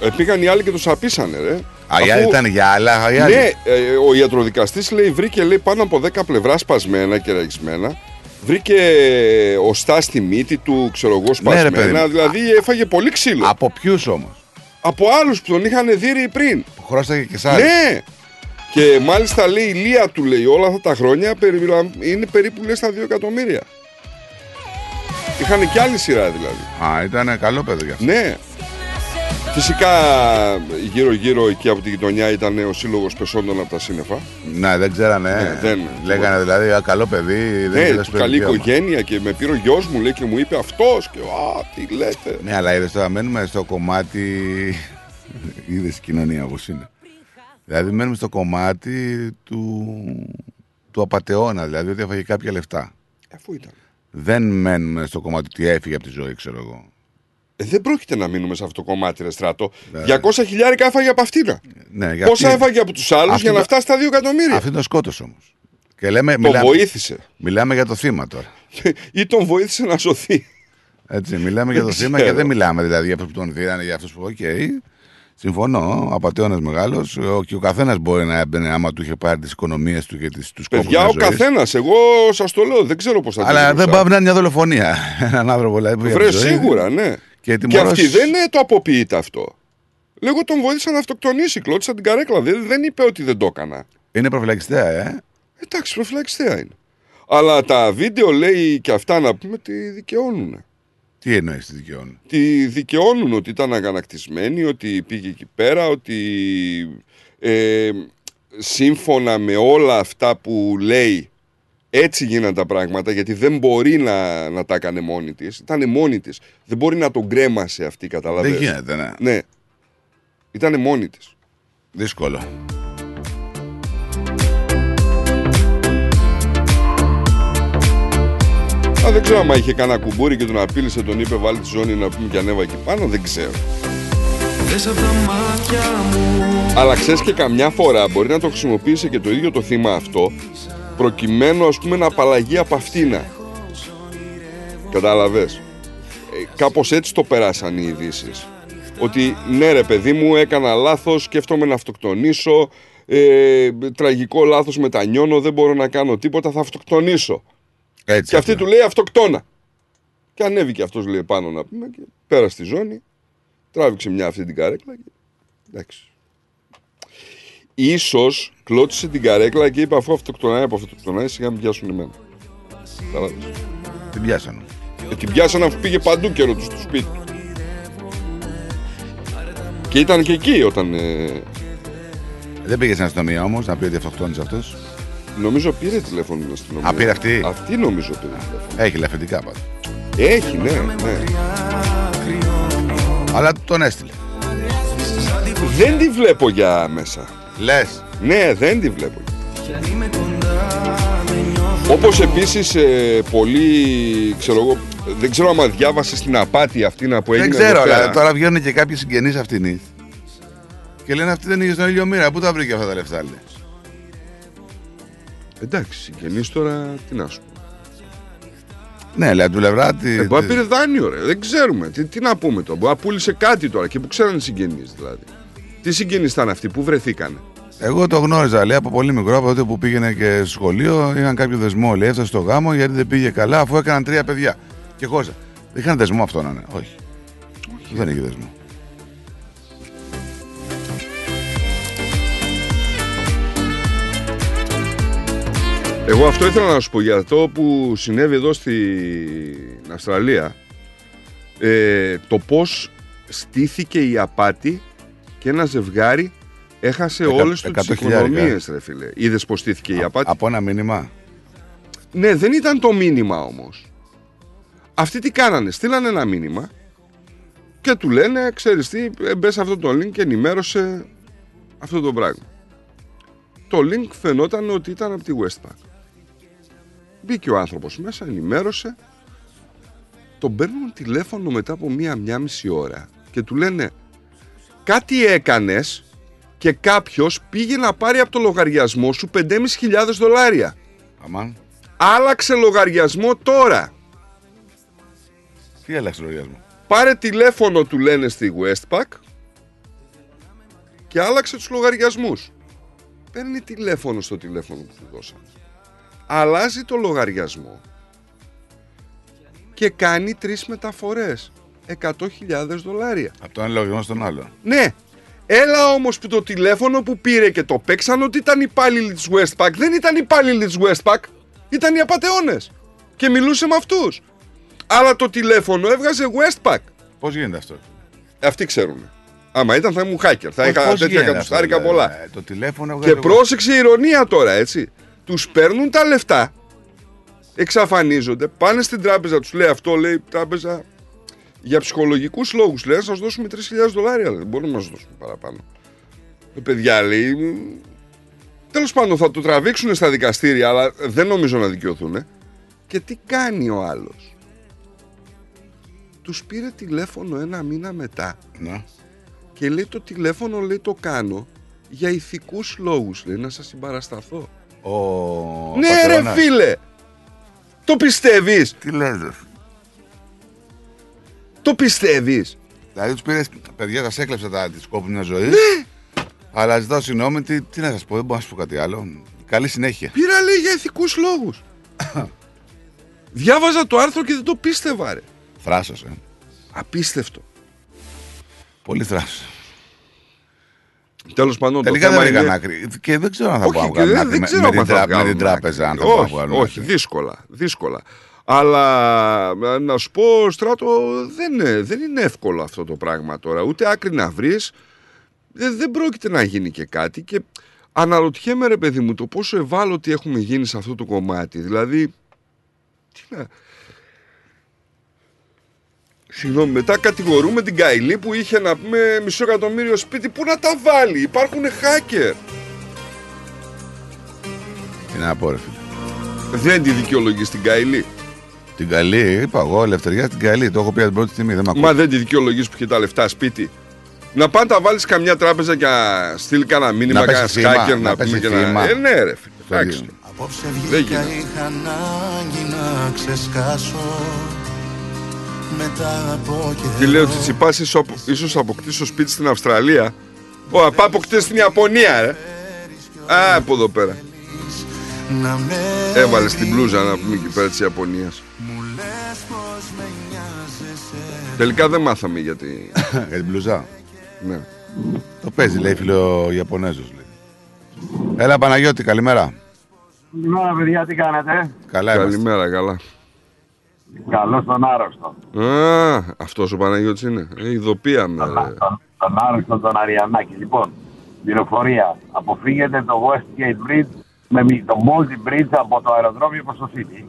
Ε, πήγαν οι άλλοι και τους απίσανε, ρε. Α, οι άλλοι ήταν για άλλα. οι άλλοι. Ναι, ε, ο ιατροδικαστής λέει βρήκε λέει, πάνω από 10 πλευρά σπασμένα και ραγισμένα. Βρήκε οστά στη μύτη του, ξέρω εγώ, Ναι, ρε, παιδί σπασμένα. μου. δηλαδή έφαγε πολύ ξύλο. Από ποιους όμως; Από άλλους που τον είχαν δει πριν. Που χρώσταγε και σ' άλλους. Ναι. Και μάλιστα λέει η Λία του λέει όλα αυτά τα χρόνια περι- είναι περίπου λέει στα 2 εκατομμύρια. Είχαν και άλλη σειρά δηλαδή. Α, ήταν καλό παιδί γι' αυτό. Ναι. Φυσικά γύρω-γύρω εκεί από τη γειτονιά ήταν ο σύλλογος Πεσόντων από τα σύννεφα. Ναι, δεν ξέρανε. Ναι, δεν- Λέγανε δηλαδή, α, καλό παιδί. Δεν Ναι, είδες του το καλή δικαίωμα. οικογένεια και με πήρε ο γιος μου λέει και μου είπε αυτός και α, τι λέτε. Ναι, αλλά είδες τώρα μένουμε στο κομμάτι. είδες η κοινωνία όπως είναι. Δηλαδή μένουμε στο κομμάτι του, του απαταιώνα, δηλαδή ότι έφαγε κάποια λεφτά. Αφού ήταν. Δεν μένουμε στο κομμάτι ότι έφυγε από τη ζωή, ξέρω εγώ. Ε, δεν πρόκειται να μείνουμε σε αυτό το κομμάτι, ρε στράτο. Ναι. 200 χιλιάρικα έφαγε από αυτήν. Ναι, για Πόσα αυτή- έφαγε από τους άλλους αυτή για να το- φτάσει στα 2 εκατομμύρια; Αυτό τον σκότωσε όμως. Και λέμε, Τον βοήθησε. Μιλάμε για το θύμα τώρα. Ή τον βοήθησε να σωθεί. Έτσι, μιλάμε για το Δεν θύμα ξέρω. και δεν μιλάμε δηλαδή για αυτούς που τον δίνανε, για αυτούς που. Οκ. Συμφωνώ, απατεώνας μεγάλος. Και ο καθένας μπορεί να έμπαινε άμα του είχε πάρει τις οικονομίες του και τους κόπους. Παιδιά, ο καθένας. Εγώ σας το λέω, δεν ξέρω πώς θα Αλλά δεν αντιδρούσα. πάει να είναι μια δολοφονία. Έναν άνθρωπο δηλαδή. που είχε Βρε, τη ζωή. σίγουρα, ναι. Και, Και τιμωρός- αυτή δεν είναι το αποποιείται αυτό. Λέγω τον βοήθησα να αυτοκτονήσει, κλώτησα την καρέκλα. Δεν, δεν είπε ότι δεν το έκανα. Είναι προφυλακιστέα, ε. Εντάξει, προφυλαξιστέα είναι. Αλλά τα βίντεο λέει και αυτά να πούμε τι δικαιώνουν. Τι εννοείς τη δικαιώνουν; Τι δικαιώνουν ότι ήταν αγανακτισμένοι, ότι πήγε εκεί πέρα, ότι ε, σύμφωνα με όλα αυτά που λέει έτσι γίνανε τα πράγματα γιατί δεν μπορεί να, να τα έκανε μόνη της. Ήταν μόνη της. Δεν μπορεί να τον κρέμασε αυτή, καταλαβαίνεις. Δεν γίνεται, ναι. Ναι. Ήταν μόνη της. Δύσκολο. Α, δεν ξέρω αν είχε κανένα κουμπούρι και τον απείλησε, τον είπε βάλει τη ζώνη να πούμε και ανέβα εκεί πάνω. Δεν ξέρω. Δες απ' τα μάτια μου Αλλά ξέρεις και καμιά φορά μπορεί να το χρησιμοποιήσει και το ίδιο το θύμα αυτό προκειμένου ας πούμε να απαλλαγεί από αυτήνα. Κατάλαβες; Ε, κάπως έτσι το περάσαν οι ειδήσεις. Ότι ναι ρε παιδί μου έκανα λάθος, σκέφτομαι να αυτοκτονήσω, ε, τραγικό λάθος μετανιώνω, δεν μπορώ να κάνω τίποτα, θα αυτοκτονήσω. Έτσι, και αυτή του λέει αυτοκτόνα. Και ανέβηκε αυτός λέει πάνω να πούμε και πέρασε τη ζώνη, τράβηξε μια αυτή την καρέκλα και εντάξει. Ίσως κλώτησε την καρέκλα και είπε αφού αυτοκτονάει από αυτοκτονάει σιγά μην πιάσουν εμένα. Κατάλαβες. Την πιάσανε. Ε, την πιάσανε αφού πήγε παντού καιρό τους στο σπίτι. Και ήταν και εκεί όταν. ε, Δεν πήγε στην αστυνομία όμως να πει ότι αυτοκτόνησε αυτός. Νομίζω πήρε τηλέφωνο την αστυνομία. Α, πήρε αυτή; Αυτή νομίζω πήρε τηλέφωνο. Έχει λαφεντικά πάντα. Έχει, ναι, ναι. Αλλά τον έστειλε. Δεν τη βλέπω για μέσα. Λες. Ναι, δεν τη βλέπω. Όπως επίσης ε, πολύ, ξέρω εγώ, δεν ξέρω άμα διάβασε την απάτη αυτή να που έγινε Δεν ξέρω, εδώ πέρα. αλλά τώρα βγαίνουν και κάποιοι συγγενείς αυτήν. Και λένε αυτή δεν είχε στον ίδιο μοίρα. Πού τα βρήκε αυτά τα λεφτά, λέει. Εντάξει, συγγενείς τώρα τι να σου πω. Ναι, λέει από την πλευρά τη. Ε, μπορεί να πήρε δάνειο, ρε. Δεν ξέρουμε. Τι, τι να πούμε τώρα. Μπορεί να πούλησε κάτι τώρα και που ξέρανε οι συγγενείς δηλαδή. Τι συγγενείς ήταν αυτοί, πού βρεθήκανε; Εγώ το γνώριζα, λέει, από πολύ μικρό, από τότε που πήγαινε και στο σχολείο. Είχαν κάποιο δεσμό, λέει, έφτασε στο γάμο γιατί δεν πήγε καλά, αφού έκαναν τρία παιδιά. Και χώσα. Είχαν δεσμό αυτό να είναι. Όχι. Δεν είχε δεσμό. Εγώ αυτό ήθελα να σου πω για αυτό που συνέβη εδώ στην Αυστραλία. Ε, το πώς στήθηκε η απάτη και ένα ζευγάρι έχασε Εκα- όλες τους τις 100 χιλιάρικα. οικονομίες, ρε φίλε. Είδες πώς στήθηκε η απάτη; Από ένα μήνυμα. Ναι, δεν ήταν το μήνυμα όμως. Αυτοί τι κάνανε, στείλανε ένα μήνυμα και του λένε, ξέρεις τι, ε, μπες σε αυτό το link και ενημέρωσε αυτό το πράγμα. Το link φαινόταν ότι ήταν από τη Westpac. Μπήκε ο άνθρωπος μέσα, ενημέρωσε τον παίρνουν τηλέφωνο μετά από μία-μία μισή ώρα και του λένε κάτι έκανες και κάποιος πήγε να πάρει από το λογαριασμό σου 5.500 δολάρια. Αμάν. Άλλαξε λογαριασμό τώρα. Τι άλλαξε λογαριασμό; Πάρε τηλέφωνο του λένε στη Westpac και άλλαξε τους λογαριασμούς. Παίρνει τηλέφωνο στο τηλέφωνο που του δώσαν. Αλλάζει το λογαριασμό και κάνει τρεις μεταφορές. 100.000 δολάρια. Από το ένα λογαριασμό στον άλλο. Ναι. Έλα όμως που το τηλέφωνο που πήρε και το παίξαν ότι ήταν υπάλληλοι της Westpac. Δεν ήταν υπάλληλοι της Westpac. Ήταν οι απατεώνες. Και μιλούσε με αυτούς. Αλλά το τηλέφωνο έβγαζε Westpac. Πώς γίνεται αυτό; Αυτοί ξέρουν. Άμα ήταν θα ήμουν hacker. Θα Πώς- είχα πώς τέτοια γίνεται κατουστάρικα αυτό, πολλά. δηλαδή, Το τηλέφωνο Και πρόσεξε η ηρωνία τώρα, έτσι. Τους παίρνουν τα λεφτά, εξαφανίζονται, πάνε στην τράπεζα, τους λέει αυτό, λέει η τράπεζα, για ψυχολογικούς λόγους, λέει, να σας δώσουμε 3.000 δολάρια, λέει, δεν μπορούμε να σας δώσουμε παραπάνω. Ε, παιδιά, λέει, μ, τέλος πάντων θα το τραβήξουν στα δικαστήρια, αλλά δεν νομίζω να δικαιωθούν. Και τι κάνει ο άλλος; Τους πήρε τηλέφωνο ένα μήνα μετά Ναι. και λέει το τηλέφωνο λέει το κάνω για ηθικούς λόγους λέει να σας συμπαρασταθώ. Ο... ναι πατεώνας. ρε φίλε! Το πιστεύεις! Τι λες ρε. Το πιστεύεις! Δηλαδή τους πήρες, παιδιά, τα έκλεψα τα της κόπου μια ζωής. Ναι! Αλλά ζητάω συγγνώμη, τι, τι να σας πω, δεν μπορώ να σα πω κάτι άλλο. Καλή συνέχεια. Πήρα λέει για ηθικούς λόγους. Διάβαζα το άρθρο και δεν το πίστευα ρε. Θράσος, ε. Απίστευτο. Πολύ θράσος. Τέλος πάντων το Τελικά θέμα δεν είναι... βρήκαν άκρη. Και δεν ξέρω αν θα Όχι, πάω και δεν, δεν ξέρω με, αν την θα τρα- με βγάλουν την τράπεζα. Αν άκρη. θα πάω να όχι, βγάλουν όχι, άκρη. δύσκολα, δύσκολα. Αλλά ε, να σου πω, Στράτο, δεν είναι, δεν είναι εύκολο αυτό το πράγμα τώρα. Ούτε άκρη να βρεις, δεν, δεν πρόκειται να γίνει και κάτι. Και αναρωτιέμαι, ρε παιδί μου, το πόσο ευάλωτοι έχουμε γίνει σε αυτό το κομμάτι. Δηλαδή, τι να... Συγγνώμη, μετά κατηγορούμε την Καηλή που είχε να πούμε μισό εκατομμύριο σπίτι. Πού να τα βάλει, υπάρχουν hacker. Τι να πω, ρε φίλε. Δεν τη δικαιολογείς την Καηλή. Την καλή, είπα εγώ, ελευθεριά στην καλή. Το έχω πει από την πρώτη στιγμή. Δεν με ακούει. Μα δεν τη δικαιολογείς που είχε τα λεφτά σπίτι. Να πάνε τα βάλεις καμιά τράπεζα και να στείλει κανένα μήνυμα, Να πέσει κανένα θύμα, hacker να να πέσει πούμε και θύμα. να. Ε, ναι, ρε φίλε. Στο Εντάξει. ίδιο. Απόψε Δεν βγήκα, γίνεται. είχα ανάγκη να ξεσκάσω Μετά από καιρό Τι λέω, Τσιτσιπά, ίσως αποκτήσω σπίτι στην Αυστραλία. Ω, απά αποκτήσει στην Ιαπωνία, ρε. Α, από εδώ πέρα. να με Έβαλες την μπλούζα να πούμε εκεί πέρα της Ιαπωνίας. Τελικά δεν μάθαμε γιατί. Για την μπλουζά. ναι. Το παίζει, λέει φίλο Ιαπωνέζος. Έλα Παναγιώτη, καλημέρα. Καλημέρα, παιδιά, τι κάνετε; Καλά είμαστε. Καλημέρα, καλά. Καλώς τον άρρωστο. Α, αυτός ο Παναγιώτης είναι. Ε, ειδοποίαμε. ρε. Τον, τον άρρωστο τον Αριανάκη. Λοιπόν, πληροφορία. Αποφύγετε το Westgate Bridge με μη- το Multi Bridge από το αεροδρόμιο προς το City.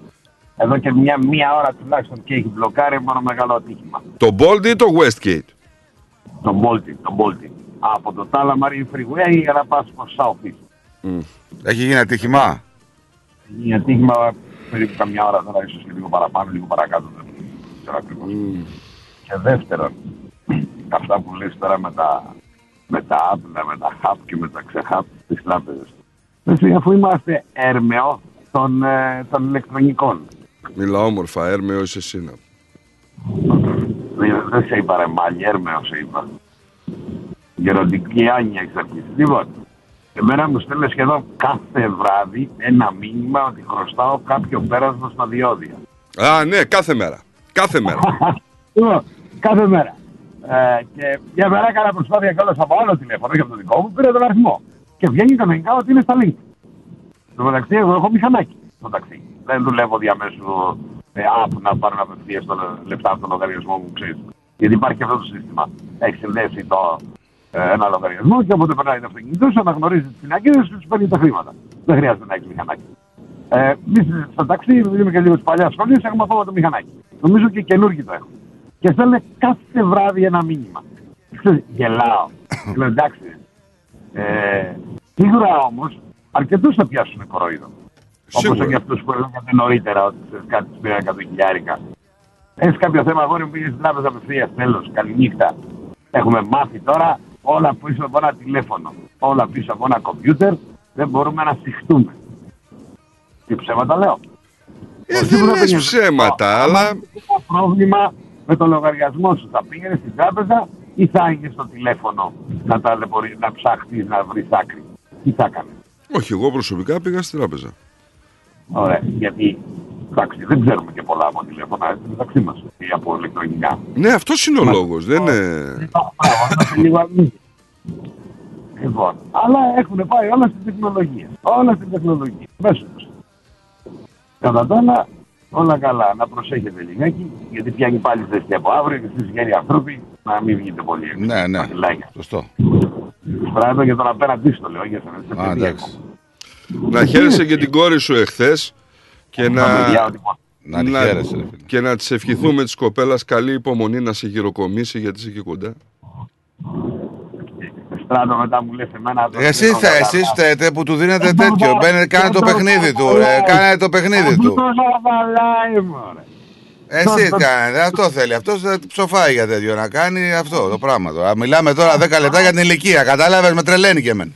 Εδώ και μια, μία ώρα τουλάχιστον και έχει μπλοκάρει μόνο μεγάλο ατύχημα. Το Bolt ή το Westgate; Το Bolti, το Bolti. Από το Tala Marine Freeway για να πας προς South East. Έχει γίνει ατύχημα; Είναι ατύχημα περίπου καμιά ώρα τώρα, ίσως και λίγο παραπάνω, λίγο παρακάτω. Δεν ξέρω ακριβώς. Και δεύτερον, αυτά που λες τώρα με τα, με τα app, με τα hub και με τα ξεχάπ της τράπεζας. Εσύ, αφού είμαστε έρμεο των, ε, των ηλεκτρονικών. Μιλά όμορφα, έρμεο είσαι εσύ να. Δεν, δεν σε είπα ρε μάλι, έρμεο σε είπα. Γεροντική άνοια εξ αρχής. Λοιπόν, εμένα μου στέλνει σχεδόν κάθε βράδυ ένα μήνυμα ότι χρωστάω κάποιο πέρασμα στα διόδια. Α, ναι, κάθε μέρα. Κάθε μέρα. Λοιπόν, κάθε μέρα. Ε, και μια μέρα έκανα προσπάθεια κιόλας από άλλο τηλέφωνο, όχι από το δικό μου, πήρε τον αριθμό. Και βγαίνει κανονικά ότι είναι στα link. Στο μεταξύ, εγώ έχω μηχανάκι στο ταξί. Δεν δουλεύω διαμέσου ε, app να πάρω απευθεία λεφτά από τον λογαριασμό μου, ξέρεις. Γιατί υπάρχει αυτό το σύστημα. Έχεις συνδέσει το, ε, ένα λογαριασμό και όποτε περνάει το αυτοκίνητό σου, αναγνωρίζει τις πινακίδε και του παίρνει τα χρήματα. Δεν χρειάζεται να έχεις μηχανάκι. Ε, εμείς στο ταξί, επειδή είμαι και λίγο τη παλιάς σχολή, έχουμε ακόμα το μηχανάκι. Νομίζω και καινούργιο το έχω. Και στέλνε κάθε βράδυ ένα μήνυμα. Ξέρεις, Γελάω. Λέω εντάξει. Ε, σίγουρα όμως, αρκετούς θα πιάσουν κοροϊδό. Όπως Σίγουρα. και αυτούς που έλεγατε νωρίτερα ότι ξέρεις κάτι τους πήραν 100 χιλιάρικα. Έχεις κάποιο θέμα, αγόρι μου πήγες στην τράπεζα απευθείας. Τέλος, καληνύχτα. Έχουμε μάθει τώρα όλα πίσω από ένα τηλέφωνο. Όλα πίσω από ένα κομπιούτερ. Δεν μπορούμε να συχτούμε. Τι ψέματα λέω; Ε, δεν λες ψέματα, αλλά... Το πρόβλημα με το λογαριασμό σου. Θα πήγαινες στην τράπεζα ή θα έγινε στο τηλέφωνο να, ταλαιπωρεί- να ψαχτεί, να βρεις άκρη. Τι θα έκανες; Όχι, εγώ προσωπικά πήγα στην τράπεζα. Ωραία. Γιατί εντάξει, δεν ξέρουμε και πολλά από τηλέφωνα έτσι, μεταξύ μας ή από ηλεκτρονικά. Ναι, αυτός είναι ο λόγος. Δεν είναι. Μπράβο, είμαστε λίγο αρνητικοί. Λοιπόν, αλλά έχουν πάει όλα στην τεχνολογία. Όλα στην τεχνολογία. Μέσω τους. Κατά τα άλλα, όλα καλά. Να προσέχετε λιγάκι, γιατί πιάνει πάλι ζέστη από αύριο και εσείς γέροι ανθρώποι να μην βγείτε πολύ έξω. Ναι, ναι. Παγγελάκια. Σωστό. Στράτο για τον απέναντί στο λέω, για σας. Α, εντάξει. Να χαίρεσαι και την κόρη σου εχθές και να, παιδιά, ότι πώς. Να τη χαίρεσαι, ρε φίλε. και να της ευχηθούμε της κοπέλας καλή υπομονή να σε γυροκομίσει γιατί είσαι εκεί κοντά. Στράτο μετά μου λες εμένα... το Εσύ δεν θα, έχω εσείς καταλάβει. φταίτε που του δίνετε τέτοιο. Μπαίνετε, κάνε το παιχνίδι του. ρε, Κάνε το παιχνίδι του. Αυτό ζαβαλάει, μωρέ. Εσύ κάνετε, αυτό θέλει. Αυτός ψοφάει για τέτοιο να κάνει αυτό το πράγμα. Τώρα. Μιλάμε τώρα 10 λεπτά για την ηλικία. Κατάλαβες, με τρελαίνει και εμένα.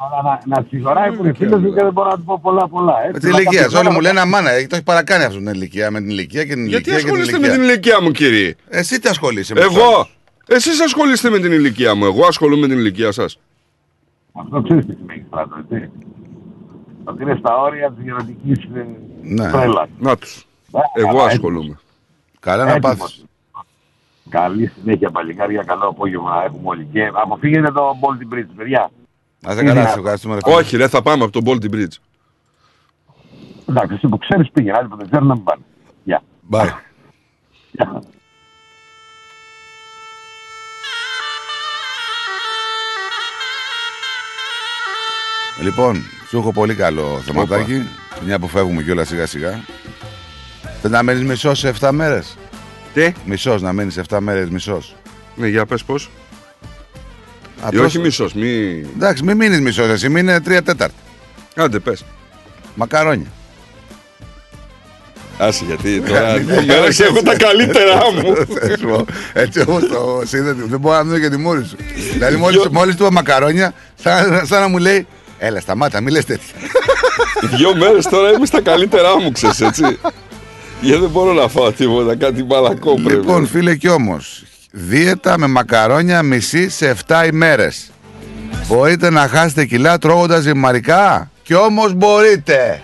Αλλά να, να συγχωράει που είναι φίλος μου και δεν μπορώ να του πω πολλά πολλά. Με Έτσι, την να ηλικία. κάποιος Όλοι μου άλλος- λένε αμάνα, το έχει παρακάνει αυτό την ηλικία. Με την ηλικία και την Γιατί ηλικία. και την ασχολείστε με ηλικία. την ηλικία μου κύριε; Εσύ τι ασχολείσαι με αυτό. Εγώ. Εσείς ασχολείστε με την ηλικία μου. Εγώ ασχολούμαι με την ηλικία σας. Αυτό ξέρεις τι σημαίνει στράτο, έτσι. Ότι είναι στα όρια της γενετικής ε, Ναι. τρέλας. Να τους. Ε, Εγώ καλά, ασχολούμαι. Καλά να Έτοιμος. πάθεις. Καλή συνέχεια παλικάρια, καλό απόγευμα να έχουμε όλοι. Και αποφύγετε το Baltic Bridge, παιδιά. Να σε καλά, σε ευχαριστούμε. ρε φίλε. Όχι ρε θα πάμε από τον Baltic Bridge. Εντάξει, εσύ που ξέρεις πήγαινε, άλλοι που δεν ξέρουν να μην πάνε. Γεια. Bye. Γεια. Λοιπόν, σου έχω πολύ καλό θεματάκι. Μια που φεύγουμε κιόλας σιγά σιγά. Θες να μένεις μισός σε 7 μέρες; Τι; Μισός να μείνει 7 μέρες, μισός. Ναι, για πες πώς. Ή όχι μισός, μη... Εντάξει, μην μείνεις μισός, εσύ μείνει 3 τέταρτα. Άντε πες. Μακαρόνια. Άσε γιατί τώρα δύο μέρες έχω τα καλύτερά μου. Θα σου πω, Έτσι όπω το σύνδετο, δεν μπορώ να δω και τη μούρη σου. Δηλαδή, μόλι του είπα μακαρόνια, σαν, σαν να μου λέει, Έλα, σταμάτα, μη λες τέτοια. Δύο μέρες τώρα είμαι στα καλύτερά μου, ξέρεις έτσι. Γιατί δεν μπορώ να φάω τίποτα, κάτι μαλακό πρέπει. Λοιπόν, φίλε κι όμως, δίαιτα με μακαρόνια μισή σε 7 ημέρες. Μπορείτε να χάσετε κιλά τρώγοντας ζυμαρικά. Κι όμως μπορείτε.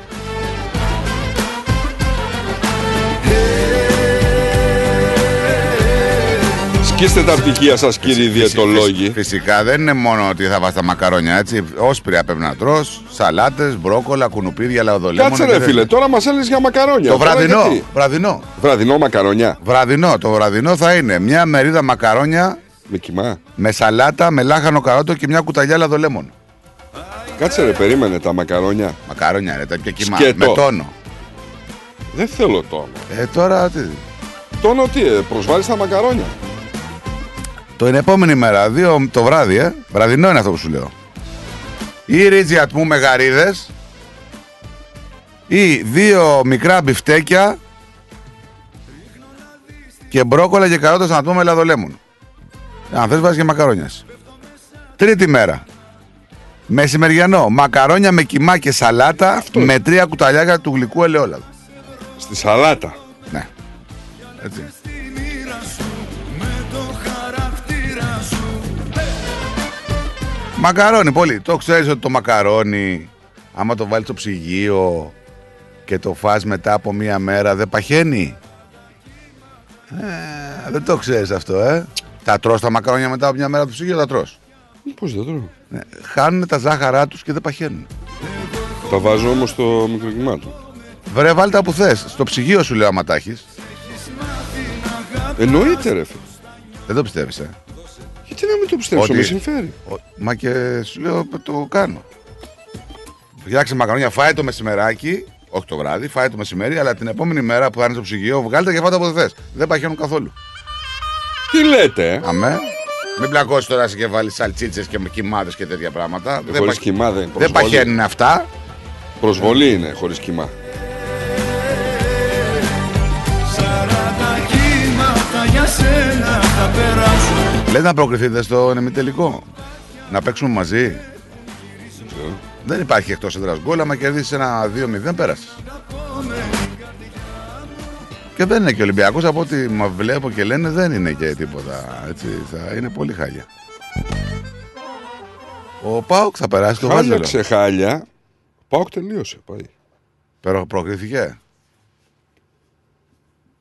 Σκίστε τα πτυχία σας κύριοι διαιτολόγοι; Φυσικά δεν είναι μόνο ότι θα βάζει τα μακαρόνια έτσι. Όσπρια πρέπει να τρως, σαλάτες, μπρόκολα, κουνουπίδια, λαοδολέμονα. Κάτσε και ρε τέτοια. φίλε, τώρα μας έλεγες για μακαρόνια. Το Τώρα βραδινό. γιατί; Βραδινό. Βραδινό μακαρόνια. Βραδινό. Το βραδινό θα είναι μια μερίδα μακαρόνια Με κοιμά. με σαλάτα, με λάχανο καρότο και μια κουταλιά λαδολέμων. Κάτσε ρε, περίμενε τα μακαρόνια. Μακαρόνια ρε, τα πιο κοιμά. Σκέτο. Με τόνο. Δεν θέλω τόνο. Ε, τώρα τι. Τόνο τι, ε, προσβάλλεις τα μακαρόνια. Το είναι επόμενη μέρα, δύο το βράδυ, ε. Βραδινό είναι αυτό που σου λέω. Ή ρίτζι ατμού με γαρίδες ή δύο μικρά μπιφτέκια και μπρόκολα και καρότες να ατμού με λαδολέμον. Αν θες βάζεις και μακαρόνιας. Τρίτη μέρα. Μεσημεριανό. Μακαρόνια με κοιμά και σαλάτα με τρία κουταλιάκια του γλυκού ελαιόλαδου. Στη σαλάτα. Ναι. Έτσι. Μακαρόνι, πολύ. Το ξέρεις ότι το μακαρόνι, άμα το βάλεις στο ψυγείο και το φας μετά από μία μέρα, δεν παχαίνει; Ε, δεν το ξέρεις αυτό, ε. Τα τρως τα μακαρόνια μετά από μια μέρα από το ψυγείο, τα τρως. Πώς δεν τρώω. Ναι. Χάνουν τα ζάχαρά τους και δεν παχαίνουν. Τα βάζω όμως στο μικροκυμάτο. Βρε, βάλτε τα που θες. Στο ψυγείο σου λέω άμα τα έχεις. Εννοείται ρε φίλε. Δεν το πιστεύεις, ε. Γιατί να μην το πιστέψω, Ότι- με συμφέρει. Ο- Μα και σου λέω το κάνω. Φτιάξε μακαρόνια, φάει το μεσημεράκι, όχι το βράδυ, φάει το μεσημέρι, αλλά την επόμενη μέρα που θα είναι στο ψυγείο, βγάλτε και φάτε από θες. Δεν παχαίνουν καθόλου. Τι λέτε, ε; Αμέ. Μην πλακώσεις τώρα σε και βάλει σαλτσίτσες και με κοιμάδε και τέτοια πράγματα. Ε, χωρίς παχ- κοιμά δεν δεν προσβολή. παχαίνουν αυτά. Προσβολή είναι χωρίς κοιμά. Για σένα θα περάσω Λέτε να προκριθείτε στο ημιτελικό. Να παίξουμε μαζί. Δεν υπάρχει εκτός έδρας γκολ. Άμα κερδίσεις ένα 2-0, πέρασες. Και δεν είναι και Ολυμπιακός από ό,τι μα βλέπω και λένε δεν είναι και τίποτα. Έτσι, θα είναι πολύ χάλια. Ο Πάουκ θα περάσει το Χάλια Βάζελο. ξεχάλια. Πάοκ τελείωσε. Πάει. Προ, προκρίθηκε.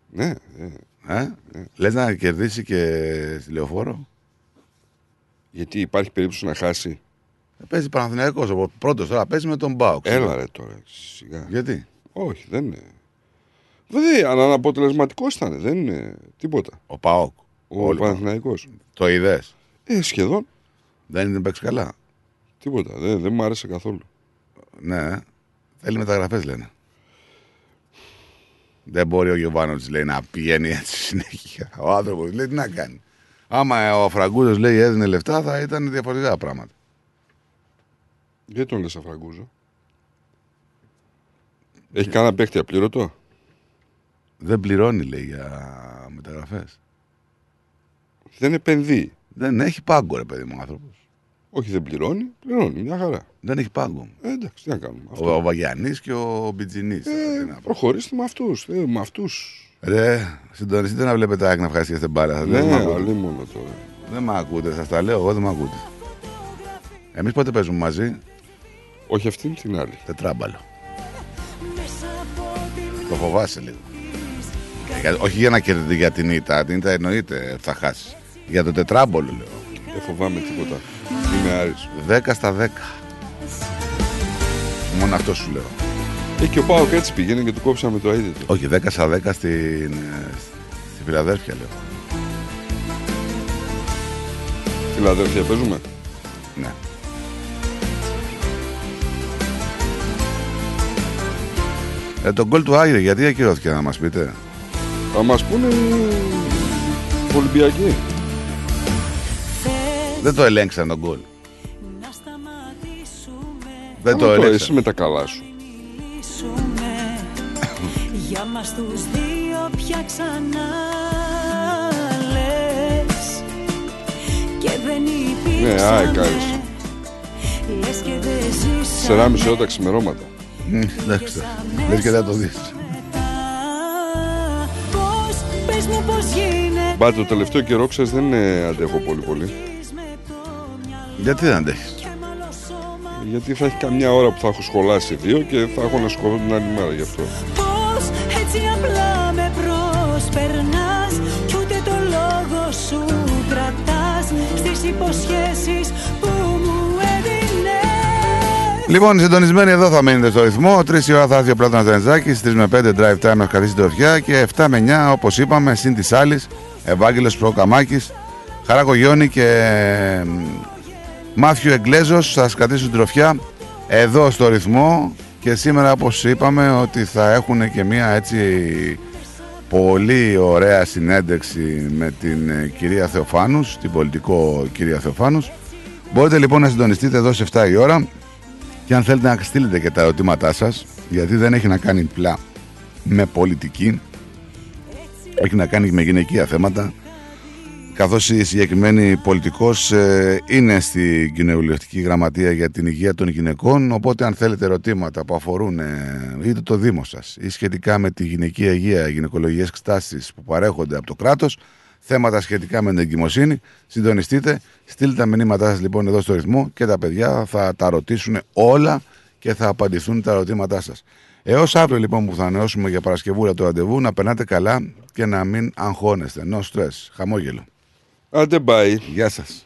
Ναι, ναι. Ε; Λες να κερδίσει και στη λεωφόρο. Γιατί υπάρχει περίπτωση να χάσει. Ε, Παίζει Παναθηναϊκός ο πρώτος τώρα παίζει με τον Πάουκ. Έλα ρε τώρα. Σιγά. Γιατί; Όχι, δεν είναι. Δηλαδή, αναποτελεσματικός ήταν. Δεν είναι τίποτα. Ο Πάοκ. Ο Όλοι. Παναθηναϊκός. Το είδες; Ε, σχεδόν. Δεν είναι παίξεις καλά; Τίποτα. Δεν, δεν μου άρεσε καθόλου. Ναι. Θέλει μεταγραφές λένε. Δεν μπορεί ο Γιωβάνο λέει να πηγαίνει έτσι συνέχεια. Ο άνθρωπος λέει τι να κάνει. Άμα ο Φραγκούζος λέει έδινε λεφτά θα ήταν διαφορετικά πράγματα. Γιατί τον λες Αφραγκούζο. Έχει κανένα παίχτη απλήρωτο; Δεν πληρώνει λέει για μεταγραφές. Δεν επενδύει. Δεν έχει πάγκο ρε παιδί μου ο άνθρωπος. Όχι, δεν πληρώνει. Πληρώνει, μια χαρά. Δεν έχει πάγκο. Ε, εντάξει, τι να κάνουμε. Ο, ο Βαγιανής και ο Μπιτζινής. Ε, προχωρήστε με αυτούς. Ε, με αυτούς. Ρε, συντονιστείτε να βλέπετε ΑΕΚ να ευχαριστήσετε μπάλα. Ναι, δεν μ' ακούτε. αλλή μόνο τώρα. Δεν με ακούτε, σας τα λέω, εγώ δεν με ακούτε. Εμείς πότε παίζουμε μαζί; Όχι αυτήν την άλλη. Τετράμπαλο. Το φοβάσαι λίγο. Για- όχι για να κερδίσει για την ήττα. Την ήττα εννοείται θα χάσεις. Για το τετράμπολο λέω. Δεν φοβάμαι τίποτα. Είμαι Άρης. 10 στα 10. Μόνο αυτό σου λέω. Ε, και ο Πάοκ έτσι πήγαινε και του κόψαμε το αίτητο. Όχι, 10 στα 10 στην, ε, στη Φιλαδέλφια λέω. Φιλαδέλφια παίζουμε; Ναι. Ε, το γκολ του Άγιρε, γιατί ακυρώθηκε να μας πείτε; Θα μας πούνε οι Ολυμπιακοί. Δεν το ελέγξαν τον γκολ. Δεν το Άμα ελέγξαν. Εσύ με τα καλά σου. Για μας τους δύο πια ξανά λες Και δεν Ναι, υπήρξαμε ΑΕΚ Άρης. Λες και δεν ζήσαμε 4,5 ώρα τα ξημερώματα. Μμ, Εντάξει, λες και δεν το δεις. Πώς, πες μου πώς γίνεται Μπα το τελευταίο καιρό ξέρεις δεν ε, αντέχω πολύ πολύ. Γιατί δεν αντέχεις; Γιατί θα έχει καμιά ώρα που θα έχω σχολάσει δύο και θα έχω να σχολώ την άλλη μέρα γι' αυτό. Πώς έτσι απλά με προσπερνάς Κι ούτε το λόγο σου κρατάς Στις υποσχέσεις που μου έδινες Λοιπόν, συντονισμένοι εδώ θα μείνετε στο ρυθμό. 3 η ώρα θα έρθει ο Πλάτωνας Δενζάκη, 3 με 5 drive time να καθίσει την τροφιά και 7 με 9, όπως είπαμε, συν τη άλλη, Ευάγγελος Προκαμάκης, Χαράκο Γιώνη και μ, Μάθιο Εγκλέζο θα σας κρατήσουν την τροφιά εδώ στο ρυθμό. Και σήμερα, όπως είπαμε, ότι θα έχουν και μία έτσι πολύ ωραία συνέντευξη με την ε, κυρία Θεοφάνους, την πολιτικό κυρία Θεοφάνους. Μπορείτε λοιπόν να συντονιστείτε εδώ σε 7 η ώρα και αν θέλετε να στείλετε και τα ερωτήματά σας γιατί δεν έχει να κάνει πλά με πολιτική έχει να κάνει και με γυναικεία θέματα καθώς η συγκεκριμένη πολιτικός ε, είναι στην κοινοβουλευτική γραμματεία για την υγεία των γυναικών οπότε αν θέλετε ερωτήματα που αφορούν ε, είτε το Δήμο σας ή σχετικά με τη γυναικεία υγεία, γυναικολογικές εξετάσεις που παρέχονται από το κράτος θέματα σχετικά με την εγκυμοσύνη, συντονιστείτε, στείλτε τα μηνύματά σας λοιπόν εδώ στο ρυθμό και τα παιδιά θα τα ρωτήσουν όλα και θα απαντηθούν τα ερωτήματά σας. Έως αύριο λοιπόν που θα ανανεώσουμε για Παρασκευούλα το ραντεβού να περνάτε καλά και να μην αγχώνεστε. No stress. Χαμόγελο. Άντε πάει. Γεια σας.